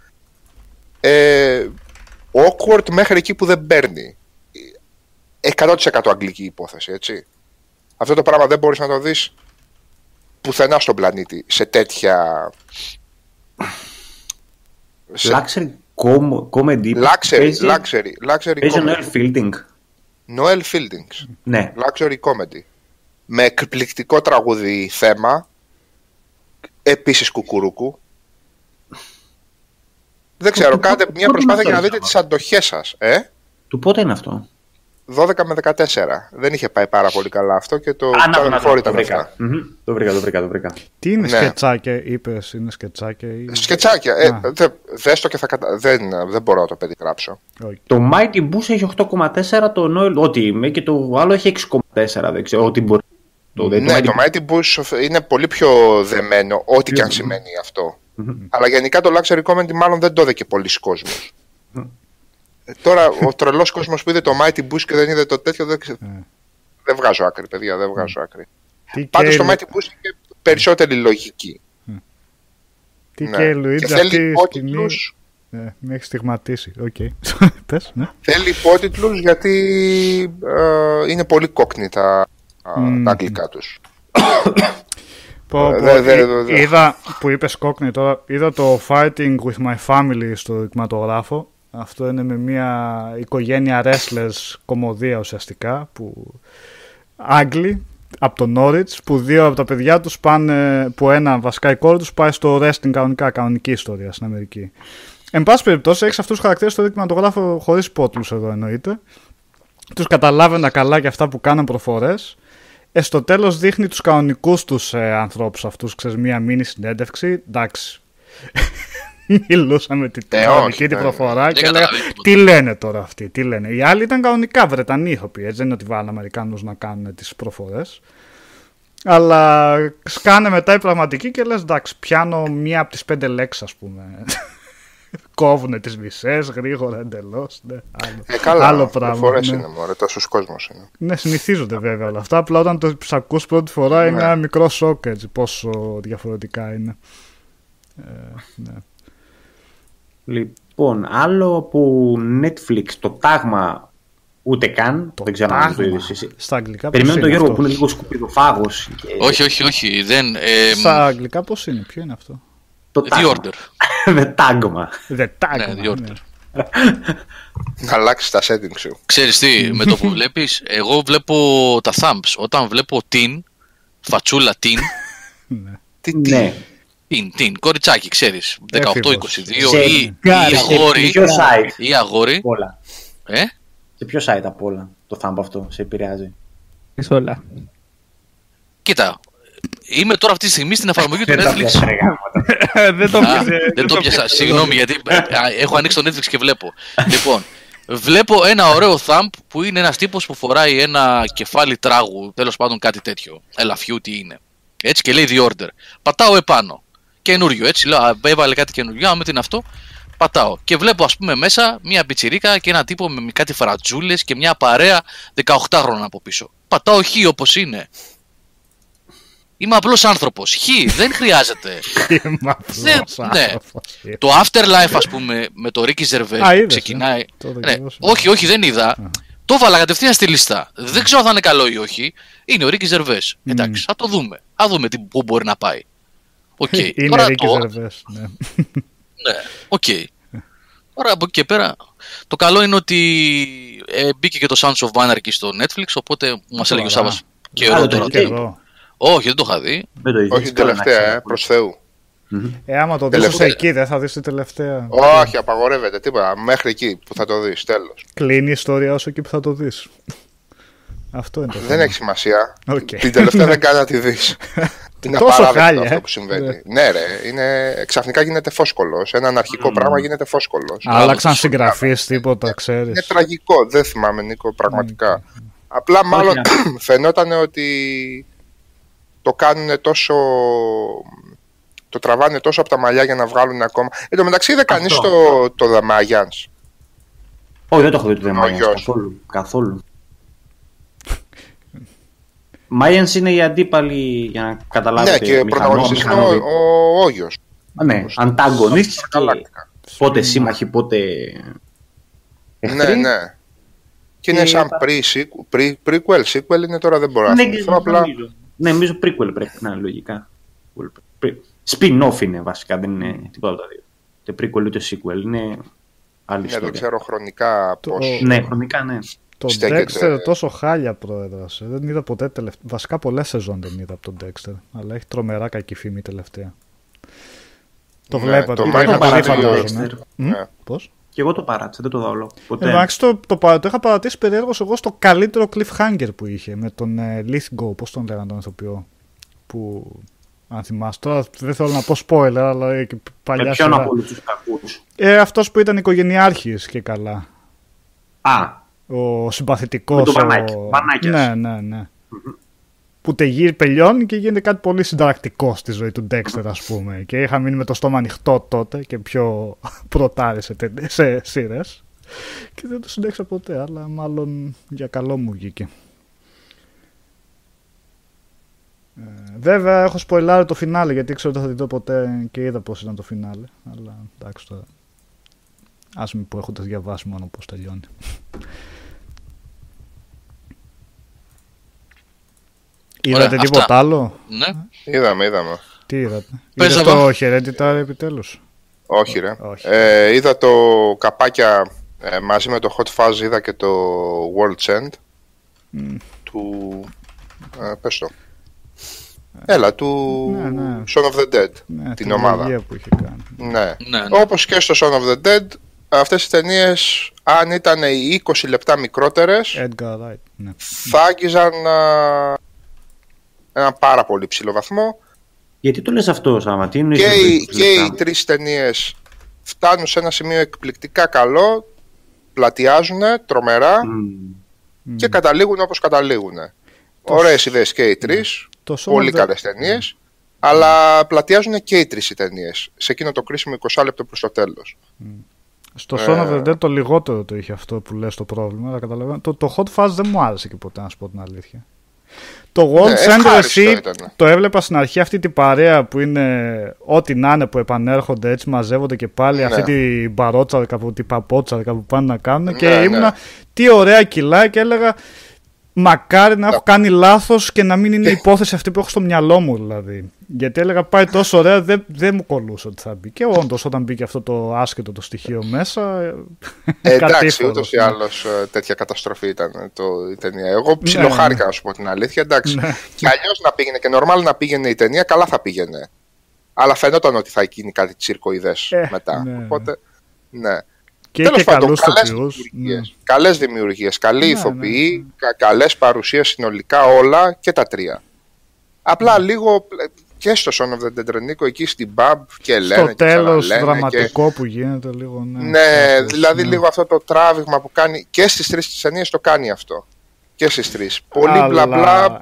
Ε, awkward μέχρι εκεί που δεν παίρνει. 100% αγγλική υπόθεση, έτσι. Αυτό το πράγμα δεν μπορείς να το δεις πουθενά στον πλανήτη σε τέτοια... σε- Luxury com- comedy. Luxury, παίζει- luxury, luxury Παίζει ο comedy. Noel Fielding. Noel Fieldings. Ναι. Luxury comedy. Με εκπληκτικό τραγούδι θέμα. Επίσης κουκουρούκου. Δεν ξέρω, πού- κάντε πού- μια πού προσπάθεια είναι για να αυτό, δείτε τις αντοχές σας. Ε; Του πότε είναι αυτό; 12 με 14. Δεν είχε πάει πάρα πολύ καλά αυτό και το Α, να το, Channel να 4 το, το ήταν βρήκα. αυτά. Μμμ. Το βρήκα, το βρήκα, το βρήκα. Τι είναι Ναι. σκετσάκια, είπες, είναι σκετσάκια ή. Σκετσάκια. Ε, Α. δε, δες το και θα κατα... δεν, δεν μπορώ να το περιγράψω. Όχι. Το Mighty Boost έχει 8,4, το Noel, ό,τι είμαι, και το άλλο έχει 6,4, δεν ξέρω, ό,τι μπορεί. Το, δεν- ναι, Mighty το Mighty Bush είναι πολύ πιο δεμένο, ό,τι και αν σημαίνει αυτό. Αλλά γενικά το Luxury Comedy μάλλον δεν το είδε και πολλοί κόσμος. Ε, Τώρα, ο τρελός κόσμος που είδε το Mighty Boosh και δεν είδε το τέτοιο, δεν, ξε... δεν βγάζω άκρη, παιδιά, δεν βγάζω άκρη. Τι Πάντως το καίει- Mighty Boosh είναι περισσότερη λογική. Τι Ναι. και η Λουίτζη Και αυτή θέλει η σκηνή. υπότιτλους, Ναι, με έχει στιγματίσει. Οκ. *laughs* Πες, ναι. θέλει υπότιτλους γιατί ε, είναι πολύ cockney τα, α, Μμμ. τα αγγλικά τους. Πω, Ε, πω, δε- δε- εί- δε- δε. είδα που είπες cockney τώρα, είδα το Fighting with my family στο δειγματογράφο. Αυτό είναι με μια οικογένεια wrestlers κομμωδία ουσιαστικά που Άγγλοι από το Norwich που δύο από τα παιδιά τους πάνε, που ένα βασικά η κόρη τους πάει στο wrestling κανονικά, κανονική ιστορία στην Αμερική. Εν πάση περιπτώσει έχεις αυτούς τους χαρακτήρες στο δειγματογράφο χωρίς πότλους εδώ εννοείται. Τους καταλάβαινα καλά και αυτά που κάναν προφορές. Ε, στο τέλος δείχνει τους κανονικούς τους ε, ανθρώπους αυτούς, ξέρεις, μία μίνι συνέντευξη, εντάξει. *laughs* Μιλούσα με την Ε, κανονική όχι, την ναι, προφορά ναι. και Δεν έλεγα καταλαβαίνει τίποτα. τι λένε τώρα αυτοί, τι λένε. Οι άλλοι ήταν κανονικά Βρετανοί ηθοποιοί, έτσι δεν είναι ότι βάλουν Αμερικάνους να κάνουν τις προφορές. Αλλά σκάνε μετά οι πραγματικοί και λες εντάξει πιάνω μία από τις πέντε λέξεις ας πούμε. *laughs* Κόβουνε τις μισές γρήγορα εντελώς. Ναι, άλλο, Ε, καλά, άλλο πράγμα. φορές ναι. είναι μωρέ, τόσος κόσμος είναι. Ναι, συνηθίζονται βέβαια όλα αυτά. Απλά όταν το ακούς πρώτη φορά είναι Ναι. ένα μικρό σοκ έτσι, πόσο διαφορετικά είναι. Ε, ναι. Λοιπόν, άλλο από Netflix, το τάγμα ούτε καν, δεν ξέρω αν το τάγμα. είδες εσύ. Στα αγγλικά Περιμένω πώς τον είναι Γιώργο αυτό; που είναι λίγο σκουπιδοφάγος. και- Όχι, όχι, όχι. Δεν, ε, Στα αγγλικά πώς είναι, ποιο είναι αυτό; Το The τάγμα. Order. *laughs* The τάγμα. The tag. Ναι, The Order. Να αλλάξει τα settings σου. Ξέρεις τι, με το που *laughs* βλέπεις, εγώ βλέπω τα thumbs. Όταν βλέπω την, φατσούλα την, Τι, τι. Ναι. Την, την, κοριτσάκι, ξέρεις, 18-22 Σε- ή, ή σε αγόρι, ποιο site; Ή αγόρι, απ' όλα. ε, Σε ποιο site απ' όλα το thumb αυτό σε επηρεάζει; Είσαι όλα. κοίτα, είμαι τώρα αυτή τη στιγμή στην εφαρμογή του Δεν τα Netflix. πιάσες, ρε γάμο. δεν το Α, πιάσες. δεν το πιάσα. Συγγνώμη, γιατί ε, α, έχω ανοίξει το Netflix και βλέπω. Λοιπόν, βλέπω ένα ωραίο thumb που είναι ένας τύπος που φοράει ένα κεφάλι τράγου, τέλος πάντων κάτι τέτοιο. Ελαφιού, τι είναι. Έτσι και λέει The Order. Πατάω επάνω. Καινούριο, έτσι λέω. «Α, Έβαλε κάτι καινούριο. Α, με τι είναι αυτό. Πατάω. Και βλέπω, ας πούμε, μέσα μια πιτσιρίκα και ένα τύπο με κάτι φαρατζούλε και μια παρέα 18 χρόνια από πίσω. Πατάω χ όπως είναι. Είμαι απλός άνθρωπος. Χ, δεν χρειάζεται. *laughs* Δεν- ναι. Το Afterlife, ας πούμε, με το Ricky Gervais Α, είδες, που ξεκινάει. ε. Το Ναι, δοκιμάσαμε. όχι, όχι, δεν είδα. Το έβαλα κατευθείαν στη λίστα. Δεν ξέρω αν θα είναι καλό ή όχι. Είναι ο Ρίκη Ζερβέ. Εντάξει, θα το δούμε. Θα δούμε τι, πού μπορεί να πάει. Οκ. *laughs* Είναι Τώρα Ricky το- Gervais, ναι. Ναι, οκ. Τώρα από εκεί και πέρα, το καλό είναι ότι ε, μπήκε και το Sons of Anarchy στο Netflix, οπότε μας έλεγε ο Τώρα. Σάββας καιρό Άλλο τώρα. το Και Οκ. εδώ. Όχι, δεν το είχα δει. Δεν το είδες, Όχι την καλά να τελευταία, ξέρω. ε, προς Θεού. Μμμ. Ε, άμα το δεις Τελευταία. εκεί δεν θα δεις την τελευταία. Όχι, απαγορεύεται, τίποτα. Μέχρι εκεί που θα το δεις, τέλος. Κλείνει η ιστορία όσο εκεί που θα το δεις. Αυτό είναι το Δεν θέμα. έχει σημασία. Οκ. Την τελευταία δεν κάνει να τη δεις. *laughs* Είναι Τόσο απαράδεκτο χάλια, αυτό ε. που συμβαίνει. Ναι, ρε, είναι... ξαφνικά γίνεται φόσκολος. Ένα αρχικό πράγμα γίνεται φόσκολος. Άλλαξαν συγγραφείς, τίποτα, Είναι ξέρεις. τραγικό, δεν θυμάμαι Νίκο πραγματικά. Απλά μάλλον *clears throat* φαινόταν ότι το κάνουν τόσο... Το τραβάνε τόσο από τα μαλλιά για να βγάλουν ακόμα. Εν τω μεταξύ είδε κανείς Αυτό. το, το The Mayans. Όχι, δεν το έχω δει το The Ο Mayans γιος. καθόλου. καθόλου. Mayans είναι οι αντίπαλοι για να καταλάβετε. Ναι, και πρωταγωνιστής είναι ο, μηχανόδη. ο Όγιος. Α, Ναι, ανταγωνίστες και Γαλάκτικα. πότε σύμμαχοι, πότε Ναι, εχθροί. ναι. Και είναι Και σαν τα- pre-sequel, pre- prequel, sequel είναι τώρα δεν μπορώ να Ναι, θυμηθώ, απλά νομίζω. Ναι, νομίζω prequel πρέπει να είναι λογικά. Pre- Spin-off είναι βασικά, δεν είναι τίποτα από τα δύο. Ούτε prequel ούτε sequel, είναι άλλη ναι, δεν ιστορία. ξέρω χρονικά Το- πώς... Ναι, χρονικά ναι. Το στέκεται. Dexter τόσο χάλια πρόεδρος. Δεν είδα ποτέ τελευταία. Βασικά πολλές σεζόν δεν είδα από τον Dexter. Αλλά έχει τρομερά κακή φήμη τελευταία. Το Ναι, βλέπω. το Το Michael βλέπω Douglas φαντάζομαι. Dexter. Μμ, Ναι. Πώς; Και εγώ το παράτησα, δεν το δω όλο. Ποτέ. Εντάξει, το, το, παρα- το είχα παρατήσει περιέργως εγώ στο καλύτερο cliffhanger που είχε με τον ε, Lithgow, πώς τον λέγανε τον ηθοποιό. Που, αν θυμάσαι, τώρα δεν θέλω να πω spoiler, αλλά ε, και παλιά Με ποιον σειρά. από όλους τους κακούς; Ε, αυτός που ήταν οικογενειάρχης και καλά. Α, Ο συμπαθητικός. Με το Βανάκη. Ο... Βανάκιας. Ναι, ναι, ναι. Που τελεί, τελειώνει και γίνεται κάτι πολύ συνταρακτικό στη ζωή του Dexter, ας πούμε. Και είχα μείνει με το στόμα ανοιχτό τότε και πιο *laughs* πρωτάρι σε, τε- σε σειρές. Και δεν το συντέξα ποτέ, αλλά μάλλον για καλό μου βγήκε. Ε, βέβαια έχω σποιλάρει το φινάλε γιατί ξέρω ότι δεν θα τη δω ποτέ και είδα πώς ήταν το φινάλε. Αλλά εντάξει τώρα. Ας μην πω έχοντας διαβάσει μόνο πώς τελειώνει. Είδατε αυτά. τίποτα άλλο; Ναι. Είδαμε, είδαμε. Τι είδατε; Πες Είδατε εδώ. το Hereditary επιτέλους; Όχι ρε. Όχι. Ε, είδα το καπάκια ε, μαζί με το Hot Fuzz, είδα και το World's End του... Ε, πες το. Έλα, του Ναι, ναι. Son of the Dead, Ναι, την ομάδα. τριλογία που είχε κάνει. Ναι. Ναι, ναι. Όπως και στο Son of the Dead, αυτές οι ταινίες, αν ήταν οι 20 λεπτά μικρότερες, Edgar Wright. Ναι. θα άγγιζαν α, ένα πάρα πολύ ψηλό βαθμό γιατί το λες αυτό, Σάμα, τι εννοείς και, με οι, το και οι λεπτά; τρεις ταινίες φτάνουν σε ένα σημείο εκπληκτικά καλό, πλατιάζουν τρομερά Μμ. και καταλήγουν όπως καταλήγουν. Ωραίες ιδέες και οι τρεις, Το Son πολύ of the- καλές ταινίες, αλλά πλατιάζουν και οι τρεις οι ταινίες, σε εκείνο το κρίσιμο 20 λεπτό προς το τέλος. Στο Son of Ε. the Dead το λιγότερο το είχε αυτό που λες το πρόβλημα. Αλλά καταλαβαίνω. Το, το Hot Fuzz δεν μου άρεσε και ποτέ, να σου πω την αλήθεια. Το World's End ευχάριστο εσύ ήταν. το έβλεπα στην αρχή αυτή την παρέα που είναι ό,τι να είναι που επανέρχονται έτσι μαζεύονται και πάλι Ναι. αυτή την παρότσα που την παπότσα που πάνε να κάνουν και Ναι, ήμουνα ναι. τι ωραία κιλά και έλεγα μακάρι να έχω κάνει λάθος και να μην είναι η υπόθεση αυτή που έχω στο μυαλό μου δηλαδή. Γιατί έλεγα πάει τόσο ωραία δεν, δεν μου κολούσε ότι θα μπει. Και όντως όταν μπήκε αυτό το άσχετο το στοιχείο μέσα. Ε, εντάξει, κατήφορος, ούτως ή ναι. άλλω τέτοια καταστροφή ήταν ε, το, η ταινία. Εγώ ψιλοχάρηκα, ναι. να σου πω την αλήθεια. Εντάξει. Ναι. Και αλλιώς να πήγαινε και νορμάλ να πήγαινε η ταινία, καλά θα πήγαινε. Αλλά φαινόταν ότι θα γίνει κάτι τσίρκοειδέ Ε, μετά. ναι, ναι. Οπότε, ναι. Και Τέλος είχε πάντων, καλούς καλές ηθοποιούς. Ναι. δημιουργίες. Καλές δημιουργίες, καλοί Ναι, ηθοποιοί, κα, καλές παρουσίες συνολικά όλα και τα τρία. Απλά λίγο ε, και στο Son of the Dead Reniko, εκεί στην pub και λένε Στο και τέλος ξαναλένε δραματικό που γίνεται λίγο. Ναι, ναι, κάπως, δηλαδή ναι. λίγο αυτό το τράβηγμα που κάνει και στις τρεις τις ταινίες το κάνει αυτό. Και στις τρεις. Πολύ Αλλά- μπλα μπλα,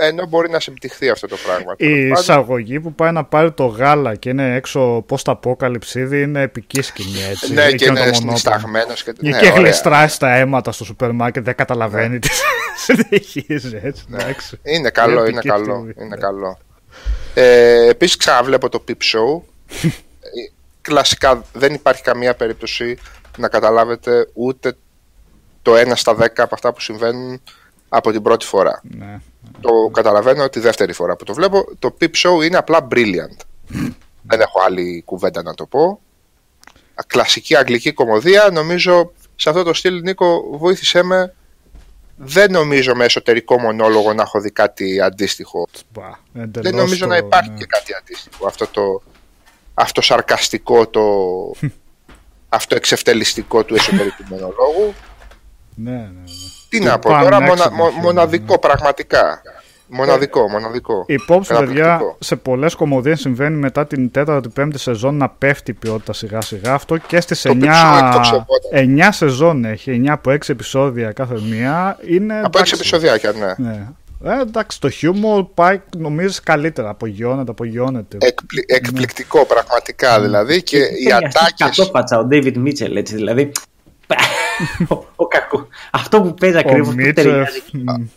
ενώ μπορεί να συμπτυχθεί αυτό το πράγμα. Η Τέλος πάντων, εισαγωγή που πάει να πάρει το γάλα και είναι έξω πώ τα αποκαλυψίδι είναι επική σκηνή έτσι. Ναι, και Εκείνο το είναι μονόπλανο. συνισταγμένος και, Και, ναι, και ωραία. γλιστράει στα αίματα στο σούπερ μάρκετ, δεν καταλαβαίνει τι *laughs* συνεχίζει έτσι. εντάξει. Είναι καλό, Επική είναι καλό. στιγμή, Είναι ναι. καλό. Ε, επίσης ξαναβλέπω το Peep Show. *laughs* Ε, Κλασικά δεν υπάρχει καμία περίπτωση να καταλάβετε ούτε το 1 στα 10 από αυτά που συμβαίνουν από την πρώτη φορά. Ναι. Το καταλαβαίνω τη δεύτερη φορά που το βλέπω. Το Peep Show είναι απλά brilliant. Δεν έχω άλλη κουβέντα να το πω. Κλασική αγγλική κομμωδία. Νομίζω σε αυτό το στυλ, Νίκο, βοήθησέ με. Δεν νομίζω με εσωτερικό μονόλογο να έχω δει κάτι αντίστοιχο. Μπα, Δεν εντελώς νομίζω το- να υπάρχει ναι. και κάτι αντίστοιχο. Αυτό το αυτό σαρκαστικό, το *laughs* αυτό εξευτελιστικό του εσωτερικού μονολόγου. Ναι, ναι, ναι. Τι Το να πω πάνε τώρα, έξω μονα- το μο- χέρι, μοναδικό πραγματικά. Μοναδικό, μοναδικό. Υπόψη, παιδιά, Καταπληκτικό. σε πολλές κομμωδίες συμβαίνει μετά την τέταρτη πέμπτη σεζόν να πέφτει η ποιότητα σιγά σιγά. Αυτό και στις Το 9, Peep Show εκτοξευόταν. 9 σεζόν έχει, 9 από 6 επεισόδια κάθε μία. Είναι, Από έξι εντάξει. επεισοδιάκια, ναι. Ναι. Ε, εντάξει, το χιούμορ πάει νομίζω καλύτερα. Απογειώνεται, απογειώνεται. Εκπλη- εκπληκτικό πραγματικά δηλαδή και οι Ήταν αυτή ατάκες Κατόπατσα ο David Mitchell, έτσι δηλαδή. Ο, ο κακό. Αυτό που παίζει ακριβώς Ο που Μίτσεφ, ταιριάζει.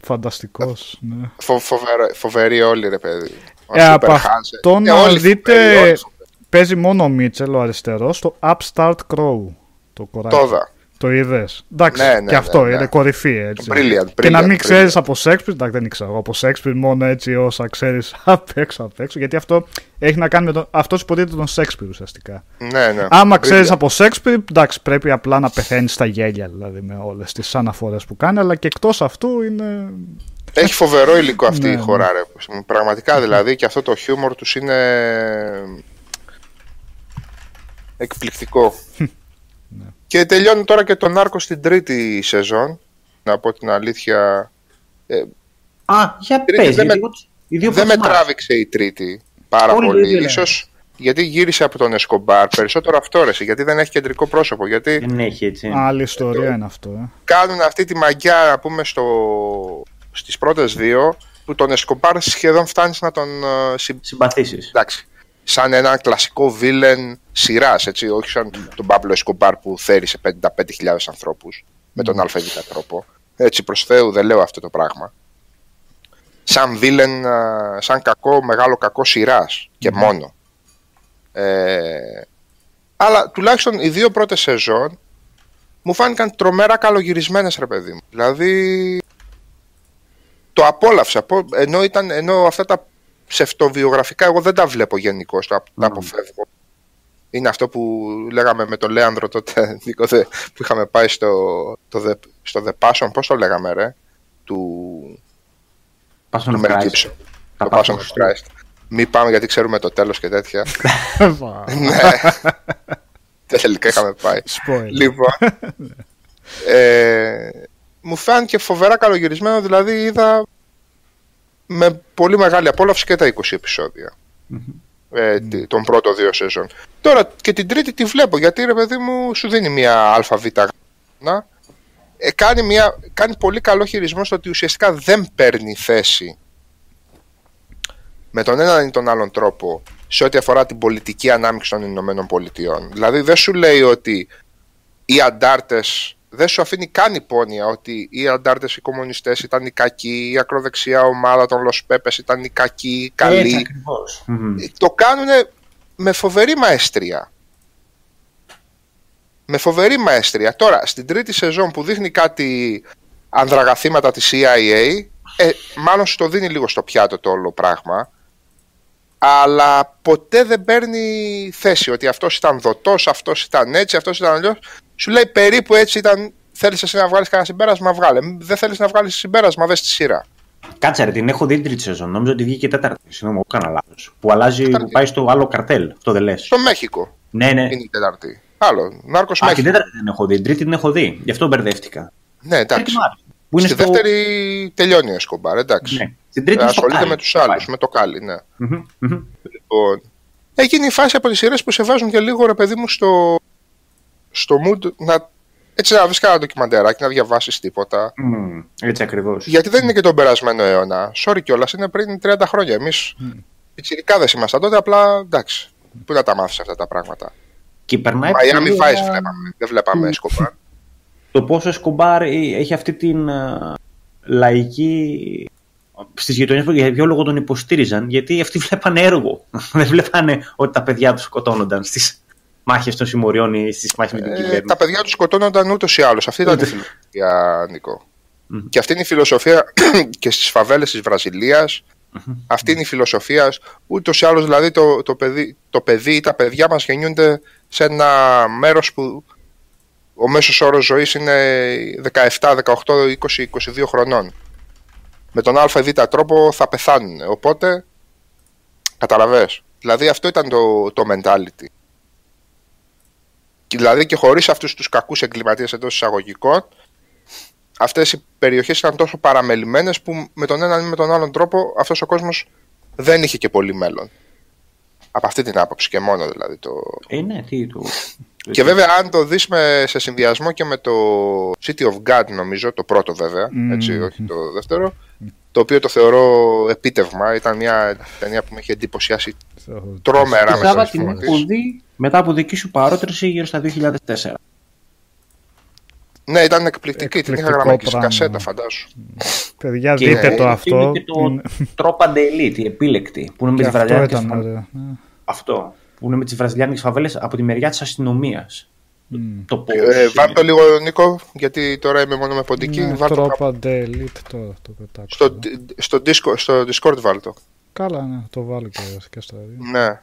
φανταστικός. Ναι. φο- φοβερό- φοβεροί όλοι ρε παιδί. Ο Ε, από Super Hansen. αυτό Ε, να όλοι δείτε. φοβεροί, όλοι φοβεροί. Παίζει μόνο ο Μίτσελ, ο αριστερός, στο Upstart Crow. Το κοράκι. Το είδα. Το είδες. Εντάξει, Ναι, ναι, και αυτό ναι, ναι. είναι κορυφή έτσι. Brilliant, και να brilliant, μην ξέρεις brilliant. από Shakespeare, εντάξει δεν ήξερα εγώ από Shakespeare μόνο έτσι όσα ξέρεις *laughs* απ' έξω απ' έξω. Γιατί αυτό έχει να κάνει με τον. Αυτός υποτίθεται τον Shakespeare ουσιαστικά. Ναι, ναι. Άμα Brilliant. ξέρεις από Shakespeare, εντάξει, πρέπει απλά να πεθαίνεις στα γέλια δηλαδή με όλες τις αναφορές που κάνει, αλλά και εκτός αυτού είναι. Έχει φοβερό υλικό αυτή Ναι, η ναι. χώρα, ρε. Πραγματικά δηλαδή και αυτό το χιούμορ τους είναι *laughs* εκπληκτικό. Ναι. και τελειώνει τώρα και τον Άρκο στην τρίτη σεζόν. Να πω την αλήθεια. Ε, Α, για Τρίτη, πες, δεν γιατί με- εγώ- οι δύο δεν με πρώτες μου τράβηξε η τρίτη πάρα Όλοι οι πολύ. δύο λένε. Ίσως γιατί γύρισε από τον Εσκομπάρ. Περισσότερο αυτό ρε, γιατί δεν έχει κεντρικό πρόσωπο. Γιατί Δεν έχει έτσι. Άλλη ιστορία είναι αυτό. Ε. κάνουν αυτή τη μαγιά, να πούμε, στο... στις πρώτες δύο, που τον Εσκομπάρ σχεδόν φτάνεις να τον ε, συ- Συμπαθήσεις. εντάξει, σαν ένα κλασικό βίλεν σειράς, έτσι, όχι σαν τον Παύλο Εσκομπάρ που θέρισε 55.000 ανθρώπους με τον ΑΒ τρόπο. Έτσι, προς Θεού δεν λέω αυτό το πράγμα. Σαν βίλεν, α, σαν κακό, μεγάλο κακό σειράς και μόνο. Ε, αλλά τουλάχιστον οι δύο πρώτες σεζόν μου φάνηκαν τρομερά καλογυρισμένες ρε παιδί μου. Δηλαδή το απόλαυσα. απο- Ενώ, ήταν, ενώ αυτά τα ψευτοβιογραφικά εγώ δεν τα βλέπω γενικώ, τα, τα αποφεύγω. Είναι αυτό που λέγαμε με τον Λέανδρο τότε, *laughs* Νίκο, δε- που είχαμε πάει στο, το, The- στο The Passion, πώς το λέγαμε ρε, του, Passion του of Mel Christ. Gibson. Τα Το Passion Passion of of Christ. Μην πάμε γιατί ξέρουμε το τέλος και τέτοια. *laughs* ναι. Τελικά είχαμε πάει. Spoiler. Λοιπόν. *laughs* ε, μου φάνηκε φοβερά καλογυρισμένο, δηλαδή είδα με πολύ μεγάλη απόλαυση και τα 20 επεισόδια. Ε, τη- των πρώτων δύο σεζόν. Τώρα και την τρίτη τη βλέπω γιατί ρε παιδί μου σου δίνει μια ΑΒ να ε, κάνει, μια, κάνει πολύ καλό χειρισμό στο ότι ουσιαστικά δεν παίρνει θέση με τον έναν ή τον άλλον τρόπο σε ό,τι αφορά την πολιτική ανάμειξη των Ηνωμένων Πολιτειών. Δηλαδή δεν σου λέει ότι οι αντάρτες δεν σου αφήνει καν υπόνοια ότι οι αντάρτες οι κομμουνιστές ήταν οι κακοί, η ακροδεξιά ομάδα των Λος Πέπες ήταν οι κακοί, οι καλοί. Έτσι ακριβώς. Μμμ. Το κάνουν με φοβερή μαέστρια. Με φοβερή μαέστρια. Τώρα, στην τρίτη σεζόν που δείχνει κάτι ανδραγαθήματα της CIA, ε, μάλλον σου το δίνει λίγο στο πιάτο το όλο πράγμα, αλλά ποτέ δεν παίρνει θέση ότι αυτός ήταν δοτός, αυτός ήταν έτσι, αυτός ήταν αλλιώς. Σου λέει περίπου έτσι ήταν, θέλεις εσύ να βγάλεις κανένα συμπέρασμα, βγάλε. Δεν θέλεις να βγάλεις συμπέρασμα, δες τη σειρά. Κάτσε ρε, την έχω δει την τρίτη σεζόν. Νόμιζα ότι βγήκε η τέταρτη. Συγγνώμη, εγώ έκανα λάθος. Που αλλάζει, που πάει στο άλλο καρτέλ. Αυτό δεν λες. Στο Μέχικο Ναι, ναι. είναι η τέταρτη. Άλλο, Νάρκος Α, την Μέχικο. τέταρτη δεν έχω δει. Την τρίτη την έχω δει. Γι' αυτό μπερδεύτηκα. Ναι, εντάξει. Τρίτη μου άρεσε. Που είναι Στη στο... δεύτερη τελειώνει ο Εσκομπάρ, εντάξει. Ναι. Στην τρίτη είναι στο Ασχολείται Κάλι. με τους άλλους, με το κάλι, ναι. Μμμ, μμμ. Λοιπόν, έγινε η φάση από τις σειρές που σε βάζουν και λίγο ρε παιδί μου στο, στο mood να, έτσι να βρεις κανένα ντοκιμαντεράκι, να διαβάσεις τίποτα. Μμμ, Έτσι ακριβώς. Γιατί δεν είναι και τον περασμένο αίωνα. Sorry κιόλας, είναι πριν 30 χρόνια. Εμείς πιτσιρικάδε ήμασταν τότε, απλά εντάξει. Πού να τα μάθεις αυτά τα πράγματα. Και περνάει Miami πολύ Vice ωραία βλέπαμε. Δεν βλέπαμε Εσκομπάρ. το πόσο Εσκομπάρ έχει αυτή την α, λαϊκή στις γειτονιές που για ποιο λόγο τον υποστήριζαν γιατί αυτοί βλέπανε έργο *laughs* δεν βλέπανε ότι τα παιδιά τους σκοτώνονταν στις, μάχε των συμμοριών ή στι μάχε με την Ε, κυβέρνηση. τα παιδιά τους σκοτώνονταν ούτως ή άλλως. Αυτή ήταν η Ούτε. φιλοσοφία, Νικό. Και αυτή είναι η φιλοσοφία *clears throat* και στις φαβέλες της βραζιλια Αυτή είναι η φιλοσοφία. Ούτως ή άλλως, δηλαδή, το, το, παιδί, το παιδί ή τα παιδιά μας γεννιούνται σε ένα μέρος που ο μέσος όρος ζωής είναι 17, 18, 20, 22 χρονών. Με τον α ή β τρόπο θα πεθάνουν. Οπότε, καταλαβες. Δηλαδή αυτό ήταν το, το mentality. Και Δηλαδή και χωρίς αυτούς τους κακούς εγκληματίες εντός εισαγωγικών, αυτές οι περιοχές ήταν τόσο παραμελημένες που με τον έναν ή με τον άλλον τρόπο αυτός ο κόσμος δεν είχε και πολύ μέλλον. Από αυτή την άποψη και μόνο δηλαδή. Το... Ε, ναι, τι του. Και βέβαια αν το δεις με, σε συνδυασμό και με το City of God νομίζω, το πρώτο βέβαια, έτσι, όχι το δεύτερο, το οποίο το θεωρώ επίτευγμα, ήταν μια ταινία που με είχε εντυπωσιάσει τρόμερα Και μέσα Σάβα στο την φωνή έχω δει μετά από δική σου παρότριση γύρω στα 2004. Ναι, ήταν εκπληκτική, την είχα Εκπληκτικό γραμμένη και σε πράγμα. κασέτα φαντάσου. Παιδιά, Και δείτε είναι- το αυτό. Είναι και το Είναι- Tropa de Elite, η επίλεκτη, που είναι με Και τις αυτό βραζιλιάνικες ήταν φαβέλες. ωραίο. Ναι. Αυτό, που είναι με τις βραζιλιάνικες φαβέλες από τη μεριά της αστυνομίας. Το πώς... Ε, βάλ το λίγο Νίκο, γιατί τώρα είμαι μόνο με ποντική. Ναι, βάλ το τρόπα Elite τώρα το πετάξω. στο, στο, Discord, στο Discord βάλ το. Καλά, ναι, το βάλω και, και στα δύο. Ναι.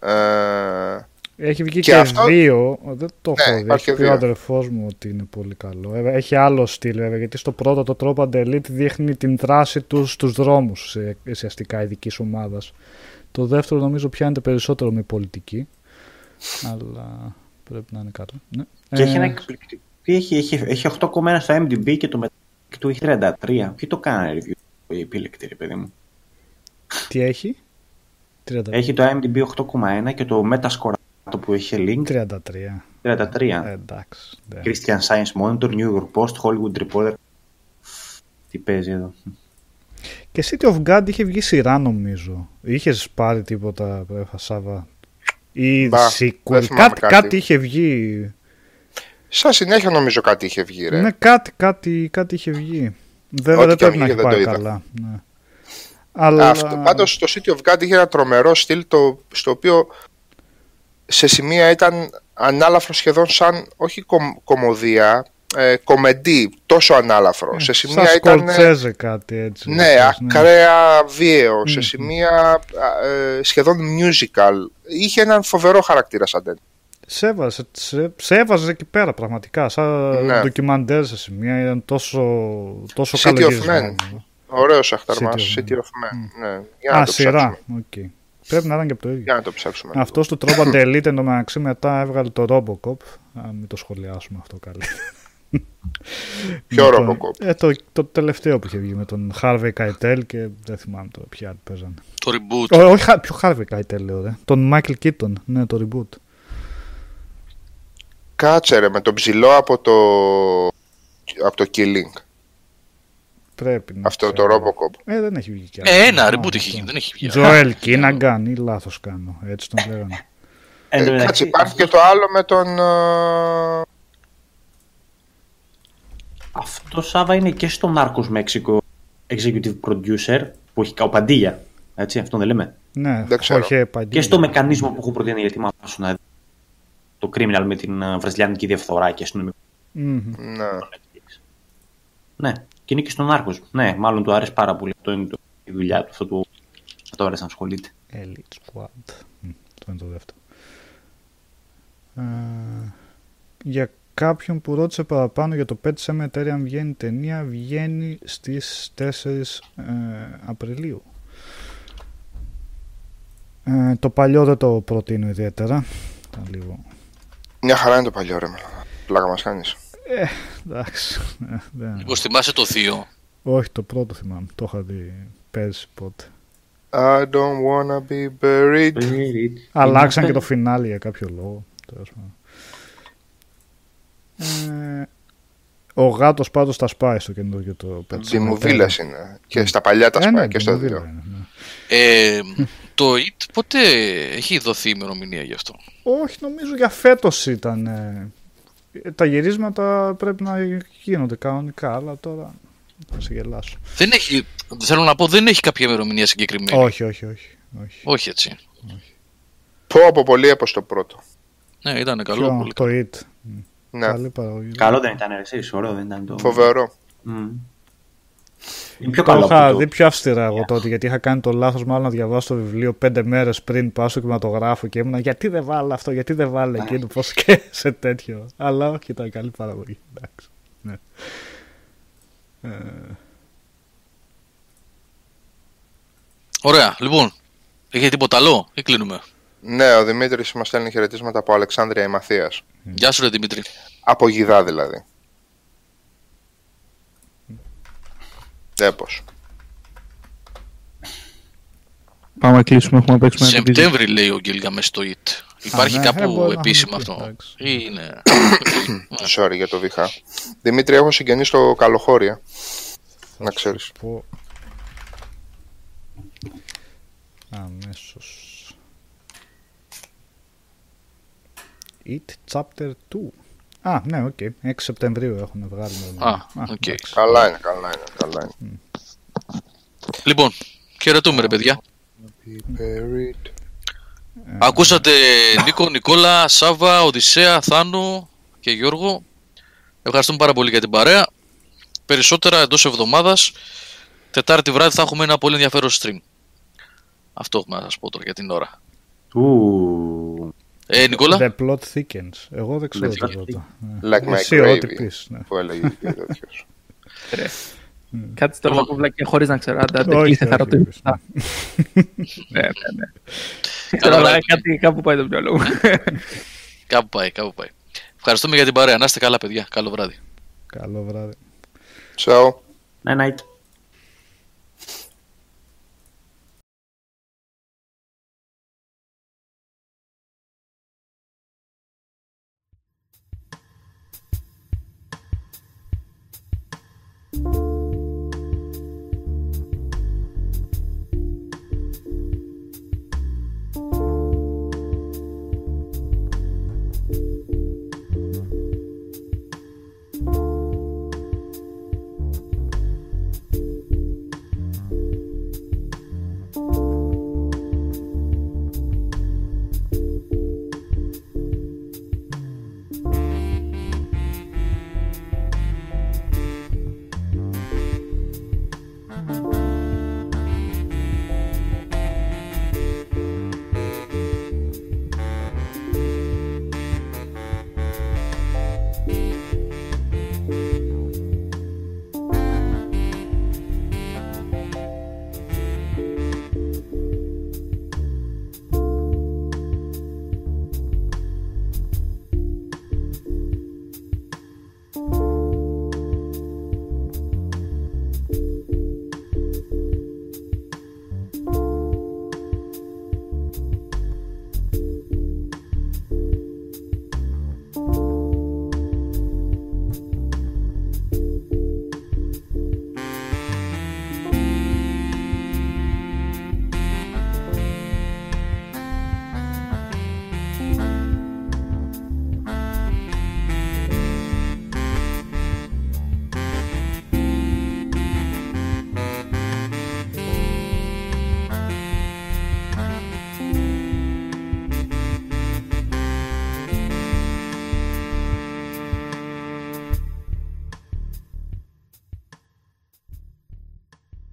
Ε, Έχει βγει Και και, αυτό- δύο, δεν το Ναι, έχω δει. υπάρχει Έχει πει ο δύο. αδερφός μου ότι είναι πολύ καλό. Βέβαια, έχει άλλο στυλ βέβαια, γιατί στο πρώτο το τρόπο Elite δείχνει την δράση τους στους δρόμους σε, ουσιαστικά ειδικής ομάδας. Το δεύτερο νομίζω πιάνεται περισσότερο με πολιτική. Αλλά πρέπει να είναι καλό. Ναι. Και έχει Ε, ένα εκπληκτικό... Τι έχει, έχει, έχει 8,1 στο MDB και το μετά του έχει 33. Ποιοι το κάνανε review, η επίλεκτη, ρε παιδί μου; Τι έχει; 30, Έχει το IMDb 8,1 και το Metascore το που έχει link 33. 33. Ε, εντάξει. ναι. Christian Science Monitor, New York Post, Hollywood Reporter. Τι παίζει εδώ. Και City of God είχε βγει σειρά νομίζω. Είχες πάρει τίποτα, Πρέφα Σάβα; Ή Μπα, sequel. δεν θυμάμαι Κάτι, κάτι. κάτι είχε βγει. σαν συνέχεια νομίζω κάτι είχε βγει, ρε. Ναι, κάτι, κάτι, κάτι είχε βγει. Βέβαια Ό,τι δεν και πρέπει αν να βγει, έχει δεν το πάει είδα. καλά. Ναι. Αλλά... Αυτό, πάντως το City of God είχε ένα τρομερό στυλ το, στο οποίο σε σημεία ήταν ανάλαφρο σχεδόν σαν, όχι κομ, κομωδία, ε, κομεντή, τόσο ανάλαφρο. σε σημεία Σαν ήταν... Σκορσέζε κάτι έτσι. Ναι, λες, ακραία βίαιο, σε Μμμ. σημεία α, ε, σχεδόν musical. Είχε έναν φοβερό χαρακτήρα σαν ταινία. Σε έβαζε, σε, σε έβαζε εκεί πέρα πραγματικά. Σαν Ναι. ντοκιμαντέρ σε σημεία ήταν τόσο, τόσο City of καλογυρισμένο. Men. Ωραίος αχταρμάς, City of City of Men. Ναι, για να Α, το σειρά. ψάξουμε. Οκ. Πρέπει να ήταν και από το ίδιο. Για να το ψάξουμε. Αυτό του τρόπο Elite εντωμεταξύ μετά έβγαλε το Robocop. Α, μην το σχολιάσουμε αυτό καλύτερα. Ποιο Με τον- Robocop? Ε, το, το τελευταίο που είχε βγει με τον Harvey Keitel και δεν θυμάμαι τώρα ποιοι άλλοι παίζανε. Το reboot. Ω, όχι, Χα- ποιο Harvey Keitel λέω, ρε. Τον Michael Keaton, ναι, το reboot. Κάτσε ρε, με τον ψηλό από το, από το Killing. Πρέπει να Αυτό το ξέρω. Robocop. Ε, δεν έχει βγει κι άλλο. Ε, ένα Α, reboot είχε αυτό. γίνει, δεν έχει βγει. Joel Kinnagan ή λάθος κάνω, έτσι τον λέγανε. Εν τω Ε, μεταξύ, κάτσε, υπάρχει και το άλλο με τον... ε, Αυτό Σάβα είναι και στο Narcos Mexico Executive Producer που έχει καοπαντήλια. Έτσι, αυτό δεν λέμε; Ναι, Δεν ξέρω. όχι επαγγέλμα. Και στο μεκανισμό που έχω προτείνει γιατί μου αρέσουν να δει το criminal με την ε, βραζιλιάνικη διαφθορά και αστυνομικό. Μμμ. Ναι. Ναι, και είναι και στον Narcos. Ναι, μάλλον του άρεσε πάρα πολύ. Αυτό είναι το, η δουλειά του. Αυτό του αυτό άρεσε να ασχολείται. Elite Squad. Μμ, Αυτό είναι το δεύτερο. Ε, για κάποιον που ρώτησε παραπάνω για το Pet Cemetery αν βγαίνει ταινία, βγαίνει στις 4 ε, Απριλίου. Ε, το παλιό δεν το προτείνω ιδιαίτερα. Ήταν λίγο... Μια χαρά είναι το παλιό ρε. Πλάκα μας κάνεις. Εντάξει. ε, δεν- Μήπως θυμάσαι το 2. Όχι, το πρώτο θυμάμαι. Το είχα δει πέρσι πότε. I don't wanna be buried. Αλλάξαν και το φινάλι για κάποιο λόγο. τέλος πάντων. Ε, ο γάτος πάντως τα σπάει στο καινούργιο το Pet Δημοβίλας είναι. Και στα παλιά τα Ε, ναι, σπάει και στο Δημοβίλα δύο. είναι, ναι. Ε, το IT πότε έχει δοθεί ημερομηνία γι' αυτό; Όχι, νομίζω για φέτος ήταν. Ε, τα γυρίσματα πρέπει να γίνονται κανονικά, αλλά τώρα θα σε γελάσω. Δεν έχει, θέλω να πω, δεν έχει κάποια ημερομηνία συγκεκριμένη. Όχι, όχι, όχι. όχι. Όχι έτσι. Πω από πολύ έπος το πρώτο. Ναι, ήταν καλό. Ποιο, πολύ το καλό. It. Ναι, Καλή παραγωγή. Καλό δεν ήταν, εσύ, ωραίο δεν ήταν το. φοβερό. Μμ. Είναι πιο Το καλό είχα από το... δει πιο αυστηρά εγώ τότε γιατί είχα κάνει το λάθος μάλλον να διαβάσω το βιβλίο πέντε μέρες πριν πάω στο κινηματογράφο και ήμουνα γιατί δεν βάλω αυτό, γιατί δεν βάλω εκείνο, πώς και *laughs* σε τέτοιο. Αλλά όχι, ήταν καλή παραγωγή. Εντάξει. Ναι. Ε, Ωραία, λοιπόν. Είχε τίποτα άλλο ή κλείνουμε; Ναι, ο Δημήτρης μας στέλνει χαιρετίσματα από Αλεξάνδρεια η Μαθία. Γεια σου, ρε Δημήτρη. Από γιδά δηλαδή. Έπω. Πάμε να κλείσουμε, έχουμε να παίξουμε ένα division. Σεπτέμβρη λέει ο Γκίλγα στο IT. Υπάρχει ναι, ε, κάπου μπορεί να επίσημα είναι εκεί, αυτό; εντάξει. Ή είναι. *coughs* Sorry για το βήχα. Δημήτρη, έχω συγγενεί στο καλοχώρια. Να ξέρεις. πω... Αμέσως. It Chapter 2. Α, ναι, οκ. 6 Σεπτεμβρίου έχουν βγάλει. Α, οκ. εντάξει. Καλά είναι, καλά είναι, καλά είναι. Λοιπόν, χαιρετούμε ρε παιδιά. Be buried. Ακούσατε Νίκο, Νικόλα, Σάβα, Οδυσσέα, Θάνο και Γιώργο. Ευχαριστούμε πάρα πολύ για την παρέα. Περισσότερα εντός εβδομάδας. Τετάρτη βράδυ θα έχουμε ένα πολύ ενδιαφέρον stream. Αυτό έχουμε να σας πω τώρα για την ώρα. Ου. Ε, Νικόλα; The plot thickens. Εγώ δεν ξέρω The plot τίποτα. Like my Εσύ ό,τι gravy. πεις. Ναι. Που έλεγε και ο τέτοιος. Κάτσε τώρα να πω βλακία χωρίς να ξέρω. Άντε, άντε, Όχι, κλείστε, θα όχι, ρωτήσω. όχι, ναι. Ναι, ναι, ναι. Ξέρω, αλλά κάτι κάπου πάει το μυαλό μου. Κάπου πάει, κάπου πάει. Ευχαριστούμε για την παρέα. Να είστε καλά παιδιά. Καλό βράδυ. Καλό βράδυ. Ciao. Night night.